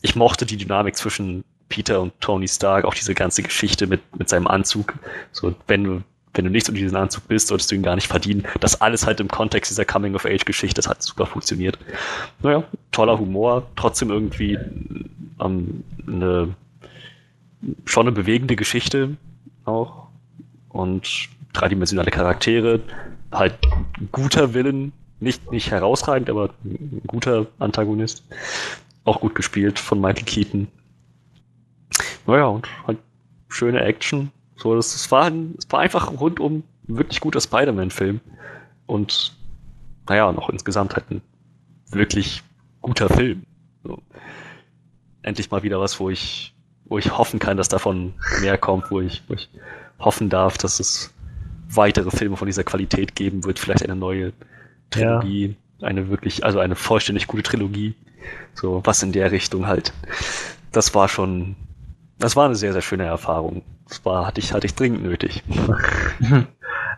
Ich mochte die Dynamik zwischen Peter und Tony Stark, auch diese ganze Geschichte mit, mit seinem Anzug. So, wenn du, wenn du nicht unter diesen Anzug bist, solltest du ihn gar nicht verdienen. Das alles halt im Kontext dieser Coming-of-Age-Geschichte, das hat super funktioniert. Naja, toller Humor, trotzdem irgendwie ähm, eine, schon eine bewegende Geschichte auch und dreidimensionale Charaktere, halt guter Willen, nicht, nicht herausragend, aber ein guter Antagonist. Auch gut gespielt von Michael Keaton. Naja, und halt schöne Action. So, das, das war, ein, es war einfach rundum ein wirklich guter Spider-Man-Film. Und naja, noch insgesamt halt ein wirklich guter Film. So. Endlich mal wieder was, wo ich, wo ich hoffen kann, dass davon mehr kommt, wo ich, wo ich hoffen darf, dass es weitere Filme von dieser Qualität geben wird, vielleicht eine neue Trilogie, eine wirklich, also eine vollständig gute Trilogie, so was in der Richtung halt. Das war schon, das war eine sehr, sehr schöne Erfahrung. Das war, hatte ich, hatte ich dringend nötig.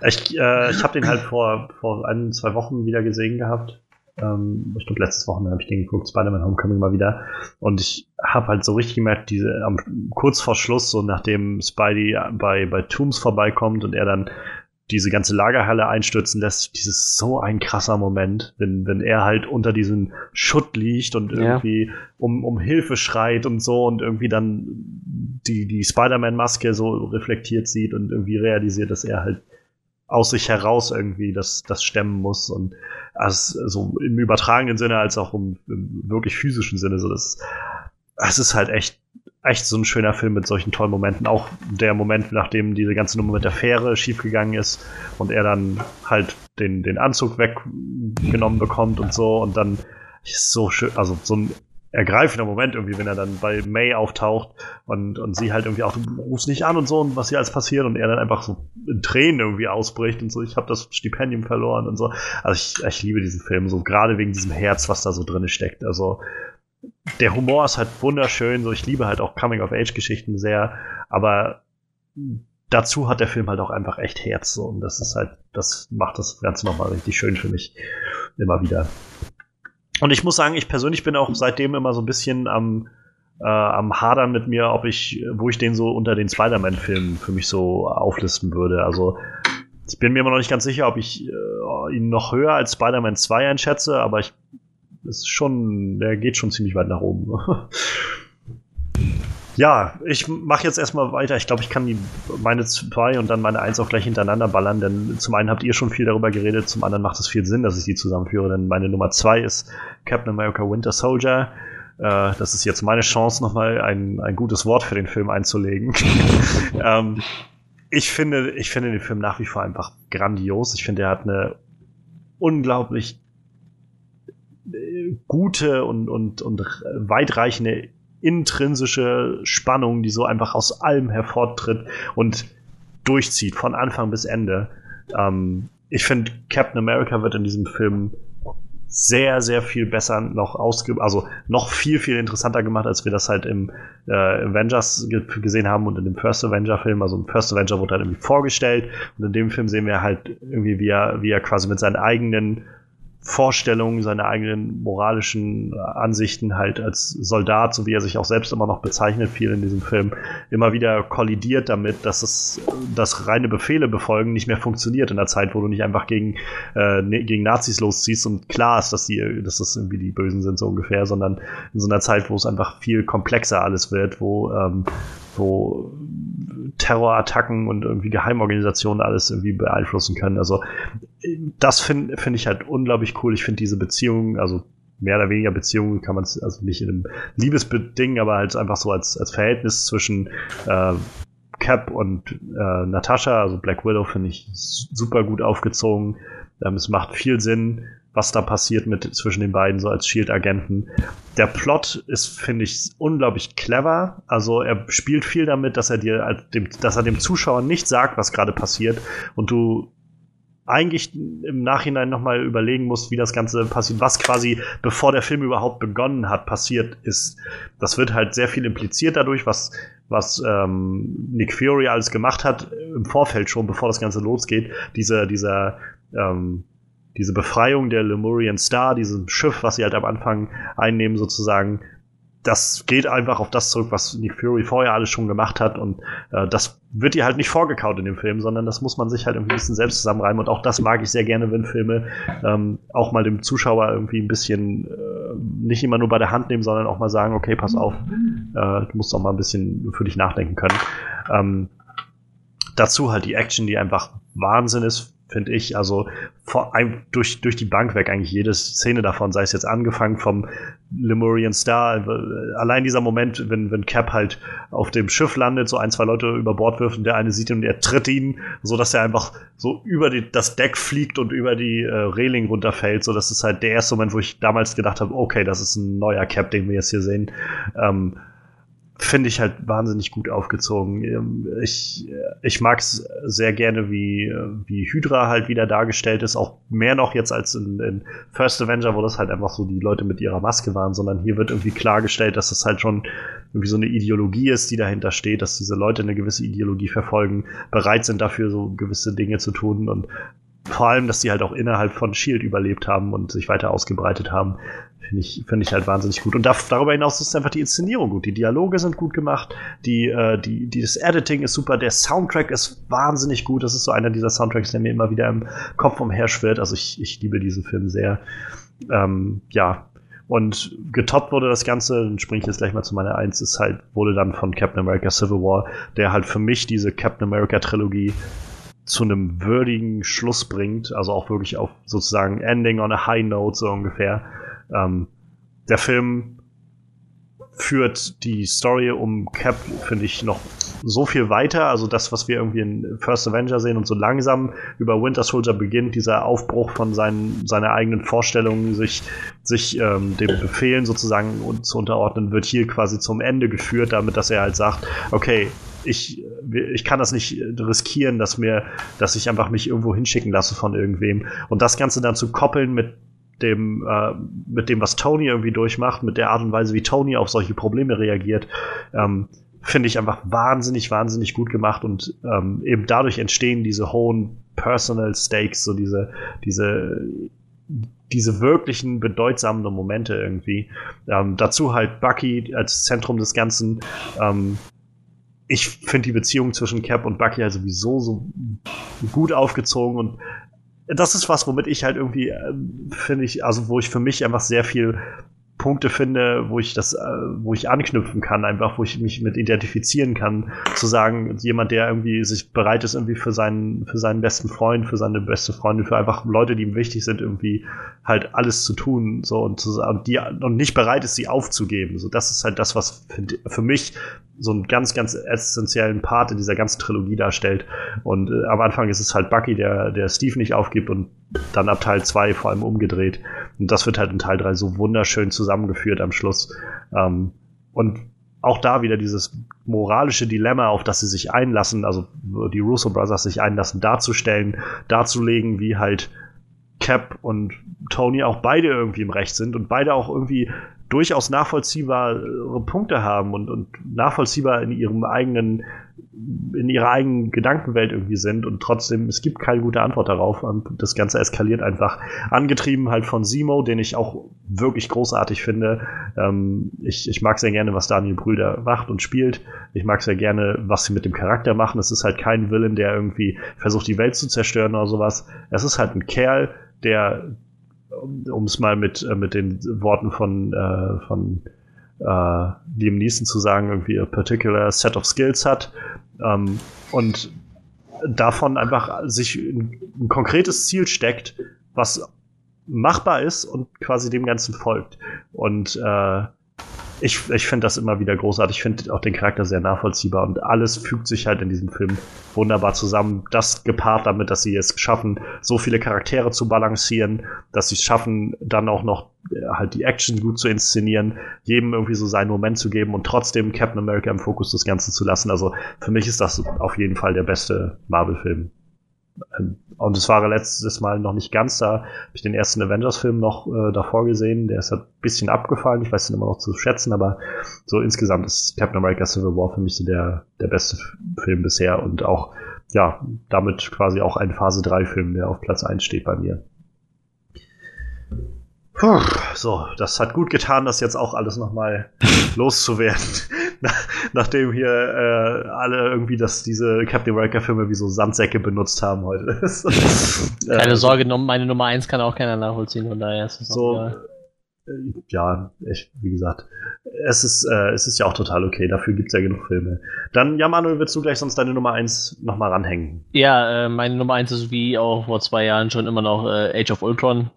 Ich, äh, ich habe den halt vor, vor ein, zwei Wochen wieder gesehen gehabt. Ähm, ich glaube, letztes Wochenende habe ich den geguckt, Spider-Man Homecoming mal wieder. Und ich habe halt so richtig gemerkt, diese am, kurz vor Schluss, so nachdem Spidey bei, bei Tooms vorbeikommt und er dann diese ganze Lagerhalle einstürzen lässt, dieses so ein krasser Moment, wenn, wenn er halt unter diesem Schutt liegt und Ja. irgendwie um, um Hilfe schreit und so und irgendwie dann die, die Spider-Man-Maske so reflektiert sieht und irgendwie realisiert, dass er halt aus sich heraus irgendwie das, das stemmen muss und also so im übertragenen Sinne als auch im, im wirklich physischen Sinne so das es ist halt echt echt so ein schöner Film mit solchen tollen Momenten. Auch der Moment nachdem diese ganze Nummer mit der Fähre schiefgegangen ist und er dann halt den den Anzug weggenommen bekommt und so und dann ist so schön also so ein ergreifender Moment irgendwie, wenn er dann bei May auftaucht und, und sie halt irgendwie auch, du rufst nicht an und so und was hier alles passiert und er dann einfach so in Tränen irgendwie ausbricht und so, ich habe das Stipendium verloren und so. Also ich, ich liebe diesen Film, so gerade wegen diesem Herz, was da so drin steckt. Also der Humor ist halt wunderschön, so ich liebe halt auch Coming-of-Age-Geschichten sehr, aber dazu hat der Film halt auch einfach echt Herz so und das ist halt, das macht das Ganze nochmal richtig schön für mich. Immer wieder. Und ich muss sagen, ich persönlich bin auch seitdem immer so ein bisschen am, äh, am Hadern mit mir, ob ich, wo ich den so unter den Spider-Man-Filmen für mich so auflisten würde. Also ich bin mir immer noch nicht ganz sicher, ob ich äh, ihn noch höher als Spider-Man 2 einschätze, aber ich ist schon, der geht schon ziemlich weit nach oben. ja, ich mache jetzt erstmal weiter. Ich glaube, ich kann die, meine zwei und dann meine eins auch gleich hintereinander ballern, denn zum einen habt ihr schon viel darüber geredet, zum anderen macht es viel Sinn, dass ich die zusammenführe, denn meine Nummer zwei ist Captain America Winter Soldier. Äh, das ist jetzt meine Chance, nochmal ein, ein gutes Wort für den Film einzulegen. ähm, ich finde, ich finde den Film nach wie vor einfach grandios. Ich finde, er hat eine unglaublich gute und, und, und weitreichende intrinsische Spannung, die so einfach aus allem hervortritt und durchzieht, von Anfang bis Ende. Ähm, ich finde, Captain America wird in diesem Film sehr, sehr viel besser noch ausge, also noch viel, viel interessanter gemacht, als wir das halt im äh, Avengers ge gesehen haben und in dem First Avenger Film. Also im First Avenger wurde halt irgendwie vorgestellt und in dem Film sehen wir halt irgendwie, wie er, wie er quasi mit seinen eigenen Vorstellungen, seine eigenen moralischen Ansichten halt als Soldat, so wie er sich auch selbst immer noch bezeichnet, viel in diesem Film, immer wieder kollidiert damit, dass es das reine Befehle befolgen nicht mehr funktioniert in der Zeit, wo du nicht einfach gegen, äh, ne, gegen Nazis losziehst und klar ist, dass die, dass das irgendwie die Bösen sind, so ungefähr, sondern in so einer Zeit, wo es einfach viel komplexer alles wird, wo ähm, wo Terrorattacken und irgendwie Geheimorganisationen alles irgendwie beeinflussen können. Also das finde find ich halt unglaublich cool. Ich finde diese Beziehung, also mehr oder weniger Beziehungen kann man es also nicht in einem Liebesding, aber halt einfach so als, als Verhältnis zwischen äh, Cap und äh, Natascha, also Black Widow, finde ich super gut aufgezogen. Ähm, es macht viel Sinn was da passiert mit zwischen den beiden so als Shield-Agenten. Der Plot ist, finde ich, unglaublich clever. Also er spielt viel damit, dass er dir, dass er dem Zuschauer nicht sagt, was gerade passiert und du eigentlich im Nachhinein nochmal überlegen musst, wie das Ganze passiert, was quasi bevor der Film überhaupt begonnen hat, passiert ist. Das wird halt sehr viel impliziert dadurch, was, was ähm, Nick Fury alles gemacht hat im Vorfeld schon, bevor das Ganze losgeht. Diese, dieser ähm, diese Befreiung der Lemurian Star, diesem Schiff, was sie halt am Anfang einnehmen, sozusagen, das geht einfach auf das zurück, was Nick Fury vorher alles schon gemacht hat und äh, das wird ihr halt nicht vorgekaut in dem Film, sondern das muss man sich halt irgendwie ein bisschen selbst zusammenreimen und auch das mag ich sehr gerne, wenn Filme ähm, auch mal dem Zuschauer irgendwie ein bisschen äh, nicht immer nur bei der Hand nehmen, sondern auch mal sagen, okay, pass auf, äh, du musst auch mal ein bisschen für dich nachdenken können. Ähm, dazu halt die Action, die einfach Wahnsinn ist, finde ich. Also vor, durch, durch die Bank weg eigentlich jede Szene davon, sei es jetzt angefangen vom Lemurian Star, äh, allein dieser Moment, wenn, wenn Cap halt auf dem Schiff landet, so ein, zwei Leute über Bord wirft und der eine sieht ihn und er tritt ihn, so dass er einfach so über die, das Deck fliegt und über die äh, Reling runterfällt. So, das ist halt der erste Moment, wo ich damals gedacht habe, okay, das ist ein neuer Cap, den wir jetzt hier sehen. Ähm, finde ich halt wahnsinnig gut aufgezogen. Ähm, ich, ich mag es sehr gerne, wie, wie Hydra halt wieder dargestellt ist, auch mehr noch jetzt als in, in, First Avenger, wo das halt einfach so die Leute mit ihrer Maske waren, sondern hier wird irgendwie klargestellt, dass das halt schon irgendwie so eine Ideologie ist, die dahinter steht, dass diese Leute eine gewisse Ideologie verfolgen, bereit sind dafür so gewisse Dinge zu tun und vor allem, dass die halt auch innerhalb von Shield überlebt haben und sich weiter ausgebreitet haben. Finde ich, find ich halt wahnsinnig gut. Und da, darüber hinaus ist einfach die Inszenierung gut. Die Dialoge sind gut gemacht, die, äh, die, die, das Editing ist super, der Soundtrack ist wahnsinnig gut. Das ist so einer dieser Soundtracks, der mir immer wieder im Kopf umherschwirrt. Also ich, ich liebe diesen Film sehr. Ähm, ja, und getoppt wurde das Ganze, dann springe ich jetzt gleich mal zu meiner Eins, ist halt, wurde dann von Captain America Civil War, der halt für mich diese Captain America Trilogie zu einem würdigen Schluss bringt, also auch wirklich auf sozusagen Ending on a High Note so ungefähr. Ähm, der Film führt die Story um Cap, finde ich, noch so viel weiter. Also das, was wir irgendwie in First Avenger sehen und so langsam über Winter Soldier beginnt, dieser Aufbruch von seinen, seiner eigenen Vorstellungen, sich, sich ähm, dem Befehlen sozusagen zu unterordnen, wird hier quasi zum Ende geführt, damit dass er halt sagt, okay, ich, ich kann das nicht riskieren, dass mir, dass ich einfach mich irgendwo hinschicken lasse von irgendwem. Und das Ganze dann zu koppeln mit dem, äh, mit dem, was Tony irgendwie durchmacht, mit der Art und Weise, wie Tony auf solche Probleme reagiert, ähm, finde ich einfach wahnsinnig, wahnsinnig gut gemacht und ähm, eben dadurch entstehen diese hohen Personal Stakes, so diese, diese, diese wirklichen bedeutsamen Momente irgendwie. Ähm, dazu halt Bucky als Zentrum des Ganzen. Ähm, ich finde die Beziehung zwischen Cap und Bucky ja sowieso so gut aufgezogen und das ist was, womit ich halt irgendwie, äh, finde ich, also wo ich für mich einfach sehr viel Punkte finde, wo ich das, äh, wo ich anknüpfen kann, einfach, wo ich mich mit identifizieren kann, zu sagen, jemand, der irgendwie sich bereit ist, irgendwie für seinen, für seinen besten Freund, für seine beste Freundin, für einfach Leute, die ihm wichtig sind, irgendwie halt alles zu tun, so und, zu, und die und nicht bereit ist, sie aufzugeben. So, das ist halt das, was für, für mich so einen ganz, ganz essentiellen Part in dieser ganzen Trilogie darstellt. Und äh, am Anfang ist es halt Bucky, der, der Steve nicht aufgibt und dann ab Teil 2 vor allem umgedreht. Und das wird halt in Teil 3 so wunderschön zusammengeführt am Schluss. Ähm, und auch da wieder dieses moralische Dilemma, auf das sie sich einlassen, also die Russo Brothers sich einlassen, darzustellen, darzulegen, wie halt Cap und Tony auch beide irgendwie im Recht sind und beide auch irgendwie durchaus nachvollziehbare Punkte haben und, und nachvollziehbar in ihrem eigenen, in ihrer eigenen Gedankenwelt irgendwie sind und trotzdem, es gibt keine gute Antwort darauf das Ganze eskaliert einfach. Angetrieben halt von Simo, den ich auch wirklich großartig finde. Ähm, ich, ich mag sehr gerne, was Daniel Brüder macht und spielt. Ich mag sehr gerne, was sie mit dem Charakter machen. Es ist halt kein Villain, der irgendwie versucht, die Welt zu zerstören oder sowas. Es ist halt ein Kerl, der um es mal mit, äh, mit den Worten von, äh, von äh, Liam Neeson zu sagen, irgendwie a particular set of skills hat ähm, und davon einfach sich ein, ein konkretes Ziel steckt, was machbar ist und quasi dem Ganzen folgt. Und äh, ich, ich finde das immer wieder großartig. Ich finde auch den Charakter sehr nachvollziehbar und alles fügt sich halt in diesem Film wunderbar zusammen. Das gepaart damit, dass sie es schaffen, so viele Charaktere zu balancieren, dass sie es schaffen, dann auch noch äh, halt die Action gut zu inszenieren, jedem irgendwie so seinen Moment zu geben und trotzdem Captain America im Fokus des Ganzen zu lassen. Also für mich ist das auf jeden Fall der beste Marvel-Film. Ähm, und es war letztes Mal noch nicht ganz da. Habe ich den ersten Avengers-Film noch äh, davor gesehen. Der ist halt ein bisschen abgefallen. Ich weiß den immer noch zu schätzen, aber so insgesamt ist Captain America Civil War für mich so der, der beste Film bisher und auch, ja, damit quasi auch ein Phase 3-Film, der auf Platz 1 steht bei mir. Puh, so, das hat gut getan, das jetzt auch alles nochmal loszuwerden. Nachdem hier äh, alle irgendwie das, diese Captain America-Filme wie so Sandsäcke benutzt haben heute. Keine äh, Sorge, meine Nummer 1 kann auch keiner nachvollziehen, von daher ist es so. Äh, ja, ich, wie gesagt, es ist, äh, es ist ja auch total okay, dafür gibt es ja genug Filme. Dann, ja, Manuel, willst du gleich sonst deine Nummer 1 nochmal ranhängen? Ja, äh, meine Nummer 1 ist wie auch vor zwei Jahren schon immer noch äh, Age of Ultron.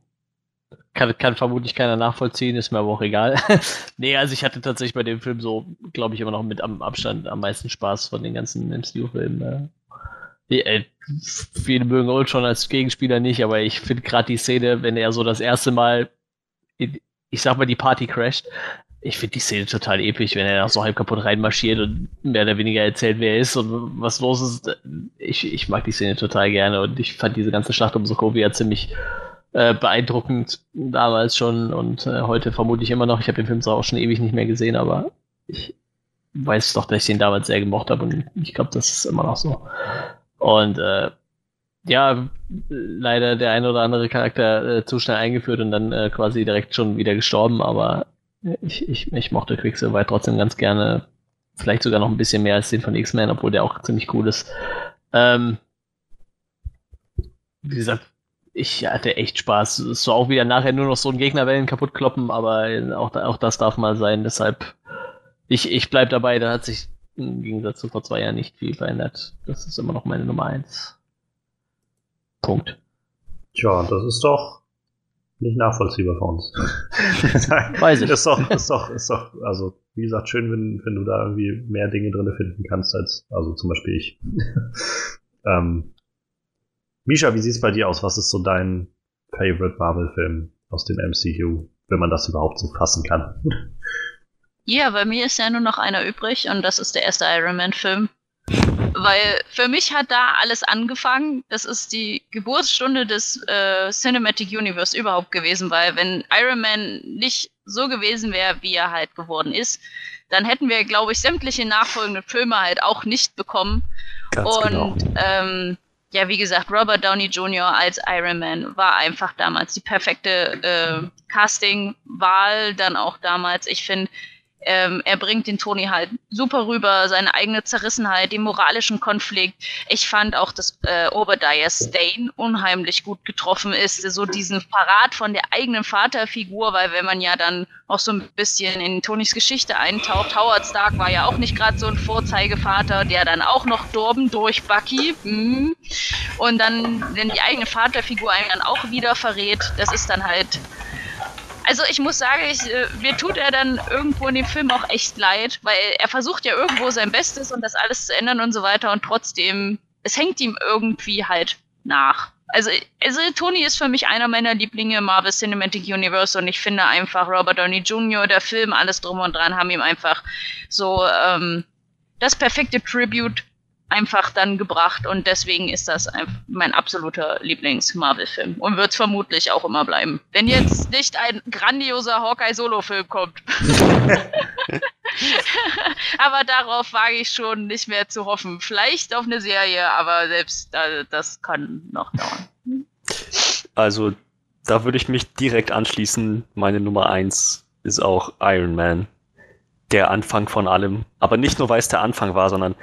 Kann, kann vermutlich keiner nachvollziehen, ist mir aber auch egal. nee, also ich hatte tatsächlich bei dem Film so, glaube ich, immer noch mit am Abstand am meisten Spaß von den ganzen MCU-Filmen. Äh. äh, viele mögen Ultron als Gegenspieler nicht, aber ich finde gerade die Szene, wenn er so das erste Mal, in, ich sag mal, die Party crasht, ich finde die Szene total episch, wenn er da so halb kaputt reinmarschiert und mehr oder weniger erzählt, wer er ist und was los ist. Ich, ich mag die Szene total gerne und ich fand diese ganze Schlacht um Sokovia ziemlich äh, beeindruckend damals schon und äh, heute vermutlich immer noch. Ich habe den Film zwar auch schon ewig nicht mehr gesehen, aber ich weiß doch, dass ich den damals sehr gemocht habe und ich glaube, das ist immer noch so. Und äh, ja, leider der eine oder andere Charakter äh, zu schnell eingeführt und dann äh, quasi direkt schon wieder gestorben, aber ich, ich, ich mochte Quicksilver trotzdem ganz gerne. Vielleicht sogar noch ein bisschen mehr als den von X-Men, obwohl der auch ziemlich cool ist. Ähm, wie gesagt, ich hatte echt Spaß. Es war auch wieder nachher nur noch so ein Gegnerwellen kaputt kloppen, aber auch, auch das darf mal sein. Deshalb, ich, ich bleib dabei, da hat sich im Gegensatz zu vor zwei Jahren nicht viel verändert. Das ist immer noch meine Nummer eins. Punkt. Tja, das ist doch nicht nachvollziehbar für uns. Weiß ich. Ist doch, ist doch, ist doch, also wie gesagt, schön, wenn, wenn du da irgendwie mehr Dinge drin finden kannst als, also zum Beispiel ich. ähm, Misha, wie sieht es bei dir aus? Was ist so dein Favorite Marvel-Film aus dem MCU, wenn man das überhaupt so fassen kann? Ja, bei mir ist ja nur noch einer übrig und das ist der erste Iron Man-Film. Weil für mich hat da alles angefangen. Das ist die Geburtsstunde des äh, Cinematic Universe überhaupt gewesen, weil wenn Iron Man nicht so gewesen wäre, wie er halt geworden ist, dann hätten wir, glaube ich, sämtliche nachfolgenden Filme halt auch nicht bekommen. Ganz und genau. ähm, ja, wie gesagt, Robert Downey Jr. als Iron Man war einfach damals die perfekte äh, Casting-Wahl, dann auch damals. Ich finde, ähm, er bringt den Tony halt super rüber, seine eigene Zerrissenheit, den moralischen Konflikt. Ich fand auch, dass äh, Obadiah Stane unheimlich gut getroffen ist, so diesen Parat von der eigenen Vaterfigur, weil wenn man ja dann auch so ein bisschen in Tonys Geschichte eintaucht, Howard Stark war ja auch nicht gerade so ein Vorzeigevater, der dann auch noch dorben durch Bucky. Mhm. Und dann, wenn die eigene Vaterfigur einen dann auch wieder verrät, das ist dann halt also ich muss sagen, ich, äh, mir tut er dann irgendwo in dem Film auch echt leid, weil er versucht ja irgendwo sein Bestes und das alles zu ändern und so weiter und trotzdem, es hängt ihm irgendwie halt nach. Also, also Tony ist für mich einer meiner Lieblinge im Marvel Cinematic Universe und ich finde einfach Robert Downey Jr., der Film, alles drum und dran haben ihm einfach so ähm, das perfekte Tribute einfach dann gebracht und deswegen ist das ein, mein absoluter Lieblings-Marvel-Film und wird es vermutlich auch immer bleiben. Wenn jetzt nicht ein grandioser Hawkeye-Solo-Film kommt. aber darauf wage ich schon nicht mehr zu hoffen. Vielleicht auf eine Serie, aber selbst da, das kann noch dauern. Also, da würde ich mich direkt anschließen. Meine Nummer eins ist auch Iron Man. Der Anfang von allem. Aber nicht nur, weil es der Anfang war, sondern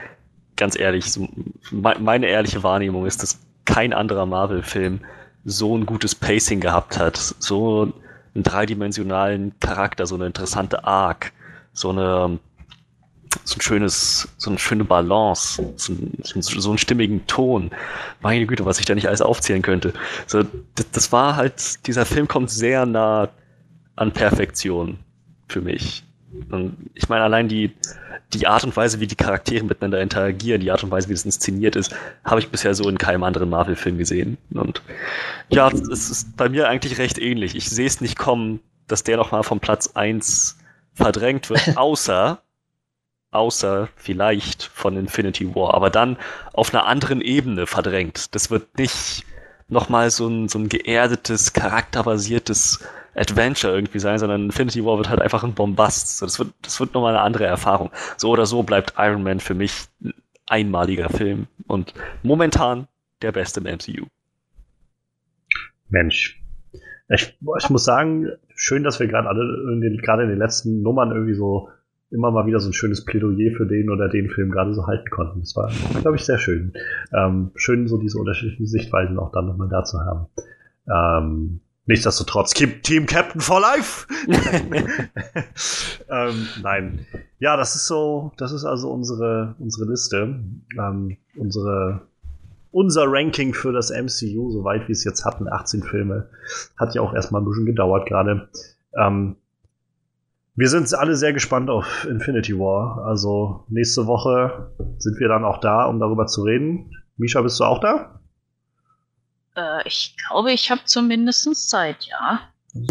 ganz ehrlich, so, me meine ehrliche Wahrnehmung ist, dass kein anderer Marvel-Film so ein gutes Pacing gehabt hat, so einen dreidimensionalen Charakter, so eine interessante Arc, so eine so ein schönes, so eine schöne Balance, so, ein, so einen stimmigen Ton. Meine Güte, was ich da nicht alles aufzählen könnte. So, das, das war halt, dieser Film kommt sehr nah an Perfektion für mich. Und ich meine, allein die, die Art und Weise, wie die Charaktere miteinander interagieren, die Art und Weise, wie das inszeniert ist, habe ich bisher so in keinem anderen Marvel-Film gesehen. Und ja, es ist bei mir eigentlich recht ähnlich. Ich sehe es nicht kommen, dass der nochmal vom Platz 1 verdrängt wird, außer, außer vielleicht von Infinity War, aber dann auf einer anderen Ebene verdrängt. Das wird nicht nochmal so ein, so ein geerdetes, charakterbasiertes Adventure irgendwie sein, sondern Infinity War wird halt einfach ein Bombast. So, das wird, das wird nochmal eine andere Erfahrung. So oder so bleibt Iron Man für mich ein einmaliger Film und momentan der beste im MCU. Mensch. Ich, ich muss sagen, schön, dass wir gerade alle gerade in den letzten Nummern irgendwie so immer mal wieder so ein schönes Plädoyer für den oder den Film gerade so halten konnten. Das war, glaube ich, sehr schön. Ähm, schön, so diese unterschiedlichen Sichtweisen auch dann nochmal da zu haben. Ähm, Nichtsdestotrotz, Team Captain for Life! ähm, nein. Ja, das ist so, das ist also unsere, unsere Liste. Ähm, unsere, unser Ranking für das MCU, soweit wir es jetzt hatten, 18 Filme. Hat ja auch erstmal ein bisschen gedauert gerade. Ähm, wir sind alle sehr gespannt auf Infinity War. Also nächste Woche sind wir dann auch da, um darüber zu reden. Misha, bist du auch da? Äh, ich glaube, ich habe zumindest Zeit, ja.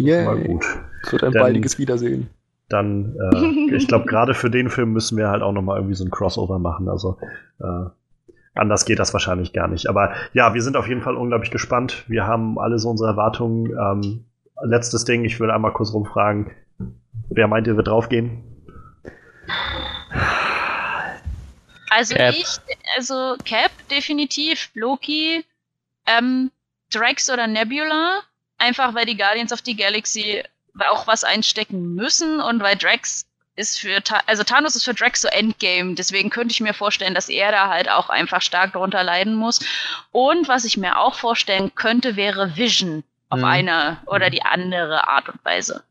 Yeah. Mal gut. Es wird ein Dann, baldiges Wiedersehen. Dann, äh, ich glaube, gerade für den Film müssen wir halt auch noch mal irgendwie so ein Crossover machen. Also äh, anders geht das wahrscheinlich gar nicht. Aber ja, wir sind auf jeden Fall unglaublich gespannt. Wir haben alle so unsere Erwartungen. Ähm, letztes Ding, ich würde einmal kurz rumfragen, wer meint ihr wird draufgehen? Also Cap. ich, also Cap definitiv, Loki, ähm, Drax oder Nebula, einfach weil die Guardians of the Galaxy auch was einstecken müssen und weil Drax ist für, also Thanos ist für Drax so Endgame, deswegen könnte ich mir vorstellen, dass er da halt auch einfach stark darunter leiden muss. Und was ich mir auch vorstellen könnte, wäre Vision auf mhm. eine oder die andere Art und Weise.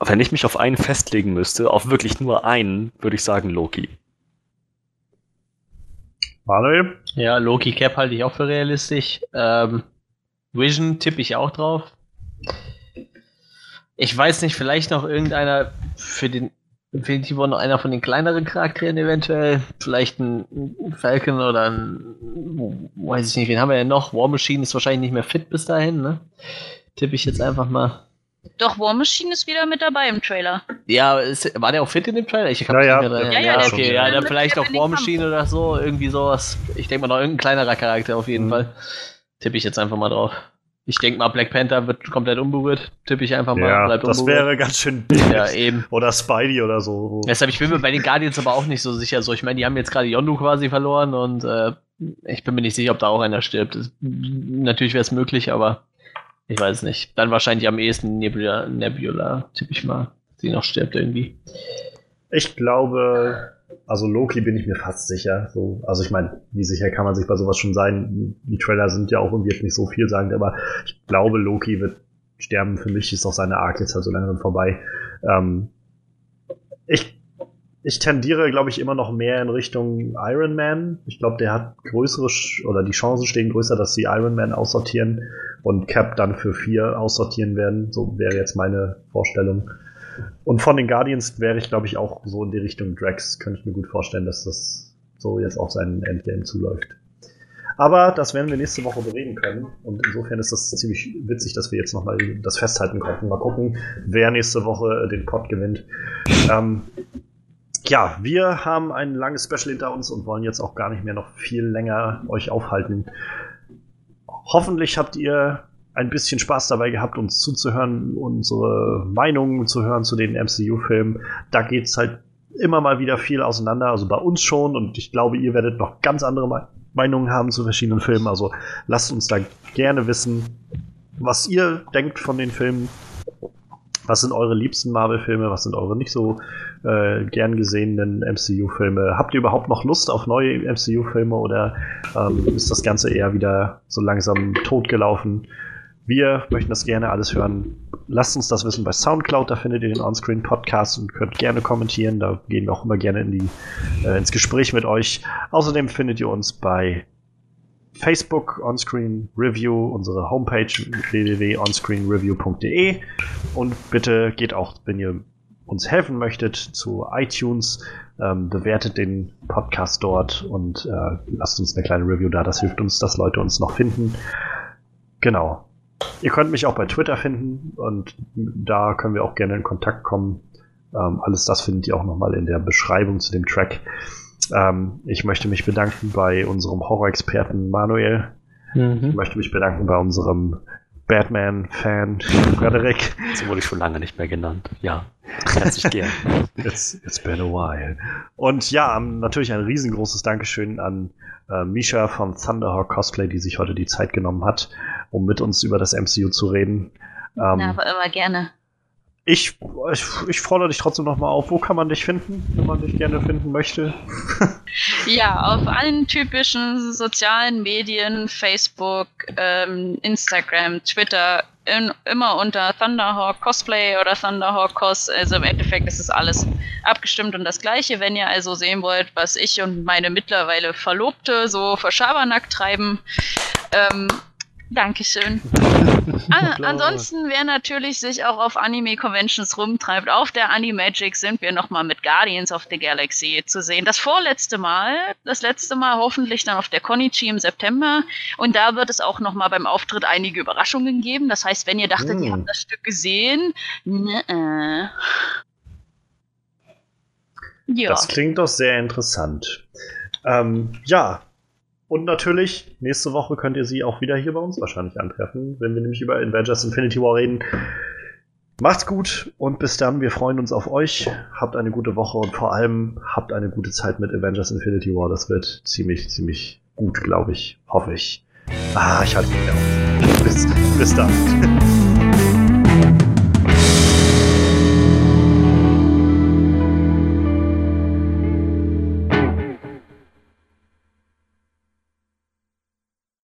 Wenn ich mich auf einen festlegen müsste, auf wirklich nur einen, würde ich sagen Loki. Manuel? Ja, Loki Cap halte ich auch für realistisch. Ähm, Vision tippe ich auch drauf. Ich weiß nicht, vielleicht noch irgendeiner für den Infinity War noch einer von den kleineren Charakteren eventuell. Vielleicht ein Falcon oder ein. Weiß ich nicht, wen haben wir denn noch? War Machine ist wahrscheinlich nicht mehr fit bis dahin, ne? Tippe ich jetzt einfach mal. Doch, War Machine ist wieder mit dabei im Trailer. Ja, ist, war der auch fit in dem Trailer? Ich Ja, ja. nicht mehr dran- Ja, ja, ja, okay, ja, dann vielleicht auch ja War Machine oder so, irgendwie sowas. Ich denke mal noch irgendein kleinerer Charakter auf jeden Mhm. Fall. Tippe ich jetzt einfach mal drauf. Ich denke mal, Black Panther wird komplett unberührt. Tippe ich einfach mal. Ja, bleibt das wäre ganz schön Ja, eben. Oder Spidey oder so. Deshalb, ich bin mir bei den Guardians aber auch nicht so sicher. So, ich meine, die haben jetzt gerade Yondu quasi verloren und äh, ich bin mir nicht sicher, ob da auch einer stirbt. Das, natürlich wäre es möglich, aber ich weiß nicht. Dann wahrscheinlich am ehesten Nebula, Nebula tippe ich mal, die noch stirbt irgendwie. Ich glaube, also Loki bin ich mir fast sicher. So, also ich meine, wie sicher kann man sich bei sowas schon sein? Die Trailer sind ja auch irgendwie jetzt nicht so vielsagend, aber ich glaube, Loki wird sterben. Für mich ist auch seine Arc jetzt halt so langsam vorbei. Ähm, ich, ich tendiere, glaube ich, immer noch mehr in Richtung Iron Man. Ich glaube, der hat größere, Sch- oder die Chancen stehen größer, dass sie Iron Man aussortieren und Cap dann für vier aussortieren werden. So wäre jetzt meine Vorstellung. Und von den Guardians wäre ich, glaube ich, auch so in die Richtung Drax. Könnte ich mir gut vorstellen, dass das so jetzt auf seinen Endgame zuläuft. Aber das werden wir nächste Woche bereden können. Und insofern ist das ziemlich witzig, dass wir jetzt nochmal das festhalten konnten. Mal gucken, wer nächste Woche den Pod gewinnt. Ähm, ja, wir haben ein langes Special hinter uns und wollen jetzt auch gar nicht mehr noch viel länger euch aufhalten. Hoffentlich habt ihr ein bisschen Spaß dabei gehabt, uns zuzuhören, unsere Meinungen zu hören zu den MCU-Filmen. Da geht's halt immer mal wieder viel auseinander, also bei uns schon und ich glaube, ihr werdet noch ganz andere Me Meinungen haben zu verschiedenen Filmen. Also lasst uns da gerne wissen, was ihr denkt von den Filmen. Was sind eure liebsten Marvel-Filme? Was sind eure nicht so äh, gern gesehenen MCU-Filme? Habt ihr überhaupt noch Lust auf neue MCU-Filme oder ähm, ist das Ganze eher wieder so langsam totgelaufen? Wir möchten das gerne alles hören. Lasst uns das wissen bei Soundcloud, da findet ihr den Onscreen Podcast und könnt gerne kommentieren. Da gehen wir auch immer gerne in die, äh, ins Gespräch mit euch. Außerdem findet ihr uns bei Facebook Onscreen Review, unsere Homepage www.onscreenreview.de und bitte geht auch, wenn ihr uns helfen möchtet, zu iTunes, ähm, bewertet den Podcast dort und äh, lasst uns eine kleine Review da. Das hilft uns, dass Leute uns noch finden. Genau. Ihr könnt mich auch bei Twitter finden und da können wir auch gerne in Kontakt kommen. Ähm, alles das findet ihr auch nochmal in der Beschreibung zu dem Track. Ähm, ich möchte mich bedanken bei unserem Horror-Experten Manuel. Ich Mhm. möchte mich bedanken bei unserem Batman-Fan Frederik. So wurde ich schon lange nicht mehr genannt. Ja, herzlich gern. It's, it's been a while. Und ja, natürlich ein riesengroßes Dankeschön an äh, Misha von Thunderhawk Cosplay, die sich heute die Zeit genommen hat, um mit uns über das MCU zu reden. Ähm, Na, aber immer gerne. Ich, ich, ich fordere dich trotzdem nochmal auf. Wo kann man dich finden, wenn man dich gerne finden möchte? Ja, auf allen typischen sozialen Medien, Facebook, ähm, Instagram, Twitter, in, immer unter Thunderhawk Cosplay oder Thunderhawk Cos. Also im Endeffekt ist es alles abgestimmt und das gleiche. Wenn ihr also sehen wollt, was ich und meine mittlerweile Verlobte so für Schabernack treiben, ähm, Dankeschön. An, Applaus. ansonsten, wer natürlich sich auch auf Anime-Conventions rumtreibt, auf der Animagic sind wir nochmal mit Guardians of the Galaxy zu sehen. Das vorletzte Mal, das letzte Mal hoffentlich dann auf der Konichi im September. Und da wird es auch nochmal beim Auftritt einige Überraschungen geben. Das heißt, wenn ihr dachtet, ihr Mm. habt das Stück gesehen, ne, ja. Das klingt doch sehr interessant. Ähm, ja. Und natürlich, nächste Woche könnt ihr sie auch wieder hier bei uns wahrscheinlich antreffen, wenn wir nämlich über Avengers Infinity War reden. Macht's gut und bis dann. Wir freuen uns auf euch. Habt eine gute Woche und vor allem habt eine gute Zeit mit Avengers Infinity War. Das wird ziemlich, ziemlich gut, glaube ich. Hoffe ich. Ah, ich halte mich auf. Bis, bis dann.